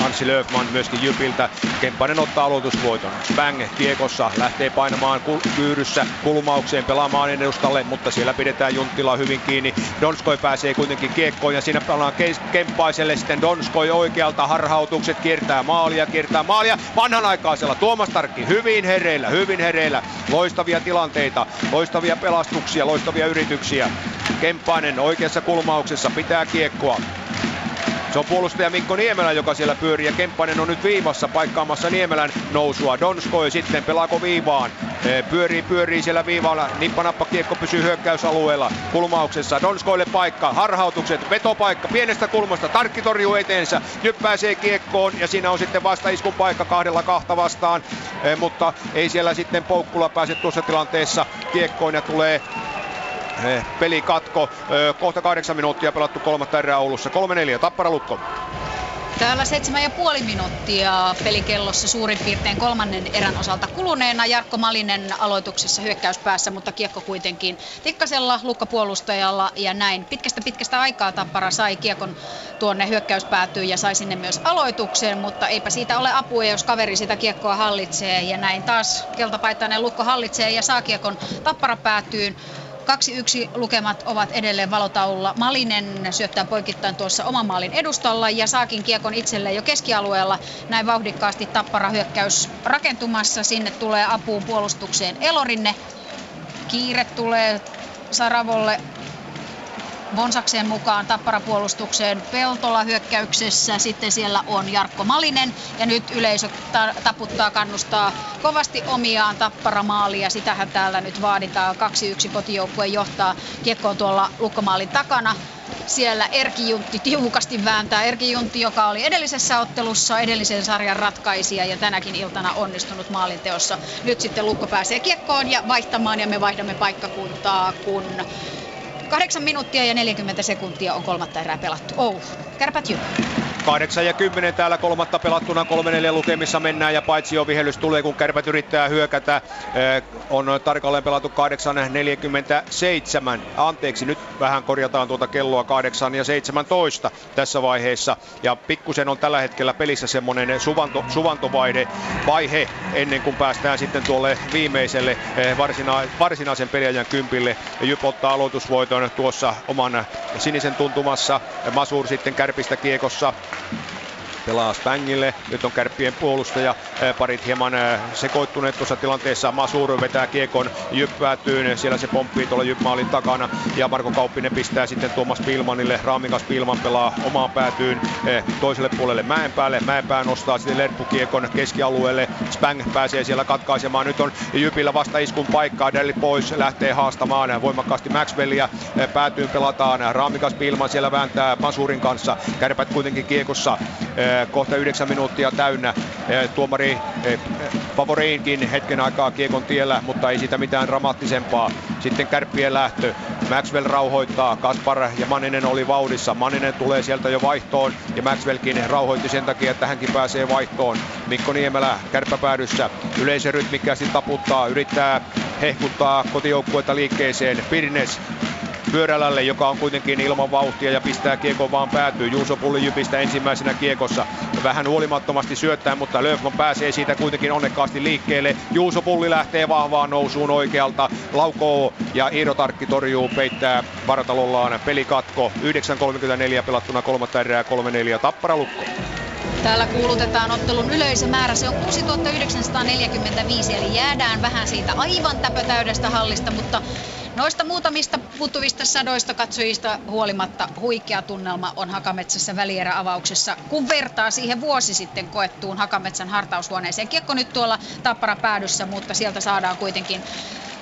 Anssi Löfman myöskin Jypiltä. Kemppainen ottaa aloitusvoiton. Bang kiekossa lähtee painamaan kul- kyyryssä kulmaukseen pelaamaan edustalle, mutta siellä pidetään Junttila hyvin kiinni. Donskoi pääsee kuitenkin kiekkoon ja siinä pelaa Kemppaiselle sitten Donskoi oikealta harhautukset, kiertää maalia, kiertää maalia. Vanhanaikaisella Tuomas Tarkki hyvin hereillä, hyvin hereillä. Loistavia tilanteita, loistavia pelastuksia, loistavia yrityksiä. Kemppainen oikeassa kulmauksessa pitää kiekkoa. Se on puolustaja Mikko Niemelä, joka siellä pyörii ja Kemppainen on nyt viivassa paikkaamassa Niemelän nousua. Donskoi sitten pelaako viivaan. Eh, pyörii, pyörii siellä viivalla. Nippanappa kiekko pysyy hyökkäysalueella. Kulmauksessa Donskoille paikka. Harhautukset. Vetopaikka pienestä kulmasta. Tarkki torjuu eteensä. Jyp pääsee kiekkoon ja siinä on sitten vasta iskun paikka kahdella kahta vastaan. Eh, mutta ei siellä sitten Poukkula pääse tuossa tilanteessa kiekkoon ja tulee pelikatko. Kohta kahdeksan minuuttia pelattu kolmatta erää Oulussa. 3-4 Tappara Lukko. Täällä seitsemän ja puoli minuuttia pelikellossa suurin piirtein kolmannen erän osalta kuluneena. Jarkko Malinen aloituksessa hyökkäyspäässä, mutta kiekko kuitenkin tikkasella lukkapuolustajalla ja näin. Pitkästä pitkästä aikaa Tappara sai kiekon tuonne hyökkäyspäätyyn ja sai sinne myös aloituksen, mutta eipä siitä ole apua, jos kaveri sitä kiekkoa hallitsee. Ja näin taas keltapaitainen lukko hallitsee ja saa kiekon Tappara päätyyn. 2-1 lukemat ovat edelleen valotaululla. Malinen syöttää poikittain tuossa oman maalin edustalla ja saakin kiekon itselleen jo keskialueella. Näin vauhdikkaasti tappara hyökkäys rakentumassa. Sinne tulee apuun puolustukseen Elorinne. Kiire tulee Saravolle Bonsakseen mukaan tapparapuolustukseen Peltola hyökkäyksessä. Sitten siellä on Jarkko Malinen ja nyt yleisö ta- taputtaa, kannustaa kovasti omiaan tapparamaalia. Sitähän täällä nyt vaaditaan. 2-1 kotijoukkue johtaa kiekkoon tuolla lukkomaalin takana siellä Erki Juntti tiukasti vääntää. Erki Juntti, joka oli edellisessä ottelussa edellisen sarjan ratkaisija ja tänäkin iltana onnistunut maalinteossa. Nyt sitten Lukko pääsee kiekkoon ja vaihtamaan ja me vaihdamme paikkakuntaa, kun 8 minuuttia ja 40 sekuntia on kolmatta erää pelattu. Oulu, kärpät jyppy. 8 ja 10 täällä kolmatta pelattuna, 3-4 lukemissa mennään ja paitsi jo vihellys tulee, kun kärpät yrittää hyökätä. Eh, on tarkalleen pelattu 8.47. Anteeksi, nyt vähän korjataan tuota kelloa 8 ja 17 tässä vaiheessa. Ja pikkusen on tällä hetkellä pelissä semmoinen suvanto, suvantovaihe vaihe ennen kuin päästään sitten tuolle viimeiselle eh, varsina, varsinaisen peliajan kympille. Jyp ottaa aloitusvoiton tuossa oman sinisen tuntumassa. Masur sitten kärpistä kiekossa pelaa Spangille. Nyt on kärppien puolustaja. Parit hieman sekoittuneet tuossa tilanteessa. Masur vetää kiekon jyppäätyyn. Siellä se pomppii tuolla jypmaalin takana. Ja Marko Kauppinen pistää sitten Tuomas Pilmanille. Raamikas Pilman pelaa omaan päätyyn toiselle puolelle Mäenpäälle. Mäenpää nostaa sitten Lerppu-kiekon keskialueelle. Spang pääsee siellä katkaisemaan. Nyt on Jypillä vasta iskun paikkaa. Delli pois lähtee haastamaan voimakkaasti Maxwellia. Päätyyn pelataan. Raamikas Pilman siellä vääntää Masurin kanssa. Kärpät kuitenkin kiekossa kohta 9 minuuttia täynnä. Tuomari Favoriinkin hetken aikaa kiekon tiellä, mutta ei siitä mitään dramaattisempaa. Sitten kärppien lähtö. Maxwell rauhoittaa. Kaspar ja Maninen oli vauhdissa. Maninen tulee sieltä jo vaihtoon ja Maxwellkin rauhoitti sen takia, että hänkin pääsee vaihtoon. Mikko Niemelä kärppäpäädyssä. Yleisö rytmikkäästi taputtaa, yrittää hehkuttaa kotijoukkuetta liikkeeseen. Pirnes Pyörälälle, joka on kuitenkin ilman vauhtia ja pistää kiekon vaan päätyy. Juuso Pulli Jypistä ensimmäisenä kiekossa. Vähän huolimattomasti syöttää, mutta Löfman pääsee siitä kuitenkin onnekkaasti liikkeelle. Juuso Pulli lähtee vahvaan nousuun oikealta. Laukoo ja Iiro Tarkki torjuu, peittää vartalollaan pelikatko. 9.34 pelattuna kolmatta erää 3-4 Tappara Lukko. Täällä kuulutetaan ottelun yleisömäärä. Se on 6945, eli jäädään vähän siitä aivan täpötäydestä hallista, mutta Noista muutamista puuttuvista sadoista katsojista huolimatta huikea tunnelma on Hakametsässä välieräavauksessa, kun vertaa siihen vuosi sitten koettuun Hakametsän hartaushuoneeseen. Kiekko nyt tuolla Tappara päädyssä, mutta sieltä saadaan kuitenkin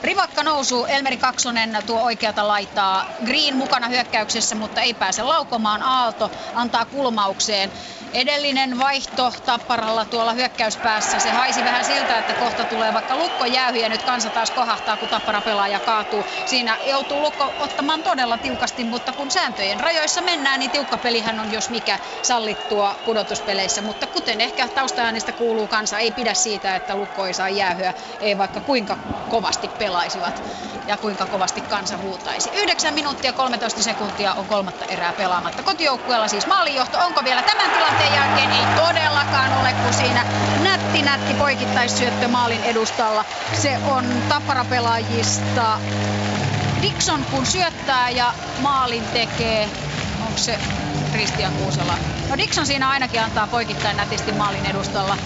Rivakka nousu, Elmeri Kaksonen tuo oikeata laitaa. Green mukana hyökkäyksessä, mutta ei pääse laukomaan. Aalto antaa kulmaukseen. Edellinen vaihto Tapparalla tuolla hyökkäyspäässä. Se haisi vähän siltä, että kohta tulee vaikka Lukko jäyhy ja nyt kansa taas kohahtaa, kun Tappara pelaaja kaatuu. Siinä joutuu Lukko ottamaan todella tiukasti, mutta kun sääntöjen rajoissa mennään, niin tiukka pelihän on jos mikä sallittua pudotuspeleissä. Mutta kuten ehkä taustaäänistä kuuluu, kansa ei pidä siitä, että Lukko ei saa jäähyä, ei vaikka kuinka kovasti pelaisivat ja kuinka kovasti kansa huutaisi. 9 minuuttia 13 sekuntia on kolmatta erää pelaamatta. Kotijoukkueella siis maalijohto. Onko vielä tämän tilanteen jälkeen ei todellakaan ole, kun siinä nätti nätti poikittaissyöttö maalin edustalla. Se on taparapelaajista Dixon kun syöttää ja maalin tekee. Onko se Christian Kuusela? No Dixon siinä ainakin antaa poikittain nätisti maalin edustalla.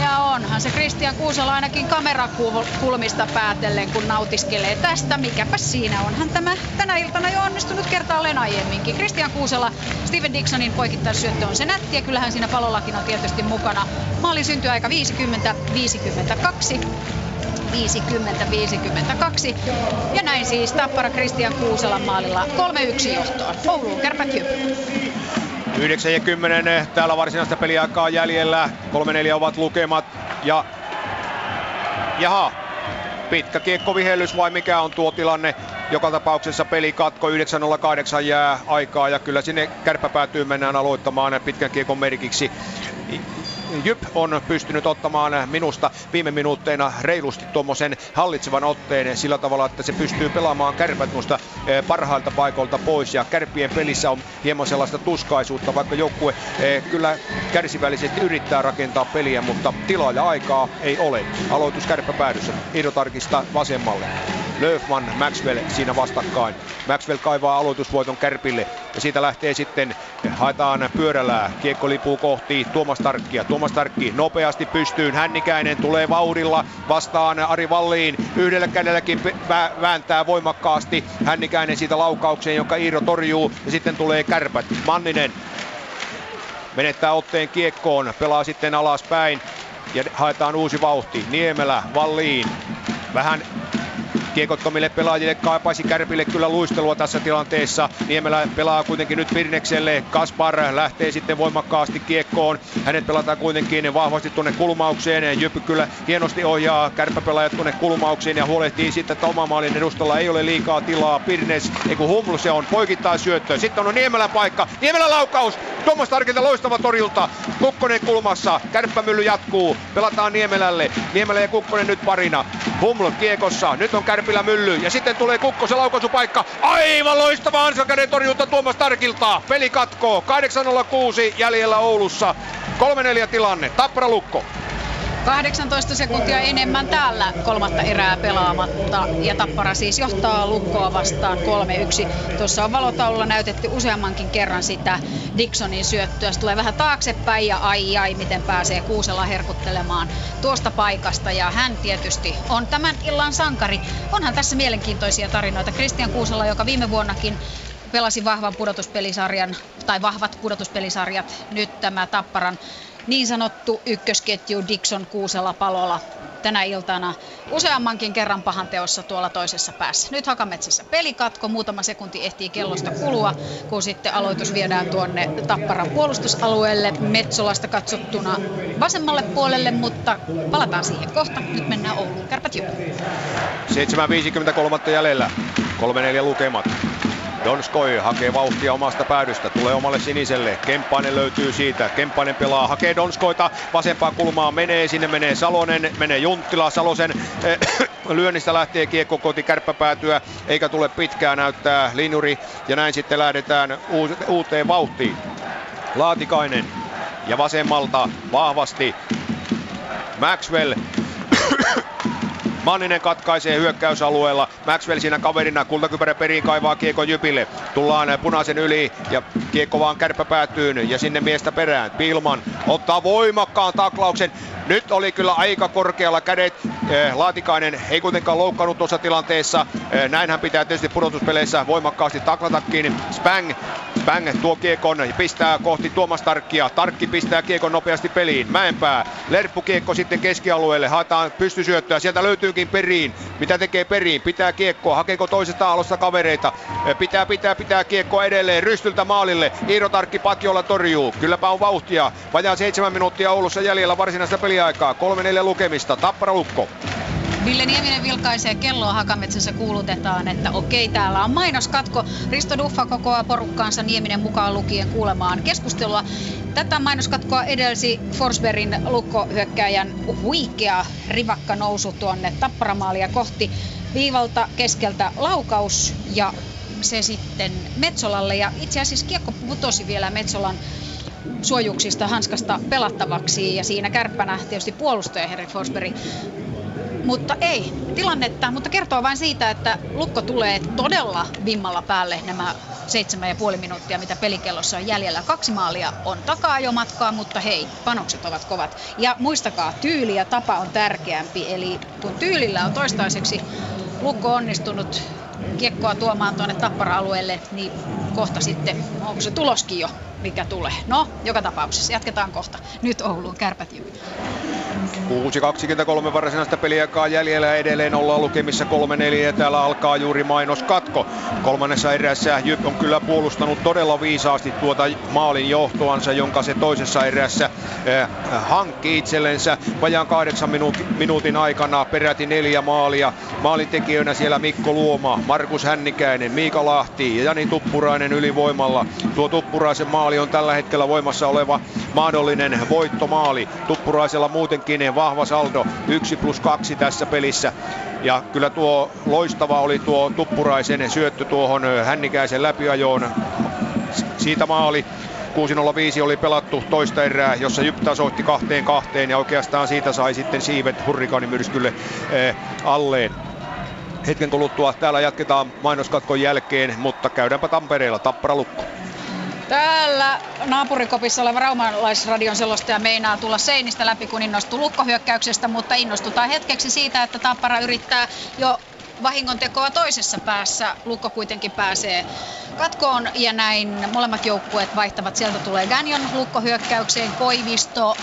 Ja onhan se Kristian Kuusela ainakin kamerakulmista päätellen, kun nautiskelee tästä. Mikäpä siinä onhan tämä tänä iltana jo onnistunut kertaalleen aiemminkin. Kristian Kuusela, Steven Dixonin poikittaisyöttö on se nätti ja kyllähän siinä palollakin on tietysti mukana. Maalin syntyaika 50-52. 50-52. Ja näin siis Tappara Kristian Kuuselan maalilla 3-1 johtoon. Ouluun kärpät 9 ja 10 täällä varsinaista peliaikaa jäljellä. 3-4 ovat lukemat ja jaha, pitkä kiekkovihellys vai mikä on tuo tilanne? Joka tapauksessa peli katko 9.08 jää aikaa ja kyllä sinne kärppäpäätyyn mennään aloittamaan pitkän kiekon merkiksi. Jyp on pystynyt ottamaan minusta viime minuutteina reilusti tuommoisen hallitsevan otteen sillä tavalla, että se pystyy pelaamaan kärpät musta eh, parhailta paikoilta pois ja kärppien pelissä on hieman sellaista tuskaisuutta, vaikka joukkue eh, kyllä kärsivällisesti yrittää rakentaa peliä, mutta tilaa ja aikaa ei ole. Aloitus kärppäpäädyssä. Ido tarkistaa vasemmalle. Löfman, Maxwell siinä vastakkain. Maxwell kaivaa aloitusvoiton kärpille ja siitä lähtee sitten, haetaan pyörällä. Kiekko lipuu kohti Tuomas Tarkkia. Tuomas Tarkki nopeasti pystyyn. Hännikäinen tulee vauhdilla vastaan Ari Valliin. Yhdellä kädelläkin vääntää voimakkaasti. Hännikäinen siitä laukaukseen, jonka Iiro torjuu. Ja sitten tulee kärpät. Manninen menettää otteen kiekkoon, pelaa sitten alaspäin ja haetaan uusi vauhti. Niemelä, Valliin, vähän kiekottomille pelaajille kaipaisi Kärpille kyllä luistelua tässä tilanteessa. Niemelä pelaa kuitenkin nyt Virnekselle. Kaspar lähtee sitten voimakkaasti kiekkoon. Hänet pelataan kuitenkin vahvasti tuonne kulmaukseen. Jypy kyllä hienosti ohjaa kärppäpelaajat tuonne kulmauksiin ja huolehtii sitten, että oma maalin edustalla ei ole liikaa tilaa. Pirnes, ei kun Huml se on, poikittaa syöttö. Sitten on Niemelän paikka. Niemelän laukaus. Tuomas Tarkilta loistava torjunta. Kukkonen kulmassa. Kärppämylly jatkuu. Pelataan Niemelälle. Niemelä ja Kukkonen nyt parina. Huml kiekossa. Nyt on Kärpillä mylly. Ja sitten tulee Kukkosen laukaisupaikka. Aivan loistava ansakäden torjunta Tuomas Tarkilta. Peli katkoo. 8.06 jäljellä Oulussa. 3-4 tilanne. Tappara Lukko. 18 sekuntia enemmän täällä kolmatta erää pelaamatta ja Tappara siis johtaa Lukkoa vastaan 3-1. Tuossa on valotaululla näytetty useammankin kerran sitä Dixonin syöttöä. Se tulee vähän taaksepäin ja ai ai miten pääsee Kuusella herkuttelemaan tuosta paikasta ja hän tietysti on tämän illan sankari. Onhan tässä mielenkiintoisia tarinoita. Christian Kuusella, joka viime vuonnakin pelasi vahvan pudotuspelisarjan tai vahvat pudotuspelisarjat. Nyt tämä Tapparan niin sanottu ykkösketju Dixon Kuusela Palola tänä iltana useammankin kerran pahan teossa tuolla toisessa päässä. Nyt Hakametsässä pelikatko, muutama sekunti ehtii kellosta kulua, kun sitten aloitus viedään tuonne Tapparan puolustusalueelle Metsolasta katsottuna vasemmalle puolelle, mutta palataan siihen kohta. Nyt mennään Ouluun. Kärpät 7.53 jäljellä. 3-4 lukemat. Donskoi hakee vauhtia omasta päädystä, tulee omalle siniselle. Kemppainen löytyy siitä. Kemppainen pelaa, hakee Donskoita vasempaan kulmaan, menee sinne, menee Salonen, menee Junttila. Salosen äh, lyönnistä lähtee kiekko koti kärppäpäätyä, eikä tule pitkään näyttää linjuri. Ja näin sitten lähdetään uuteen vauhtiin. Laatikainen ja vasemmalta vahvasti Maxwell Manninen katkaisee hyökkäysalueella. Maxwell siinä kaverina. Kultakypärä periin kaivaa kiekko Jypille. Tullaan punaisen yli ja kiekko vaan kärppä päätyyn ja sinne miestä perään. Pilman ottaa voimakkaan taklauksen. Nyt oli kyllä aika korkealla kädet. Eh, Laatikainen ei kuitenkaan loukkaannut tuossa tilanteessa. Eh, näinhän pitää tietysti pudotuspeleissä voimakkaasti taklatakin. Spang, Spang tuo kiekon pistää kohti Tuomas Tarkkia. Tarkki pistää kiekon nopeasti peliin. Mäenpää. Lerppu kiekko sitten keskialueelle. Haetaan pystysyöttöä. Sieltä löytyykin periin. Mitä tekee periin? Pitää kiekkoa. Hakeeko toisesta alosta kavereita? Pitää, pitää, pitää kiekkoa edelleen. Rystyltä maalille. Iiro Tarkki patjolla torjuu. Kylläpä on vauhtia. Vajaa seitsemän minuuttia Oulussa jäljellä varsinaista peliaikaa. 3-4 lukemista. Tappara Lukko. Ville Nieminen vilkaisee kelloa Hakametsässä kuulutetaan, että okei, täällä on mainoskatko. Risto Duffa kokoaa porukkaansa Nieminen mukaan lukien kuulemaan keskustelua. Tätä mainoskatkoa edelsi Forsbergin lukkohyökkäjän huikea rivakka nousu tuonne tapparamaalia kohti. Viivalta keskeltä laukaus ja se sitten Metsolalle. Ja itse asiassa kiekko putosi vielä Metsolan suojuksista hanskasta pelattavaksi ja siinä kärppänä tietysti puolustaja Henrik Forsberg. Mutta ei tilannetta, mutta kertoo vain siitä, että Lukko tulee todella vimmalla päälle nämä seitsemän ja puoli minuuttia, mitä pelikellossa on jäljellä. Kaksi maalia on taka-ajomatkaa, mutta hei, panokset ovat kovat. Ja muistakaa, tyyli ja tapa on tärkeämpi, eli kun tyylillä on toistaiseksi Lukko onnistunut kiekkoa tuomaan tuonne tappara-alueelle, niin kohta sitten, onko se tuloskin jo, mikä tulee. No, joka tapauksessa, jatketaan kohta. Nyt Ouluun, kärpät 6.23 varsinaista peliaikaa jäljellä edelleen ollaan lukemissa 3-4 ja täällä alkaa juuri mainoskatko. Kolmannessa erässä Jyp on kyllä puolustanut todella viisaasti tuota maalin johtoansa, jonka se toisessa erässä äh, hankki itsellensä vajaan kahdeksan minuutin, minuutin aikana peräti neljä maalia. Maalintekijöinä siellä Mikko Luoma, Markus Hännikäinen, Miika Lahti ja Jani Tuppurainen ylivoimalla. Tuo Tuppuraisen maali on tällä hetkellä voimassa oleva mahdollinen voittomaali. Tuppuraisella muutenkin vahva saldo, 1 plus 2 tässä pelissä. Ja kyllä tuo loistava oli tuo Tuppuraisen syöttö tuohon Hännikäisen läpiajoon. Siitä maali 6.05 oli pelattu toista erää, jossa Jyp tasoitti kahteen kahteen ja oikeastaan siitä sai sitten siivet hurrikaanimyrskylle eh, alleen. Hetken kuluttua täällä jatketaan mainoskatkon jälkeen, mutta käydäänpä Tampereella Tappara Lukko. Täällä naapurikopissa oleva raumalaisradion selostaja meinaa tulla seinistä läpi, kun innostuu lukkohyökkäyksestä, mutta innostutaan hetkeksi siitä, että Tappara yrittää jo vahingontekoa toisessa päässä. Lukko kuitenkin pääsee katkoon ja näin molemmat joukkueet vaihtavat. Sieltä tulee Ganjon lukkohyökkäykseen, Koivisto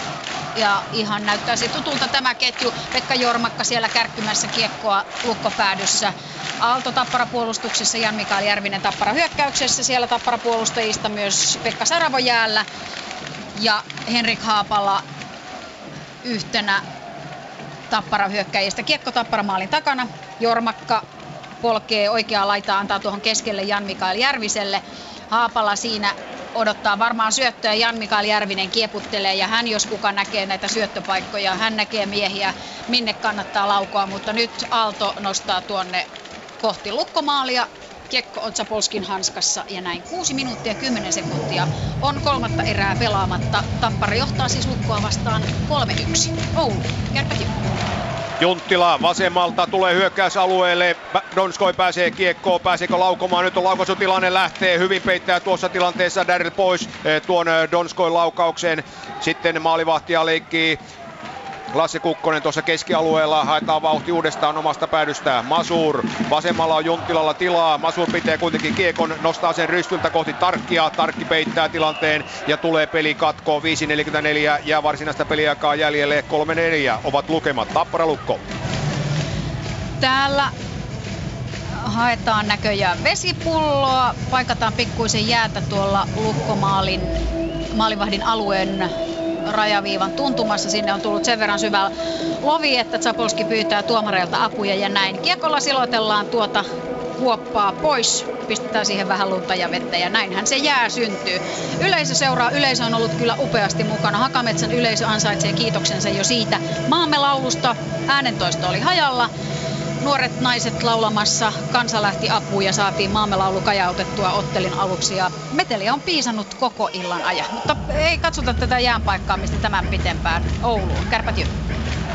ja ihan näyttäisi tutulta tämä ketju. Pekka Jormakka siellä kärkkymässä kiekkoa lukkopäädyssä. Aalto Tappara puolustuksessa, Jan Mikael Järvinen Tappara hyökkäyksessä. Siellä Tappara puolustajista myös Pekka Saravo jäällä ja Henrik Haapala yhtenä Tappara hyökkäjistä. Kiekko Tappara maalin takana. Jormakka polkee oikeaa laitaa, antaa tuohon keskelle Jan Mikael Järviselle. Haapala siinä odottaa varmaan syöttöä. Jan Mikael Järvinen kieputtelee ja hän jos kuka näkee näitä syöttöpaikkoja. Hän näkee miehiä, minne kannattaa laukoa, mutta nyt Aalto nostaa tuonne kohti lukkomaalia. Kiekko Otsapolskin hanskassa ja näin 6 minuuttia 10 sekuntia on kolmatta erää pelaamatta. Tappara johtaa siis lukkoa vastaan 3-1. Oulu, kärpät Junttila vasemmalta tulee hyökkäysalueelle. Donskoi pääsee kiekkoon. Pääseekö laukomaan? Nyt on laukaisutilanne lähtee. Hyvin peittää tuossa tilanteessa Daryl pois eh, tuon eh, Donskoin laukaukseen. Sitten maalivahtia leikkii Lasse Kukkonen tuossa keskialueella haetaan vauhti uudestaan omasta päädystään. Masur, vasemmalla on Junttilalla tilaa. Masur pitää kuitenkin kiekon, nostaa sen rystyltä kohti Tarkkia. Tarkki peittää tilanteen ja tulee peli katkoon. 5.44 ja varsinaista peliaikaa jäljelle. 3-4 ovat lukemat. Tappara Lukko. Täällä haetaan näköjään vesipulloa, paikataan pikkuisen jäätä tuolla lukkomaalin maalivahdin alueen rajaviivan tuntumassa. Sinne on tullut sen verran syvä lovi, että Zapolski pyytää tuomareilta apuja ja näin. Kiekolla silotellaan tuota kuoppaa pois, pistetään siihen vähän lunta ja vettä ja näinhän se jää syntyy. Yleisö seuraa, yleisö on ollut kyllä upeasti mukana. Hakametsän yleisö ansaitsee kiitoksensa jo siitä. Maamme laulusta äänentoisto oli hajalla nuoret naiset laulamassa. Kansa lähti apuun ja saatiin maamme laulu kajautettua ottelin aluksi. Ja meteliä on piisannut koko illan ajan. Mutta ei katsota tätä jäänpaikkaa, mistä tämän pitempään. Ouluun. Kärpät.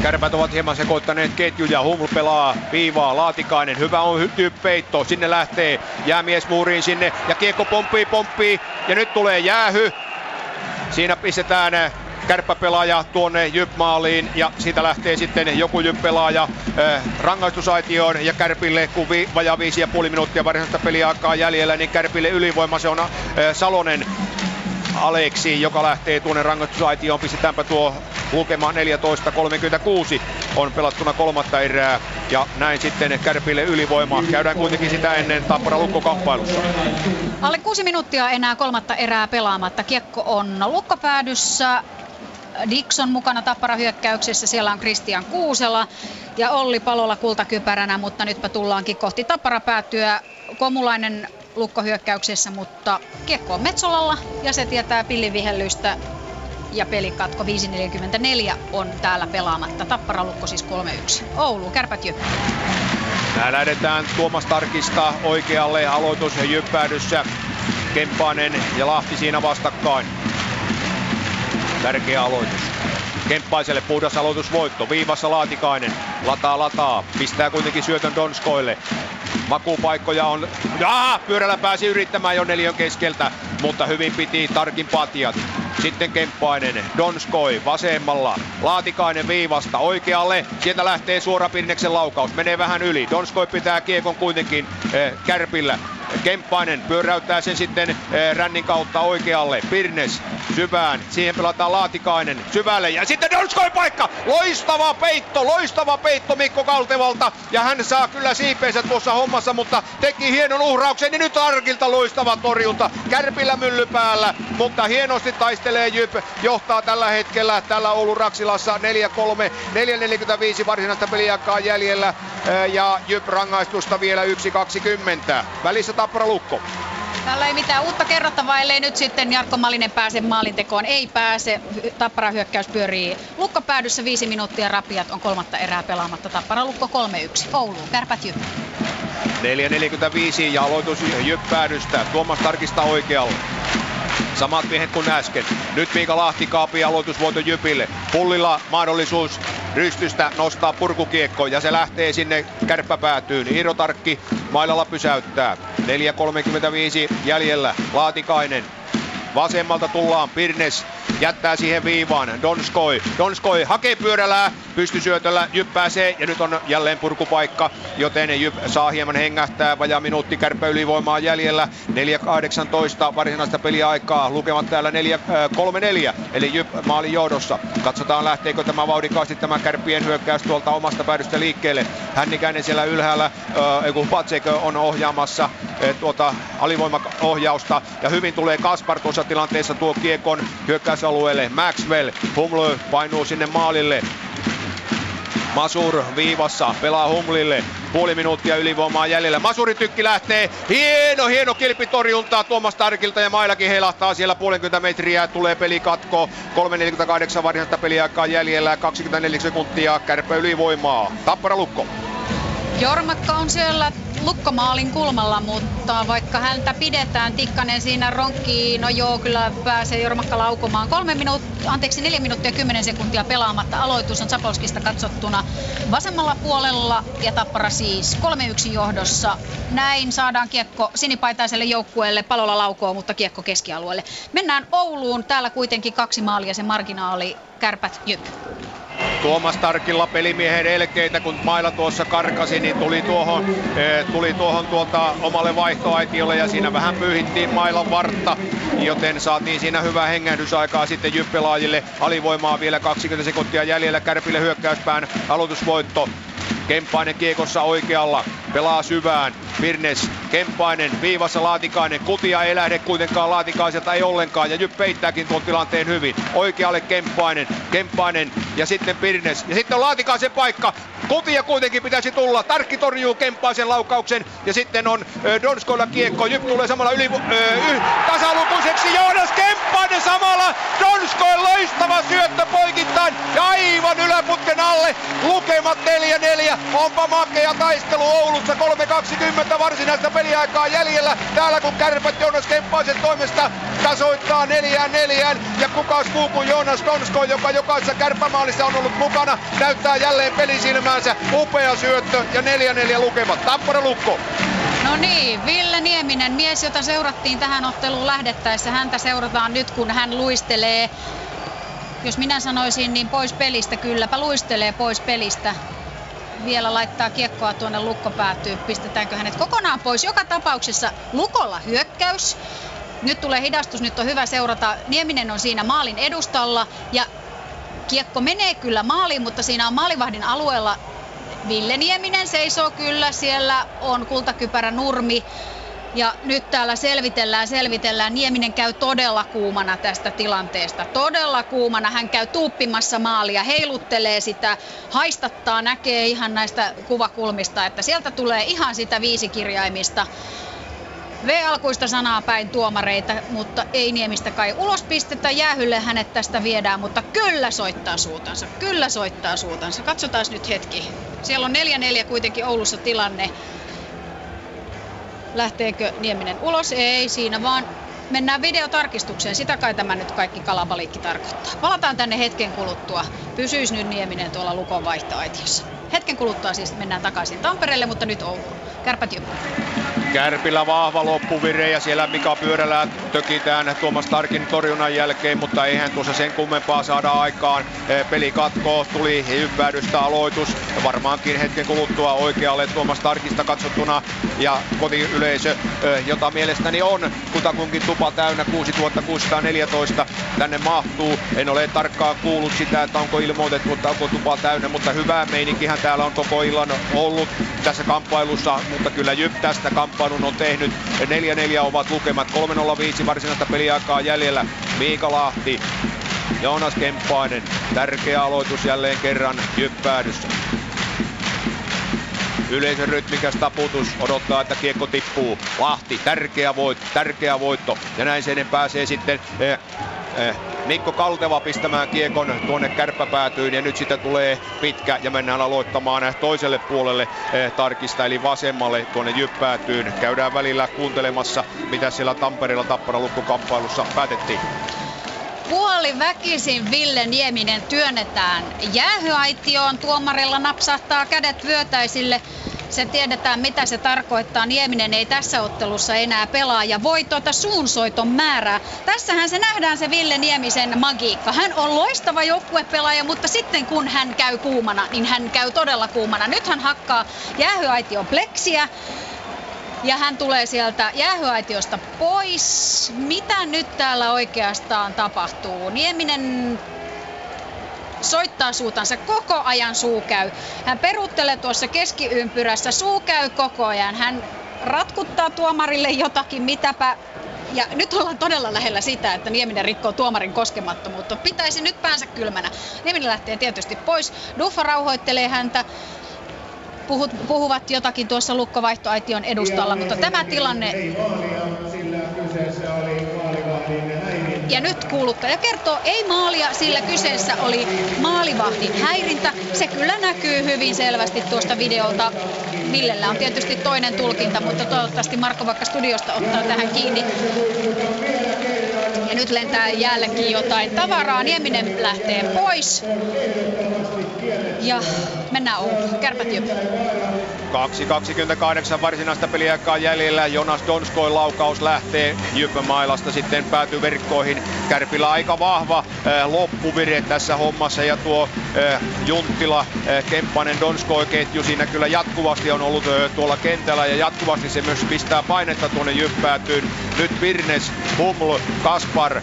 Kärpät ovat hieman sekoittaneet ketjuja. Huml pelaa viivaa. Laatikainen. Hyvä on peitto. Sinne lähtee jäämies muuriin sinne. Ja kiekko pomppii, pomppii. Ja nyt tulee jäähy. Siinä pistetään kärppäpelaaja tuonne Jyp-maaliin ja siitä lähtee sitten joku Jyp-pelaaja äh, rangaistusaitioon ja Kärpille kun vi, vajaa viisi ja puoli minuuttia varsinaista peliaikaa jäljellä, niin Kärpille ylivoima se on äh, Salonen Aleksi, joka lähtee tuonne rangaistusaitioon. Pistetäänpä tuo lukema 14.36 on pelattuna kolmatta erää ja näin sitten Kärpille ylivoima. Käydään kuitenkin sitä ennen Tappara lukkokamppailussa. Alle kuusi minuuttia enää kolmatta erää pelaamatta. Kiekko on lukkopäädyssä. Dixon mukana Tappara hyökkäyksessä, siellä on Christian Kuusela ja Olli Palola kultakypäränä, mutta nytpä tullaankin kohti Tappara päätyä. Komulainen lukkohyökkäyksessä, mutta kiekko on Metsolalla ja se tietää pillivihellystä ja pelikatko 5.44 on täällä pelaamatta. Tappara lukko siis 3-1. Oulu, kärpät jyppä. Tää lähdetään Tuomas Tarkista oikealle aloitus ja jyppäädyssä. Kemppainen ja Lahti siinä vastakkain. Tärkeä aloitus. Kemppaiselle puhdas aloitusvoitto. Viivassa Laatikainen. Lataa, lataa. Pistää kuitenkin syötön Donskoille. Makupaikkoja on, jaa, pyörällä pääsi yrittämään jo neljön keskeltä, mutta hyvin piti Tarkin patjat. Sitten Kemppainen, Donskoi vasemmalla, Laatikainen viivasta oikealle. Sieltä lähtee suora Pirneksen laukaus, menee vähän yli. Donskoi pitää kiekon kuitenkin eh, kärpillä. Kemppainen pyöräyttää sen sitten eh, rännin kautta oikealle. Pirnes syvään. Siihen pelataan Laatikainen syvälle. Ja sitten Donskoi paikka. Loistava peitto, loistava peitto Mikko Kaltevalta. Ja hän saa kyllä siipeensä tuossa hommassa, mutta teki hienon uhrauksen. Niin nyt Arkilta loistava torjunta. Kärpillä mylly päällä, mutta hienosti taistelee Jyp. Johtaa tällä hetkellä tällä Oulun Raksilassa 4-3. 4-45 varsinaista peliaikaa jäljellä. Eh, ja Jyp rangaistusta vielä 1-20. Välissä Tappara Lukko. Täällä ei mitään uutta kerrottavaa, ellei nyt sitten Jarkko Malinen pääse maalintekoon. Ei pääse. Tappara hyökkäys pyörii lukkopäädyssä viisi minuuttia. Rapiat on kolmatta erää pelaamatta. Tappara Lukko 3-1. Oulu, Kärpät Jyp. 4.45 ja aloitus Jyppäädystä. Tuomas tarkistaa oikealle. Samat miehet kuin äsken. Nyt Miika Lahti kaapii aloitusvuoto Jypille. Pullilla mahdollisuus rystystä nostaa purkukiekko ja se lähtee sinne kärppäpäätyyn. Iiro Tarkki mailalla pysäyttää. 4.35 jäljellä. Laatikainen. Vasemmalta tullaan Pirnes jättää siihen viivaan Donskoi. Donskoi hakee pyörällä, pystysyötöllä Jyp pääsee ja nyt on jälleen purkupaikka, joten Jyp saa hieman hengähtää. Vajaa minuutti kärppä ylivoimaa jäljellä. 4.18 varsinaista peliaikaa. Lukemat täällä 4, 3-4, eli Jyp maalin johdossa. Katsotaan lähteekö tämä vauhdikkaasti tämä kärppien hyökkäys tuolta omasta päädystä liikkeelle. Hännikäinen siellä ylhäällä, äh, kun Patsek on ohjaamassa äh, tuota alivoimaohjausta ja hyvin tulee Kaspar tuossa tilanteessa tuo kiekon hyökkäys alueelle. Maxwell, Humlö painuu sinne maalille. Masur viivassa, pelaa Humlille. Puoli minuuttia ylivoimaa jäljellä. Masuri tykki lähtee. Hieno, hieno kilpitorjunta Tuomas Tarkilta ja Mailakin heilahtaa siellä puolenkymmentä metriä. Tulee pelikatko. 3.48 varsinaista peliaikaa jäljellä. 24 sekuntia. Kärppä ylivoimaa. Tappara Lukko. Jormakka on siellä lukkomaalin kulmalla, mutta vaikka häntä pidetään, Tikkanen siinä ronkkii, no joo, kyllä pääsee Jormakka laukomaan. Kolme minuut- anteeksi, neljä minuuttia kymmenen sekuntia pelaamatta. Aloitus on Sapolskista katsottuna vasemmalla puolella ja Tappara siis 3-1 johdossa. Näin saadaan kiekko sinipaitaiselle joukkueelle, palolla laukoo, mutta kiekko keskialueelle. Mennään Ouluun, täällä kuitenkin kaksi maalia, se marginaali, kärpät, jyp. Tuomas Tarkilla pelimiehen elkeitä, kun Maila tuossa karkasi, niin tuli tuohon, e, tuli tuohon tuolta omalle vaihtoaitiolle ja siinä vähän pyyhittiin Mailan vartta, joten saatiin siinä hyvää hengähdysaikaa sitten Jyppelaajille. Alivoimaa vielä 20 sekuntia jäljellä, Kärpille hyökkäyspään aloitusvoitto. Kemppainen kiekossa oikealla, pelaa syvään. Pirnes, Kemppainen, viivassa Laatikainen. Kutia ei lähde kuitenkaan Laatikaiselta, ei ollenkaan. Ja Jyp peittääkin tuon tilanteen hyvin. Oikealle Kemppainen, Kemppainen ja sitten Pirnes. Ja sitten on Laatikaisen paikka. Kutia kuitenkin pitäisi tulla. Tarkki torjuu Kemppaisen laukauksen. Ja sitten on Donskoilla kiekko. Jyp tulee samalla yli, tasalukuiseksi. Joonas Kemppainen samalla. Donskoin loistava syöttö poikittain. Ja aivan yläputken alle. Lukemat 4-4. Onpa makea taistelu Oulussa 3.20 varsinaista peliaikaa jäljellä. Täällä kun kärpät Joonas Kemppaisen toimesta tasoittaa neljään neljään. Ja kukas muu kuin Joonas Donsko, joka jokaisessa kärppämaalissa on ollut mukana, näyttää jälleen pelisilmäänsä. Upea syöttö ja 4-4 lukemat. Tappara Lukko. No niin, Ville Nieminen, mies, jota seurattiin tähän otteluun lähdettäessä. Häntä seurataan nyt, kun hän luistelee. Jos minä sanoisin, niin pois pelistä kylläpä luistelee pois pelistä vielä laittaa kiekkoa tuonne lukkopäätyy. Pistetäänkö hänet kokonaan pois? Joka tapauksessa lukolla hyökkäys. Nyt tulee hidastus, nyt on hyvä seurata. Nieminen on siinä maalin edustalla ja kiekko menee kyllä maaliin, mutta siinä on maalivahdin alueella Ville Nieminen seisoo kyllä. Siellä on kultakypärä nurmi ja nyt täällä selvitellään, selvitellään. Nieminen käy todella kuumana tästä tilanteesta. Todella kuumana. Hän käy tuuppimassa maalia, heiluttelee sitä, haistattaa, näkee ihan näistä kuvakulmista, että sieltä tulee ihan sitä viisikirjaimista. V-alkuista sanaa päin tuomareita, mutta ei Niemistä kai ulos pistetä. Jäähylle hänet tästä viedään, mutta kyllä soittaa suutansa. Kyllä soittaa suutansa. Katsotaan nyt hetki. Siellä on 4-4 kuitenkin Oulussa tilanne. Lähteekö Nieminen ulos? Ei, siinä vaan mennään videotarkistukseen. Sitä kai tämä nyt kaikki kalabaliikki tarkoittaa. Palataan tänne hetken kuluttua. Pysyis nyt Nieminen tuolla lukon vaihtoaitiossa. Hetken kuluttua siis mennään takaisin Tampereelle, mutta nyt Ouluun. Kärpät Jyp. Kärpillä vahva loppuvire ja siellä Mika Pyörälä tökitään Tuomas Tarkin torjunnan jälkeen, mutta eihän tuossa sen kummempaa saada aikaan. Peli katkoo, tuli ympäädystä aloitus, varmaankin hetken kuluttua oikealle Tuomas Tarkista katsottuna ja kotiyleisö, jota mielestäni on kutakunkin tupa täynnä 6614 tänne mahtuu. En ole tarkkaan kuullut sitä, että onko ilmoitettu, että onko tupa täynnä, mutta hyvää meininkihän täällä on koko illan ollut tässä kamppailussa, mutta kyllä Jyp tästä kamppailun on tehnyt. 4-4 ovat lukemat, 3-0-5 varsinaista peliaikaa jäljellä. Miika Lahti, Joonas Kemppainen, tärkeä aloitus jälleen kerran Jyppäädyssä. Yleisön rytmikäs taputus odottaa, että kiekko tippuu. Lahti, tärkeä voitto, tärkeä voitto. Ja näin sen pääsee sitten eh, Mikko Kalteva pistämään kiekon tuonne kärppäpäätyyn ja nyt sitten tulee pitkä ja mennään aloittamaan toiselle puolelle eh, tarkista eli vasemmalle tuonne jyppäätyyn. Käydään välillä kuuntelemassa mitä siellä Tampereella Tappara lukkokamppailussa päätettiin. Puoli väkisin Ville Nieminen työnnetään jäähyaitioon. Tuomarilla napsahtaa kädet vyötäisille. Se tiedetään, mitä se tarkoittaa. Nieminen ei tässä ottelussa enää pelaa ja voi tuota suunsoiton määrää. Tässähän se nähdään se Ville Niemisen magiikka. Hän on loistava joukkuepelaaja, mutta sitten kun hän käy kuumana, niin hän käy todella kuumana. Nyt hän hakkaa jäähyaition pleksiä ja hän tulee sieltä jäähyaitiosta pois. Mitä nyt täällä oikeastaan tapahtuu? Nieminen soittaa suutansa koko ajan suu käy. Hän peruttelee tuossa keskiympyrässä, suu käy koko ajan. Hän ratkuttaa tuomarille jotakin, mitäpä ja nyt ollaan todella lähellä sitä, että Nieminen rikkoo tuomarin koskemattomuutta. Pitäisi nyt päänsä kylmänä. Nieminen lähtee tietysti pois. Duffa rauhoittelee häntä puhut, puhuvat jotakin tuossa lukkovaihtoaition edustalla, mutta tämä tilanne... Ja nyt kuuluttaja kertoo, ei maalia, sillä kyseessä oli maalivahdin häirintä. Se kyllä näkyy hyvin selvästi tuosta videolta. Villellä on tietysti toinen tulkinta, mutta toivottavasti Marko vaikka studiosta ottaa tähän kiinni. Ja nyt lentää jäällekin jotain tavaraa. Nieminen lähtee pois. Ja mennään Ouluun. Kärpät 2.28 varsinaista peliaikaa jäljellä. Jonas Donskoin laukaus lähtee Jyppämailasta sitten päätyy verkkoihin. Kärpillä aika vahva äh, loppuvire tässä hommassa ja tuo äh, Junttila, äh, Kemppanen, Donskoi ketju siinä kyllä jatkuvasti on ollut tuolla kentällä ja jatkuvasti se myös pistää painetta tuonne Jyppäätyyn. Nyt Virnes, Huml, Kaspar,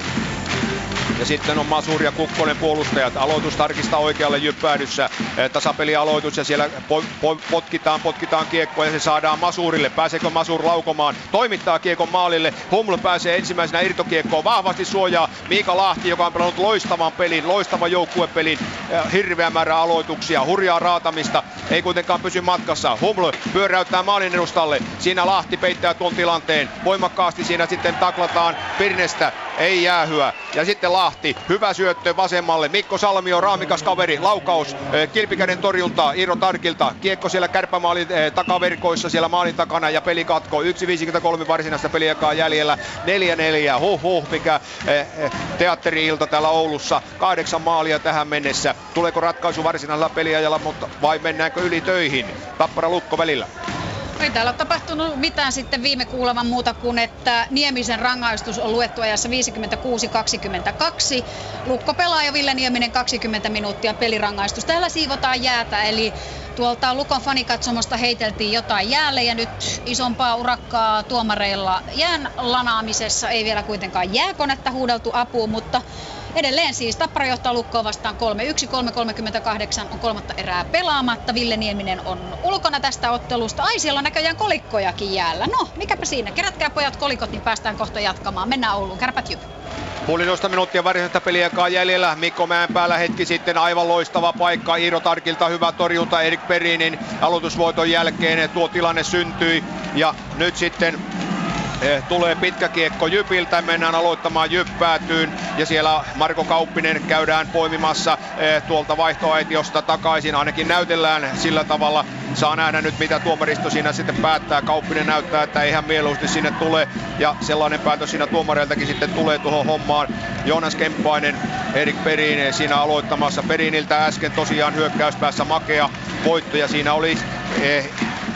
ja sitten on Masur ja Kukkonen puolustajat. Aloitus tarkistaa oikealle jyppäädyssä. Eh, tasapelialoitus ja siellä po- po- potkitaan, potkitaan kiekkoa ja se saadaan Masurille. Pääseekö Masur laukomaan? Toimittaa kiekon maalille. Huml pääsee ensimmäisenä irtokiekkoon. Vahvasti suojaa Miika Lahti, joka on pelannut loistavan pelin, loistavan joukkuepelin. Eh, hirveä määrä aloituksia, hurjaa raatamista. Ei kuitenkaan pysy matkassa. Huml pyöräyttää maalin edustalle. Siinä Lahti peittää tuon tilanteen. Voimakkaasti siinä sitten taklataan Pirnestä. Ei jäähyä. Ja sitten Lahti, hyvä syöttö vasemmalle. Mikko Salmio, raamikas kaveri, laukaus, eh, kilpikäden torjunta Iiro Tarkilta. Kiekko siellä kärppämaalin eh, takaverkoissa siellä maalin takana ja peli katko. 1.53 varsinaista peliaikaa jäljellä. 4-4, huh huh, mikä eh, teatteri-ilta täällä Oulussa. Kahdeksan maalia tähän mennessä. Tuleeko ratkaisu varsinaisella peliajalla, mutta vai mennäänkö yli töihin? Tappara Lukko välillä. Ei täällä ole tapahtunut mitään sitten viime kuuleman muuta kuin, että Niemisen rangaistus on luettu ajassa 56-22. Lukko pelaa ja Ville Nieminen 20 minuuttia pelirangaistus. Täällä siivotaan jäätä, eli tuolta Lukon fanikatsomosta heiteltiin jotain jäälle ja nyt isompaa urakkaa tuomareilla jään lanaamisessa. Ei vielä kuitenkaan jääkonetta huudeltu apuun, mutta Edelleen siis Tappara johtaa Lukkoa vastaan 3-1, 3-38 on kolmatta erää pelaamatta. Ville Nieminen on ulkona tästä ottelusta. Ai siellä on näköjään kolikkojakin jäällä. No, mikäpä siinä. Kerätkää pojat kolikot, niin päästään kohta jatkamaan. Mennään Ouluun. Kärpät jyp. Puolitoista minuuttia varsinaista peliaikaa jäljellä. Mikko Mäenpäällä hetki sitten aivan loistava paikka. Iiro Tarkilta hyvä torjunta Erik Perinin aloitusvoiton jälkeen. Tuo tilanne syntyi ja nyt sitten tulee pitkä kiekko Jypiltä, mennään aloittamaan Jyppäätyyn ja siellä Marko Kauppinen käydään poimimassa eh, tuolta vaihtoaitiosta takaisin, ainakin näytellään sillä tavalla. Saa nähdä nyt mitä tuomaristo siinä sitten päättää. Kauppinen näyttää, että ei hän mieluusti sinne tule ja sellainen päätös siinä tuomareiltakin sitten tulee tuohon hommaan. Joonas Kemppainen, Erik Perin siinä aloittamassa. Periniltä äsken tosiaan hyökkäyspäässä makea voitto ja siinä oli eh,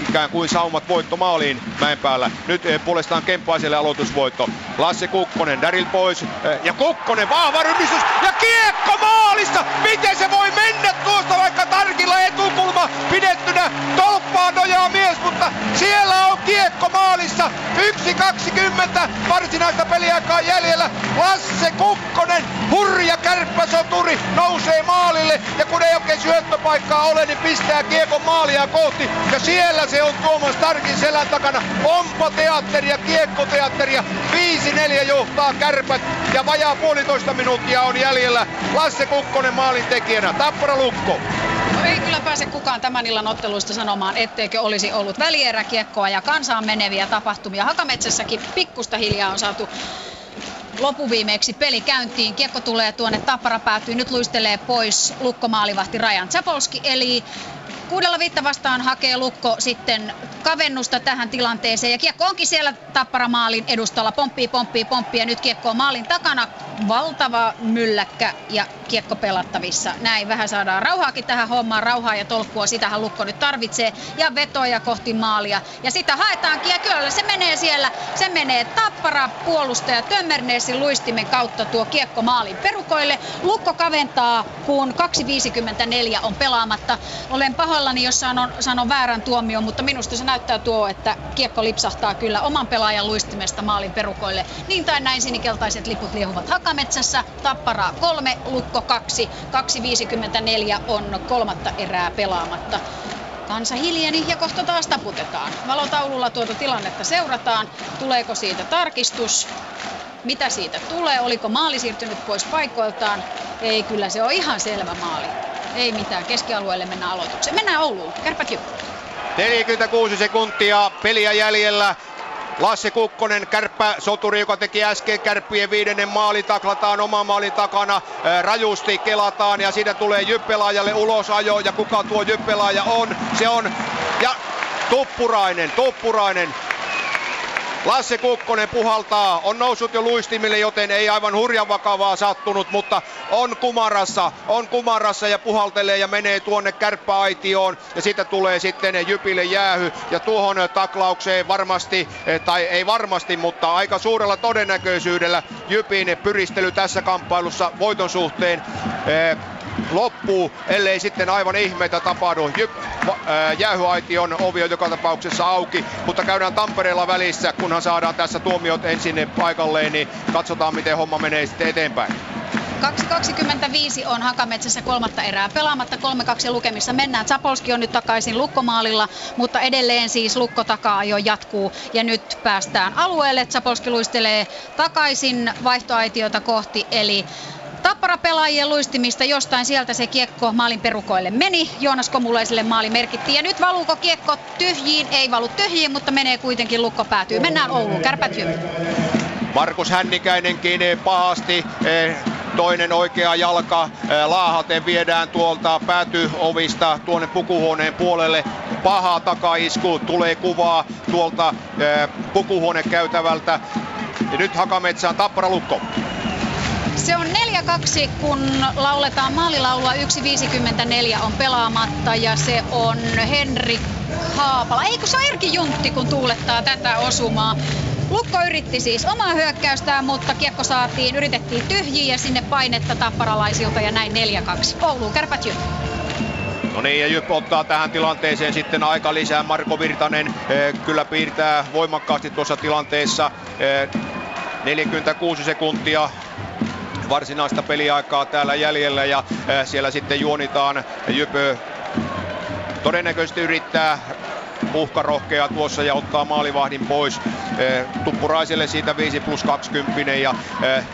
ikään kuin saumat voitto maaliin mäen päällä. Nyt eh, puolestaan Kemppaiselle aloitusvoitto. Lasse Kukkonen, Daryl pois eh, ja Kukkonen vahva rynnistys ja kiekko maalista! Miten se voi mennä tuosta vaikka tarkilla etukulma pidettynä? Tolppaa nojaa mies, mutta siellä on kiekko maalissa. 1.20 varsinaista peliaikaa jäljellä. Lasse Kukkonen, hurja kärppäsoturi, nousee maalille ja kun ei oikein syöttöpaikkaa ole, niin pistää kiekon maalia kohti. Ja siellä se on Tuomas Tarkin selän takana. Onpa teatteria, kiekkoteatteria. 5-4 johtaa kärpät ja vajaa puolitoista minuuttia on jäljellä. Lasse Kukkonen maalin tekijänä. Tappara Lukko. No ei kyllä pääse kukaan tämän illan otteluista sanomaan, etteikö olisi ollut välieräkiekkoa ja kansaan meneviä tapahtumia. Hakametsässäkin pikkusta hiljaa on saatu lopuviimeeksi peli käyntiin. Kiekko tulee tuonne, Tappara päätyy, nyt luistelee pois lukkomaalivahti Rajan Zapolski, eli kuudella viitta vastaan hakee Lukko sitten kavennusta tähän tilanteeseen. Ja kiekko onkin siellä Tappara maalin edustalla. Pomppii, pomppii, pomppii ja nyt kiekko on maalin takana. Valtava mylläkkä ja kiekko pelattavissa. Näin vähän saadaan rauhaakin tähän hommaan. Rauhaa ja tolkkua, sitähän Lukko nyt tarvitsee. Ja vetoja kohti maalia. Ja sitä haetaankin ja kyllä se menee siellä. Se menee Tappara puolustaja Tömmerneesin luistimen kautta tuo kiekko maalin perukoille. Lukko kaventaa, kun 2.54 on pelaamatta. Olen pahoillani, jos sanon, sanon väärän tuomion, mutta minusta se näyttää tuo, että kiekko lipsahtaa kyllä oman pelaajan luistimesta maalin perukoille. Niin tai näin sinikeltaiset liput liehuvat Hakametsässä. Tappara 3, Lukko 2. 2.54 on kolmatta erää pelaamatta. Kansa hiljeni ja kohta taas taputetaan. Valotaululla tuota tilannetta seurataan. Tuleeko siitä tarkistus? Mitä siitä tulee? Oliko maali siirtynyt pois paikoiltaan? Ei, kyllä se on ihan selvä maali. Ei mitään, keskialueelle mennään aloitukseen. Mennään Ouluun, kärpät 46 sekuntia peliä jäljellä. Lasse Kukkonen, kärppä soturi, joka teki äsken kärppien viidennen maali, taklataan oman maalin takana, rajusti kelataan ja siitä tulee Jyppelaajalle ulosajo ja kuka tuo Jyppelaaja on, se on ja Tuppurainen, Tuppurainen Lasse Kukkonen puhaltaa, on noussut jo luistimille, joten ei aivan hurjan vakavaa sattunut, mutta on kumarassa, on kumarassa ja puhaltelee ja menee tuonne kärppäaitioon. Ja siitä tulee sitten Jypille jäähy. Ja tuohon taklaukseen varmasti, eh, tai ei varmasti, mutta aika suurella todennäköisyydellä Jypin pyristely tässä kamppailussa voiton suhteen eh, loppuu, ellei sitten aivan ihmeitä tapahdu. Jyp, jäähyaition ovi on joka tapauksessa auki, mutta käydään Tampereella välissä, kunhan saadaan tässä tuomiot ensin paikalleen, niin katsotaan miten homma menee sitten eteenpäin. 2.25 on Hakametsässä kolmatta erää pelaamatta, 3-2 lukemissa mennään. Zapolski on nyt takaisin lukkomaalilla, mutta edelleen siis lukko takaa jo jatkuu. Ja nyt päästään alueelle. Zapolski luistelee takaisin vaihtoaitiota kohti, eli Tappara pelaajien luistimista jostain sieltä se kiekko maalin perukoille meni. Joonas Komulaiselle maali merkittiin. Ja nyt valuuko kiekko tyhjiin? Ei valu tyhjiin, mutta menee kuitenkin lukko päätyy. Mennään Ouluun. Kärpät Markus Hännikäinenkin pahasti eh, toinen oikea jalka eh, laahaten viedään tuolta päätyovista tuonne pukuhuoneen puolelle. Paha takaisku, tulee kuvaa tuolta eh, pukuhuoneen käytävältä. Ja nyt Hakametsään Tappara Lukko. Se on 4-2, kun lauletaan maalilaulua. 1.54 on pelaamatta ja se on Henrik Haapala. Ei kun se on Erki Juntti, kun tuulettaa tätä osumaa. Lukko yritti siis omaa hyökkäystään, mutta kiekko saatiin, yritettiin tyhjiä sinne painetta tapparalaisilta ja näin 4-2. Oulu kärpät Jyp. No niin, ja Jyp ottaa tähän tilanteeseen sitten aika lisää. Marko Virtanen eh, kyllä piirtää voimakkaasti tuossa tilanteessa. Eh, 46 sekuntia varsinaista peliaikaa täällä jäljellä ja siellä sitten juonitaan Jypö todennäköisesti yrittää uhkarohkea tuossa ja ottaa maalivahdin pois. Tuppuraiselle siitä 5 plus 20 ja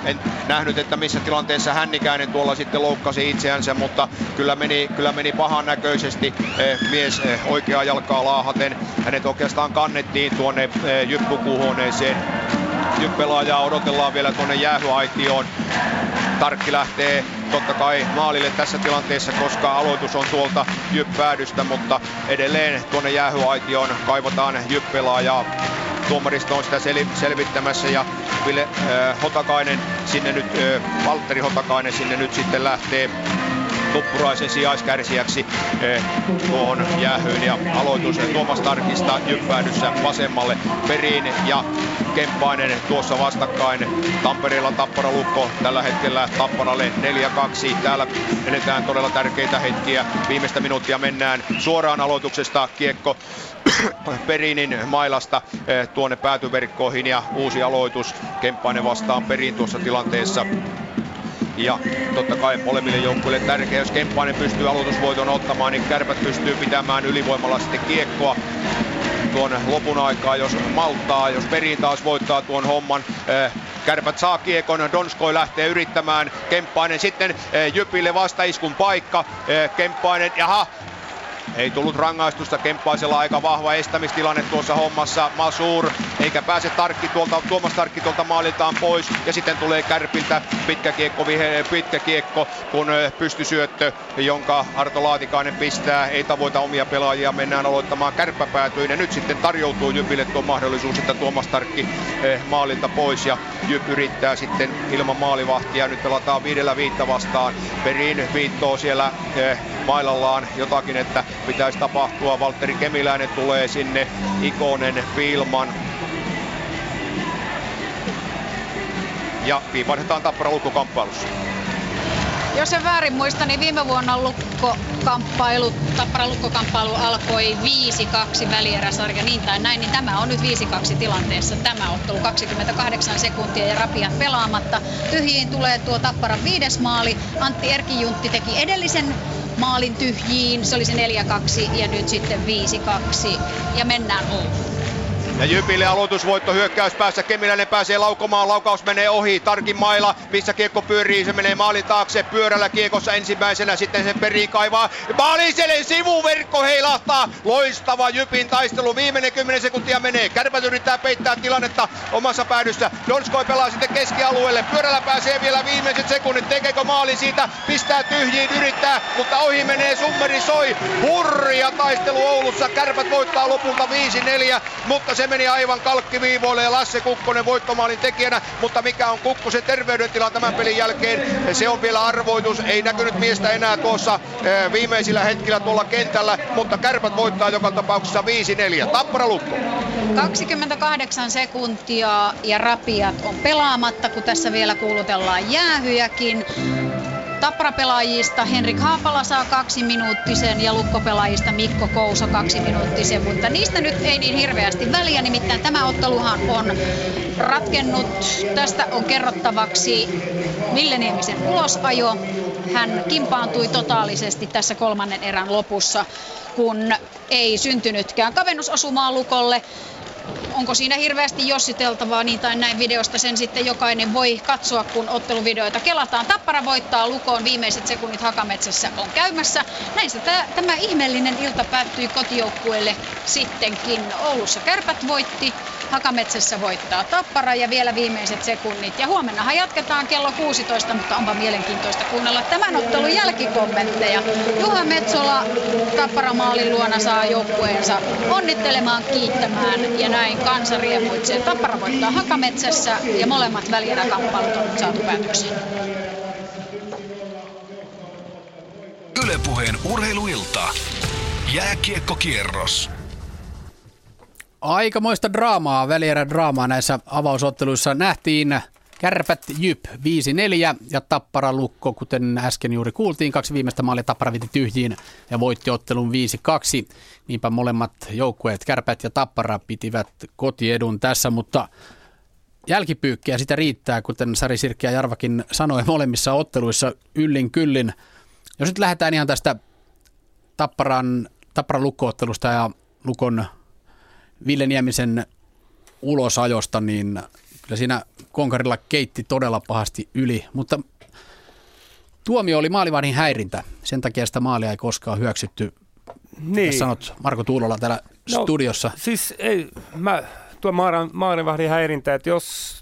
en nähnyt, että missä tilanteessa Hännikäinen tuolla sitten loukkasi itseänsä, mutta kyllä meni, kyllä meni pahan näköisesti mies oikeaa jalkaa laahaten. Hänet oikeastaan kannettiin tuonne jyppukuhuoneeseen Jyppelaajaa odotellaan vielä tuonne jäähyaitioon. Tarkki lähtee totta kai maalille tässä tilanteessa, koska aloitus on tuolta Jyppäädystä, mutta edelleen tuonne jäähyaitioon kaivataan Jyppelaajaa. Tuomaristo on sitä sel- selvittämässä ja Ville äh, Hotakainen sinne nyt, äh, Valtteri Hotakainen sinne nyt sitten lähtee Tuppuraisen sijaiskärsijäksi eh, tuohon jäähyyn ja aloitus Tuomas Tarkista jyppäädyssä vasemmalle perin ja Kemppainen tuossa vastakkain. Tampereella Tappara Lukko tällä hetkellä Tapparalle 4-2. Täällä eletään todella tärkeitä hetkiä. Viimeistä minuuttia mennään suoraan aloituksesta kiekko Perinin mailasta eh, tuonne päätyverkkoihin ja uusi aloitus Kemppainen vastaan Perin tuossa tilanteessa. Ja totta kai molemmille joukkueille tärkeää, jos Kemppainen pystyy aloitusvoiton ottamaan, niin kärpät pystyy pitämään ylivoimalla sitten kiekkoa tuon lopun aikaa, jos malttaa, jos Perin taas voittaa tuon homman. Eh, kärpät saa kiekon, Donskoi lähtee yrittämään, Kemppainen sitten eh, Jypille vastaiskun paikka, Kemppainen, jaha, ei tullut rangaistusta, Kemppaisella aika vahva estämistilanne tuossa hommassa. Masur eikä pääse Tarkki tuolta, Tuomas Tarkki tuolta maaliltaan pois. Ja sitten tulee Kärpiltä pitkä kiekko, vihe, pitkä kiekko, kun pystysyöttö, jonka Arto Laatikainen pistää. Ei tavoita omia pelaajia, mennään aloittamaan kärppäpäätyyn. Ja nyt sitten tarjoutuu Jypille tuo mahdollisuus, että Tuomas Tarkki maalilta pois. Ja Jyp yrittää sitten ilman maalivahtia. Nyt pelataan viidellä viitta vastaan. Perin viittoo siellä mailallaan jotakin, että pitäisi tapahtua. Valtteri Kemiläinen tulee sinne, Ikonen, Pilman. Ja viipaisetaan Tappara lukkokamppailussa. Jos en väärin muista, niin viime vuonna lukkokamppailu, Tappara lukkokamppailu alkoi 5-2 välieräsarja niin tai näin, niin tämä on nyt 5-2 tilanteessa. Tämä ottelu 28 sekuntia ja rapiat pelaamatta. Tyhjiin tulee tuo Tapparan viides maali. Antti Erkijuntti teki edellisen maalin tyhjiin. Se oli se 4-2 ja nyt sitten 5-2 ja mennään Ouluun. Ja Jypille aloitusvoitto hyökkäys päässä. Kemiläinen pääsee laukomaan. Laukaus menee ohi. Tarkin mailla, missä kiekko pyörii. Se menee maalin taakse. Pyörällä kiekossa ensimmäisenä. Sitten sen perii kaivaa. Maaliselle sivuverkko heilahtaa. Loistava Jypin taistelu. Viimeinen 10 sekuntia menee. Kärpät yrittää peittää tilannetta omassa päädyssä. Donskoi pelaa sitten keskialueelle. Pyörällä pääsee vielä viimeiset sekunnit. Tekeekö maali siitä? Pistää tyhjiin, yrittää, mutta ohi menee Summeri soi. Hurja taistelu Oulussa. Kärpät voittaa lopulta 5-4, mutta se se meni aivan kalkkiviivoille ja Lasse Kukkonen voittomaalin tekijänä, mutta mikä on Kukkosen terveydentila tämän pelin jälkeen, se on vielä arvoitus. Ei näkynyt miestä enää tuossa eh, viimeisillä hetkillä tuolla kentällä, mutta kärpät voittaa joka tapauksessa 5-4. Tappara Lukko. 28 sekuntia ja rapiat on pelaamatta, kun tässä vielä kuulutellaan jäähyjäkin. Tappara-pelaajista Henrik Haapala saa kaksi minuuttisen ja Lukko-pelaajista Mikko Kousa kaksi minuuttisen, mutta niistä nyt ei niin hirveästi väliä, nimittäin tämä otteluhan on ratkennut. Tästä on kerrottavaksi Ville Niemisen ulosajo. Hän kimpaantui totaalisesti tässä kolmannen erän lopussa, kun ei syntynytkään kavennusosumaa Lukolle onko siinä hirveästi jossiteltavaa niin tai näin videosta sen sitten jokainen voi katsoa, kun otteluvideoita kelataan. Tappara voittaa Lukoon, viimeiset sekunnit Hakametsässä on käymässä. Näin tämä, tämä ihmeellinen ilta päättyi kotijoukkueelle sittenkin. Oulussa kärpät voitti, Hakametsässä voittaa Tappara ja vielä viimeiset sekunnit. Ja huomennahan jatketaan kello 16, mutta onpa mielenkiintoista kuunnella tämän ottelun jälkikommentteja. Juha Metsola Tappara maalin luona saa joukkueensa onnittelemaan, kiittämään ja näin kansa riemuitsee. Tappara voittaa Hakametsässä ja molemmat välieräkamppailut on saatu päätökseen. Ylepuheen urheiluilta. Jääkiekkokierros. Aikamoista draamaa, välierä draamaa näissä avausotteluissa nähtiin. Kärpät Jyp 5-4 ja Tappara Lukko, kuten äsken juuri kuultiin, kaksi viimeistä maalia Tappara viti tyhjiin ja voitti ottelun 5-2. Niinpä molemmat joukkueet, Kärpät ja Tappara, pitivät kotiedun tässä, mutta jälkipyykkiä sitä riittää, kuten Sari Sirkki ja Jarvakin sanoi molemmissa otteluissa yllin kyllin. Jos nyt lähdetään ihan tästä Tapparan, Tapparan lukkoottelusta ja Lukon Ville Niemisen ulosajosta, niin kyllä siinä Konkarilla keitti todella pahasti yli, mutta tuomio oli maalivahdin häirintä. Sen takia sitä maalia ei koskaan hyöksytty. Niin. Mitä sanot Marko Tuulola täällä no, studiossa? Siis ei, mä tuo maalivahdin häirintä, että jos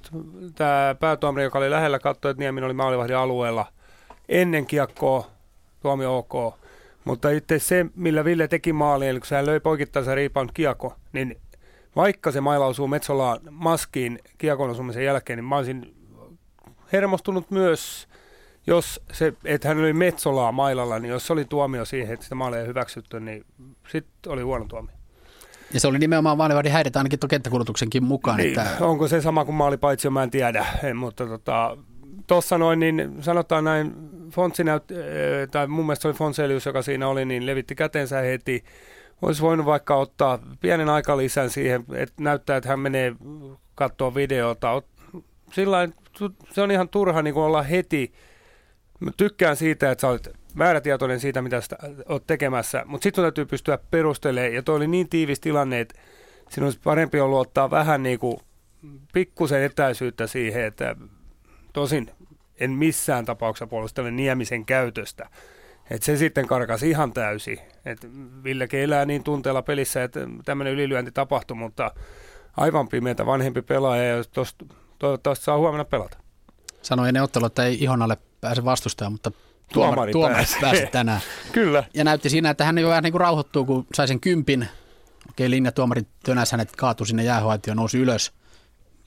tämä päätuomari, joka oli lähellä, katsoi, että Niemin oli maalivahdin alueella ennen kiekkoa, tuomio ok. Mutta itse se, millä Ville teki maali, eli kun hän löi poikittaisen riipaun kiekko, niin vaikka se maila osuu Metsolaan maskiin kiekon osumisen jälkeen, niin mä olisin hermostunut myös jos se, että hän oli Metsolaa mailalla, niin jos se oli tuomio siihen, että sitä maalia ei hyväksytty, niin sitten oli huono tuomio. Ja se oli nimenomaan maalivahdin häiritä ainakin tuon kenttäkulutuksenkin mukaan. Niin, että... Onko se sama kuin maali paitsi, mä en tiedä, en, mutta tota, tuossa noin, niin sanotaan näin, Fontsi näyt, tai mun mielestä se oli Fonselius, joka siinä oli, niin levitti kätensä heti. Olisi voinut vaikka ottaa pienen aikalisän siihen, että näyttää, että hän menee katsoa videota. Sillä se on ihan turha niin olla heti. Mä tykkään siitä, että sä olet määrätietoinen siitä, mitä sä oot tekemässä, mutta sitten täytyy pystyä perustelemaan. Ja toi oli niin tiivis tilanne, että siinä olisi parempi ollut ottaa vähän niin kuin pikkusen etäisyyttä siihen, että tosin en missään tapauksessa puolustele Niemisen käytöstä. Et se sitten karkasi ihan täysin. Et Villekin elää niin tunteella pelissä, että tämmöinen ylilyönti tapahtui, mutta aivan pimeätä vanhempi pelaaja, ja tosta, toivottavasti saa huomenna pelata. Sanoi ennen ottelua, että ei Ihonalle pääse vastustaja, mutta tuomari, tuomari pääsi. pääsi tänään. Kyllä. Ja näytti siinä, että hän jo vähän niin kuin rauhoittuu, kun sai sen kympin. Okei, linjatuomari tönäsi hänet, kaatui sinne jäähoitioon, nousi ylös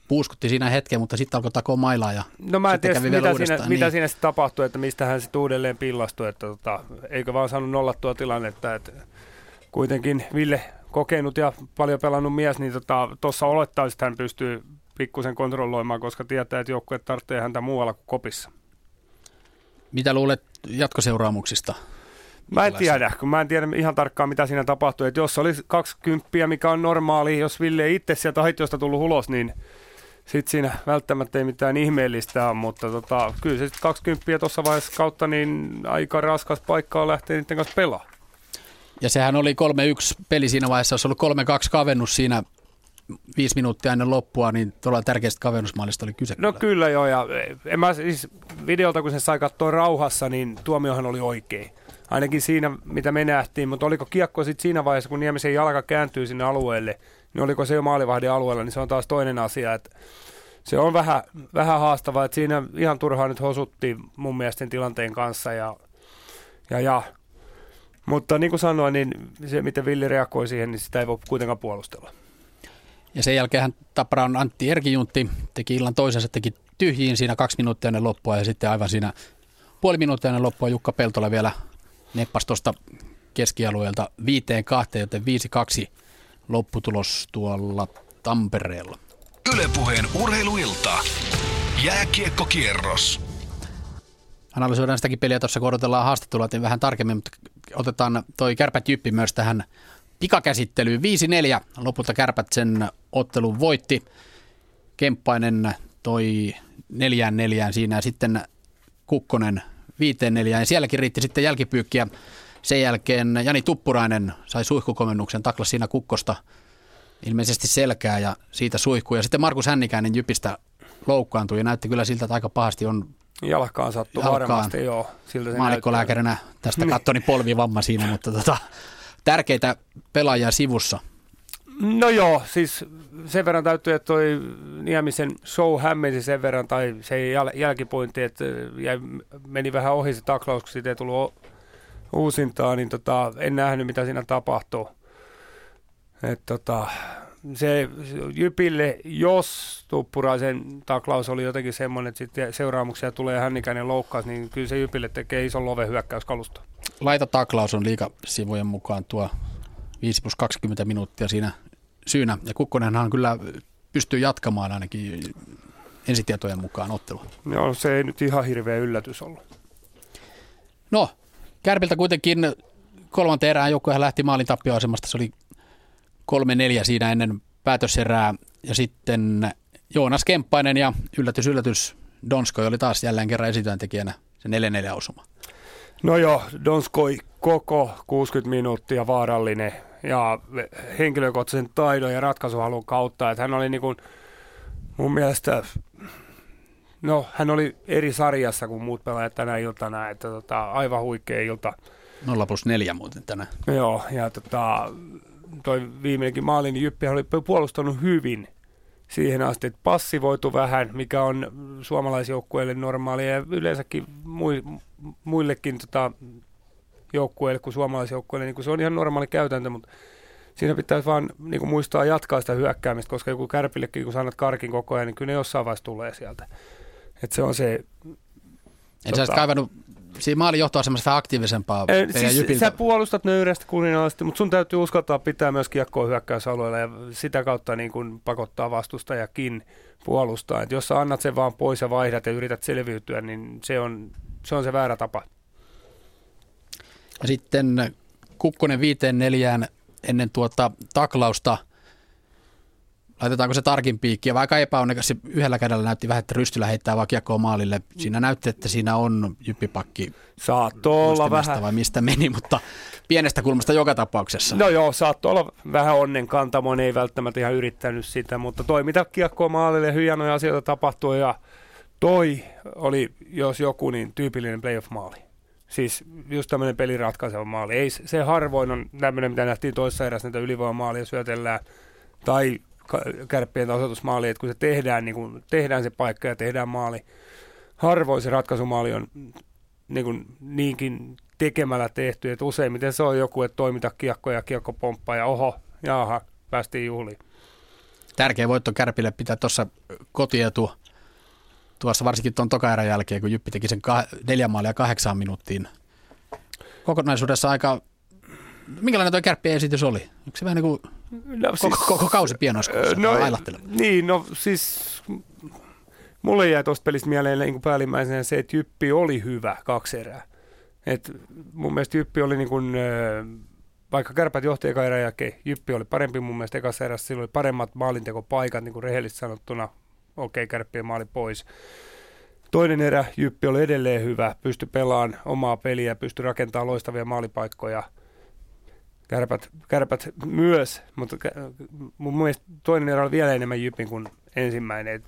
puuskutti siinä hetken, mutta sitten alkoi takoa mailaa ja No mä en tiedä, mitä, siinä, niin. mitä siinä sitten tapahtui, että mistä hän sitten uudelleen pillastui, että tota, eikö vaan saanut nollattua tilannetta, että kuitenkin Ville kokenut ja paljon pelannut mies, niin tuossa tota, olettaisi, että hän pystyy pikkusen kontrolloimaan, koska tietää, että joukkue tarvitsee häntä muualla kuin kopissa. Mitä luulet jatkoseuraamuksista? Mä en tiedä, kun mä en tiedä ihan tarkkaan, mitä siinä tapahtui. Että jos oli 20, mikä on normaali, jos Ville itse sieltä haitiosta tullut ulos, niin sitten siinä välttämättä ei mitään ihmeellistä ole, mutta tota, kyllä se sitten 20 tuossa vaiheessa kautta niin aika raskas paikka on lähteä niiden kanssa pelaamaan. Ja sehän oli 3-1 peli siinä vaiheessa, jos ollut 3-2 kavennus siinä viisi minuuttia ennen loppua, niin todella tärkeästä kavennusmaalista oli kyse. No kyllä, joo, ja en mä siis videolta kun se sai katsoa rauhassa, niin tuomiohan oli oikein. Ainakin siinä, mitä me nähtiin, mutta oliko kiekko sitten siinä vaiheessa, kun Niemisen jalka kääntyy sinne alueelle, niin oliko se jo maalivahdin alueella, niin se on taas toinen asia, että se on vähän, vähän haastavaa, että siinä ihan turhaan nyt hosuttiin mun mielestä tilanteen kanssa ja, ja, ja. Mutta niin kuin sanoin, niin se miten Villi reagoi siihen, niin sitä ei voi kuitenkaan puolustella. Ja sen jälkeen Tappara Antti Erkijuntti teki illan toisensa, teki tyhjiin siinä kaksi minuuttia ennen loppua ja sitten aivan siinä puoli minuuttia ennen loppua Jukka Peltola vielä neppas tuosta keskialueelta viiteen kahteen, joten 5-2 lopputulos tuolla Tampereella. Ylepuheen urheiluilta. Jääkiekkokierros. Analysoidaan sitäkin peliä tuossa, kun odotellaan haastattelua niin vähän tarkemmin, mutta otetaan toi kärpät jyppi myös tähän pikakäsittelyyn. 5-4 lopulta kärpät sen ottelun voitti. Kemppainen toi neljään neljään siinä ja sitten Kukkonen viiteen neljään. Ja sielläkin riitti sitten jälkipyykkiä. Sen jälkeen Jani Tuppurainen sai suihkukomennuksen, taklas siinä Kukkosta ilmeisesti selkää ja siitä suihkuu. Ja sitten Markus Hännikäinen Jypistä loukkaantui ja näytti kyllä siltä, että aika pahasti on Jalkaan sattuu jalkaan. varmasti, joo. Siltä se Maalikkolääkärinä tästä niin. kattoni polvivamma siinä, mutta tota, tärkeitä pelaajia sivussa. No joo, siis sen verran täytyy, että toi Niemisen show hämmensi sen verran, tai se jäl- jälkipointi, että jäi, meni vähän ohi se taklaus, kun siitä ei tullut uusintaa, niin tota, en nähnyt, mitä siinä tapahtuu. Et tota, se Jypille, jos Tuppuraisen taklaus oli jotenkin semmoinen, että sitten seuraamuksia tulee hännikäinen loukkaus, niin kyllä se Jypille tekee ison love hyökkäyskalusta. Laita taklaus on liikasivujen mukaan tuo 5 plus 20 minuuttia siinä syynä. Ja Kukkonenhan kyllä pystyy jatkamaan ainakin ensitietojen mukaan ottelua. Joo, se ei nyt ihan hirveä yllätys ollut. No, Kärpiltä kuitenkin kolmanteen erään joukkuehan lähti maalin tappioasemasta. Se oli kolme neljä siinä ennen päätöserää. Ja sitten Joonas Kemppainen ja yllätys, yllätys, Donskoi oli taas jälleen kerran esityöntekijänä se 4-4 osuma. No joo, Donskoi koko 60 minuuttia vaarallinen ja henkilökohtaisen taidon ja ratkaisuhalun kautta, että hän oli niin kuin mun mielestä, no hän oli eri sarjassa kuin muut pelaajat tänä iltana, että tota, aivan huikea ilta. 0 plus 4 muuten tänään. Joo, ja tota, toi viimeinenkin maali, niin Jyppi oli puolustanut hyvin siihen asti, että passivoitu vähän, mikä on suomalaisjoukkueille normaalia ja yleensäkin muillekin tota, joukkueille kuin suomalaisjoukkueille, niin kuin se on ihan normaali käytäntö, mutta siinä pitäisi vaan niin kuin muistaa jatkaa sitä hyökkäämistä, koska joku kärpillekin, kun sanot karkin koko ajan, niin kyllä ne jossain vaiheessa tulee sieltä. Et se on se En tota, sä kaivannut siinä maalin johtoasemassa vähän aktiivisempaa ei, siis Sä puolustat nöyrästi kuninallisesti, mutta sun täytyy uskaltaa pitää myös kiekkoa hyökkäysalueella ja sitä kautta niin kuin pakottaa vastustajakin puolustaa. Et jos sä annat sen vaan pois ja vaihdat ja yrität selviytyä, niin se on se, on se väärä tapa. Ja sitten Kukkonen viiteen neljään ennen tuota taklausta. Laitetaanko se tarkin piikki? Ja aika epäonnekas yhdellä kädellä näytti vähän, että Rystylä heittää vaan kiekkoa maalille. Siinä näytti, että siinä on jyppipakki. Saattoi olla vähän. Vai mistä meni, mutta pienestä kulmasta joka tapauksessa. No joo, saattoi olla vähän onnen kantamon, ei välttämättä ihan yrittänyt sitä, mutta toimita kiekkoa maalille, hienoja asioita tapahtui ja toi oli, jos joku, niin tyypillinen playoff-maali. Siis just tämmöinen peliratkaiseva maali. Ei, se harvoin on tämmöinen, mitä nähtiin toisessa erässä, näitä ylivoimamaalia syötellään, tai kärppien tasoitusmaali, että kun se tehdään, niin kun tehdään se paikka ja tehdään maali, harvoin se ratkaisumaali on niin kuin niinkin tekemällä tehty, että useimmiten se on joku, että toimita kiekko ja kiekko pomppaa ja oho, jaha, päästiin juhliin. Tärkeä voitto Kärpille pitää tuossa kotietu tuossa varsinkin tuon tokaerän jälkeen, kun Jyppi teki sen kah- neljän maalia kahdeksaan minuuttiin. Kokonaisuudessa aika, minkälainen tuo kärppien esitys oli? Onko se vähän niin kuin no, koko, siis, koko kausi pienoiskuussa no, Niin, no siis mulle jäi tuosta pelistä mieleen niin päällimmäisenä se, että Jyppi oli hyvä kaksi erää. Et mun mielestä Jyppi oli niin kuin, vaikka kärpät johti eka erän jälkeen, Jyppi oli parempi mun mielestä ekassa erässä, sillä oli paremmat maalintekopaikat, niin kuin rehellisesti sanottuna okei, okay, kärppien maali pois. Toinen erä, Jyppi oli edelleen hyvä, pystyi pelaamaan omaa peliä, pystyi rakentamaan loistavia maalipaikkoja. Kärpät, kärpät myös, mutta mun mielestä toinen erä oli vielä enemmän Jypin kuin ensimmäinen. Et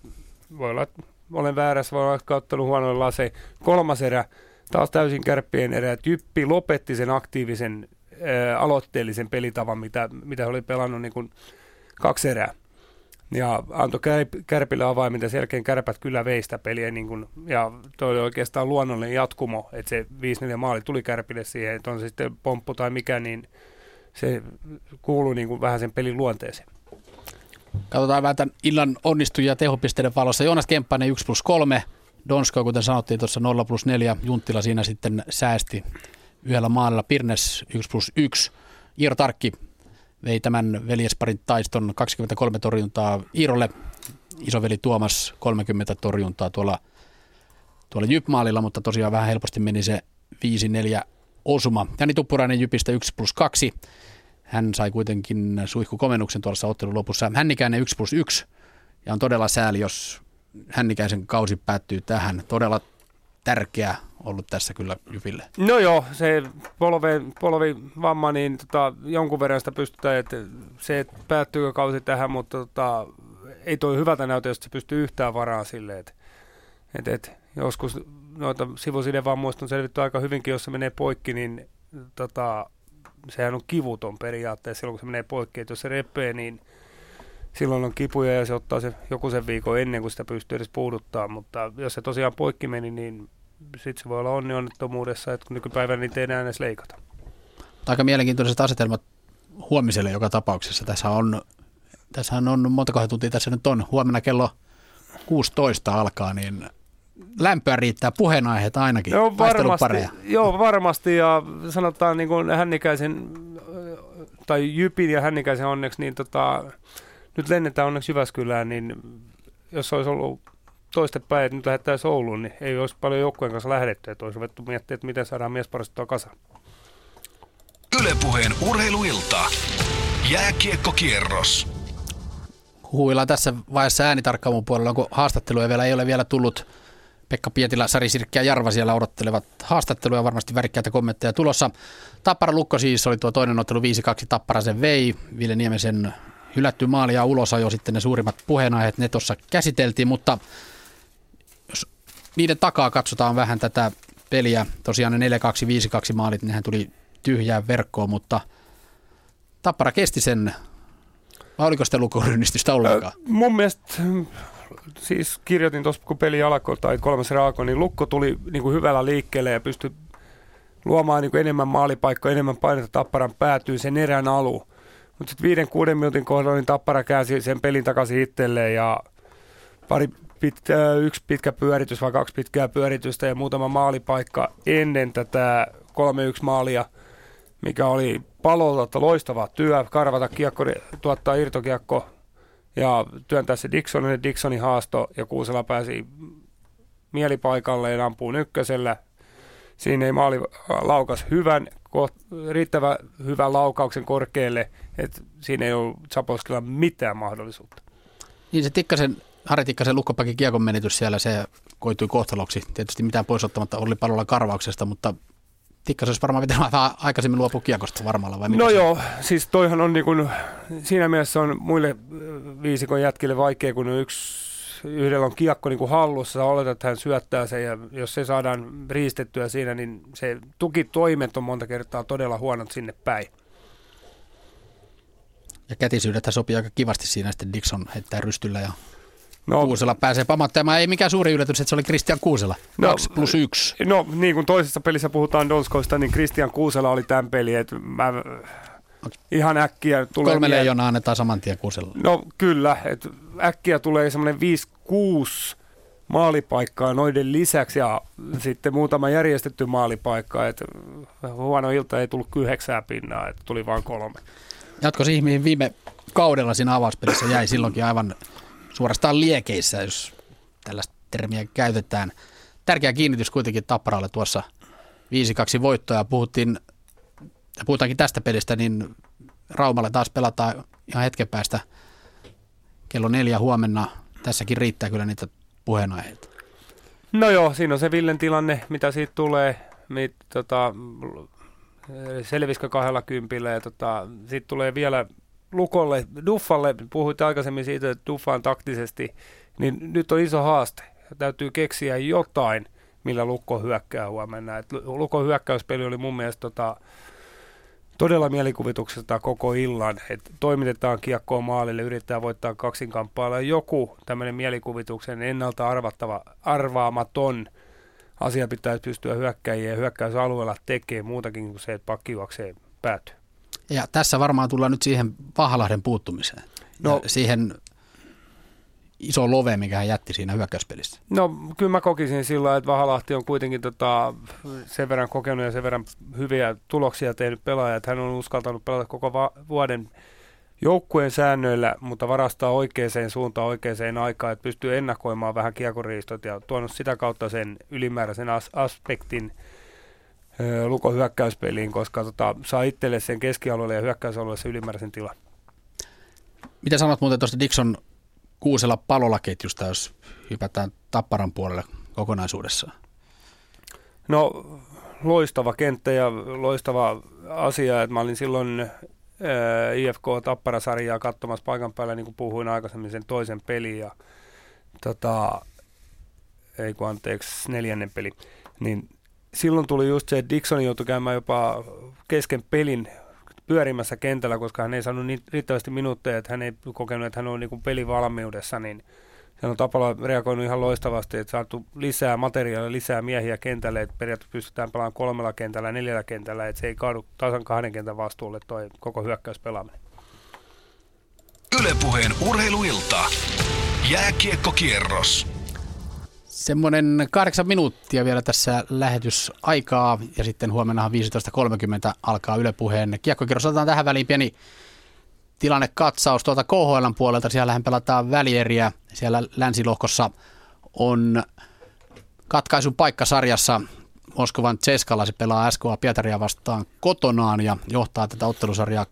voi olla, että olen väärässä, voi olla, että ottanut huonoin lase. Kolmas erä, taas täysin kärppien erä. Jyppi lopetti sen aktiivisen, ää, aloitteellisen pelitavan, mitä, mitä oli pelannut niin kuin kaksi erää ja antoi Kärpille avaimen, sen jälkeen Kärpät kyllä vei sitä peliä, niin kuin, ja toi oli oikeastaan luonnollinen jatkumo, että se 5-4 maali tuli Kärpille siihen, että on se sitten pomppu tai mikä, niin se kuuluu niin kuin vähän sen pelin luonteeseen. Katsotaan vähän tämän illan onnistujia tehopisteiden valossa. Joonas Kemppainen 1 plus 3, Donsko, kuten sanottiin tuossa 0 plus 4, Junttila siinä sitten säästi yhdellä maalilla, Pirnes 1 plus 1, Iiro Tarkki vei tämän veljesparin taiston 23 torjuntaa Iirolle. Isoveli Tuomas 30 torjuntaa tuolla, tuolla Jypmaalilla, mutta tosiaan vähän helposti meni se 5-4 osuma. Jani Tuppurainen Jypistä 1 plus 2. Hän sai kuitenkin suihkukomennuksen tuossa ottelun lopussa. Hännikäinen 1 plus 1. Ja on todella sääli, jos Hännikäisen kausi päättyy tähän. Todella tärkeä ollut tässä kyllä Jypille. No joo, se polvi, vamma, niin tota, jonkun verran sitä pystytään, että se että päättyykö kausi tähän, mutta tota, ei toi hyvältä näytä, jos se pystyy yhtään varaan silleen, että et, et, joskus noita sivusiden vammoista on selvitty aika hyvinkin, jos se menee poikki, niin tota, sehän on kivuton periaatteessa silloin, kun se menee poikki, että jos se repee, niin silloin on kipuja ja se ottaa se joku sen viikon ennen kuin sitä pystyy edes puuduttaa, mutta jos se tosiaan poikki meni, niin sitten se voi olla onni onnettomuudessa, että kun nykypäivänä niitä ei enää edes leikata. Aika mielenkiintoiset asetelmat huomiselle joka tapauksessa. Tässä on, tässä on monta tuntia tässä nyt on. Huomenna kello 16 alkaa, niin lämpöä riittää puheenaiheet ainakin, joo, varmasti, joo, varmasti ja sanotaan niin kuin hännikäisen tai Jypin ja hännikäisen onneksi, niin tota, nyt lennetään onneksi Jyväskylään, niin jos olisi ollut toistepäin, että nyt lähettää Ouluun, niin ei olisi paljon joukkueen kanssa lähdetty, että olisi ruvettu miettiä, että miten saadaan miesparastettua kasa. Ylepuheen urheiluilta. Jääkiekkokierros. Huhuillaan tässä vaiheessa äänitarkkaamun puolella, kun haastatteluja vielä ei ole vielä tullut. Pekka Pietilä, Sari Sirkki ja Jarva siellä odottelevat haastatteluja, varmasti värikkäitä kommentteja tulossa. Tappara Lukko siis oli tuo toinen ottelu 5-2, Tappara sen vei. Ville Niemisen hylätty maali ja ulosajo sitten ne suurimmat puheenaiheet, ne tuossa käsiteltiin, mutta jos niiden takaa katsotaan vähän tätä peliä, tosiaan ne 4-2-5-2 maalit, nehän tuli tyhjään verkkoon, mutta Tappara kesti sen, vai oliko sitä lukuryhdistystä ollenkaan? Mun mielestä siis kirjoitin tuossa, kun peli alkoi tai kolmas raako, niin Lukko tuli niin kuin hyvällä liikkeelle ja pystyi luomaan niin kuin enemmän maalipaikkoja, enemmän painetta Tapparan päätyy sen erän alu. Mutta sitten viiden, kuuden minuutin kohdalla niin Tappara käänsi sen pelin takaisin itselleen ja pari pitkä, yksi pitkä pyöritys vai kaksi pitkää pyöritystä ja muutama maalipaikka ennen tätä 3-1 maalia, mikä oli palolta loistava työ, karvata kiekko, tuottaa irtokiekko ja työntää se Dixonille, Dixonin haasto ja Kuusela pääsi mielipaikalle ja ampuu ykkösellä. Siinä ei maali laukas hyvän, riittävä hyvän laukauksen korkealle, että siinä ei ollut Zaposkilla mitään mahdollisuutta. Niin se Tikkasen, Harri Tikkasen lukkopakin kiekon menetys siellä, se koitui kohtaloksi. Tietysti mitään pois ottamatta oli palolla karvauksesta, mutta Tikkas olisi varmaan pitänyt vähän aikaisemmin luopua kiekosta varmalla vai No se? joo, siis toihan on niin kuin, siinä mielessä on muille viisikon jätkille vaikea, kun yksi yhdellä on kiekko niin kuin hallussa, sä oletat, että hän syöttää sen ja jos se saadaan riistettyä siinä, niin se tukitoimet on monta kertaa todella huonot sinne päin. Ja kätisyydet sopii aika kivasti siinä, sitten Dixon heittää rystyllä ja No, Kuusela pääsee pamattamaan. Ei mikään suuri yllätys, että se oli Christian Kuusela. No, 2 plus 1. No niin kuin toisessa pelissä puhutaan Donskoista, niin Christian Kuusela oli tämän peli. Että mä ihan äkkiä tulee... Kolme leijonaa annetaan saman tien Kuusella. No kyllä, että äkkiä tulee semmoinen 5-6 maalipaikkaa noiden lisäksi ja sitten muutama järjestetty maalipaikka. Että huono ilta ei tullut yhdeksää pinnaa, että tuli vain kolme. Jatko ihmisiin viime kaudella siinä avauspelissä jäi silloinkin aivan suorastaan liekeissä, jos tällaista termiä käytetään. Tärkeä kiinnitys kuitenkin Tapparalle tuossa 5-2 voittoja. Puhuttiin, puhutaankin tästä pelistä, niin Raumalle taas pelataan ihan hetken päästä kello neljä huomenna. Tässäkin riittää kyllä niitä puheenaiheita. No joo, siinä on se Villen tilanne, mitä siitä tulee. Mit, tota, selviskö kahdella kympillä ja tota, sitten tulee vielä Lukolle, Duffalle, puhuit aikaisemmin siitä, että Duffa on taktisesti, niin nyt on iso haaste. Täytyy keksiä jotain, millä Lukko hyökkää huomenna. Et Lukon hyökkäyspeli oli mun mielestä tota, todella mielikuvituksesta koko illan, että toimitetaan kiekkoa maalille, yritetään voittaa kaksinkamppailla. Joku tämmöinen mielikuvituksen ennalta arvattava, arvaamaton asia pitäisi pystyä hyökkäjiä ja hyökkäysalueella tekemään muutakin kuin se, että pakki juoksee päätyy. Ja tässä varmaan tullaan nyt siihen Vahalahden puuttumiseen. No, ja siihen iso love, mikä hän jätti siinä hyökkäyspelissä. No kyllä mä kokisin sillä että Vahalahti on kuitenkin tota, sen verran kokenut ja sen verran hyviä tuloksia tehnyt pelaaja, että hän on uskaltanut pelata koko va- vuoden joukkueen säännöillä, mutta varastaa oikeaan suuntaan oikeaan aikaan, että pystyy ennakoimaan vähän kiekoriistot ja tuonut sitä kautta sen ylimääräisen as- aspektin – Lukon hyökkäyspeliin, koska tota, saa itselle sen keskialueelle ja hyökkäysalueelle ylimääräisen tilan. Mitä sanot muuten tuosta Dixon kuusella palolla ketjusta, jos hypätään Tapparan puolelle kokonaisuudessaan? No loistava kenttä ja loistava asia, että mä olin silloin ää, IFK Tappara-sarjaa katsomassa paikan päällä, niin kuin puhuin aikaisemmin sen toisen pelin ja tota, ei kun anteeksi, neljännen peli, niin silloin tuli just se, että Dixon joutui käymään jopa kesken pelin pyörimässä kentällä, koska hän ei saanut niin riittävästi minuutteja, että hän ei kokenut, että hän on niin pelivalmiudessa, niin se on Tapala reagoinut ihan loistavasti, että saatu lisää materiaalia, lisää miehiä kentälle, että periaatteessa pystytään pelaamaan kolmella kentällä neljällä kentällä, että se ei kaadu tasan kahden kentän vastuulle toi koko hyökkäyspelaaminen. Ylepuheen urheiluilta. Jääkiekkokierros. Semmoinen kahdeksan minuuttia vielä tässä lähetysaikaa ja sitten huomenna 15.30 alkaa Yle Puheen kiekkokierros. Otetaan tähän väliin pieni tilannekatsaus tuolta KHL puolelta. Siellähän pelataan välieriä. Siellä länsilohkossa on katkaisun paikka sarjassa. Moskovan Tseskalla se pelaa SKA Pietaria vastaan kotonaan ja johtaa tätä ottelusarjaa 3-1.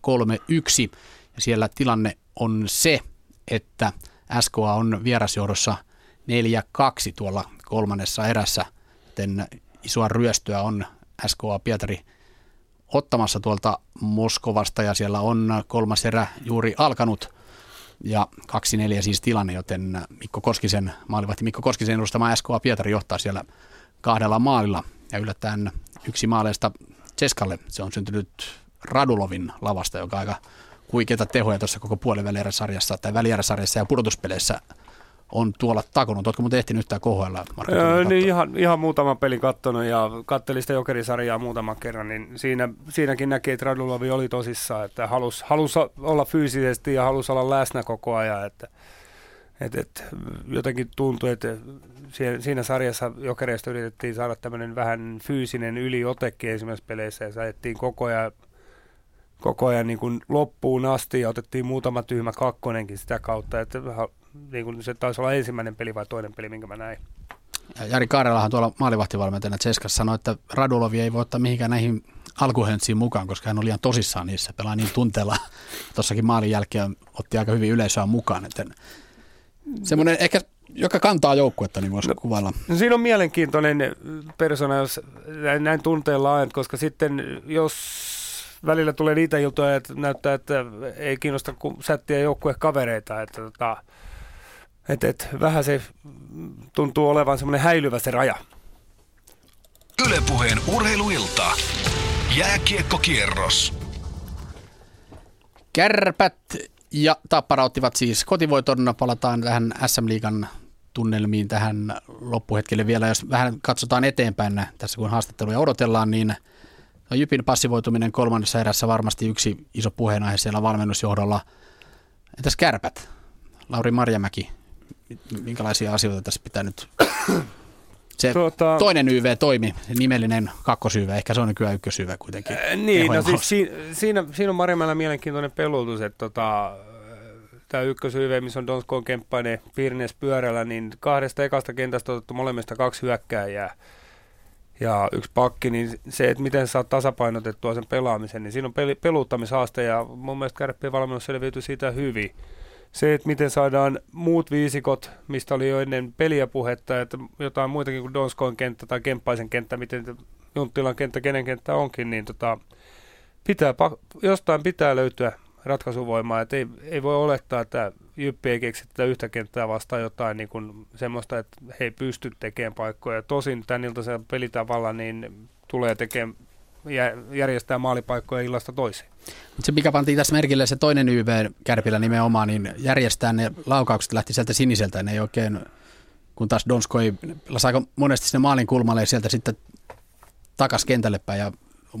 Ja siellä tilanne on se, että SKA on vierasjohdossa – 4-2 tuolla kolmannessa erässä, joten isoa ryöstöä on SKA Pietari ottamassa tuolta Moskovasta ja siellä on kolmas erä juuri alkanut. Ja 2-4 siis tilanne, joten Mikko Koskisen, maalivahti Mikko Koskisen edustama SKA Pietari johtaa siellä kahdella maalilla. Ja yllättäen yksi maaleista Ceskalle. Se on syntynyt Radulovin lavasta, joka aika huikeita tehoja tuossa koko puolivälieräsarjassa tai välieräsarjassa ja pudotuspeleissä on tuolla takonut. Oletko muuten ehtinyt yhtään KHL? Öö, niin ihan, ihan muutaman pelin kattonut ja kattelin sitä jokerisarjaa muutaman kerran, niin siinä, siinäkin näki, että Radulovi oli tosissaan, että halusi halus olla fyysisesti ja halusi olla läsnä koko ajan, että, Et, et, jotenkin tuntui, että siinä sarjassa jokereista yritettiin saada tämmöinen vähän fyysinen yliotekin ensimmäisessä peleissä ja saatiin koko ajan, koko ajan niin kuin loppuun asti ja otettiin muutama tyhmä kakkonenkin sitä kautta. Että, niin kuin se taisi olla ensimmäinen peli vai toinen peli, minkä mä näin. Ja Jari Kaarelahan tuolla maalivahtivalmentajana Tseskas sanoi, että Radulovi ei voi ottaa mihinkään näihin alkuhentsiin mukaan, koska hän on liian tosissaan niissä, pelaa niin tunteella. Tuossakin maalin jälkeen otti aika hyvin yleisöä mukaan, että semmoinen ehkä joka kantaa joukkuetta, niin voisi no, kuvailla. No siinä on mielenkiintoinen persona, jos näin tunteella on, koska sitten jos välillä tulee niitä iltoja, että näyttää, että ei kiinnosta sättiä joukkuekavereita, että tota, et, et, vähän se tuntuu olevan semmoinen häilyvä se raja. Ylepuheen urheiluilta. Jääkiekkokierros. Kärpät ja Tappara ottivat siis kotivoiton. Palataan tähän SM-liigan tunnelmiin tähän loppuhetkelle vielä. Jos vähän katsotaan eteenpäin tässä kun haastatteluja odotellaan, niin Jypin passivoituminen kolmannessa erässä varmasti yksi iso puheenaihe siellä valmennusjohdolla. Entäs kärpät? Lauri Marjamäki, minkälaisia asioita tässä pitää nyt... Se tuota, toinen YV toimi, nimellinen kakkosyyve, ehkä se on nykyään ykkösyyve kuitenkin. Ää, niin, no siis si, siinä, siinä on Marjamäellä mielenkiintoinen pelutus, että tota, tämä ykkösyyve, missä on Donskon kemppainen Pirnes pyörällä, niin kahdesta ekasta kentästä otettu molemmista kaksi hyökkääjää ja yksi pakki, niin se, että miten saat tasapainotettua sen pelaamisen, niin siinä on peli, peluuttamishaaste ja mun mielestä kärppien valmennus selviytyi siitä hyvin se, että miten saadaan muut viisikot, mistä oli jo ennen peliä puhetta, että jotain muitakin kuin Donskoin kenttä tai Kemppaisen kenttä, miten Junttilan kenttä, kenen kenttä onkin, niin tota, pitää, jostain pitää löytyä ratkaisuvoimaa, ei, ei voi olettaa, että Jyppi ei keksi tätä yhtä kenttää vastaan jotain niin kuin semmoista, että he ei pysty tekemään paikkoja. Tosin tän iltaisen pelitavalla niin tulee tekemään järjestää maalipaikkoja illasta toiseen. Mutta se mikä pantiin tässä merkille, se toinen YV-kärpillä nimenomaan, niin järjestää ne laukaukset lähti sieltä siniseltä, ne ei oikein, kun taas Donskoi pelasi aika monesti sinne maalin kulmalle ja sieltä sitten takas kentälle päin ja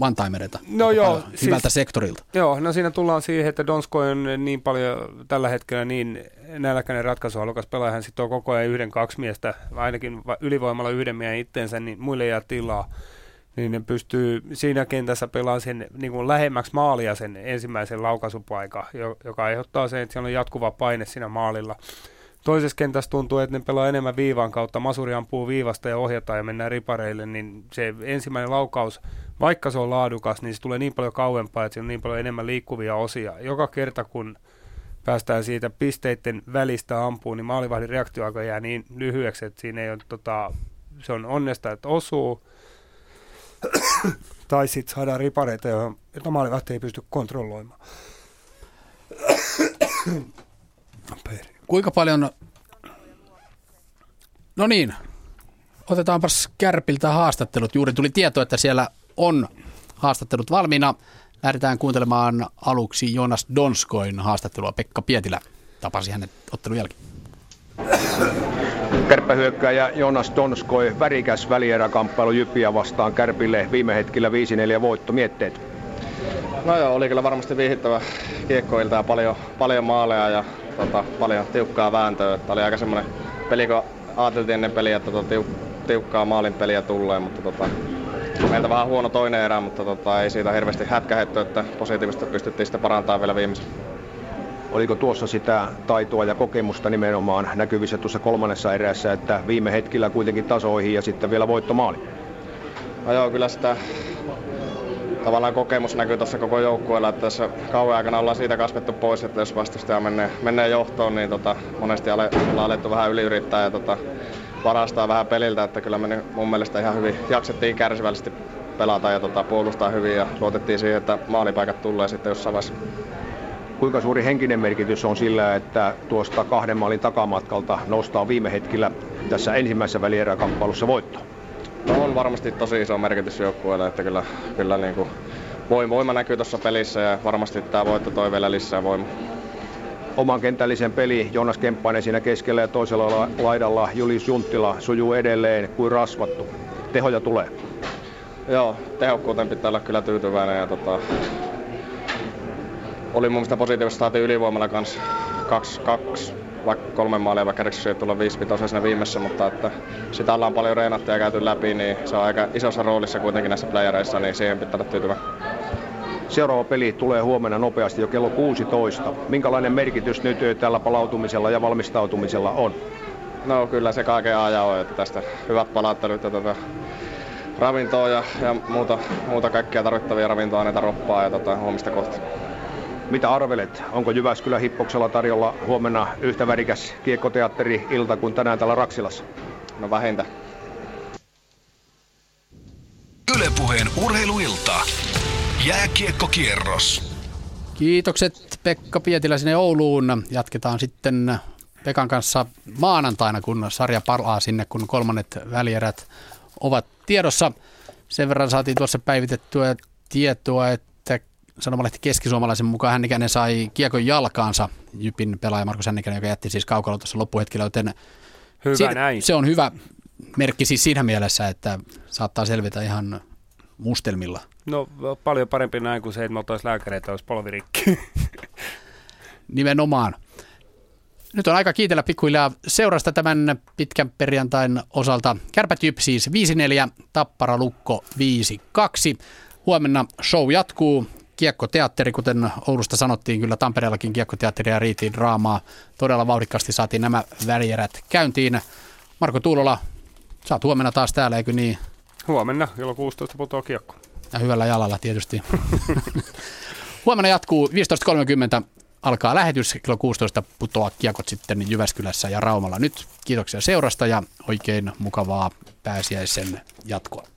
one-timerita. No joo. Hyvältä siis, sektorilta. Joo, no siinä tullaan siihen, että Donskoi on niin paljon tällä hetkellä niin nälkäinen ratkaisuhalukas pelaaja, hän sitten on koko ajan yhden, kaksi miestä, ainakin ylivoimalla yhden miehen itteensä, niin muille jää tilaa niin ne pystyy siinä kentässä pelaamaan sen niin kuin lähemmäksi maalia sen ensimmäisen laukaisupaikan, joka aiheuttaa sen, että siellä on jatkuva paine siinä maalilla. Toisessa kentässä tuntuu, että ne pelaa enemmän viivan kautta. Masuri ampuu viivasta ja ohjataan ja mennään ripareille, niin se ensimmäinen laukaus, vaikka se on laadukas, niin se tulee niin paljon kauempaa, että siinä on niin paljon enemmän liikkuvia osia. Joka kerta, kun päästään siitä pisteiden välistä ampuun, niin maalivahdin reaktioaika jää niin lyhyeksi, että siinä ei ole, tota, se on onnesta, että osuu, tai sitten saadaan ripareita, joita maalivahti ei pysty kontrolloimaan. Kuinka paljon... No niin, otetaanpas Kärpiltä haastattelut. Juuri tuli tieto, että siellä on haastattelut valmiina. Lähdetään kuuntelemaan aluksi Jonas Donskoin haastattelua. Pekka Pietilä tapasi hänet ottelun jälkeen. Kärppähyökkääjä Jonas Donskoi, värikäs välieräkamppailu Jyppiä vastaan Kärpille viime hetkellä 5-4 voitto. Mietteet? No joo, oli kyllä varmasti viihdyttävä kiekkoilta ja paljon, paljon maaleja ja tota, paljon tiukkaa vääntöä. Tämä oli aika semmoinen peli, kun ajateltiin ennen peliä, että tota, tiukkaa maalin peliä tulee, mutta tota, meiltä vähän huono toinen erä, mutta tota, ei siitä hirveästi hätkähetty, että positiivisesti pystyttiin sitä parantamaan vielä viimeisen. Oliko tuossa sitä taitoa ja kokemusta nimenomaan näkyvissä tuossa kolmannessa erässä, että viime hetkillä kuitenkin tasoihin ja sitten vielä voittomaali? No joo, kyllä sitä tavallaan kokemus näkyy tuossa koko joukkueella, että tässä kauan aikana ollaan siitä kasvettu pois, että jos vastustaja menee, menee johtoon, niin tota, monesti ale, ollaan alettu vähän yliyrittää ja tota, varastaa vähän peliltä, että kyllä me mun mielestä ihan hyvin jaksettiin kärsivällisesti pelata ja tota, puolustaa hyvin ja luotettiin siihen, että maalipaikat tulee sitten jossain vaiheessa. Kuinka suuri henkinen merkitys on sillä, että tuosta kahden maalin takamatkalta nostaa viime hetkellä tässä ensimmäisessä välieräkamppailussa voitto? No on varmasti tosi iso merkitys joukkueelle, että kyllä, kyllä niin kuin voima näkyy tuossa pelissä ja varmasti tämä voitto toi vielä lisää voimaa. Oman kentällisen peli Jonas Kemppainen siinä keskellä ja toisella laidalla Julius Junttila sujuu edelleen kuin rasvattu. Tehoja tulee. Joo, tehokkuuteen pitää olla kyllä tyytyväinen ja tota, oli mun mielestä positiivista, saatiin ylivoimalla kanssa kaksi, kaksi vaikka kolme maalia, vaikka Eriksson tulla viisi pitoisia siinä viimeisessä, mutta että sitä ollaan paljon reenattu ja käyty läpi, niin se on aika isossa roolissa kuitenkin näissä playereissa, niin siihen pitää olla tyytyvä. Seuraava peli tulee huomenna nopeasti jo kello 16. Minkälainen merkitys nyt tällä palautumisella ja valmistautumisella on? No kyllä se kaiken ajan on, että tästä hyvät palattelut ja tota, ravintoa ja, ja muuta, muuta kaikkia tarvittavia ravintoaineita roppaa ja tota, huomista kohti. Mitä arvelet? Onko Jyväskylä Hippoksella tarjolla huomenna yhtä värikäs kiekkoteatteri-ilta kuin tänään täällä Raksilassa? No vähintä. Ylepuheen urheiluilta. Jääkiekkokierros. Kiitokset Pekka Pietilä sinne Ouluun. Jatketaan sitten Pekan kanssa maanantaina, kun sarja palaa sinne, kun kolmannet välierät ovat tiedossa. Sen verran saatiin tuossa päivitettyä tietoa, että sanomalehti keskisuomalaisen mukaan Hännikäinen sai kiekon jalkaansa Jypin pelaaja Markus Hännikäinen, joka jätti siis kaukalla tuossa loppuhetkellä, joten Hyvä siitä, näin. se on hyvä merkki siis siinä mielessä, että saattaa selvitä ihan mustelmilla. No paljon parempi näin kuin se, että me oltaisiin lääkäreitä, olisi polvirikki. Nimenomaan. Nyt on aika kiitellä pikkuhiljaa seurasta tämän pitkän perjantain osalta. Kärpät Jyp siis 5-4, Tappara Lukko 5-2. Huomenna show jatkuu. Kiekkoteatteri, kuten Oulusta sanottiin, kyllä Tampereellakin kiekkoteatteri ja riitiin draamaa. Todella vauhdikkaasti saatiin nämä välierät käyntiin. Marko Tuulola, sä oot huomenna taas täällä, eikö niin? Huomenna kello 16 putoaa kiekko. Ja hyvällä jalalla tietysti. Huomenna jatkuu 15.30 alkaa lähetys, kello 16 putoaa kiekot sitten Jyväskylässä ja Raumalla. Nyt kiitoksia seurasta ja oikein mukavaa pääsiäisen jatkoa.